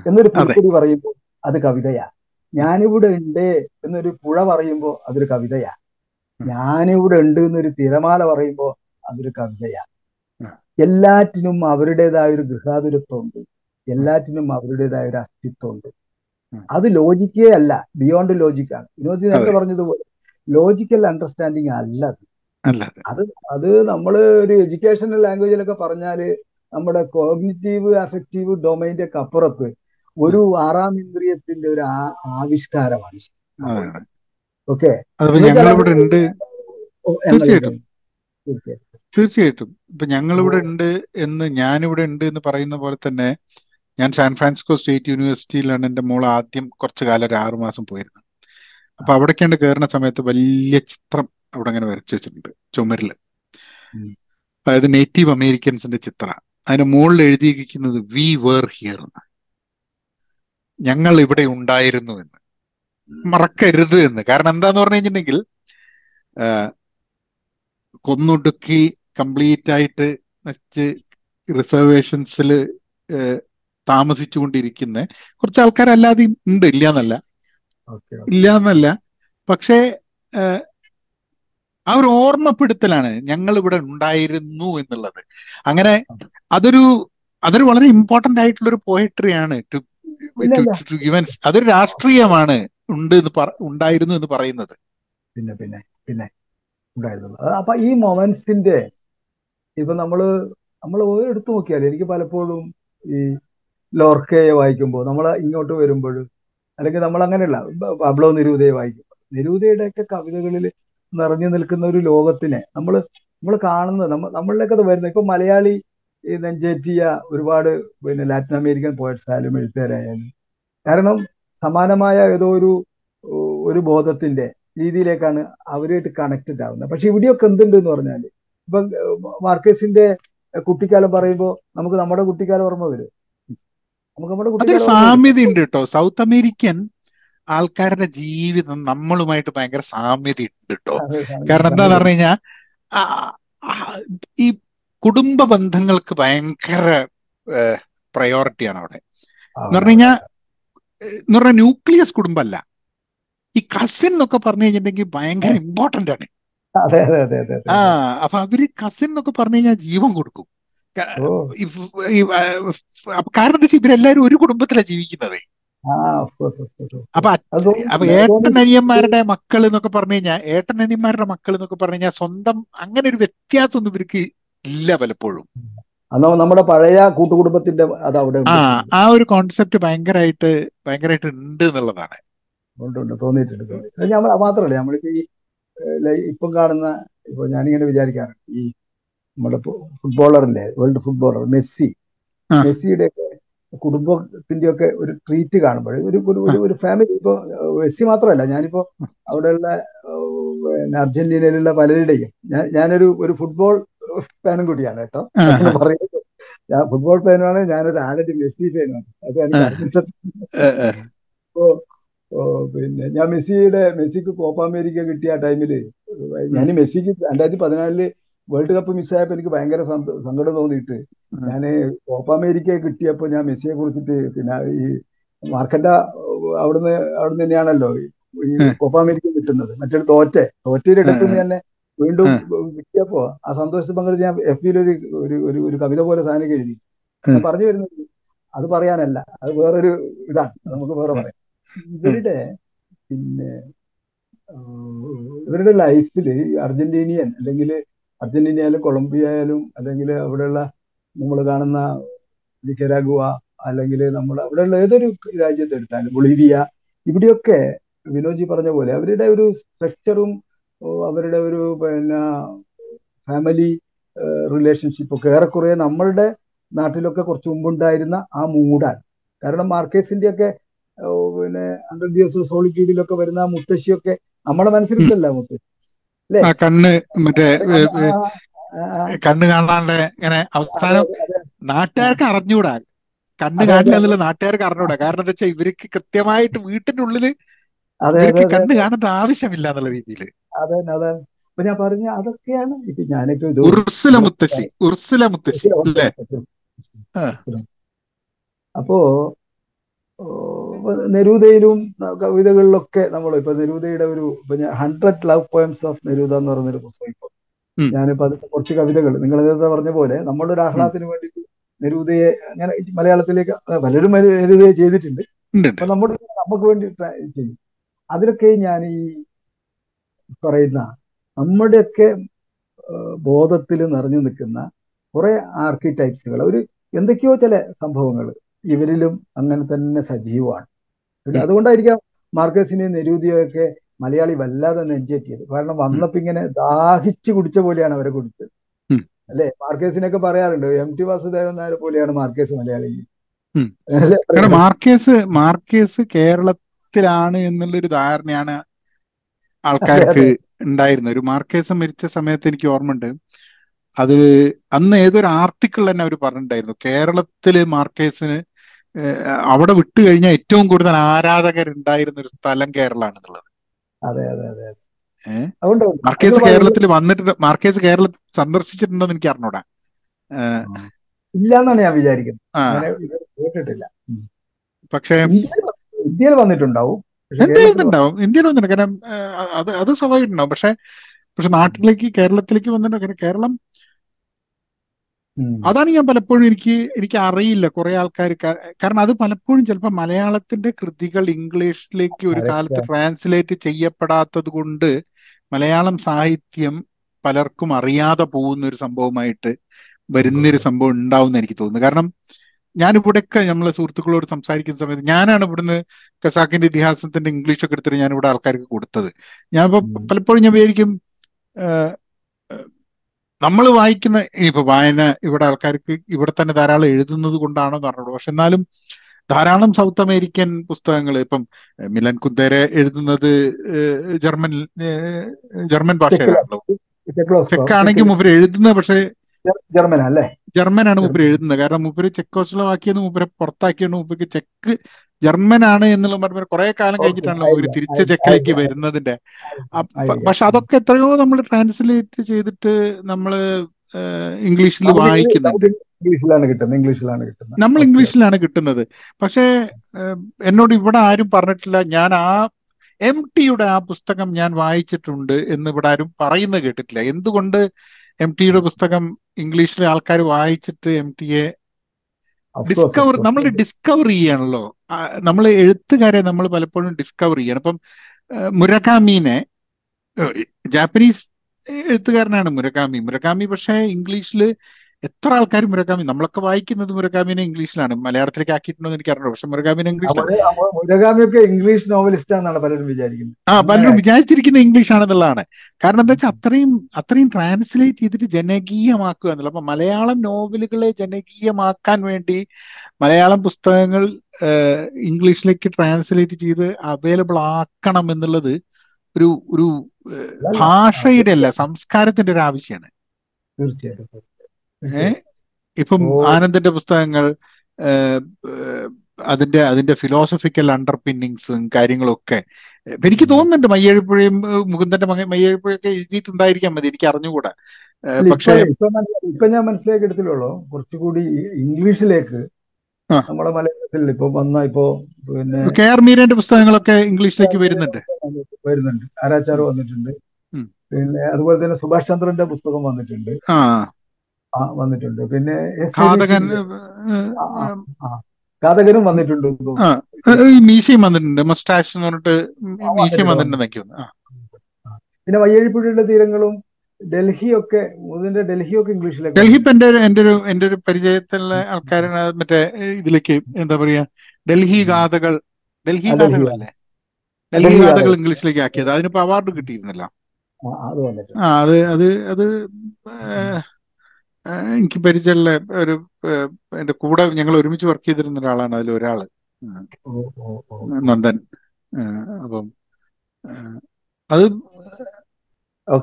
എന്നൊരു അതെ. പറയുമ്പോൾ അത് കവിതയാ. ഞാനിവിടെ ഉണ്ട് എന്നൊരു പുഴ പറയുമ്പോൾ അതൊരു കവിതയാ. ഞാനിവിടെ ഉണ്ട് എന്നൊരു തിരമാല പറയുമ്പോൾ അതൊരു കവിതയാ. എല്ലാറ്റിനും അവരുടേതായ ഒരു ഗൃഹാതുരത്വമുണ്ട്. എല്ലാറ്റിനും അവരുടേതായ ഒരു അസ്തിത്വമുണ്ട്. അത് ലോജിക്കേ അല്ല. ബിയോണ്ട് ലോജിക്കാണ് വിനോദി നേരത്തെ പറഞ്ഞതുപോലെ ലോജിക്കൽ അണ്ടർസ്റ്റാൻഡിങ് അല്ല അത് അത് അത് നമ്മൾ ഒരു എഡ്യൂക്കേഷണൽ ലാംഗ്വേജിലൊക്കെ പറഞ്ഞാൽ നമ്മുടെ കോഗ്നിറ്റീവ് അഫക്റ്റീവ് ഡൊമൈന്റെ അപ്പുറത്ത് ഒരു ആറാം ഇന്ദ്രിയത്തിന്റെ ഒരു ആവിഷ്കാരമാണ്. ഓക്കെ? തീർച്ചയായിട്ടും. ഇപ്പൊ ഞങ്ങളിവിടെ ഉണ്ട് എന്ന് ഞാനിവിടെ ഉണ്ട് എന്ന് പറയുന്ന പോലെ തന്നെ ഞാൻ സാൻ ഫ്രാൻസിസ്കോ സ്റ്റേറ്റ് യൂണിവേഴ്സിറ്റിയിലാണ് എന്റെ മോൾ ആദ്യം കുറച്ച് കാലം ഒരു ആറുമാസം പോയിരുന്നത്. അപ്പൊ അവിടേക്കാണ്ട് കയറുന്ന സമയത്ത് വലിയ ചിത്രം അവിടെ അങ്ങനെ വരച്ചു വെച്ചിട്ടുണ്ട്. ചുമരിൽ. അതായത് നേറ്റീവ് അമേരിക്കൻസിന്റെ ചിത്രം. അതിന് മുകളിൽ എഴുതിയിരിക്കുന്നത് വി വേർ ഹിയർ ഞങ്ങൾ ഇവിടെ ഉണ്ടായിരുന്നു എന്ന്. മറക്കരുത് എന്ന്. കാരണം എന്താന്ന് പറഞ്ഞു കഴിഞ്ഞിട്ടുണ്ടെങ്കിൽ കൊന്നൊടുക്കി കംപ്ലീറ്റ് ആയിട്ട് നശിച്ച് റിസർവേഷൻസിൽ താമസിച്ചുകൊണ്ടിരിക്കുന്ന കുറച്ച് ആൾക്കാരല്ലാതെ ഉണ്ട്. ഇല്ല എന്നല്ല ഇല്ല എന്നല്ല പക്ഷേ ആ ഒരു ഓർമ്മപ്പെടുത്തലാണ് ഞങ്ങൾ ഇവിടെ ഉണ്ടായിരുന്നു എന്നുള്ളത്. അങ്ങനെ അതൊരു അതൊരു വളരെ ഇമ്പോർട്ടന്റ് ആയിട്ടുള്ള ഒരു പോയട്രിയാണ് ടു ടു ഗിവൻസ് അതൊരു രാഷ്ട്രീയമാണ് ഉണ്ട് എന്ന് ഉണ്ടായിരുന്നു എന്ന് പറയുന്നത്. പിന്നെ പിന്നെ പിന്നെ ഉണ്ടായിരുന്നു. അപ്പൊ ഈ മൊമെന്റ്സിന്റെ ഇപ്പൊ നമ്മൾ നമ്മൾ എടുത്തു നോക്കിയാൽ എനിക്ക് പലപ്പോഴും ഈ ലോർക്കയെ വായിക്കുമ്പോൾ നമ്മൾ ഇങ്ങോട്ട് വരുമ്പോൾ അല്ലെങ്കിൽ നമ്മൾ അങ്ങനെയല്ല അബ്ലോ പബ്ലോ നിരൂതയെ വായിക്കുമ്പോൾ നിരൂതയുടെ ഒക്കെ കവിതകളിൽ നിറഞ്ഞു നിൽക്കുന്ന ഒരു ലോകത്തിനെ നമ്മൾ നമ്മൾ കാണുന്നത് നമ്മ നമ്മളിലേക്ക് അത് വരുന്നത്. ഇപ്പൊ മലയാളി നെഞ്ചേറ്റിയ ഒരുപാട് പിന്നെ ലാറ്റിൻ അമേരിക്കൻ പോയറ്റ്സ് ആയാലും എഴുത്തുകാരായാലും. കാരണം സമാനമായ ഏതോ ഒരു ഒരു ബോധത്തിന്റെ രീതിയിലേക്കാണ് അവരുമായിട്ട് കണക്റ്റഡ് ആവുന്നത്. പക്ഷെ ഇവിടെയൊക്കെ എന്തുണ്ട് എന്ന് പറഞ്ഞാൽ ഇപ്പം മാർക്കേസിന്റെ കുട്ടിക്കാലം പറയുമ്പോൾ നമുക്ക് നമ്മുടെ കുട്ടിക്കാലം ഓർമ്മ വരും. നമുക്ക് നമ്മുടെ സാമ്യത ഉണ്ട് കേട്ടോ. സൗത്ത് അമേരിക്കൻ ആൾക്കാരുടെ ജീവിതം നമ്മളുമായിട്ട് ഭയങ്കര സാമ്യത ഉണ്ട് കേട്ടോ കാരണം എന്താന്ന് പറഞ്ഞു കഴിഞ്ഞാൽ ഈ കുടുംബ ബന്ധങ്ങൾക്ക് ഭയങ്കര പ്രയോറിറ്റിയാണ് അവിടെ. എന്ന് പറഞ്ഞു കഴിഞ്ഞാൽ എന്ന് പറഞ്ഞാൽ ന്യൂക്ലിയസ് കുടുംബമല്ല ഈ കസിൻ എന്നൊക്കെ പറഞ്ഞു കഴിഞ്ഞിട്ടുണ്ടെങ്കിൽ ഭയങ്കര ഇമ്പോർട്ടന്റ് ആണ്. ആ അപ്പൊ അവർ കസിൻ എന്നൊക്കെ പറഞ്ഞു കഴിഞ്ഞാൽ ജീവൻ കൊടുക്കും. കാരണം എന്താ വെച്ചാൽ ഇവരെല്ലാരും ഒരു കുടുംബത്തിലാണ് ജീവിക്കുന്നത്. ആ of course, of course, of അപ്പൊ അപ്പൊ അനിയന്മാരുടെ മക്കൾ എന്നൊക്കെ പറഞ്ഞു കഴിഞ്ഞാൽ ഏട്ടൻ അനിയന്മാരുടെ മക്കൾ എന്നൊക്കെ പറഞ്ഞു കഴിഞ്ഞാൽ സ്വന്തം അങ്ങനെ ഒരു വ്യത്യാസം ഒന്നും ഇവർക്ക് ഇല്ല പലപ്പോഴും. അതോ നമ്മുടെ പഴയ കൂട്ടുകുടുംബത്തിന്റെ അത് അവിടെ ആ ആ ഒരു കോൺസെപ്റ്റ് ഭയങ്കരമായിട്ട് ഭയങ്കരമായിട്ട് ഉണ്ട് എന്നുള്ളതാണ്. ഉണ്ട് ഉണ്ട് തോന്നിയിട്ടുണ്ട് ഞാൻ മാത്രമല്ല നമ്മളിപ്പോ ഈ ഇപ്പം കാണുന്ന ഇപ്പൊ ഞാനിങ്ങനെ വിചാരിക്കാറുണ്ട് ഈ നമ്മുടെ ഫുട്ബോളറിന്റെ വേൾഡ് ഫുട്ബോളർ മെസ്സി. മെസ്സിയുടെ ഒക്കെ കുടുംബത്തിന്റെ ഒക്കെ ഒരു ട്രീറ്റ് കാണുമ്പോൾ ഒരു ഒരു- ഒരു ഫാമിലി ഇപ്പൊ മെസ്സി മാത്രമല്ല ഞാനിപ്പോ അവിടെയുള്ള പിന്നെ അർജന്റീനയിലുള്ള പലരുടെയും ഞാൻ ഞാനൊരു ഒരു ഫുട്ബോൾ ഫാനും കൂടിയാണ് കേട്ടോ. പറയുന്നത് ഞാൻ ഫുട്ബോൾ ഫാനുമാണ് ഞാനൊരു ആദ്യ മെസ്സി ഫാനുമാണ് അത് എനിക്ക് ഓ, പിന്നെ ഞാൻ മെസ്സിയുടെ മെസ്സിക്ക് കോപ്പ അമേരിക്ക കിട്ടിയ ആ ടൈമിൽ ഞാൻ മെസ്സിക്ക് രണ്ടായിരത്തി പതിനാലിൽ വേൾഡ് കപ്പ് മിസ്സായപ്പോ എനിക്ക് ഭയങ്കര സങ്കടം തോന്നിയിട്ട് ഞാൻ ഞാൻ കോപ്പ അമേരിക്കയെ കിട്ടിയപ്പോൾ ഞാൻ മെസ്സിയെ കുറിച്ചിട്ട് പിന്നെ ഈ മാർക്കറ്റ അവിടുന്ന് അവിടുന്ന് തന്നെയാണല്ലോ ഈ കോപ്പ അമേരിക്ക കിട്ടുന്നത്. മറ്റൊരു തോറ്റെ. തോറ്റയുടെ അടുത്ത് തന്നെ വീണ്ടും. കിട്ടിയപ്പോ ആ സന്തോഷത്തിൽ പങ്കെടുത്ത് ഞാൻ എഫ് ബിയിൽ ഒരു ഒരു ഒരു കവിത പോലെ സാധനം എഴുതി. പറഞ്ഞു വരുന്നത് അത് പറയാനല്ല. അത് വേറൊരു ഇതാണ്. നമുക്ക് വേറെ പറയാം. ഇവരുടെ പിന്നെ ഇവരുടെ ലൈഫിൽ അർജന്റീനിയൻ അല്ലെങ്കിൽ അർജന്റീന ആയാലും കൊളംബിയ ആയാലും അല്ലെങ്കിൽ അവിടെയുള്ള നമ്മൾ കാണുന്ന നിക്കരാഗുവ അല്ലെങ്കിൽ നമ്മൾ അവിടെയുള്ള ഏതൊരു രാജ്യത്ത് എടുത്താലും ബൊളീവിയ ഇവിടെയൊക്കെ വിനോജി പറഞ്ഞ പോലെ അവരുടെ ഒരു സ്ട്രക്ചറും അവരുടെ ഒരു പിന്നെ ഫാമിലി റിലേഷൻഷിപ്പ് ഒക്കെ ഏറെക്കുറെ നമ്മളുടെ നാട്ടിലൊക്കെ കുറച്ച് മുമ്പുണ്ടായിരുന്ന ആ മൂടാണ്. കാരണം മാർക്കേസിന്റെ ഒക്കെ പിന്നെ ഹൺഡ്രഡ് ഇയേഴ്സ് സോളിറ്റ്യൂഡിലൊക്കെ വരുന്ന ആ മുത്തശ്ശിയൊക്കെ നമ്മളെ മനസ്സിലുണ്ടല്ല മുത്തശ്ശി. കണ്ണ് മറ്റേ കണ്ണ് കാണാണ്ട് ഇങ്ങനെ അവസാനം നാട്ടുകാർക്ക് അറിഞ്ഞുകൂടാ കണ്ണ് കാണില്ല. എന്നുള്ള നാട്ടുകാർക്ക് അറിഞ്ഞുകൂടാ കാരണം എന്താ വെച്ചാൽ ഇവർക്ക് കൃത്യമായിട്ട് വീട്ടിന്റെ ഉള്ളിൽ ഇവർക്ക് കണ്ണ് കാണേണ്ട ആവശ്യമില്ല എന്നുള്ള രീതിയിൽ അപ്പൊ ഞാൻ പറഞ്ഞ അതൊക്കെയാണ് ഇപ്പൊ ഞാനൊക്കെ ഇത് ഉർസുല മുത്തശ്ശി ഉർസുല മുത്തശ്ശി അല്ലേ? അപ്പോ നെരൂദയിലും കവിതകളിലൊക്കെ നമ്മൾ ഇപ്പൊ നെരൂദയുടെ ഒരു hundred love poems of Neruda എന്ന് പറയുന്നൊരു പുസ്തകം ഇപ്പൊ. ഞാനിപ്പോ അതിന്റെ കുറച്ച് കവിതകൾ നിങ്ങൾ നേരത്തെ പറഞ്ഞ പോലെ നമ്മളുടെ ഒരു ആഹ്ലാദത്തിന് വേണ്ടിയിട്ട് നെരൂദയെ അങ്ങനെ മലയാളത്തിലേക്ക് പലരും നെരൂദയെ ചെയ്തിട്ടുണ്ട്. അപ്പൊ നമ്മുടെ നമുക്ക് വേണ്ടി ചെയ്യും. അതിലൊക്കെ ഞാൻ ഈ പറയുന്ന നമ്മുടെയൊക്കെ ബോധത്തിൽ നിറഞ്ഞു നിൽക്കുന്ന കുറെ ആർക്കിടൈപ്സുകൾ ഒരു എന്തൊക്കെയോ ചില സംഭവങ്ങൾ ഇവരിലും അങ്ങനെ തന്നെ സജീവമാണ്. അതുകൊണ്ടായിരിക്കാം മാർക്കസിനെയും നെരൂദിയൊക്കെ മലയാളി വല്ലാതെ നെഞ്ചേറ്റിയത് കാരണം വന്നപ്പോ ഇങ്ങനെ ദാഹിച്ചു കുടിച്ച പോലെയാണ് അവരെ കുടിച്ചത്. അല്ലെ? മാർക്കേസിനൊക്കെ പറയാറുണ്ട് എം ടി വാസുദേവൻ നായരെ പോലെയാണ് മാർക്കേസ് മലയാളി? മാർക്കേസ് മാർക്കേസ് കേരളത്തിലാണ് എന്നുള്ളൊരു ധാരണയാണ് ആൾക്കാർക്ക് ഉണ്ടായിരുന്നത്. ഒരു മാർക്കേസ് മരിച്ച സമയത്ത് എനിക്ക് ഓർമ്മയുണ്ട്. അത് അന്ന് ഏതൊരു ആർട്ടിക്കിൾ തന്നെ അവർ പറഞ്ഞിട്ടുണ്ടായിരുന്നു. കേരളത്തിൽ മാർക്കേസിന് അവിടെ വിട്ടു കഴിഞ്ഞാൽ ഏറ്റവും കൂടുതൽ ആരാധകർ ഉണ്ടായിരുന്ന ഒരു സ്ഥലം കേരളമാണ് എന്നുള്ളത് അതെ അതെ. അതെ മാർക്കേസ് കേരളത്തിൽ വന്നിട്ട് മാർക്കേസ് കേരളത്തിൽ സന്ദർശിച്ചിട്ടുണ്ടോ എന്ന് എനിക്ക് അറിഞ്ഞൂടാ. ഇല്ലെന്നാണ് ഇല്ലാന്നാണ് ഞാൻ വിചാരിക്കുന്നത്. കേട്ടിട്ടില്ല. പക്ഷേ ഇന്ത്യയിൽ വന്നിട്ടുണ്ടാവും. പക്ഷെ ഇന്ത്യയിൽ വന്നിട്ടുണ്ട്. കാരണം അത് അത് സ്വാഭാവികമായിട്ടുണ്ടാവും. പക്ഷെ പക്ഷെ നാട്ടിലേക്ക് കേരളത്തിലേക്ക് വന്നിട്ടുണ്ട് കാരണം കേരളം. അതാണ് ഞാൻ പലപ്പോഴും എനിക്ക് എനിക്ക് അറിയില്ല കുറെ ആൾക്കാർ കാരണം അത് പലപ്പോഴും ചിലപ്പോൾ മലയാളത്തിന്റെ കൃതികൾ ഇംഗ്ലീഷിലേക്ക് ഒരു. കാലത്ത് ട്രാൻസ്ലേറ്റ് ചെയ്യപ്പെടാത്തത് കൊണ്ട് മലയാളം സാഹിത്യം പലർക്കും അറിയാതെ പോകുന്ന ഒരു സംഭവമായിട്ട് വരുന്നൊരു സംഭവം ഉണ്ടാവും എനിക്ക് തോന്നുന്നു. കാരണം ഞാൻ ഇവിടെയൊക്കെ നമ്മളെ സുഹൃത്തുക്കളോട് സംസാരിക്കുന്ന സമയത്ത് ഞാനാണ് ഇവിടുന്ന് കസാക്കിന്റെ ഇതിഹാസത്തിന്റെ ഇംഗ്ലീഷ് ഒക്കെ എടുത്തിട്ട് ഞാൻ ഇവിടെ ആൾക്കാർക്ക് കൊടുത്തത്. ഞാൻ ഇപ്പൊ പലപ്പോഴും ഞാൻ വിചാരിക്കും നമ്മൾ വായിക്കുന്ന ഇപ്പൊ വായന ഇവിടെ ആൾക്കാർക്ക് ഇവിടെ തന്നെ ധാരാളം എഴുതുന്നത് കൊണ്ടാണോ എന്ന് പറഞ്ഞത് പക്ഷെ എന്നാലും ധാരാളം സൗത്ത് അമേരിക്കൻ പുസ്തകങ്ങൾ ഇപ്പം മിലൻ കുന്ദേര എഴുതുന്നത് ജർമ്മൻ ജർമ്മൻ ഭാഷയിലാണല്ലോ. ചെക്കാണെങ്കിൽ ഇവർ എഴുതുന്നത് പക്ഷെ ജർമ്മൻ അല്ലേ ജർമ്മനാണ് മൂപ്പര് എഴുതുന്നത്. കാരണം മൂപ്പര് ചെക്കോസ്ലോവാക്കിയെന്ന് മൂപ്പരെ പുറത്താക്കിയാണ് മൂപ്പർക്ക് ചെക്ക് ജർമ്മനാണ് എന്നുള്ള പറഞ്ഞ കുറെ കാലം കഴിഞ്ഞിട്ടാണല്ലോ മൂപ്പര് തിരിച്ച് ചെക്കിലേക്ക് വരുന്നതിന്റെ. പക്ഷെ അതൊക്കെ എത്രയോ നമ്മൾ ട്രാൻസ്ലേറ്റ് ചെയ്തിട്ട് നമ്മൾ ഇംഗ്ലീഷിൽ വായിക്കുന്നത് വായിക്കുന്നുണ്ട്. ഇംഗ്ലീഷിലാണ് കിട്ടുന്നത് ഇംഗ്ലീഷിലാണ് കിട്ടുന്നത്. നമ്മൾ ഇംഗ്ലീഷിലാണ് കിട്ടുന്നത്. പക്ഷേ എന്നോട് ഇവിടെ ആരും പറഞ്ഞിട്ടില്ല. ഞാൻ ആ എം ടിയുടെ ആ പുസ്തകം ഞാൻ വായിച്ചിട്ടുണ്ട് എന്ന് ഇവിടെ ആരും പറയുന്നത് കേട്ടിട്ടില്ല. എന്തുകൊണ്ട് എം ടിയുടെ പുസ്തകം ഇംഗ്ലീഷിലെ ആൾക്കാർ വായിച്ചിട്ട് എം ടിയെ ഡിസ്കവർ നമ്മൾ ഡിസ്കവർ ചെയ്യണല്ലോ. നമ്മൾ എഴുത്തുകാരെ നമ്മൾ പലപ്പോഴും ഡിസ്കവർ ചെയ്യണം. അപ്പം മുരകാമീനെ ജാപ്പനീസ് എഴുത്തുകാരനാണ് മുരകാമി മുരകാമി പക്ഷേ ഇംഗ്ലീഷിൽ എത്ര ആൾക്കാർ മുരകാമി നമ്മളൊക്കെ വായിക്കുന്നത് മുരകാമിനെ ഇംഗ്ലീഷിലാണ്. മലയാളത്തിലേക്ക് ആക്കിയിട്ടുണ്ടോ എന്ന് എനിക്ക് അറിഞ്ഞു പക്ഷെ മുരകാമിനെ മുരകാമിയൊക്കെ ഇംഗ്ലീഷ് നോവലിസ്റ്റ് ആണെന്നാണ് പലരും വിചാരിക്കുന്നത്. ആ പലരും വിചാരിച്ചിരിക്കുന്ന ഇംഗ്ലീഷ് ആണെന്നുള്ളതാണ് കാരണം എന്താ വെച്ചാൽ അത്രയും അത്രയും ട്രാൻസ്ലേറ്റ് ചെയ്തിട്ട് ജനകീയമാക്കുക എന്നുള്ളത്. അപ്പൊ മലയാളം നോവലുകളെ ജനകീയമാക്കാൻ വേണ്ടി മലയാളം പുസ്തകങ്ങൾ ഇംഗ്ലീഷിലേക്ക് ട്രാൻസ്ലേറ്റ് ചെയ്ത് അവൈലബിൾ ആക്കണം എന്നുള്ളത് ഒരു ഒരു ഭാഷയുടെ അല്ല സംസ്കാരത്തിന്റെ ഒരു ആവശ്യമാണ് തീർച്ചയായിട്ടും. ഏഹ് ഇപ്പം ആനന്ദന്റെ പുസ്തകങ്ങൾ അതിന്റെ അതിന്റെ ഫിലോസഫിക്കൽ അണ്ടർപിന്നിങ്സും കാര്യങ്ങളൊക്കെ. എനിക്ക് തോന്നുന്നുണ്ട് മയ്യഴിപ്പുഴയും മുകുന്ദന്റെ മയ്യഴിപ്പുഴയൊക്കെ എഴുതിയിട്ടുണ്ടായിരിക്കാം മതി എനിക്ക് അറിഞ്ഞുകൂടാ. പക്ഷേ ഇപ്പൊ ഞാൻ മനസ്സിലാക്കി എടുത്തിട്ടുള്ളൂ. കുറച്ചുകൂടി ഇംഗ്ലീഷിലേക്ക് നമ്മുടെ മലയാളത്തിൽ ഇപ്പൊ വന്ന ഇപ്പോ പിന്നെ കെ ആർ മീരന്റെ പുസ്തകങ്ങളൊക്കെ ഇംഗ്ലീഷിലേക്ക് വരുന്നുണ്ട്. വരുന്നുണ്ട്. ആരാച്ചാർ വന്നിട്ടുണ്ട്. പിന്നെ അതുപോലെ തന്നെ സുഭാഷ് ചന്ദ്രന്റെ പുസ്തകം വന്നിട്ടുണ്ട്. വന്നിട്ടുണ്ട്. പിന്നെ ഘാതകനും വന്നിട്ടുണ്ട് മീശയും വന്നിട്ടുണ്ട്. മസ്റ്റാഷ് എന്ന് പറഞ്ഞിട്ട് മീശയും വന്നിട്ടുണ്ട്. പിന്നെ വയ്യഴിപ്പുഴയുടെ തീരങ്ങളും ഡൽഹിയൊക്കെ ഇതിന്റെ ഡൽഹിയൊക്കെ ഇംഗ്ലീഷിലേക്ക് ഡൽഹി ഇപ്പൊ എന്റെ ഒരു എന്റെ ഒരു എന്റെ ഒരു പരിചയത്തിലുള്ള ആൾക്കാരാണ് മറ്റേ ഇതിലേക്ക് എന്താ പറയാ ഡൽഹി. ഗാഥകൾ ഡൽഹി ഡൽഹി ഗാഥകളല്ലേ? ഡൽഹി ഗാഥകൾ ഇംഗ്ലീഷിലേക്ക് ആക്കിയത്. അതിനിപ്പോ അവാർഡ് കിട്ടിയിരുന്നല്ലോ. അത് അത് അത് എനിക്ക് പരിചയമുള്ള ഒരു എന്റെ കൂടെ ഞങ്ങൾ ഒരുമിച്ച് വർക്ക് ചെയ്തിരുന്ന ഒരാളാണ് അതിൽ ഒരാൾ. നന്ദൻ. അപ്പം അത്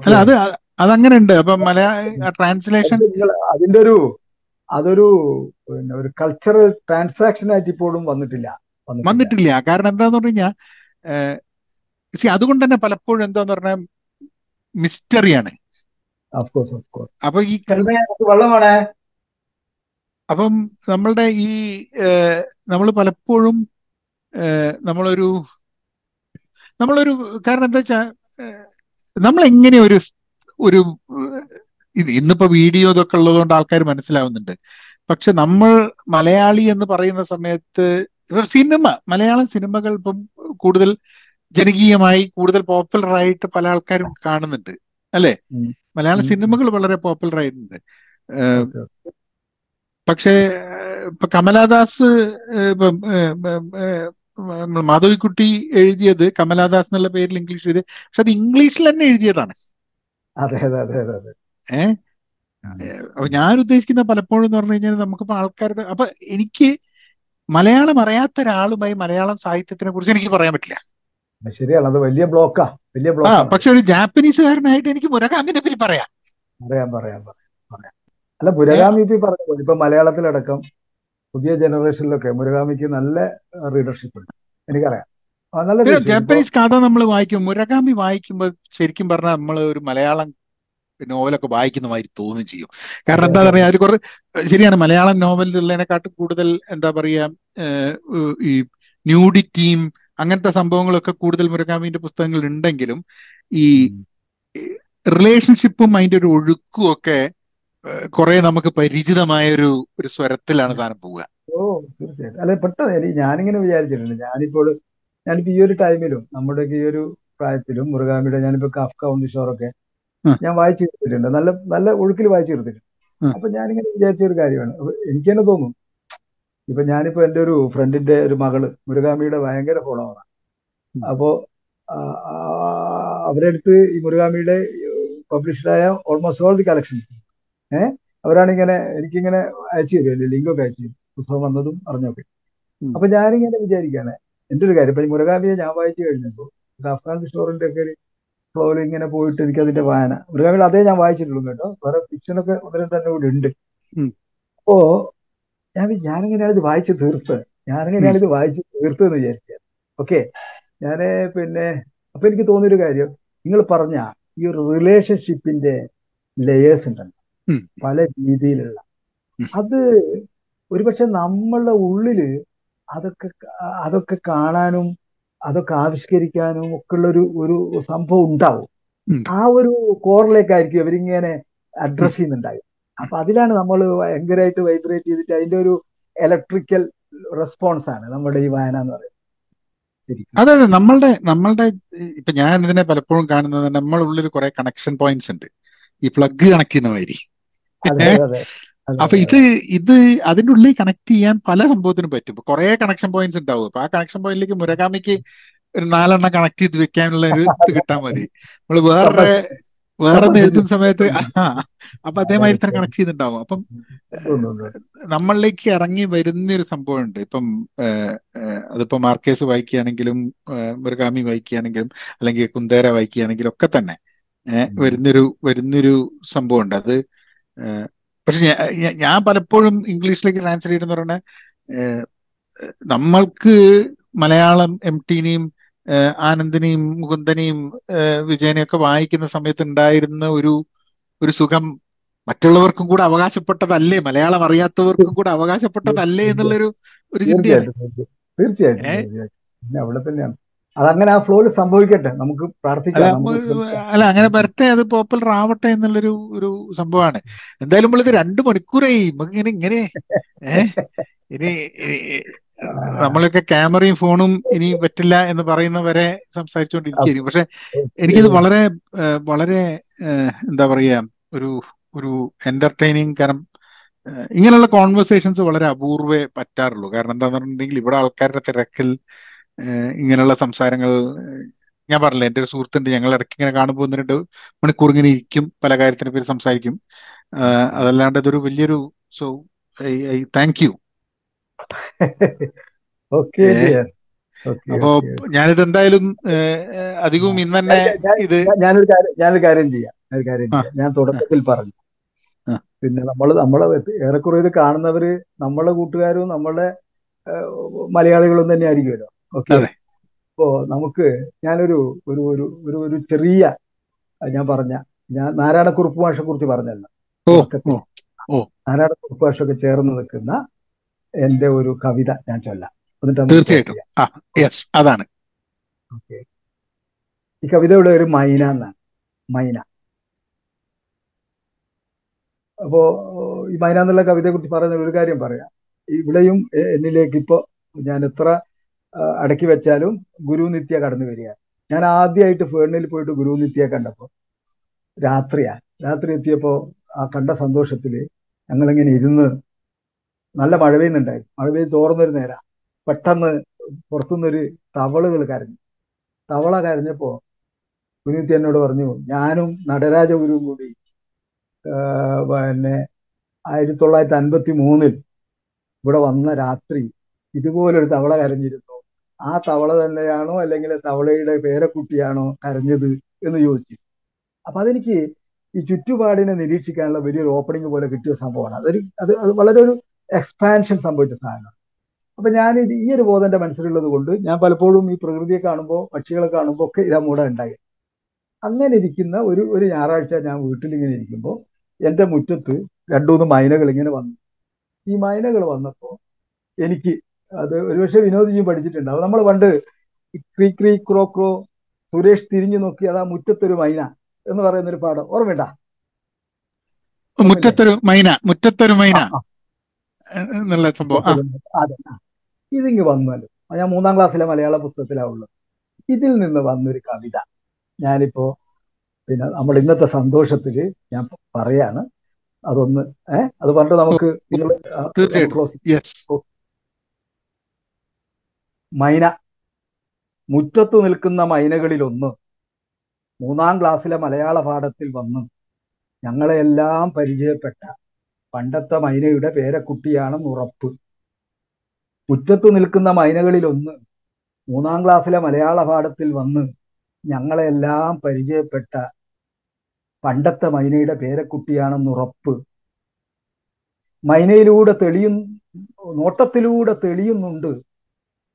അല്ല അത് അതങ്ങനെ ഉണ്ട് അപ്പൊ മലയാള ട്രാൻസ്ലേഷൻ അതിന്റെ ഒരു അതൊരു പിന്നെ ഒരു കൾച്ചറൽ ട്രാൻസാക്ഷൻ ആയിട്ട് ഇപ്പോഴും വന്നിട്ടില്ല. വന്നിട്ടില്ല. കാരണം എന്താന്ന് പറഞ്ഞു കഴിഞ്ഞാൽ അതുകൊണ്ട് തന്നെ പലപ്പോഴും എന്താന്ന് പറഞ്ഞാൽ മിസ്റ്ററിയാണ് ഓഫ് കോഴ്സ് ഓഫ് കോഴ്സ് അപ്പൊ ഈ അപ്പം നമ്മളുടെ ഈ നമ്മൾ പലപ്പോഴും നമ്മളൊരു നമ്മളൊരു കാരണം എന്താ വെച്ചാൽ നമ്മൾ എങ്ങനെ ഒരു ഒരു ഇത് ഇന്നിപ്പോ വീഡിയോ ഇതൊക്കെ ഉള്ളതുകൊണ്ട് ആൾക്കാർ മനസ്സിലാവുന്നുണ്ട്. പക്ഷെ നമ്മൾ മലയാളി എന്ന് പറയുന്ന സമയത്ത് ഇവർ സിനിമ മലയാളം സിനിമകൾ ഇപ്പം കൂടുതൽ ജനകീയമായി കൂടുതൽ പോപ്പുലർ ആയിട്ട് പല ആൾക്കാരും കാണുന്നുണ്ട്. അല്ലെ? മലയാള സിനിമകൾ വളരെ പോപ്പുലർ ആയിട്ടുണ്ട്. പക്ഷേ ഇപ്പൊ കമലാദാസ് ഇപ്പം മാധവിക്കുട്ടി എഴുതിയത് കമലാദാസ് എന്നുള്ള പേരിൽ ഇംഗ്ലീഷ് എഴുതി പക്ഷെ അത് ഇംഗ്ലീഷിൽ തന്നെ എഴുതിയതാണ്. അതെ അതെ അതെ അതെ അതെ. ഏഹ്? അപ്പൊ ഞാൻ ഉദ്ദേശിക്കുന്ന പലപ്പോഴും എന്ന് പറഞ്ഞു കഴിഞ്ഞാൽ നമുക്കിപ്പോ ആൾക്കാരുടെ അപ്പൊ എനിക്ക് മലയാളം അറിയാത്ത ഒരാളുമായി മലയാളം സാഹിത്യത്തിനെ കുറിച്ച് എനിക്ക് പറയാൻ പറ്റില്ല. ശരിയാണ്. അത് വലിയ ബ്ലോക്കാ. വലിയ ആ പക്ഷെ ഒരു ജാപ്പനീസുകാരനായിട്ട് എനിക്ക് മുരകാമിനെ പറ്റി പറയാം. പറയാം പറയാം പറയാം അല്ല മുരകാമി ഇപ്പൊ പറഞ്ഞ ഇപ്പൊ മലയാളത്തിലടക്കം പുതിയ ജനറേഷനിലൊക്കെ മുരഗാമിക്ക് നല്ല റീഡർഷിപ്പ് ഉണ്ട്. എനിക്കറിയാം. നല്ല ജാപ്പനീസ് കഥ നമ്മൾ വായിക്കും മുരകാമി വായിക്കുമ്പോൾ ശരിക്കും പറഞ്ഞാൽ നമ്മൾ ഒരു മലയാളം നോവലൊക്കെ വായിക്കുന്ന മാതിരി തോന്നുകയും ചെയ്യും. കാരണം എന്താ പറയാ അത് കുറെ ശരിയാണ് മലയാളം നോവലിലുള്ളതിനെക്കാട്ടും കൂടുതൽ എന്താ പറയാ ഈ ന്യൂഡിറ്റിയും അങ്ങനത്തെ സംഭവങ്ങളൊക്കെ കൂടുതൽ മുരകാമിന്റെ പുസ്തകങ്ങൾ ഉണ്ടെങ്കിലും ഈ റിലേഷൻഷിപ്പും അതിന്റെ ഒരു ഒഴുക്കും ഒക്കെ കുറെ നമുക്ക് പരിചിതമായ ഒരു ഒരു സ്വരത്തിലാണ് സാധനം പോവുക. ഓ തീർച്ചയായിട്ടും. അല്ലെ പെട്ടെന്ന് ഞാനിങ്ങനെ വിചാരിച്ചിട്ടുണ്ട്. ഞാനിപ്പോൾ ഞാനിപ്പോ ഈ ഒരു ടൈമിലും നമ്മുടെ ഈ ഒരു പ്രായത്തിലും മുറുകാമിയുടെ ഞാനിപ്പോ കഫ്ക ഒന്നിഷോറൊക്കെ ഞാൻ വായിച്ചു തീർത്തിട്ടുണ്ട്. നല്ല നല്ല ഒഴുക്കിൽ വായിച്ചു തീർത്തിട്ടുണ്ട്. ആ, അപ്പൊ ഞാനിങ്ങനെ വിചാരിച്ച ഒരു കാര്യമാണ്. എനിക്ക് തന്നെ തോന്നും ഇപ്പൊ ഞാനിപ്പോ എന്റെ ഒരു ഫ്രണ്ടിന്റെ ഒരു മകൾ മുരുകാമിയുടെ ഭയങ്കര ഫോളോവറാണ് അപ്പോ അവരെ അടുത്ത് ഈ മുരുകാമിയുടെ പബ്ലിഷ്ഡായ ഓൾമോസ്റ്റ് ഓൾ ദി കളക്ഷൻസ്. ഏഹ് അവരാണിങ്ങനെ എനിക്കിങ്ങനെ അയച്ചു തരുമല്ലോ ലിങ്കൊക്കെ അയച്ചു തരും. പുസ്തകം വന്നതും അറിഞ്ഞൊക്കെ. അപ്പൊ ഞാനിങ്ങനെ വിചാരിക്കുകയാണ് എന്റെ ഒരു കാര്യം ഇപ്പൊ ഈ മുരുകാമിയെ ഞാൻ വായിച്ചു കഴിഞ്ഞപ്പോൾ അഫ്ഗാൻ സ്റ്റോറിന്റെ ഒക്കെ ഒരു ഫ്ലോയിൽ ഇങ്ങനെ പോയിട്ട് എനിക്ക് അതിന്റെ വായന. മുരുകാമിയുടെ അതേ ഞാൻ വായിച്ചിട്ടുള്ളൂ കേട്ടോ. വേറെ ഫിക്ഷനൊക്കെ ഒന്ന് തന്നെ കൂടി ഉണ്ട്. അപ്പോ ഞാൻ ഞാനെങ്ങനെയാണ് ഇത് വായിച്ച് തീർത്ത് ഞാനെങ്ങനെയാണ് ഇത് വായിച്ച് തീർത്ത് എന്ന് വിചാരിച്ചത്. ഓക്കെ. ഞാൻ പിന്നെ അപ്പൊ എനിക്ക് തോന്നിയൊരു കാര്യം. നിങ്ങൾ പറഞ്ഞ ഈ ഒരു റിലേഷൻഷിപ്പിന്റെ ലെയേഴ്സ് ഉണ്ടല്ലോ. പല രീതിയിലുള്ള. അത് ഒരുപക്ഷെ നമ്മളുടെ ഉള്ളിൽ അതൊക്കെ അതൊക്കെ കാണാനും അതൊക്കെ ആവിഷ്കരിക്കാനും ഒക്കെ ഉള്ള ഒരു ഒരു സംഭവം ഉണ്ടാവും. ഉണ്ട്. ആ ഒരു കോറിലേക്കായിരിക്കും അവരിങ്ങനെ അഡ്രസ് ചെയ്യുന്നുണ്ടാകും അപ്പൊ അതിലാണ് നമ്മൾ ഭയങ്കരമായിട്ട് വൈബ്രേറ്റ് ചെയ്തിട്ട് അതിന്റെ ഒരു ഇലക്ട്രിക്കൽ റെസ്പോൺസ് ആണ് നമ്മുടെ ഈ വായന എന്ന് പറയുന്നത്. അതെ അതെ. നമ്മളുടെ നമ്മളുടെ ഇപ്പൊ ഞാൻ ഇതിനെ പലപ്പോഴും കാണുന്നത് നമ്മളുള്ളിൽ കുറെ കണക്ഷൻ പോയിന്റ്സ് ഉണ്ട്. ഈ പ്ലഗ് കണക്ട് ചെയ്യുന്ന മാതിരി. അപ്പൊ ഇത് ഇത് അതിന്റെ ഉള്ളിൽ കണക്ട് ചെയ്യാൻ പല സംഭവത്തിനും പറ്റും. കുറെ കണക്ഷൻ പോയിന്റ്സ് ഉണ്ടാവും. അപ്പൊ ആ കണക്ഷൻ പോയിന്റിലേക്ക് മുരകാമിക്ക് ഒരു നാലെണ്ണം കണക്ട് ചെയ്ത് വെക്കാനുള്ള ഒരു ഇത് കിട്ടാൻ മതി. നമ്മൾ വേറെ വേറെ എഴുതുന്ന സമയത്ത് അപ്പൊ അതേമാതിരി തന്നെ കണക്ട് ചെയ്തിട്ടുണ്ടാവും. അപ്പം നമ്മളിലേക്ക് ഇറങ്ങി വരുന്ന ഒരു സംഭവമുണ്ട്. ഇപ്പം അതിപ്പോ മാർക്കേസ് വായിക്കുകയാണെങ്കിലും മൃഗാമി വായിക്കുകയാണെങ്കിലും അല്ലെങ്കിൽ കുന്തേര വായിക്കുകയാണെങ്കിലും ഒക്കെ തന്നെ. വരുന്നൊരു വരുന്നൊരു സംഭവമുണ്ട്. അത് പക്ഷെ ഞാൻ പലപ്പോഴും ഇംഗ്ലീഷിലേക്ക് ട്രാൻസ്ലേറ്റ് ചെയ്യുന്ന പറഞ്ഞാൽ നമ്മൾക്ക് മലയാളം എം ടിനെയും ആനന്ദിനെയും മുകുന്ദനെയും വിജയനെയും ഒക്കെ വായിക്കുന്ന സമയത്ത് ഉണ്ടായിരുന്ന ഒരു ഒരു സുഖം മറ്റുള്ളവർക്കും കൂടെ അവകാശപ്പെട്ടതല്ലേ? മലയാളം അറിയാത്തവർക്കും കൂടെ അവകാശപ്പെട്ടതല്ലേ എന്നുള്ളൊരു ഒരു ചിന്തയാണ്. തീർച്ചയായിട്ടും. അവിടെ തന്നെയാണ്. അതങ്ങനെ ആ ഫ്ലോയിൽ സംഭവിക്കട്ടെ. നമുക്ക് അല്ല പ്രാർത്ഥിക്കാം അല്ല അങ്ങനെ വരട്ടെ അത് പോപ്പുലർ ആവട്ടെ എന്നുള്ളൊരു ഒരു സംഭവമാണ്. എന്തായാലും നമ്മളിത് രണ്ടു മണിക്കൂറായി. ഇങ്ങനെ ഇങ്ങനെ ഏഹ് ഇനി നമ്മളൊക്കെ ക്യാമറയും ഫോണും ഇനി പറ്റില്ല എന്ന് പറയുന്നവരെ സംസാരിച്ചുകൊണ്ടിരിക്കുകയായിരിക്കും പക്ഷെ എനിക്കിത്. വളരെ വളരെ എന്താ പറയുക ഒരു ഒരു എന്റർടൈനിങ് കാരണം ഇങ്ങനെയുള്ള കോൺവെർസേഷൻസ് വളരെ അപൂർവേ പറ്റാറുള്ളൂ. കാരണം എന്താന്ന് പറഞ്ഞിട്ടുണ്ടെങ്കിൽ ഇവിടെ ആൾക്കാരുടെ തിരക്കിൽ ഇങ്ങനെയുള്ള സംസാരങ്ങൾ ഞാൻ പറഞ്ഞില്ല എന്റെ ഒരു സുഹൃത്തുണ്ട് ഞങ്ങൾ ഇടയ്ക്ക് ഇങ്ങനെ കാണുമ്പോൾ രണ്ട് മണിക്കൂർ ഇങ്ങനെ ഇരിക്കും പല കാര്യത്തിനെ പേര് സംസാരിക്കും. അതല്ലാണ്ട് ഇതൊരു വലിയൊരു so I I thank you okay അപ്പോ ഞാനിത് എന്തായാലും അധികവും ഇന്ന് തന്നെ ഇത് ഞാനൊരു കാര്യം ഞാനൊരു കാര്യം ചെയ്യാം. ഒരു കാര്യം ചെയ്യാം. ഞാൻ തുടക്കത്തിൽ പറഞ്ഞു. പിന്നെ നമ്മൾ നമ്മളെ ഏറെക്കുറെ ഇത് കാണുന്നവര് നമ്മളെ കൂട്ടുകാരും നമ്മളെ മലയാളികളും തന്നെ ആയിരിക്കുമല്ലോ. ഓക്കെ അപ്പോ നമുക്ക് ഞാനൊരു ഒരു ഒരു ഒരു ഒരു ചെറിയ ഞാൻ പറഞ്ഞ ഞാൻ നാരായണ കുറുപ്പ് ഭാഷയെ കുറിച്ച് പറഞ്ഞല്ലോ നാരായണക്കുറുപ്പ് മാഷൊക്കെ ചേർന്ന് നിൽക്കുന്ന എന്റെ ഒരു കവിത ഞാൻ ചൊല്ലാം. എന്നിട്ട് തീർച്ചയായിട്ടും. അതാണ്. ഓക്കെ. ഈ കവിതയുടെ ഒരു മൈന എന്നാണ്. മൈന. അപ്പോ ഈ മൈന എന്നുള്ള കവിതയെ കുറിച്ച് പറയുന്ന ഒരു കാര്യം പറയാം. ഇവിടെയും എന്നിലേക്ക് ഇപ്പോ ഞാൻ എത്ര അടക്കി വെച്ചാലും ഗുരു നിത്യ കടന്നു വരികയാണ് ഞാൻ ആദ്യമായിട്ട് ഫേണിൽ പോയിട്ട് ഗുരു നിത്യയെ കണ്ടപ്പോൾ രാത്രിയാണ് രാത്രി എത്തിയപ്പോൾ ആ കണ്ട സന്തോഷത്തിൽ ഞങ്ങളിങ്ങനെ ഇരുന്ന് നല്ല മഴ പെയ്യുന്നുണ്ടായിരുന്നു മഴ പെയ്ത് തോർന്നൊരു നേരം. പെട്ടെന്ന് പുറത്തുനിന്നൊരു തവളുകൾ കരഞ്ഞു. തവള കരഞ്ഞപ്പോ കുഞ്ഞുത്തി എന്നോട് പറഞ്ഞു ഞാനും നടരാജ ഗുരുവും കൂടി പിന്നെ ആയിരത്തി തൊള്ളായിരത്തി അൻപത്തി മൂന്നിൽ ഇവിടെ വന്ന രാത്രി ഇതുപോലൊരു തവള കരഞ്ഞിരുന്നു. ആ തവള തന്നെയാണോ അല്ലെങ്കിൽ തവളയുടെ പേരക്കുട്ടിയാണോ കരഞ്ഞത് എന്ന് ചോദിച്ചു. അപ്പൊ അതെനിക്ക് ഈ ചുറ്റുപാടിനെ നിരീക്ഷിക്കാനുള്ള വലിയൊരു ഓപ്പണിംഗ് പോലെ കിട്ടിയ സംഭവമാണ്. അതൊരു അത് അത് വളരെ ഒരു എക്സ്പാൻഷൻ സംഭവിച്ച സാധനമാണ്. അപ്പൊ ഞാൻ ഇത് ഈ ഒരു ബോധം എന്റെ മനസ്സിലുള്ളത് കൊണ്ട് ഞാൻ പലപ്പോഴും ഈ പ്രകൃതിയെ കാണുമ്പോൾ പക്ഷികളെ കാണുമ്പോൾ ഒക്കെ ഇതാ മൂട ഉണ്ടായി. അങ്ങനെ ഇരിക്കുന്ന ഒരു ഒരു ഞായറാഴ്ച ഞാൻ വീട്ടിൽ ഇങ്ങനെ ഇരിക്കുമ്പോൾ എന്റെ മുറ്റത്ത് രണ്ടുമൂന്ന് മൈനകൾ ഇങ്ങനെ വന്നു. ഈ മൈനകൾ വന്നപ്പോൾ എനിക്ക് അത് ഒരുപക്ഷെ വിനോദിജിയും പഠിച്ചിട്ടുണ്ടാവും നമ്മൾ പണ്ട് ക്രീ ക്രീ ക്രോ ക്രോ സുരേഷ് തിരിഞ്ഞു നോക്കി അതാ മുറ്റത്തൊരു മൈന എന്ന് പറയുന്ന ഒരു പാഠം. ഓർമ്മയുണ്ടാ? മുറ്റത്തൊരു മൈന മുറ്റത്തൊരു മൈന. എന്നുള്ള സംഭവം. ഇതിങ്ങ് വന്നാലും ഞാൻ മൂന്നാം ക്ലാസ്സിലെ മലയാള പുസ്തകത്തിലാവുള്ളൂ ഇതിൽ നിന്ന് വന്നൊരു കവിത. ഞാനിപ്പോ പിന്നെ നമ്മൾ ഇന്നത്തെ സന്തോഷത്തിൽ ഞാൻ പറയാണ്. അതൊന്ന് ഏഹ് അത് പറഞ്ഞിട്ട് നമുക്ക് മൈന. മുറ്റത്തു നിൽക്കുന്ന മൈനകളിലൊന്ന് മൂന്നാം ക്ലാസ്സിലെ മലയാള പാഠത്തിൽ വന്ന് ഞങ്ങളെല്ലാം പരിചയപ്പെട്ട പണ്ടത്തെ മൈനയുടെ പേരക്കുട്ടിയാണെന്ന് ഉറപ്പ് മുറ്റത്ത് നിൽക്കുന്ന മൈനകളിലൊന്ന് മൂന്നാം ക്ലാസ്സിലെ മലയാള പാഠത്തിൽ വന്ന് ഞങ്ങളെല്ലാം പരിചയപ്പെട്ട പണ്ടത്തെ മൈനയുടെ പേരക്കുട്ടിയാണെന്ന് ഉറപ്പ് മൈനയിലൂടെ തെളിയും നോട്ടത്തിലൂടെ തെളിയുന്നുണ്ട്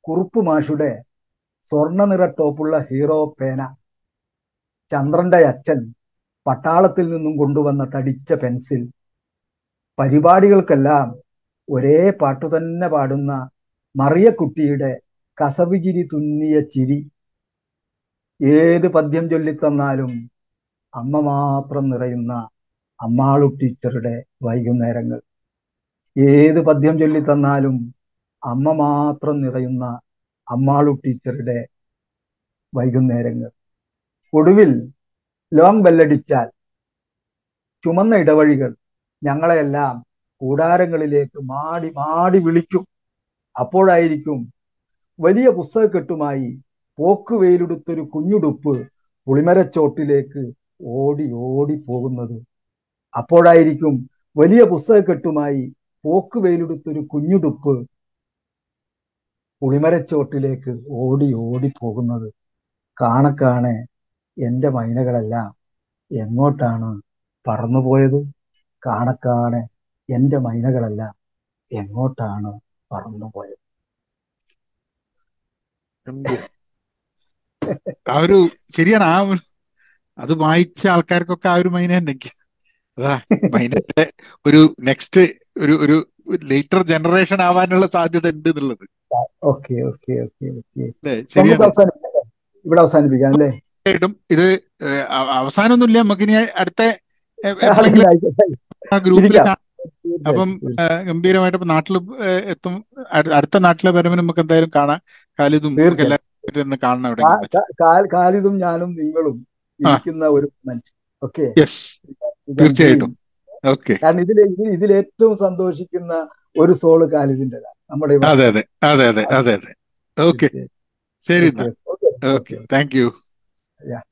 കുറുപ്പ് മാഷുടെ സ്വർണ നിറ ടോപ്പുള്ള ഹീറോ പേന. ചന്ദ്രന്റെ അച്ഛൻ പട്ടാളത്തിൽ നിന്നും കൊണ്ടുവന്ന തടിച്ച പെൻസിൽ. പരിപാടികൾക്കെല്ലാം ഒരേ പാട്ടു തന്നെ പാടുന്ന മറിയക്കുട്ടിയുടെ കസവിചിരി തുന്നിയ ചിരി. ഏത് പദ്യം ചൊല്ലിത്തന്നാലും അമ്മ മാത്രം നിറയുന്ന അമ്മാളു ടീച്ചറുടെ വൈകുന്നേരങ്ങൾ. ഏത് പദ്യം ചൊല്ലിത്തന്നാലും അമ്മ മാത്രം നിറയുന്ന അമ്മാളു ടീച്ചറുടെ വൈകുന്നേരങ്ങൾ. ഒടുവിൽ ലോങ് ബെല്ലടിച്ചാൽ ചുമന്ന ഇടവഴികൾ ഞങ്ങളെയെല്ലാം കൂടാരങ്ങളിലേക്ക് മാടി മാടി വിളിക്കും. അപ്പോഴായിരിക്കും വലിയ പുസ്തകക്കെട്ടുമായി പോക്ക് വെയിലെടുത്തൊരു കുഞ്ഞുടുപ്പ് പുളിമരച്ചോട്ടിലേക്ക് ഓടി ഓടി പോകുന്നത്. അപ്പോഴായിരിക്കും വലിയ പുസ്തകക്കെട്ടുമായി പോക്ക് വെയിലെടുത്തൊരു കുഞ്ഞുടുപ്പ് പുളിമരച്ചോട്ടിലേക്ക് ഓടി ഓടി പോകുന്നത്. കാണക്കാണെ എന്റെ മൈനകളെല്ലാം എങ്ങോട്ടാണ് പറന്നുപോയത്? കാണക്കാണെ എന്റെ മൈനകളെല്ലാം. എങ്ങോട്ടാണ് പറന്നുപോയത് പോയത്? ആ ഒരു ശരിയാണ്. ആ ഒരു അത് വായിച്ച ആൾക്കാർക്കൊക്കെ ആ ഒരു മൈന ഉണ്ടെങ്കിൽ അതാ മൈനന്റെ ഒരു നെക്സ്റ്റ് ഒരു ഒരു ലേറ്റർ ജനറേഷൻ ആവാനുള്ള സാധ്യത ഉണ്ട് എന്നുള്ളത്. Okay okay okay okay? ഇവിടെ അവസാനിപ്പിക്കാം അല്ലേ? ഇത് അവസാനൊന്നുമില്ല നമുക്ക് ഇനി അടുത്ത അപ്പം ഗംഭീരമായിട്ട് നാട്ടിൽ എത്തും. അടുത്ത നാട്ടിലെ വരവിന് നമുക്ക് എന്തായാലും കാണാം. കാലിതും എല്ലാവരും കാണണം അവിടെ കാലിതും ഞാനും നിങ്ങളും ഇരിക്കുന്ന ഒരു മൊമെന്റ് ഓക്കെ? തീർച്ചയായിട്ടും. ഓക്കെ. കാരണം ഇതിൽ ഇതിൽ ഏറ്റവും സന്തോഷിക്കുന്ന ഒരു സോൾ കാലിദിന്റെതാണ് നമ്മുടെ അതെ അതെ. അതെ അതെ അതെ അതെ. ഓക്കെ. ശരി ഓക്കെ. Thank you. Yeah.